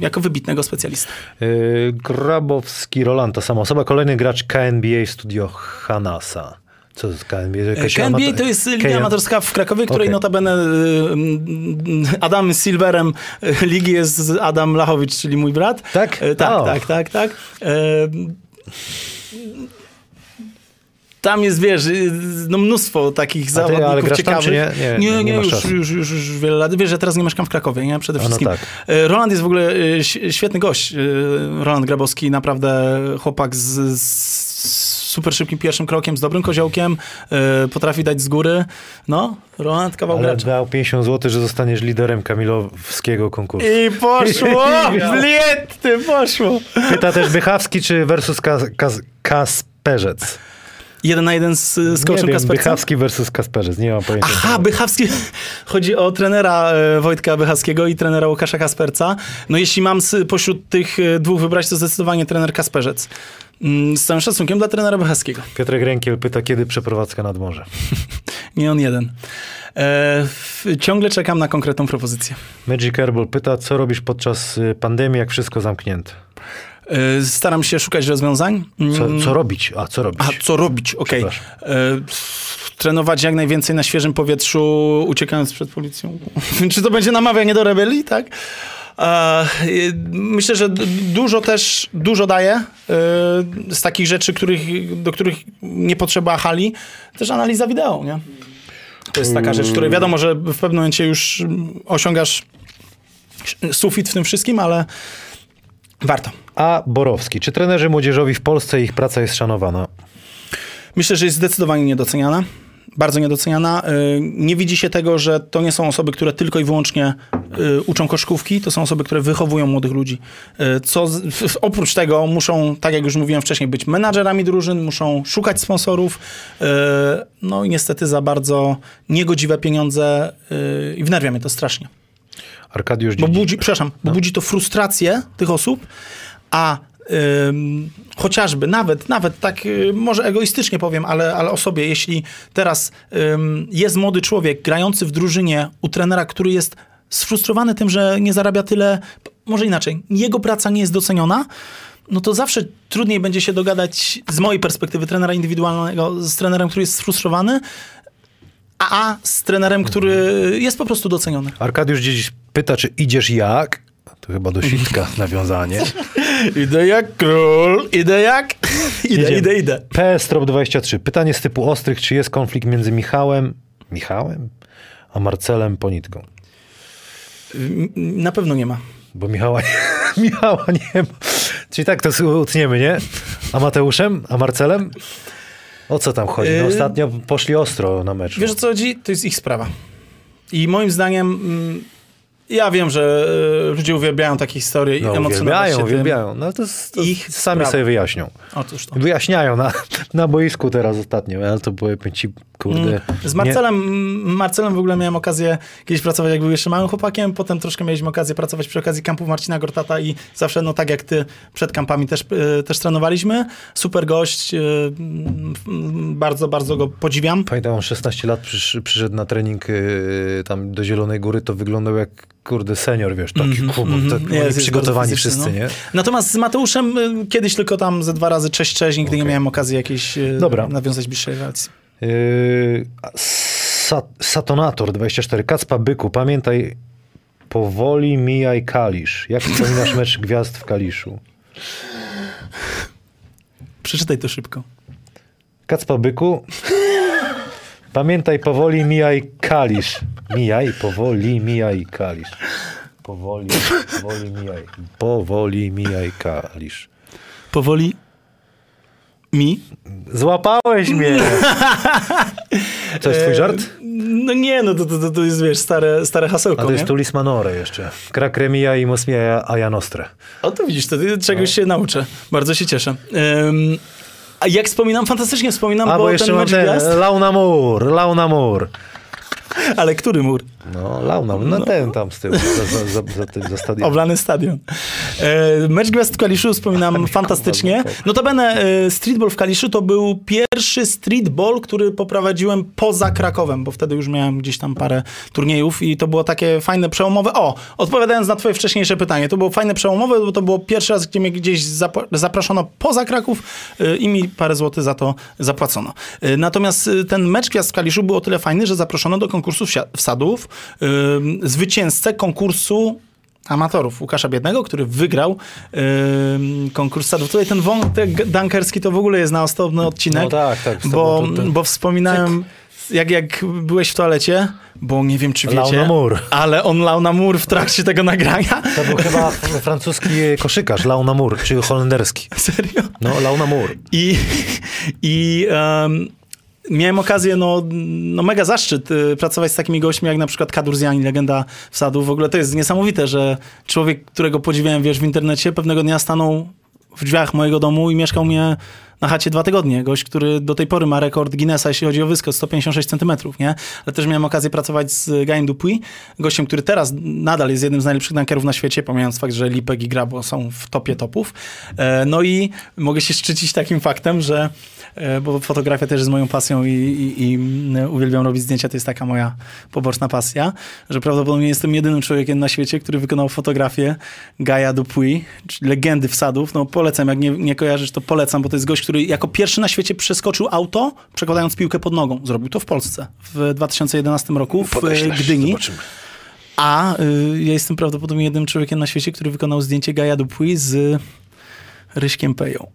S6: jako wybitnego specjalistę.
S1: Yy, Grabowski Roland, ta sama osoba. Kolejny gracz KNBA Studio Hanasa. Co to jest KNBA? Jakaś
S6: KNBA to jest liga amatorska w Krakowie, której
S1: Okej.
S6: notabene y, Adam Silverem y, ligi jest Adam Lachowicz, czyli mój brat.
S1: Tak?
S6: Tak,
S1: O.
S6: tak, tak, tak. Tam jest, wiesz, no mnóstwo takich zawodników
S1: tam,
S6: ciekawych.
S1: nie? Nie,
S6: nie,
S1: nie
S6: już, już, już, już wiele lat. Wiesz, że teraz nie mieszkam w Krakowie, nie? Przede
S1: no
S6: wszystkim.
S1: tak.
S6: E, Roland jest w ogóle e, świetny gość. E, Roland Grabowski, naprawdę chłopak z, z super szybkim pierwszym krokiem, z dobrym koziołkiem, potrafi dać z góry. No, Roland kawał
S1: Ale
S6: gracza.
S1: dał 50 zł, że zostaniesz liderem Kamilowskiego konkursu.
S6: I poszło! Bliety, poszło!
S1: Pyta też Bychawski, czy versus Kas, Kas, Kasperzec.
S6: Jeden na jeden z, z
S1: Nie
S6: coachem
S1: wiem,
S6: Kaspercem?
S1: Bychawski versus Kasperzec, nie mam pojęcia.
S6: Aha, Bychawski. Chodzi o trenera e, Wojtka Bychawskiego i trenera Łukasza Kasperca. No jeśli mam pośród tych e, dwóch wybrać, to zdecydowanie trener Kasperzec. Mm, Z całym szacunkiem dla trenera Bychawskiego.
S1: Piotrek Rękiel pyta, kiedy przeprowadzka nad morze.
S6: Nie on jeden. E, f, ciągle czekam na konkretną propozycję.
S1: Magic Airball pyta, co robisz podczas y, pandemii, jak wszystko zamknięte?
S6: E, staram się szukać rozwiązań.
S1: Co,
S6: Mm,
S1: co robić? A, co robić?
S6: A co robić? Okej.
S1: Przepraszam.
S6: E, Trenować jak najwięcej na świeżym powietrzu, uciekając przed policją. Czy to będzie namawianie do rebelii, tak? E, Myślę, że dużo też, dużo daje z takich rzeczy, których, do których nie potrzeba hali. Też analiza wideo, nie? To jest taka rzecz, której wiadomo, że w pewnym momencie już osiągasz sufit w tym wszystkim, ale warto.
S1: A Borowski, czy trenerzy młodzieżowi w Polsce ich praca jest szanowana?
S6: Myślę, że jest zdecydowanie niedoceniana. Bardzo niedoceniana. Y, Nie widzi się tego, że to nie są osoby, które tylko i wyłącznie y, uczą koszkówki, to są osoby, które wychowują młodych ludzi. Y, Co z, oprócz tego muszą, tak jak już mówiłem wcześniej, być menadżerami drużyn, muszą szukać sponsorów. No i niestety za bardzo niegodziwe pieniądze i wnerwia mnie to strasznie.
S1: Arkadiusz
S6: Bo
S1: Dziedzic.
S6: budzi, przepraszam, bo budzi to frustrację tych osób, a ym, chociażby nawet, nawet tak y, może egoistycznie powiem, ale, ale o sobie, jeśli teraz ym, jest młody człowiek grający w drużynie u trenera, który jest sfrustrowany tym, że nie zarabia tyle, może inaczej, jego praca nie jest doceniona, no to zawsze trudniej będzie się dogadać z mojej perspektywy trenera indywidualnego z trenerem, który jest sfrustrowany, a, a z trenerem, który jest po prostu doceniony.
S1: Arkadiusz Dziedzic pyta, czy idziesz jak? To chyba do sitka nawiązanie.
S6: Idę jak król, idę jak... Idę,
S1: Jedziemy.
S6: idę, idę.
S1: PS Trop 23. Pytanie z typu ostrych, czy jest konflikt między Michałem, Michałem, a Marcelem Ponitką?
S6: Na pewno nie ma.
S1: Bo Michała, Michała nie ma. Czyli tak to utniemy, nie? A Mateuszem? A Marcelem? O co tam chodzi? No
S6: Yy,
S1: ostatnio poszli ostro na mecz.
S6: Wiesz o co chodzi? To jest ich sprawa. I moim zdaniem... mm, Ja wiem, że e, ludzie uwielbiają takie historie i
S1: no,
S6: emocjonować
S1: uwielbiają,
S6: się tym.
S1: uwielbiają. No to, to
S6: Ich
S1: sami
S6: sprawa.
S1: sobie wyjaśnią.
S6: Otóż to.
S1: Wyjaśniają na, na boisku teraz ostatnio, ale to powiem ci, kurde...
S6: Mm. Z Marcelem, Marcelem w ogóle miałem okazję kiedyś pracować, jak był jeszcze małym chłopakiem, potem troszkę mieliśmy okazję pracować przy okazji kampów Marcina Gortata i zawsze, no tak jak ty, przed kampami też, e, też trenowaliśmy. Super gość, e, mm, bardzo, bardzo go podziwiam.
S1: Pamiętam, on 16 lat przysz, przyszedł na trening tam do Zielonej Góry, to wyglądał jak, kurde, senior, wiesz, taki mm
S6: Mhm,
S1: tak,
S6: jest, jest
S1: przygotowani
S6: fizyczny,
S1: wszyscy,
S6: no.
S1: nie?
S6: Natomiast z Mateuszem y, kiedyś tylko tam ze dwa razy cześć, cześć, nigdy nie
S1: Okej.
S6: miałem okazji jakiejś y,
S1: Dobra.
S6: nawiązać bliższej relacji.
S1: Yy, Sa- Satonator 24. Kacpa Byku, pamiętaj, powoli mijaj Kalisz. Jak wspominasz mecz gwiazd w Kaliszu?
S6: Przeczytaj to szybko.
S1: Kacpa Byku, pamiętaj, powoli mijaj Kalisz. Mijaj, powoli mijaj Kalisz. Powoli, powoli mijaj. Powoli mijaj Kalisz.
S6: Powoli mi.
S1: Złapałeś mnie! To jest twój żart?
S6: No nie, no to, to, to, jest, wiesz, stare, stare hasełko,
S1: A to jest
S6: nie?
S1: Tulis Manore jeszcze. Krakremia i Mosmia a Nostre.
S6: O, to widzisz, to ty
S1: No.
S6: czegoś się nauczę. Bardzo się cieszę. Ym, a jak wspominam, fantastycznie wspominam,
S1: A,
S6: bo,
S1: bo jeszcze
S6: ten mecz
S1: ten,
S6: gwiazd,
S1: Launa Mur, Launa Mur.
S6: ale który mur?
S1: No, Launa, no, ten tam z tyłu, za, za, za, za, tym, za stadionem.
S6: Oblany stadion. E, mecz Gwiazd w Kaliszu wspominam fantastycznie. Notabene e, streetball w Kaliszu to był pierwszy streetball, który poprowadziłem poza Krakowem, bo wtedy już miałem gdzieś tam parę turniejów i to było takie fajne, przełomowe. O, odpowiadając na twoje wcześniejsze pytanie, to było fajne, przełomowe, bo to było pierwszy raz, gdzie mnie gdzieś zapo- zaproszono poza Kraków e, i mi parę złotych za to zapłacono. E, Natomiast e, ten mecz Gwiazd w Kaliszu był o tyle fajny, że zaproszono do konkursu wsia- wsadów zwycięzcę konkursu amatorów Łukasza Biednego, który wygrał ym, konkurs sadów. Tutaj ten wątek dunkerski to w ogóle jest na osobny odcinek,
S1: No tak, tak,
S6: bo, bo wspominałem, jak, jak byłeś w toalecie, bo nie wiem, czy
S1: Lał
S6: wiecie,
S1: na
S6: ale on lał na mur w trakcie tego nagrania.
S1: To był chyba francuski koszykarz, Launa Mur, czy holenderski.
S6: Serio?
S1: No, Launa Mur.
S6: I, i em, miałem okazję, no, no mega zaszczyt y, pracować z takimi gośćmi jak na przykład Kadur Zjani, legenda wsadu. W ogóle to jest niesamowite, że człowiek, którego podziwiałem, wiesz, w internecie, pewnego dnia stanął w drzwiach mojego domu i mieszkał mnie na chacie dwa tygodnie. Gość, który do tej pory ma rekord Guinnessa, jeśli chodzi o wyskok, 156 cm, nie? Ale też miałem okazję pracować z Gajem Dupuy, gościem, który teraz nadal jest jednym z najlepszych dunkerów na świecie, pomijając fakt, że Lipek i Grabo są w topie topów. E, No i mogę się szczycić takim faktem, że e, bo fotografia też jest moją pasją i, i, i mm, uwielbiam robić zdjęcia, to jest taka moja poboczna pasja, że prawdopodobnie jestem jedynym człowiekiem na świecie, który wykonał fotografię Gaja Dupuy, legendy wsadów. No polecam, jak nie, nie kojarzysz, to polecam, bo to jest gość, który jako pierwszy na świecie przeskoczył auto, przekładając piłkę pod nogą. Zrobił to w Polsce w 2011 roku w
S3: Podeślesz,
S6: Gdyni.
S3: Zobaczymy.
S6: A y, ja jestem prawdopodobnie jednym człowiekiem na świecie, który wykonał zdjęcie Gaja Dupuy z Ryśkiem Peją.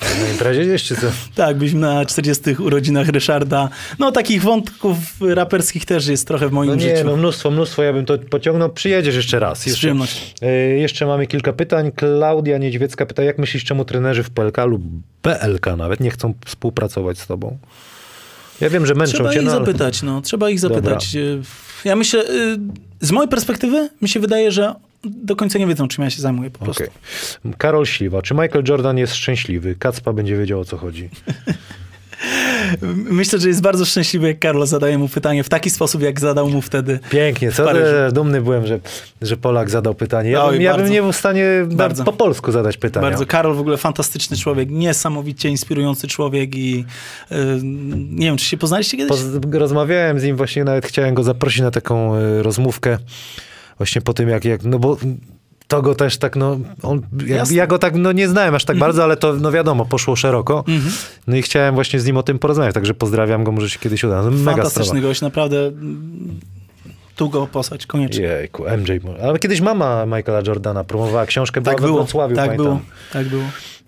S1: Na imprezie czy co?
S6: Tak, byliśmy na 40 urodzinach Ryszarda. No takich wątków raperskich też jest trochę w moim
S1: No nie,
S6: życiu.
S1: no mnóstwo, mnóstwo, ja bym to pociągnął. Przyjedziesz jeszcze raz.
S6: Z
S1: Jeszcze,
S6: przyjemnością.
S1: e, jeszcze mamy kilka pytań. Klaudia Niedźwiecka pyta, jak myślisz, czemu trenerzy w PLK lub BLK nawet nie chcą współpracować z tobą? Ja wiem, że męczą
S6: Trzeba
S1: cię,
S6: ich
S1: no, ale-
S6: zapytać, no. Trzeba ich zapytać. Y, Ja myślę, y, z mojej perspektywy, mi się wydaje, że do końca nie wiedzą, czym ja się zajmuję po prostu.
S1: Okej. Karol Śliwa, czy Michael Jordan jest szczęśliwy? Kacpa będzie wiedział, o co chodzi.
S6: Myślę, że jest bardzo szczęśliwy, jak Karlo zadaje mu pytanie w taki sposób, jak zadał mu wtedy.
S1: Pięknie, co? Dumny byłem, że, że Polak zadał pytanie. Ja,
S6: Oj,
S1: bym, ja bym nie był w stanie
S6: Bardzo.
S1: po polsku zadać pytania.
S6: Bardzo Karol w ogóle fantastyczny człowiek, niesamowicie inspirujący człowiek i y, nie wiem, czy się poznaliście kiedyś?
S1: Poz, rozmawiałem z nim właśnie, nawet chciałem go zaprosić na taką y, rozmówkę właśnie po tym, jak, jak no bo to go też tak, no, on, ja, ja go tak, no nie znałem aż tak bardzo, ale to, no wiadomo, poszło szeroko. No i chciałem właśnie z nim o tym porozmawiać, także pozdrawiam go, może się kiedyś uda. No, mega
S6: Fantastyczny
S1: sprawa.
S6: gość, naprawdę. Tu go posłać, koniecznie.
S1: Jejku, MJ. Ale kiedyś mama Michaela Jordana promowała książkę, była
S6: Tak
S1: we
S6: było,
S1: Wrocławiu,
S6: tak
S1: pamiętam.
S6: było, tak było.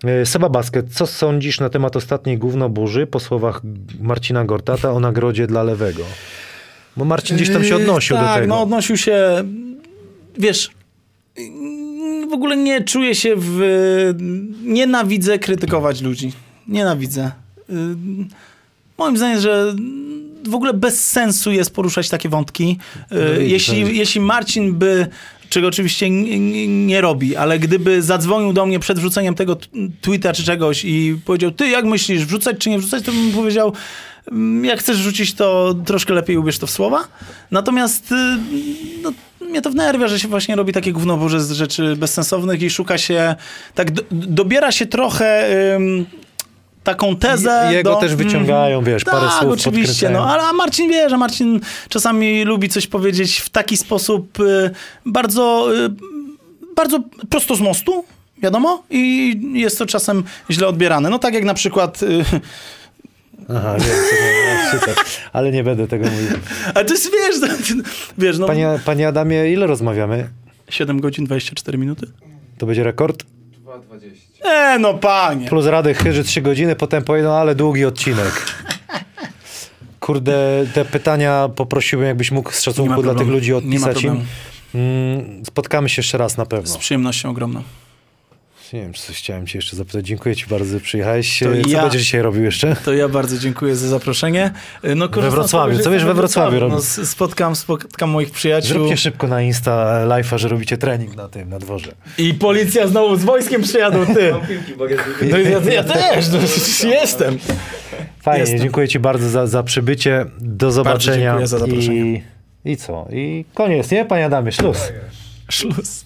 S1: E, Seba Basket, co sądzisz na temat ostatniej gównoburzy po słowach Marcina Gortata o nagrodzie dla lewego? Bo Marcin gdzieś tam się odnosił
S6: tak,
S1: do tego.
S6: no odnosił się, wiesz, w ogóle nie czuję się w... Nienawidzę krytykować ludzi. Nienawidzę. Y, Moim zdaniem, że w ogóle bez sensu jest poruszać takie wątki. Y,
S1: No
S6: jeśli,
S1: no.
S6: jeśli Marcin by czego oczywiście n- n- nie robi, ale gdyby zadzwonił do mnie przed wrzuceniem tego tweeta czy czegoś i powiedział, ty jak myślisz, wrzucać czy nie wrzucać, to bym powiedział, "Mm, jak chcesz wrzucić, to troszkę lepiej ubierz to w słowa. Natomiast y, no, mnie to wnerwia, że się właśnie robi takie gównoburze z rzeczy bezsensownych i szuka się, tak do, dobiera się trochę ym, taką tezę
S1: I- Jego
S6: do,
S1: też wyciągają, wiesz, parę
S6: tak,
S1: słów
S6: oczywiście, no, ale a Marcin wie, że Marcin czasami lubi coś powiedzieć w taki sposób y, bardzo, y, bardzo prosto z mostu, wiadomo, i jest to czasem źle odbierane. No tak jak na przykład, y,
S1: Aha, wiem, co. Ale nie będę tego mówił.
S6: ale to jest, wiesz, no, wiesz, no,
S1: Panie, panie Adamie, ile rozmawiamy?
S6: 7 godzin 24 minuty?
S1: To będzie rekord?
S6: E, no panie.
S1: Plus Radek Chyży 3 godziny, potem pojedą, ale długi odcinek. Kurde, te pytania poprosiłem, jakbyś mógł z szacunku dla tych ludzi odpisać im. Mm, Spotkamy się jeszcze raz na pewno.
S6: Z przyjemnością ogromną.
S1: Nie wiem, czy coś chciałem cię jeszcze zapytać. Dziękuję ci bardzo, że przyjechałeś.
S6: To
S1: Co
S6: ja-
S1: będziesz dzisiaj robił jeszcze?
S6: To ja bardzo dziękuję za zaproszenie. No, korzystam z
S1: Wrocławiu. Co wiesz we Wrocławiu
S6: No,
S1: robić?
S6: s- spotkam, spotkam moich przyjaciół.
S1: Zróbcie szybko na Insta live'a, że robicie trening na tym, na dworze.
S6: I policja znowu z wojskiem przyjadą, ty. No ja, ja też, no, jestem.
S1: Fajnie,
S6: Jestem.
S1: dziękuję ci bardzo za, za przybycie. Do zobaczenia.
S6: dziękuję za zaproszenie.
S1: I, I co? I koniec, nie? Panie Adamie, szluz.
S6: Szluz.